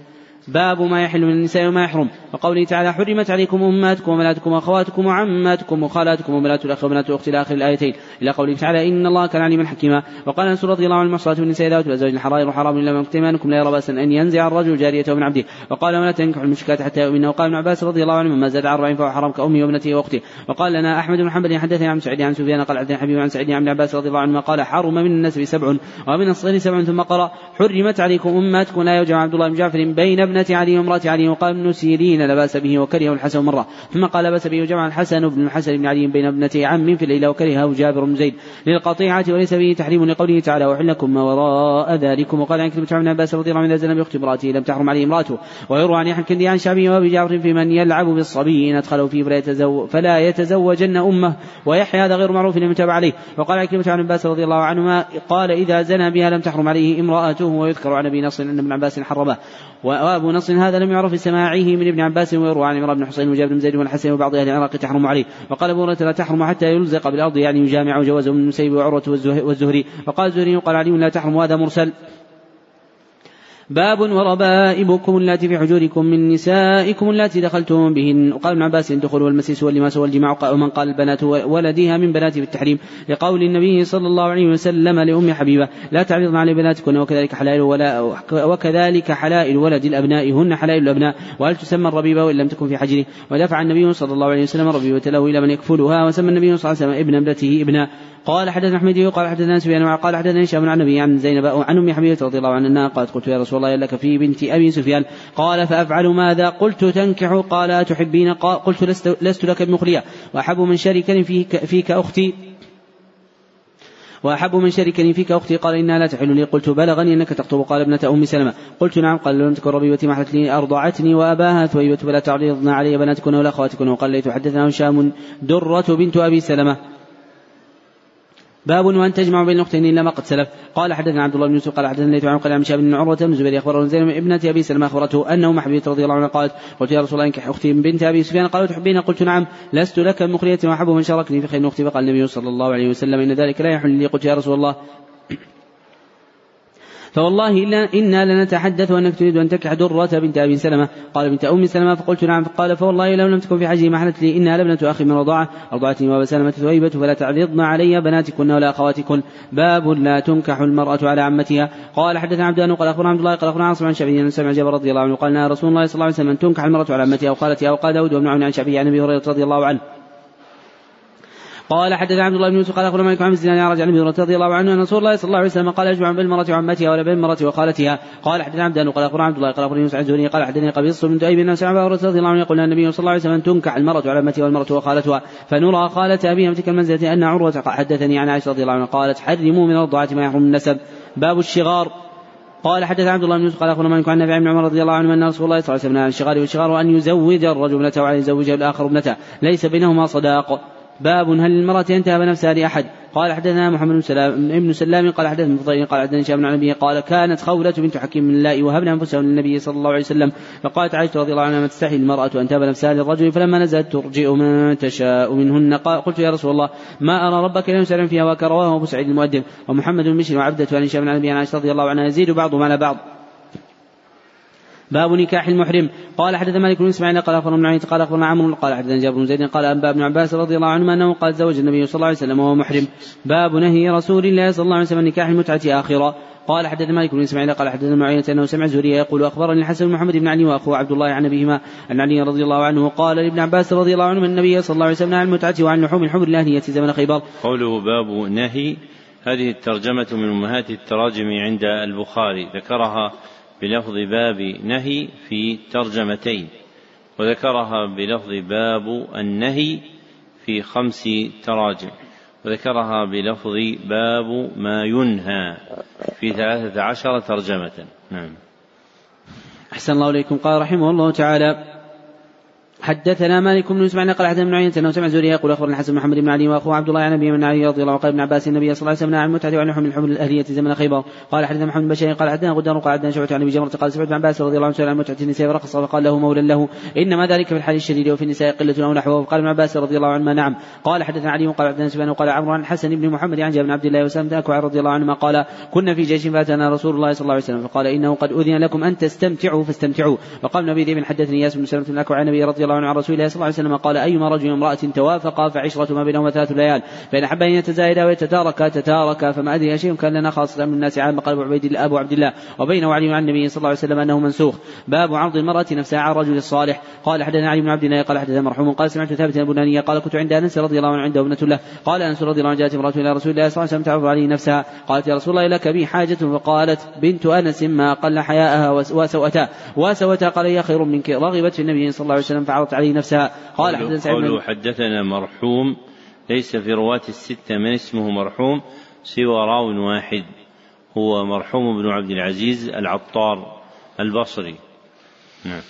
باب ما يحل من النساء وما يحرم. وقوله تعالى حرمت عليكم أمهاتكم وبناتكم وأخواتكم وعماتكم وخالاتكم وبنات الأخ وبنات الأخت إلى آخر الآيتين. إلى قوله تعالى إن الله كان عليما حكيما. وقال أنس رضي الله عنه المحصنات من النساء ذوات الازواج الحرائر وحرام إلا ما منكم لا يرى بأسا أن ينزع الرجل جاريته من عبده. وقال ولا تنكحوا المشركات حتى يؤمنوا. وقال ابن عباس رضي الله عنه ما زاد عن أربعين فهو حرام كأمه وابنته وأخته. وقال لنا أحمد بن محمد حدثني عن سعيد عن سفيان قال حدثني حبيب عن سعيد عن ابن عباس رضي الله عنهما قال حرم من النسب سبع ومن الصغير سبع. ثم قرأ حرمت عليكم أمهاتكم. لا يوجع عبد الله بن جعفر بين ابنه علي وامرأة علي وقال ابن سيرين لا بأس به وكرهه الحسن مرة. ثم قال بأس به وجمع الحسن بن الحسن بن علي بين ابنتي عم في الليلة وكرهه جابر بن زيد. للقطيعة وليس به تحريم لقوله تعالى وحل لكم ما وراء ذلكم. وقال عن كلمة عن عباس رضي الله عنه إذا زنى بأخت امرأته لم تحرم عليه امرأته. ويروى عن يحيى الكندي عن شعبي وأبي جعفر في من يلعب بالصبي إن أدخله فيه فلا, يتزوج فلا يتزوجن أمه. ويحيى هذا غير معروف لمن تابع عليه. وقال عن كلمة عن عباس رضي الله عنهما قال إذا زنى بها لم تحرم عليه امرأته. ويذكر عن أبي نصر أن ابن عباس حرمه. وأبو نصر هذا لم يعرف سماعه من ابن عباس ويروى عن عمران بن حسين وجابر بن زيد والحسن وبعض أهل العراق تحرم عليه. وقال أبو هريرة لا تحرم حتى يلزق بالأرض يعني يجامع جوازه من المسيب وعروة والزهري. وقال الزهري وقال علي لا تحرم وهذا مرسل. باب وربائبكم اللاتي في حجوركم من نسائكم اللاتي دخلتم بهن. وقال ابن عباس الدخول والمسيس واللماس والجماع. ومن قال البنات ولدها من بنات بالتحريم. لقول النبي صلى الله عليه وسلم لأم حبيبة لا تعرضن على بناتكن وكذلك حلائل ولا وكذلك حلائل ولد الأبناء هن حلائل الأبناء. وهل تسمى الربيبة وإن لم تكن في حجره؟ ودفع النبي صلى الله عليه وسلم الربيبة له إلى من يكفلها وسمى النبي صلى الله عليه وسلم ابن ابنته ابنا قال حدثنا أحمد قال حدثنا سفيان قال حدثنا هشام عن النبي عن زينب عن ام حبيبه رضي الله عنها قالت قلت يا رسول الله لك في بنت أبي سفيان. قال فأفعل ماذا؟ قلت تنكح. قال تحبين قلت لست, لست لك بمخلية. وأحب من شركني فيك, فيك أختي. وأحب من شركني فيك أختي. قال إنها لا تحل لي. قلت بلغني أنك تخطب. قال ابنة أم سلمة. قلت نعم. قال لم تكن ربيبتي محلت لي أرضعتني وأباها ثويبة فلا تعرضن علي بناتكن ولا أخواتكن. وقال ليت حدثنا هشام درة بنت أبي سلمة. باب وأن تجمع بين الاختين إلا ما قد سلف. قال حدثنا عبد الله بن يوسف قال حدثنا ليث عن قال عن شاب بن عروة بن الزبير أخبره زينب ابنة أبي سلمى أخبرته أنه محبيه رضي الله عنها قالت قلت يا رسول الله انكح أختي بنت أبي سفيان. قالت تحبين؟ قلت نعم. لست لك مخليه واحب من شاركني في خير أختي فقال النبي صلى الله عليه وسلم إن ذلك لا يحل لي. قلت يا رسول الله. فوالله إلا إنا لنتحدث أنك تريد أن تنكح درة بنت أبي سلمة. قال بنت أم سلمة فقلت نعم. فقال فوالله لو لم تكن في حجي محلت لي. إنها لبنة أخي من رضاعة. أرضعتني وأبا سلمة ثويبة فلا تعرضن علي بناتكن ولا أخواتكن. باب لا تنكح المرأة على عمتها. قال حدثنا الله قال أخبرنا عبد الله قال أخبرنا عاصم عن شعبي أن سمع جابر رضي الله عنه. قال رسول الله صلى الله عليه وسلم أن تنكح المرأة على عمتها. وقالت وقال داود وابن عون عن شعبي عن أبي هريرة رضي الله عنه. قال حدث عبد الله بن يوسف قال أخبرنا مالك عن الزناد رجع عن أبي رضي الله عنه أن رسول الله صلى الله عليه وسلم قال أجمع بالمراه وعمتها ولا بالمراه وخالتها. قال حدث عبد قال أخبرنا عبد الله قال أخبرني يوسف عن قال حدثني قبيص بن دؤيب بن سعد رضي الله عنه يقول النبي صلى الله عليه وسلم تنكح المرأة على عمتها والمرأة وخالتها فنرى خالة أبيها تلك المنزلة أن عروة حدثني عن عائشة رضي الله عنها قالت حرموا من الرضاعه ما يحرم النسب. باب الشغار. قال حدث عبد الله بن يوسف قال أخبرنا مالك عن نافع بن عمر رضي الله عنه أن رسول الله صلى الله عليه وسلم عن الشغار والشغار وأن يزوج الرجل ابنته وأن يزوج الآخر ابنته. ليس بينهما صداق. باب هل للمرأة أن تهب نفسها لأحد؟ قال حدثنا محمد بن سلام ابن سلام قال حدثنا فضيل قال حدثنا هشام بن عن قال كانت خولة بنت حكيم من الله وهبنا أنفسهم للنبي صلى الله عليه وسلم فقالت عائشة رضي الله عنها ما تستحي المرأة أن تهب نفسها للرجل فلما نزلت ترجئ من تشاء منهن. قال قلت يا رسول الله ما أرى ربك لم يسلم فيها وكرواه أبو سعيد المؤدب. ومحمد بن بشر وعبدة عن هشام بن عن عائشة رضي الله عنها يزيد بعضهم على بعض. باب نكاح المحرم. قال حدث مالك بن إسماعيل قال أخبرنا بن قال أخبرنا عمرو قال حدثنا جابر بن زيد قال انبا ابن عباس رضي الله عنهما أنه قال زوج النبي صلى الله عليه وسلم وهو محرم. باب نهي رسول الله صلى الله عليه وسلم نكاح المتعة اخرا قال حدث مالك بن إسماعيل قال حدثنا معينة أنه سمع زهريا يقول أخبرني الحسن بن محمد بن علي واخوه عبد الله عن أبيهما عن علي رضي الله عنه قال لابن عباس رضي الله عنه النبي صلى الله عليه وسلم عن المتعة وعن لحوم الحمر الاهليه زمن خيبر. قوله باب نهي هذه الترجمة من أمهات التراجم عند البخاري. ذكرها بلفظ باب نهي في ترجمتين وذكرها بلفظ باب النهي في خمس تراجم وذكرها بلفظ باب ما ينهى في ثلاثة عشر ترجمة. نعم. أحسن الله إليكم. قال رحمه الله تعالى حدثنا مالك بن اسماعيل قال حدثنا ابن عيينة أنه سمع زوري يقول أخبرنا الحسن محمد بن علي وأخوه عبد الله عن ابي من علي رضي الله عنه قال ابن عباس النبي صلى الله عليه وسلم عن المتعه وعن لحم الحمل الأهلية زمن خيبر. قال حدثنا محمد بن بشير قال حدثنا غدار قال حدثنا شعبة عن أبي جمرة قال سمعت ابن عباس رضي الله عنه عن متعة النساء فرقص فقال له مولى له إنما ذلك في الحال الشديد وفي النساء قلة أو نحوه. وقال ابن عباس رضي الله عنهما نعم. قال حدثنا علي قال حدثنا سفيان وقال عمرو عن الحسن بن محمد عن جابر بن عبد الله وسلم اكوع رضي الله عنهما قال كنا في جيش فاتنا رسول الله صلى الله عليه وسلم فقال إنه قد أذن لكم أن تستمتعوا فاستمتعوا. وقال النبي حدثني ياس بن سلمة الاكوع عن النبي رضي الله عنه عن رسول الله صلى الله عليه وسلم قال أيما رجل وامراه توافقا فعشرة ما بينهما ثلاث ليال فإن أحب أن يتزايدا ويتتاركا تتاركا فما أدري شيء كان لنا خاصة من الناس عام قال ابو عبيد أبو عبد الله وبينه وعلي عن النبي صلى الله عليه وسلم أنه منسوخ. باب عرض المرأة نفسها على الرجل الصالح. قال حدثنا علي بن عبد الله قال حدثنا مرحوم قال سمعت ثابت البنانية قال كنت عند أنس رضي الله عنه عنده ابنة له. قال أنس رضي الله عنه جاءت امرأة إلى رسول الله صلى الله عليه وسلم تعرض عليه نفسها قالت يا رسول الله لك بي حاجة؟ فقالت بنت أنس ما قل حياءها وسوأتها. وسوأتها قال هي خير منك. رغبت في النبي صلى الله عليه وسلم فعرضت عليه نفسها. قال حدثنا حدثنا مرحوم ليس في رواة الستة من اسمه مرحوم سوى راو واحد هو مرحوم بن عبد العزيز العطار البصري. نعم.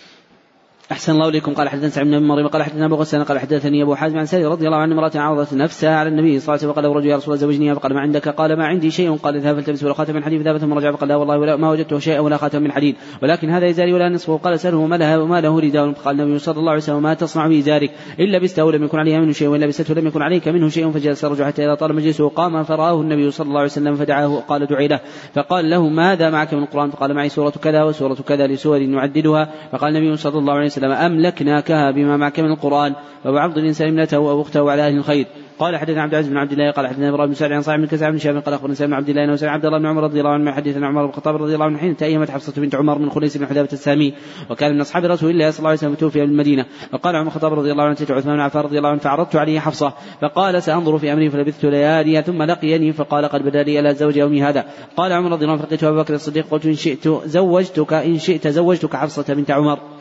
أحسن الله إليكم. قال حدثنا سعيد بن مريم قال حدثنا أبو غسان قال حدثني أبو حازم عن سالم رضي الله عنه امرأة عرضت نفسها على النبي صلى الله عليه وسلم فقال رجل يا رسول الله زوجني فقال ما عندك؟ قال ما عندي شيء. قال اذهب فالتمس ولا خاتم من حديد فذهب ثم رجع فقال لا والله ولا ما وجدته شيئا ولا خاتم من حديد ولكن هذا إزاري ولا نصفه. قال سأله ما له وما له رداء فقال النبي صلى الله عليه وسلم ما تصنع بإزارك إن لبسته ولم يكن عليها منه شيء وإن لبسته لم يكن عليك منه شيء فجلس الرجل حتى إذا طال مجلسه قام فرآه النبي صلى الله عليه وسلم فدعاه قال دعي له فقال له ماذا معك من القرآن؟ فقال معي سورة كذا وسورة كذا لسور نعددها فقال النبي صلى الله عليه وسلم أملكناكها بما معك من القرآن وهو عبد الإنسان ابنته أو أخته على أهل الخير. قال حدثنا عبد العزيز بن عبد الله قال حدثنا إبراهيم بن سعد عن صاحب بن كسع بن شهاب قال أخبرنا سالم بن عبد الله سمع عبد الله بن عمر رضي الله عنه حدثنا عمر بن الخطاب رضي الله عنه حين تأيمت حفصة بنت عمر من خليس بن حذافة السامي وكان من أصحاب رسول الله صلى الله عليه وسلم توفي بالمدينة وقال عمر الخطاب رضي الله عنه اتيت عثمان بن عفان رضي الله عنه فعرضت عليه حفصة فقال سأنظر في أمري فلبثت ليالي ثم لقيني فقال قد بدأ لي ألا زوج يومي هذا. قال عمر رضي الله عنه فلقيت ابا بكر الصديق قلت إن شئت زوجتك إن شئت زوجتك حفصة بنت عمر.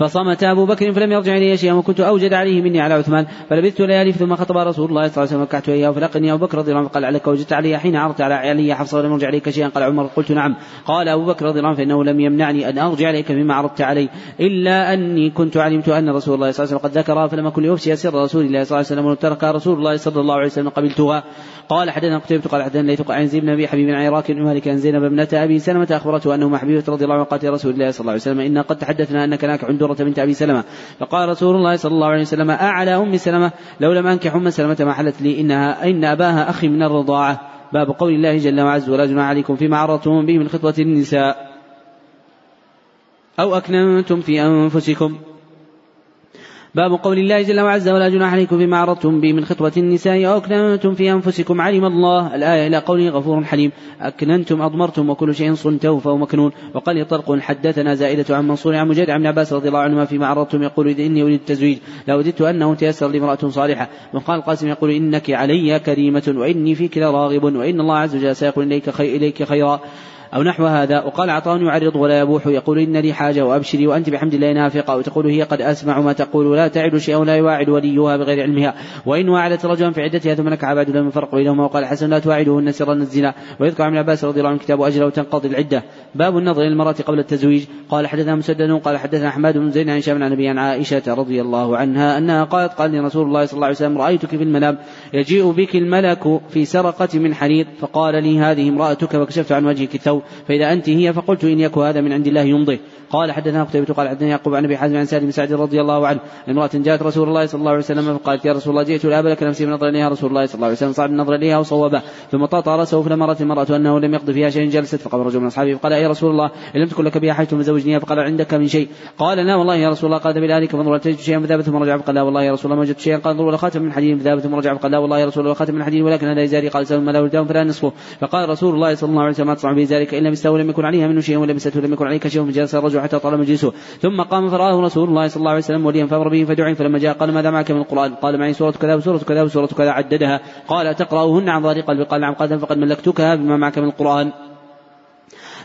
فصمت أبو بكر فلم يرجع إلي شيئا وكنت أوجد عليه مني على عثمان فلبثت ليالي ثم خطب رسول الله صلى الله عليه وسلم فكعت إياه فلقني أبو بكر رضي الله عنه قال عليك وجدت علي حين عرضت على علي حفصة ولم يرجع إليك شيئا قال عمر قلت نعم قال أبو بكر رضي الله عنه فإنه لم يمنعني أن أرجع إليك مما عرضت علي إلا أني كنت علمت أن رسول الله صلى الله عليه وسلم قد ذكرها فلم أكن لأفشي سر رسول الله صلى الله عليه وسلم ترك رسول الله صلى الله عليه وسلم قبلتها. قال حدثنا قتيبة قال حدثنا ليث عن زيد بن أبي حبيب عن عراك بن مالك عن زينب ابنة أبي سلمة أخبرته أنه حبيبة رضي الله عنه قالت رسول الله صلى الله عليه وسلم إنا قد تحدثنا أنك ناكح دورة بنت أبي سلمة. فقال رسول الله صلى الله عليه وسلم أعلى أم سلمة؟ لو لم أنكح أم سلمة ما حلت لي إنها إن أباها أخي من الرضاعة. باب قول الله جل وعز ولا جناح عليكم فيما عرضتم به من خطبة النساء. أو أكننتم في أنفسكم. باب قول الله جل وعز ولا جناح عليكم فيما عرضتم به من خطبة النساء أو أكننتم في أنفسكم. علم الله الآية إلى قوله غفور حليم أكننتم أضمرتم وكل شيء صنته فهو مكنون. وقال طرق حدثنا زائدة عن منصور عن مجاهد عن عباس رضي الله عنهما فيما عرضتم يقول إني أريد التزويج لوددت أنه تيسر لي امرأة صالحة. وقال القاسم يقول إنك علي كريمة وإني فيك لراغب وإن الله عز وجل سيقول إليك, إليك خيرا. أو نحو هذا وقال عطاء يعرض ولا يبوح يقول إن لي حاجة وأبشري وأنت بحمد الله نافقة وتقول هي قد أسمع ما تقول لا تعد شيئا ولا يواعد وليها بغير علمها. وإن واعدت رجلا في عدتها ثم نكع بعد لم يفرق بينهما وقال حسن لا تواعدهن سرا الزنا. ويذكر عن عباس رضي الله عنه كتاب أجل وتنقضي العدة. باب النظر للمرأة قبل التزويج. قال حدثنا مسدد قال حدثنا أحمد بن زيد عن عن أبي عائشة رضي الله عنها أنها قالت قال لي رسول الله صلى الله عليه وسلم رأيتك في المنام يجيء بك الملك في سرقة من حرير. فقال لي هذه امرأتك. فكشفت عن وجهك الثوب. فإذا أنت هي فقلت إن يكن هذا من عند الله يمضي. قال حدثنا قتيبة قال حدثنا يعقوب عن أبي حازم عن سعد بن سعد رضي الله عنه امرأة جاءت رسول الله صلى الله عليه وسلم فقالت يا رسول الله جئت لأب لك نفسي من نظر اليها رسول الله صلى الله عليه وسلم. صعد النظر إليها وصوبه ثم طاطا راسه فلما رأت المرأة أنه لم يقض فيها شيء جلست فقام رجل من أصحابه فقال يا رسول الله إن لم تكن لك بها حاجة فزوجنيها فقال عندك من شيء. قال لا والله يا رسول الله قال بذلك فانظر هل تجد شيئا؟ فذهب ثم رجع فقال لا والله يا رسول الله ما وجدت شيئا. قال انظر خاتم من حديد. فذهب ثم رجع فقال لا والله يا رسول الله خاتم من حديد ولكن هذا يزاري قال سلم ما له ولدان فلا نصفه. فقال رسول الله صلى الله عليه وسلم ما تصنع به ذلك إن لم يستوى لم يكن عليها منه شيء ولبسته لم يكن عليك شيء فجلس الرجل حتى طال مجلسه ثم قام فرآه رسول الله صلى الله عليه وسلم وليا فأمر به فدعي فلما جاء قال ماذا معك من القرآن؟ قال معي سورة كذا وسورة كذا وسورة كذا عددها. قال تقرأهن عن ظهر قلبي قال نعم قال فقد ملكتكها بما معك من القرآن.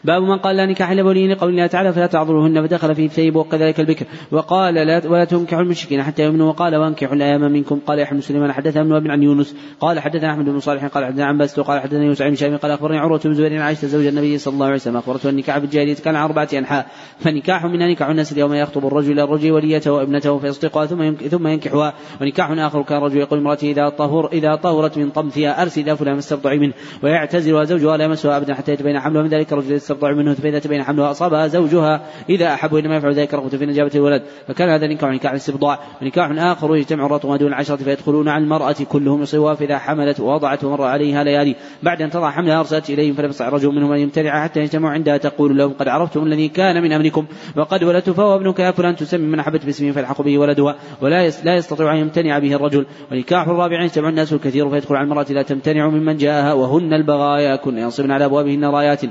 باب من قال لا نكاح إلا بولي لقول الله تعالى فلا تعذروهن فدخل فيه الثيب وكذلك البكر. وقال لا ولا تنكحوا المشركين حتى يؤمنوا. وقال وانكحوا الأيام منكم. قال يحيى بن سليمان حدثنا ابن وابن عن يونس. قال حدثنا أحمد بن صالح قال حدثنا عن بس قال حدثنا يوسف بن شامي قال أخبرني عروة بن زبير عائشة زوج النبي صلى الله عليه وسلم. أخبرته النكاح بالجاهليه كان على أربعة أنحاء. فنكاح من نكاح الناس اليوم يخطب الرجل إلى الرجل وليته وابنته فيصدقها ثم ثم ينكحها. ونكاح آخر كان الرجل يقول امراته إذا طهر إذا طهرت من طمثها أرسل اذا فلان استرضعي منه. ويعتزلها زوجها لا يمسها أبدا حتى يتبين حملها. من ذلك الرجل يسترضع منه فإذا تبين حملها اصابها زوجها إذا أحب انما يفعل ذلك رغبة في نجابة الولد. فكان هذا نكاح نكاح الاستبضاع. ونكاح آخر يجتمع الرطب دون العشرة فيدخلون على المرأة كلهم يصيبها فإذا حملت ووضعت ومر عليها ليالي. بعد أن تضع حملها أرسلت إليهم فلم يستطع رجل منهم أن يمتنع حتى يجتمعوا عندها. تقول لهم قد عرفتم الذي كان من أمركم وقد ولدت فهو ابنك. يا فلان تسمي من أحبت باسمه فيلحق به ولدها ولا لا يستطيع أن يمتنع به الرجل. ونكاح الرابع يجتمع الناس الكثير فيدخل على المرأة لا تمتنع ممن جاءها. وهن البغايا. كن ينصبن على أبوابهن رايات.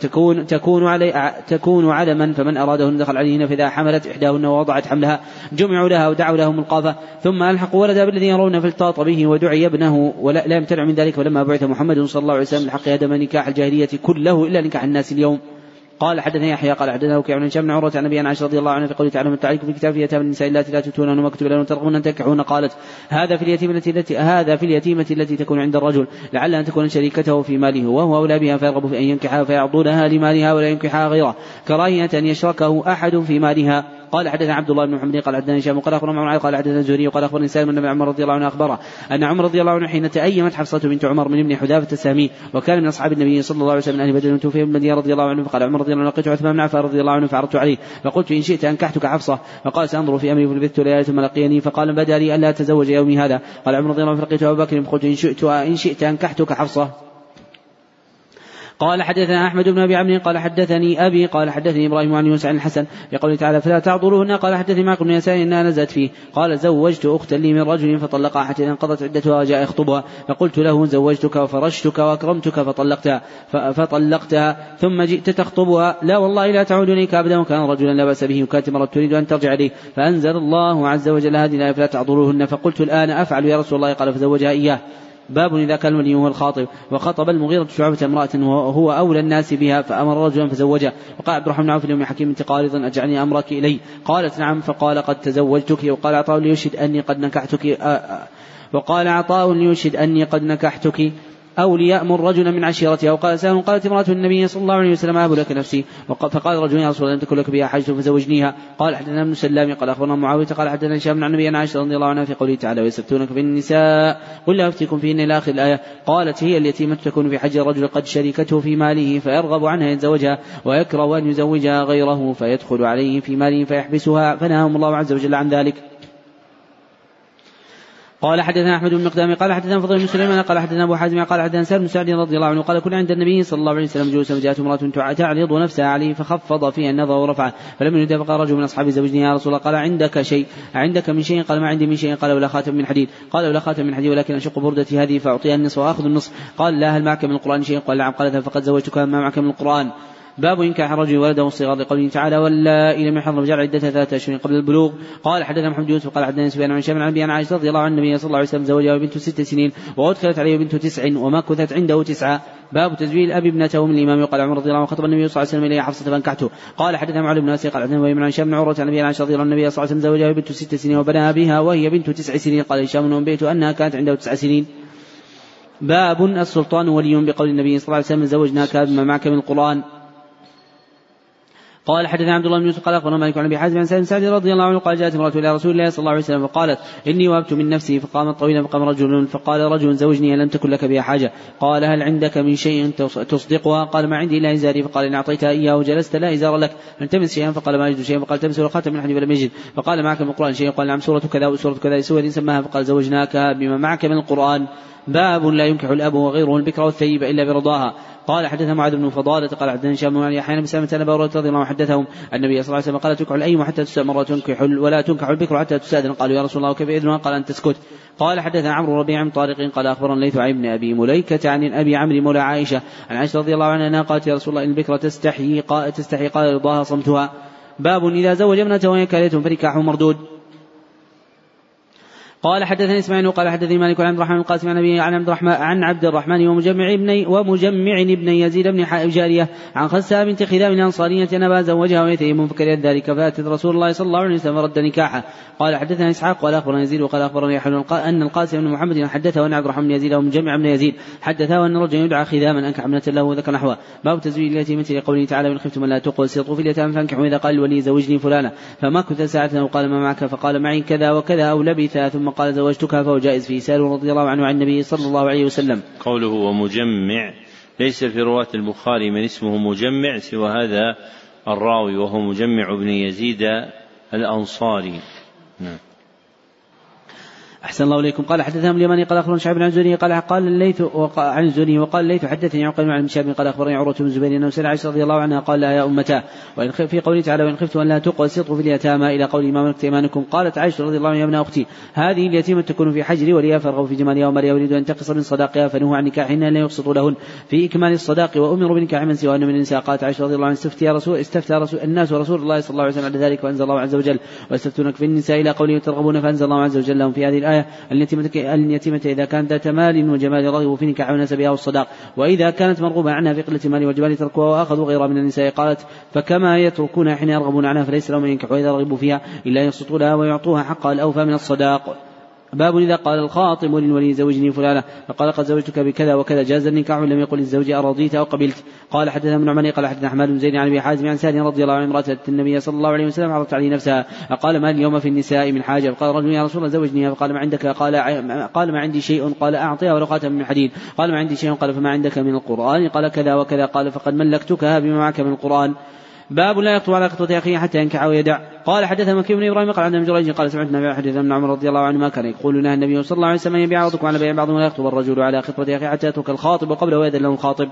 تكون تكون علي تكون علما فمن ارادهن دخل عليهن فاذا حملت إحداهن ووضعت حملها جمعوا لها ودعوا له ملقافه ثم ألحقوا ولدها بالذي يرون فالتاط به ودعي ابنه ولا لا يمتنع من ذلك فلما بعث محمد صلى الله عليه وسلم الحق هدم نكاح الجاهلية كله إلا نكاح الناس اليوم. قال حدثني يحيى قال حدثنا وكيع بن هشام بن عروة عن أبي عائشة رضي الله عنها في قوله تعالى عليكم في كتاب يتامى النساء اللاتي لا تؤتونهن ما كتب لهن ترغبون أن تنكحون قالت هذا في اليتيمة التي هذا في اليتيمة التي تكون عند الرجل لعل أن تكون شريكته في ماله وهو أولى بها فيرغب في أن ينكحها فيعضونها لمالها ولا ينكحها غيره كراهية أن يشركه أحد في مالها. قال حدثنا عبد الله بن محمد قال حدثنا هشام قال أخبرنا عمر قال حدثنا الزهري قال أخبرني سالم بن عمر رضي الله عنه أخبره أن عمر رضي الله عنه حين تأيمت حفصة بنت عمر من ابن حذافة السامي وكان من أصحاب النبي صلى الله عليه وسلم من أهل بدر توفي من المدينة رضي الله عنه فقال عمر رضي الله عنه لقيت عثمان بن عفان رضي الله عنه فعرضت عليه فقلت إن شئت أنكحتك حفصة فقال سأنظر في أمري فلبثت ليالي ثم لقيني فقال بدأ لي ألا أتزوج يومي هذا قال عمر رضي الله عنه فلقيت ابا بكر فقلت إن شئت إن شئت أنكحتك حفصة قال حدثنا أحمد بن أبي عمرو قال حدثني أبي قال حدثني إبراهيم عن يوسف عن الحسن بقوله تعالى فلا تعذروهن قال حدثني معكم بن يسار انها نزلت فيه. قال زوجت اختا لي من رجل فطلقها حتى انقضت عدتها وجاء يخطبها. فقلت له زوجتك وفرشتك وأكرمتك فطلقتها فطلقتها ثم جئت تخطبها. لا والله لا تعود إليك ابدا وكان رجلا لا بأس به وكانت امرأة تريد أن ترجع إليه. فأنزل الله عز وجل هذه الآية فلا تعذروهن فقلت الآن أفعل يا رسول الله. قال فزوجها إياه. باب إذا كان الولي هو الخاطب وخطب المغيرة شعبة امرأة وهو أولى الناس بها فأمر رجلا فزوجها وقال عبد الرحمن عوف اليوم حكيم قارضا أجعلني أمرك إلي. قالت نعم فقال قد تزوجتك وقال عطاء ليشهد أني قد نكحتك وقال عطاء ليشهد أني قد نكحتك. أو ليأمر رجلا من عشيرته. أو قال سهل قالت امرأة النبي صلى الله عليه وسلم أهب لك نفسي. فقال رجل يا رسول الله لم تكن لك بها حاجة فزوجنيها. قال حدثنا ابن سلام قال أخبرنا معاوية قال حدثنا هشام عن النبي عائشة رضي الله عنها في قوله تعالى ويستفتونك في النساء. قل لا أفتيكم فيهن إلى آخر الآية. قالت هي اليتيمة تكون في حج الرجل قد شركته في ماله فيرغب عنها يتزوجها ويكره أن يزوجها غيره فيدخل عليه في ماله فيحبسها. فنهاهم الله عز وجل عن ذلك. قال حدثنا أحمد بن مقدام قال حدثنا فضل بن سليمان قال حدثنا أبو حازم قال حدثنا سالم بن سعد رضي الله عنه قال كنا عند النبي صلى الله عليه وسلم جلوسا فجاءت امرأة تعرض نفسها عليه فخفض فيها النظر ورفعه فلم يجد فقال رجل من اصحابه زوجني يا رسول الله قال عندك شيء عندك من شيء؟ قال ما عندي من شيء قال ولا خاتم من حديد قال ولا خاتم من حديد ولكن أشق بردتي هذه فأعطيها النصف وآخذ النصف. قال لا هل معك من القرآن شيء؟ قال نعم. قال فقد زوجتك ما معك من القرآن. باب إنكاح الرجل ولده الصغار لقوله تعالى ولا لم يحضر رجال عدتها ثلاثة أشهر قبل البلوغ. قال حدثنا محمد يوسف قال حدثنا سفيان عن شام عن أبي عائشة رضي الله عن النبي صلى الله عليه وسلم زوجها بنت ست سنين وأدخلت عليه بنت تسع ومكثت عنده تسعة. باب تزويج الأب ابنته من الإمام وقال عمر رضي الله عنه خطب النبي صلى الله عليه وسلم الي حفصة فانكحته. قال حدثنا معل بن ناصر قال حدثنا من هشام بن عروة عن أبي عائشة رضي الله النبي صلى الله عليه وسلم زوجها بنت ست سنين وبنى بها وهي بنت تسع سنين. قال هشام وانبئت أنها كانت عنده تسع سنين. باب السلطان ولي بقول النبي صلى الله عليه وسلم زوجناك بما معك من القرآن. قال حدثنا عبد الله بن يوسف قال أخبرنا مالك عن أبي حازم عن سالم سعد رضي الله عنه قال جاءت امرأة إلى رسول الله صلى الله عليه وسلم فقالت إني وهبت من نفسي فقامت طويلا فقام رجل فقال رجل زوجني لم تكن لك بها حاجة قال هل عندك من شيء تصدقها قال ما عندي إلا إزاري فقال إن أعطيتها إياه وجلست لا إزار لك فالتمس شيئا فقال ما أجد شيئا فقال تمس الخاتم من حديث فلم يجد فقال معك من القرآن شيء قال نعم سورة كذا وسورة كذا سوره سماها فقال زوجناك بما معك من القرآن باب لا ينكح الأب وغيره البكر والثيب إلا برضاها. قال حدثنا معاذ بن فضالة قال حدثنا هشام بن أحيانا بسلمة ان ابا رضي الله عنه حدثهم النبي صلى الله عليه وسلم قال تنكح الأيم حتى تستأمر وتنكح ولا تنكح البكر حتى تستأذن قالوا يا رسول الله وكيف اذنها قال أن تسكت. قال حدثنا عمرو ربيع بن طارق قال أخبرنا ليث عن ابن أبي مليكة عن أبي عمرو مولى عائشة عن عائشة رضي الله عنها قالت يا رسول الله إن البكر تستحي قال تستحي قال رضاها صمتها. باب إذا زوج ابنته وهي كارهة فنكاحه مردود. قال حدثني إسماعيل وقال حدثني مالك عن عبد الرحمن القاسم عن ابي عن عبد الرحمن عن عبد الرحمن ومجمع ابن ومجمع ابن يزيد بن جاريه عن خساء بنت خذام الأنصارية انها زوجها ويتيم فكرهت ذلك فأتت رسول الله صلى الله عليه وسلم فرد نكاحه. قال حدثنا إسحاق قال أخبرنا يزيد وقال اخبرني أن القاسم بن محمد حدثه ان عبد الرحمن بن يزيد ومجمع بن يزيد حدثه ان رجلا يدعى خذاما أنكح ابنة له وذكر نحوه. باب تزويج اليتيمة لقوله تعالى من خفتم لا تقسطوا في اليتامى فانكحوا إذا قال الولي زوجني فلانا. فما كنت ساعة قال ما معك؟ فقال معي كذا وكذا أو لبث ثم قال زوجتك فهو جائز فيه سال رضي الله عنه عن النبي صلى الله عليه وسلم. قوله ومجمع ليس في رواة البخاري من اسمه مجمع سوى هذا الراوي وهو مجمع بن يزيد الأنصاري. نعم. أحسن الله إليكم. قال حدثنا اليماني قال أخبرنا شعب بن الزهري قال قال الليث عن الزهري وقال الليث حدثني عن عن شاب قال أخبرني عروة بن الزبير أنه سأل عائشة رضي الله عنها قال لها يا أمتا وإن في قوله تعالى وإن خفتم أن لا تقسطوا في اليتامى إلى قول ما ملكت أيمانكم. قالت عائشة رضي الله عنها يا ابن أختي هذه اليتيمة تكون في حجري وليا فرغوا في جمالها ومريا يريد أن تقص من صداقها فنهوا عن نكاحهن لا يقسطوا لهن في إكمال الصداق وأمروا بنكاح من سواهن من النساء. قالت عائشة رضي الله عنها استفتي رسول استفتى رسول الناس ورسول الله صلى الله عليه وسلم على ذلك وأنزل الله عز وجل. واستفتونك في النساء إلى قوله ترغبون فأنزل الله عز وجل لهم في هذه الآية. التي اليتيمة إذا كانت ذات مال وجمال رغبوا في نكاح ونسبها والصداق وإذا كانت مرغوبة عنها في قلة مال وجمال تركوها وأخذوا غيرها من النساء قالت فكما يتركونها حين يرغبون عنها فليس لهم أن ينكحوا إذا رغبوا فيها إلا يسقطوا لها ويعطوها حقها الأوفى من الصداق. باب إذا قال الخاطب للولي زوجني فلانة فقال قد زوجتك بكذا وكذا جاز النكاح لم يقل للزوج أرضيت أو قبلت. قال حدثنا ابن عمر قال حدثنا أحمد بن زيد عن أبي حازم عن سالم رضي الله عنه امرأة النبي صلى الله عليه وسلم عرضت عليه نفسها فقال ما اليوم في النساء من حاجة؟ فقال رجل يا رسول الله زوجني فقال ما عندك؟ قال قال ما عندي شيء قال أعطيها ولو خاتم من حديد. قال ما عندي شيء؟ قال فما عندك من القرآن؟ قال كذا وكذا. قال فقد ملكتكها بما معك من القرآن. باب لا يخطب على خطوة أخيه حتى ينكح أو يدع. قال حدثنا مكي بن إبراهيم قال عن جريج قال سمعت النبي حديث ابن عمر رضي الله عنهما كان يقول نهى النبي صلى الله عليه وسلم يبيع بعضكم على بيع بعض ولا يخطب الرجل على خطبة أخيه حتى يترك الخاطب وقبله ويأذن له الخاطب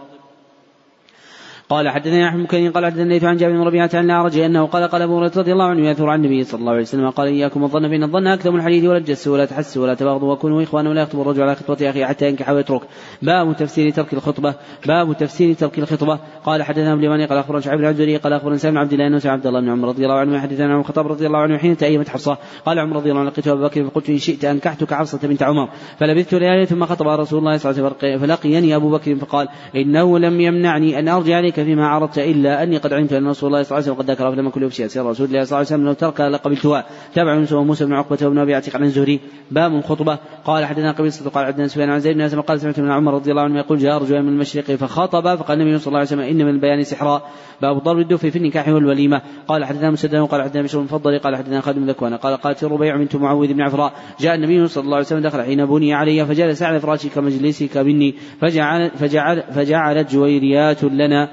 قال حدثني أحمد بن قال حدثني عن جابر بن ربيعة عن الأعرج أنه قال قال أبو هريرة رضي الله عنه يأثر عن النبي صلى الله عليه وسلم قال إياكم الظن فإن الظن أكثر من الحديث ولا تجسوا ولا تحسوا ولا تباغضوا وكونوا إخوانا ولا يخطب الرجل على خطبة أخيه حتى ينكح ويترك. باب تفسير ترك الخطبة. باب تفسير ترك الخطبة. قال حدثنا ابن قال أخبرنا شعيب بن قال أخبرنا سالم بن عبد الله أنه عبد الله بن عمر رضي الله عنه حدثنا عن الخطاب رضي الله عنه حين تأيمت حفصة. قال عمر رضي الله عنه لقيت أبا بكر فقلت إن شئت أنكحتك حفصة بنت عمر. فلبثت ليالي ثم خطب رسول الله صلى الله عليه وسلم فلقيني أبو بكر فقال إنه لم يمنعني أن أرجع إليك فيما عرضت إلا أني قد علمت أن رسول الله صلى الله عليه وسلم قد ذكر فلما كل يفشي سير رسول الله صلى الله عليه وسلم لو ترك لقبلتها تابع يونس وموسى بن عقبة وابن أبي عتيق عن الزهري. باب الخطبة قال حدثنا قبيصة قال عبدنا سفيان عن زيد بن أسلم قال سمعت من عمر رضي الله عنه يقول جاء رجل من المشرق فخطب فقال النبي صلى الله عليه وسلم إن من البيان سحرا. باب ضرب الدف في النكاح والوليمة. قال حدثنا مسدد قال حدثنا بشر المفضل قال حدثنا خالد بن ذكوان قال قالت ربيع بنت معوذ بن عفراء. جاء النبي صلى الله عليه وسلم دخل حين بني علي فجلس على فراشي كمجلسك مني فجعل فجعل فجعلت جويريات لنا.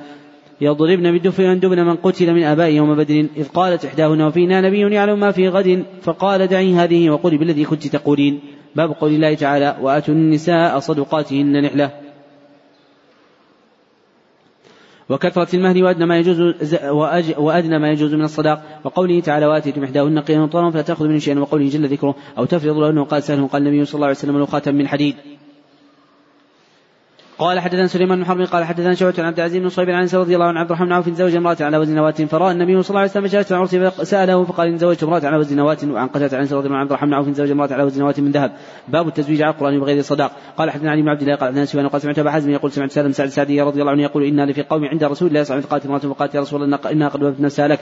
يضربن بالدف ويندبن من قتل من آباء يوم بدر إذ قالت إحداهن وفينا نبي يعلم ما في غد فقال دعي هذه وقولي بالذي كنت تقولين باب قول الله تعالى وآتوا النساء صدقاتهن نحلة وكثرة المهر وأدنى ما يجوز وأدنى ما يجوز من الصداق. وقوله تعالى وآتيتم إحداهن قيما فلا تأخذ من شيئا وقوله جل ذكره أو تفرض له قال سهل قال النبي صلى الله عليه وسلم له خاتم من حديد قال حدثنا سليمان بن حرب قال حدثنا شعبة عن عبد العزيز بن صهيب عن رضي الله عنه عبد الرحمن عوف زوج امرأة على وزن نواة فراى النبي صلى الله عليه وسلم جالسا عرس فسأله فقال إن زوجت امرأة على وزن نواة وعن قتادة عن رضي الله عنه عبد الرحمن عوف زوج امرأة على وزن نواة من ذهب. باب التزويج على القرآن بغير صداق. قال حدثنا علي بن عبد الله قال حدثنا سفيان قال سمعت أبا حزم يقول سمعت سالم سعد السعدي رضي الله عنه يقول إنا لفي قوم عند رسول الله صلى الله عليه وسلم قالت امرأة فقالت يا رسول الله إنها قد وفت نفسها لك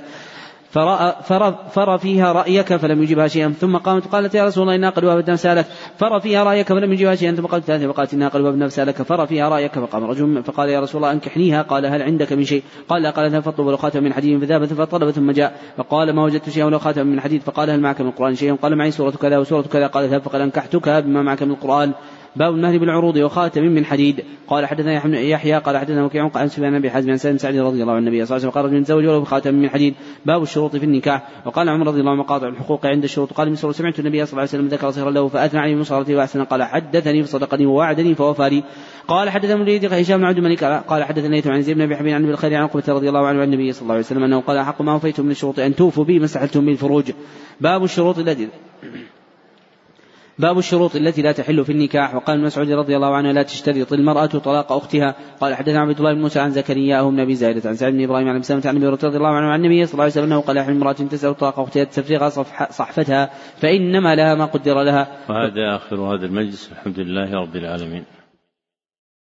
فرأى فرى, فرى فيها رأيك فلم يجبها شيئا ثم قامت قالت يا رسول الله إنها قد وهبت نفسها لك فرى فيها رأيك فلم يجبها شيئا ثم قالت ثلاثة فقالت إنها قد وهبت نفسها لك فرى فيها رأيك فقام رجل فقال يا رسول الله أنكحنيها. قال هل عندك من شيء؟ قال لا قال فاطلب ولو خاتم من حديد فذهب فطلب ثم جاء. فقال ما وجدت شيئا ولو خاتم من حديد؟ فقال هل معك من القرآن شيء قال معي سورة كذا وسورة كذا. قال اذهب فقد أنكحتك بما معك من القرآن؟ باب المهر بالعروض وخاتم من حديد. قال حدثنا يحيى قال حدثنا وكيع عن سفيان بن حازم عن سالم سعد رضي الله عنه النبي صلى الله عليه وسلم قال رجل تزوج وله بخاتم من حديد. باب الشروط في النكاح. وقال عمر رضي الله عنه مقاطع الحقوق عند الشروط. قال مسر سمعت النبي صلى الله عليه وسلم ذكر صهرا له فأثنى عليه بمصارته وأحسن. قال حدثني فصدقني ووعدني فوفى لي قال حدثنا مريد هشام بن عبد الملك قال حدثنا ليث عن زيد بن ابي حبيب عن أبي الخير عن عقبة رضي الله عنه عن النبي صلى الله عليه وسلم أنه قال حق ما أوفيتم من الشروط أن توفوا به ما استحلتم به الفروج باب الشروط التي باب الشروط التي لا تحل في النكاح. وقال مسعود رضي الله عنه لا تشترط المرأة طلاق أختها. قال حدثنا عبد الله بن موسى عن زكريا أو أبي زائدة عن سعد بن إبراهيم عن سلمة عن أبي رضي الله عنه عن النبي صلى الله عليه وسلم أنه قال امرأة تسأل طلاق أختها تفريغ صحفتها فإنما لها ما قدر لها. وهذا آخر هذا المجلس. الحمد لله رب العالمين.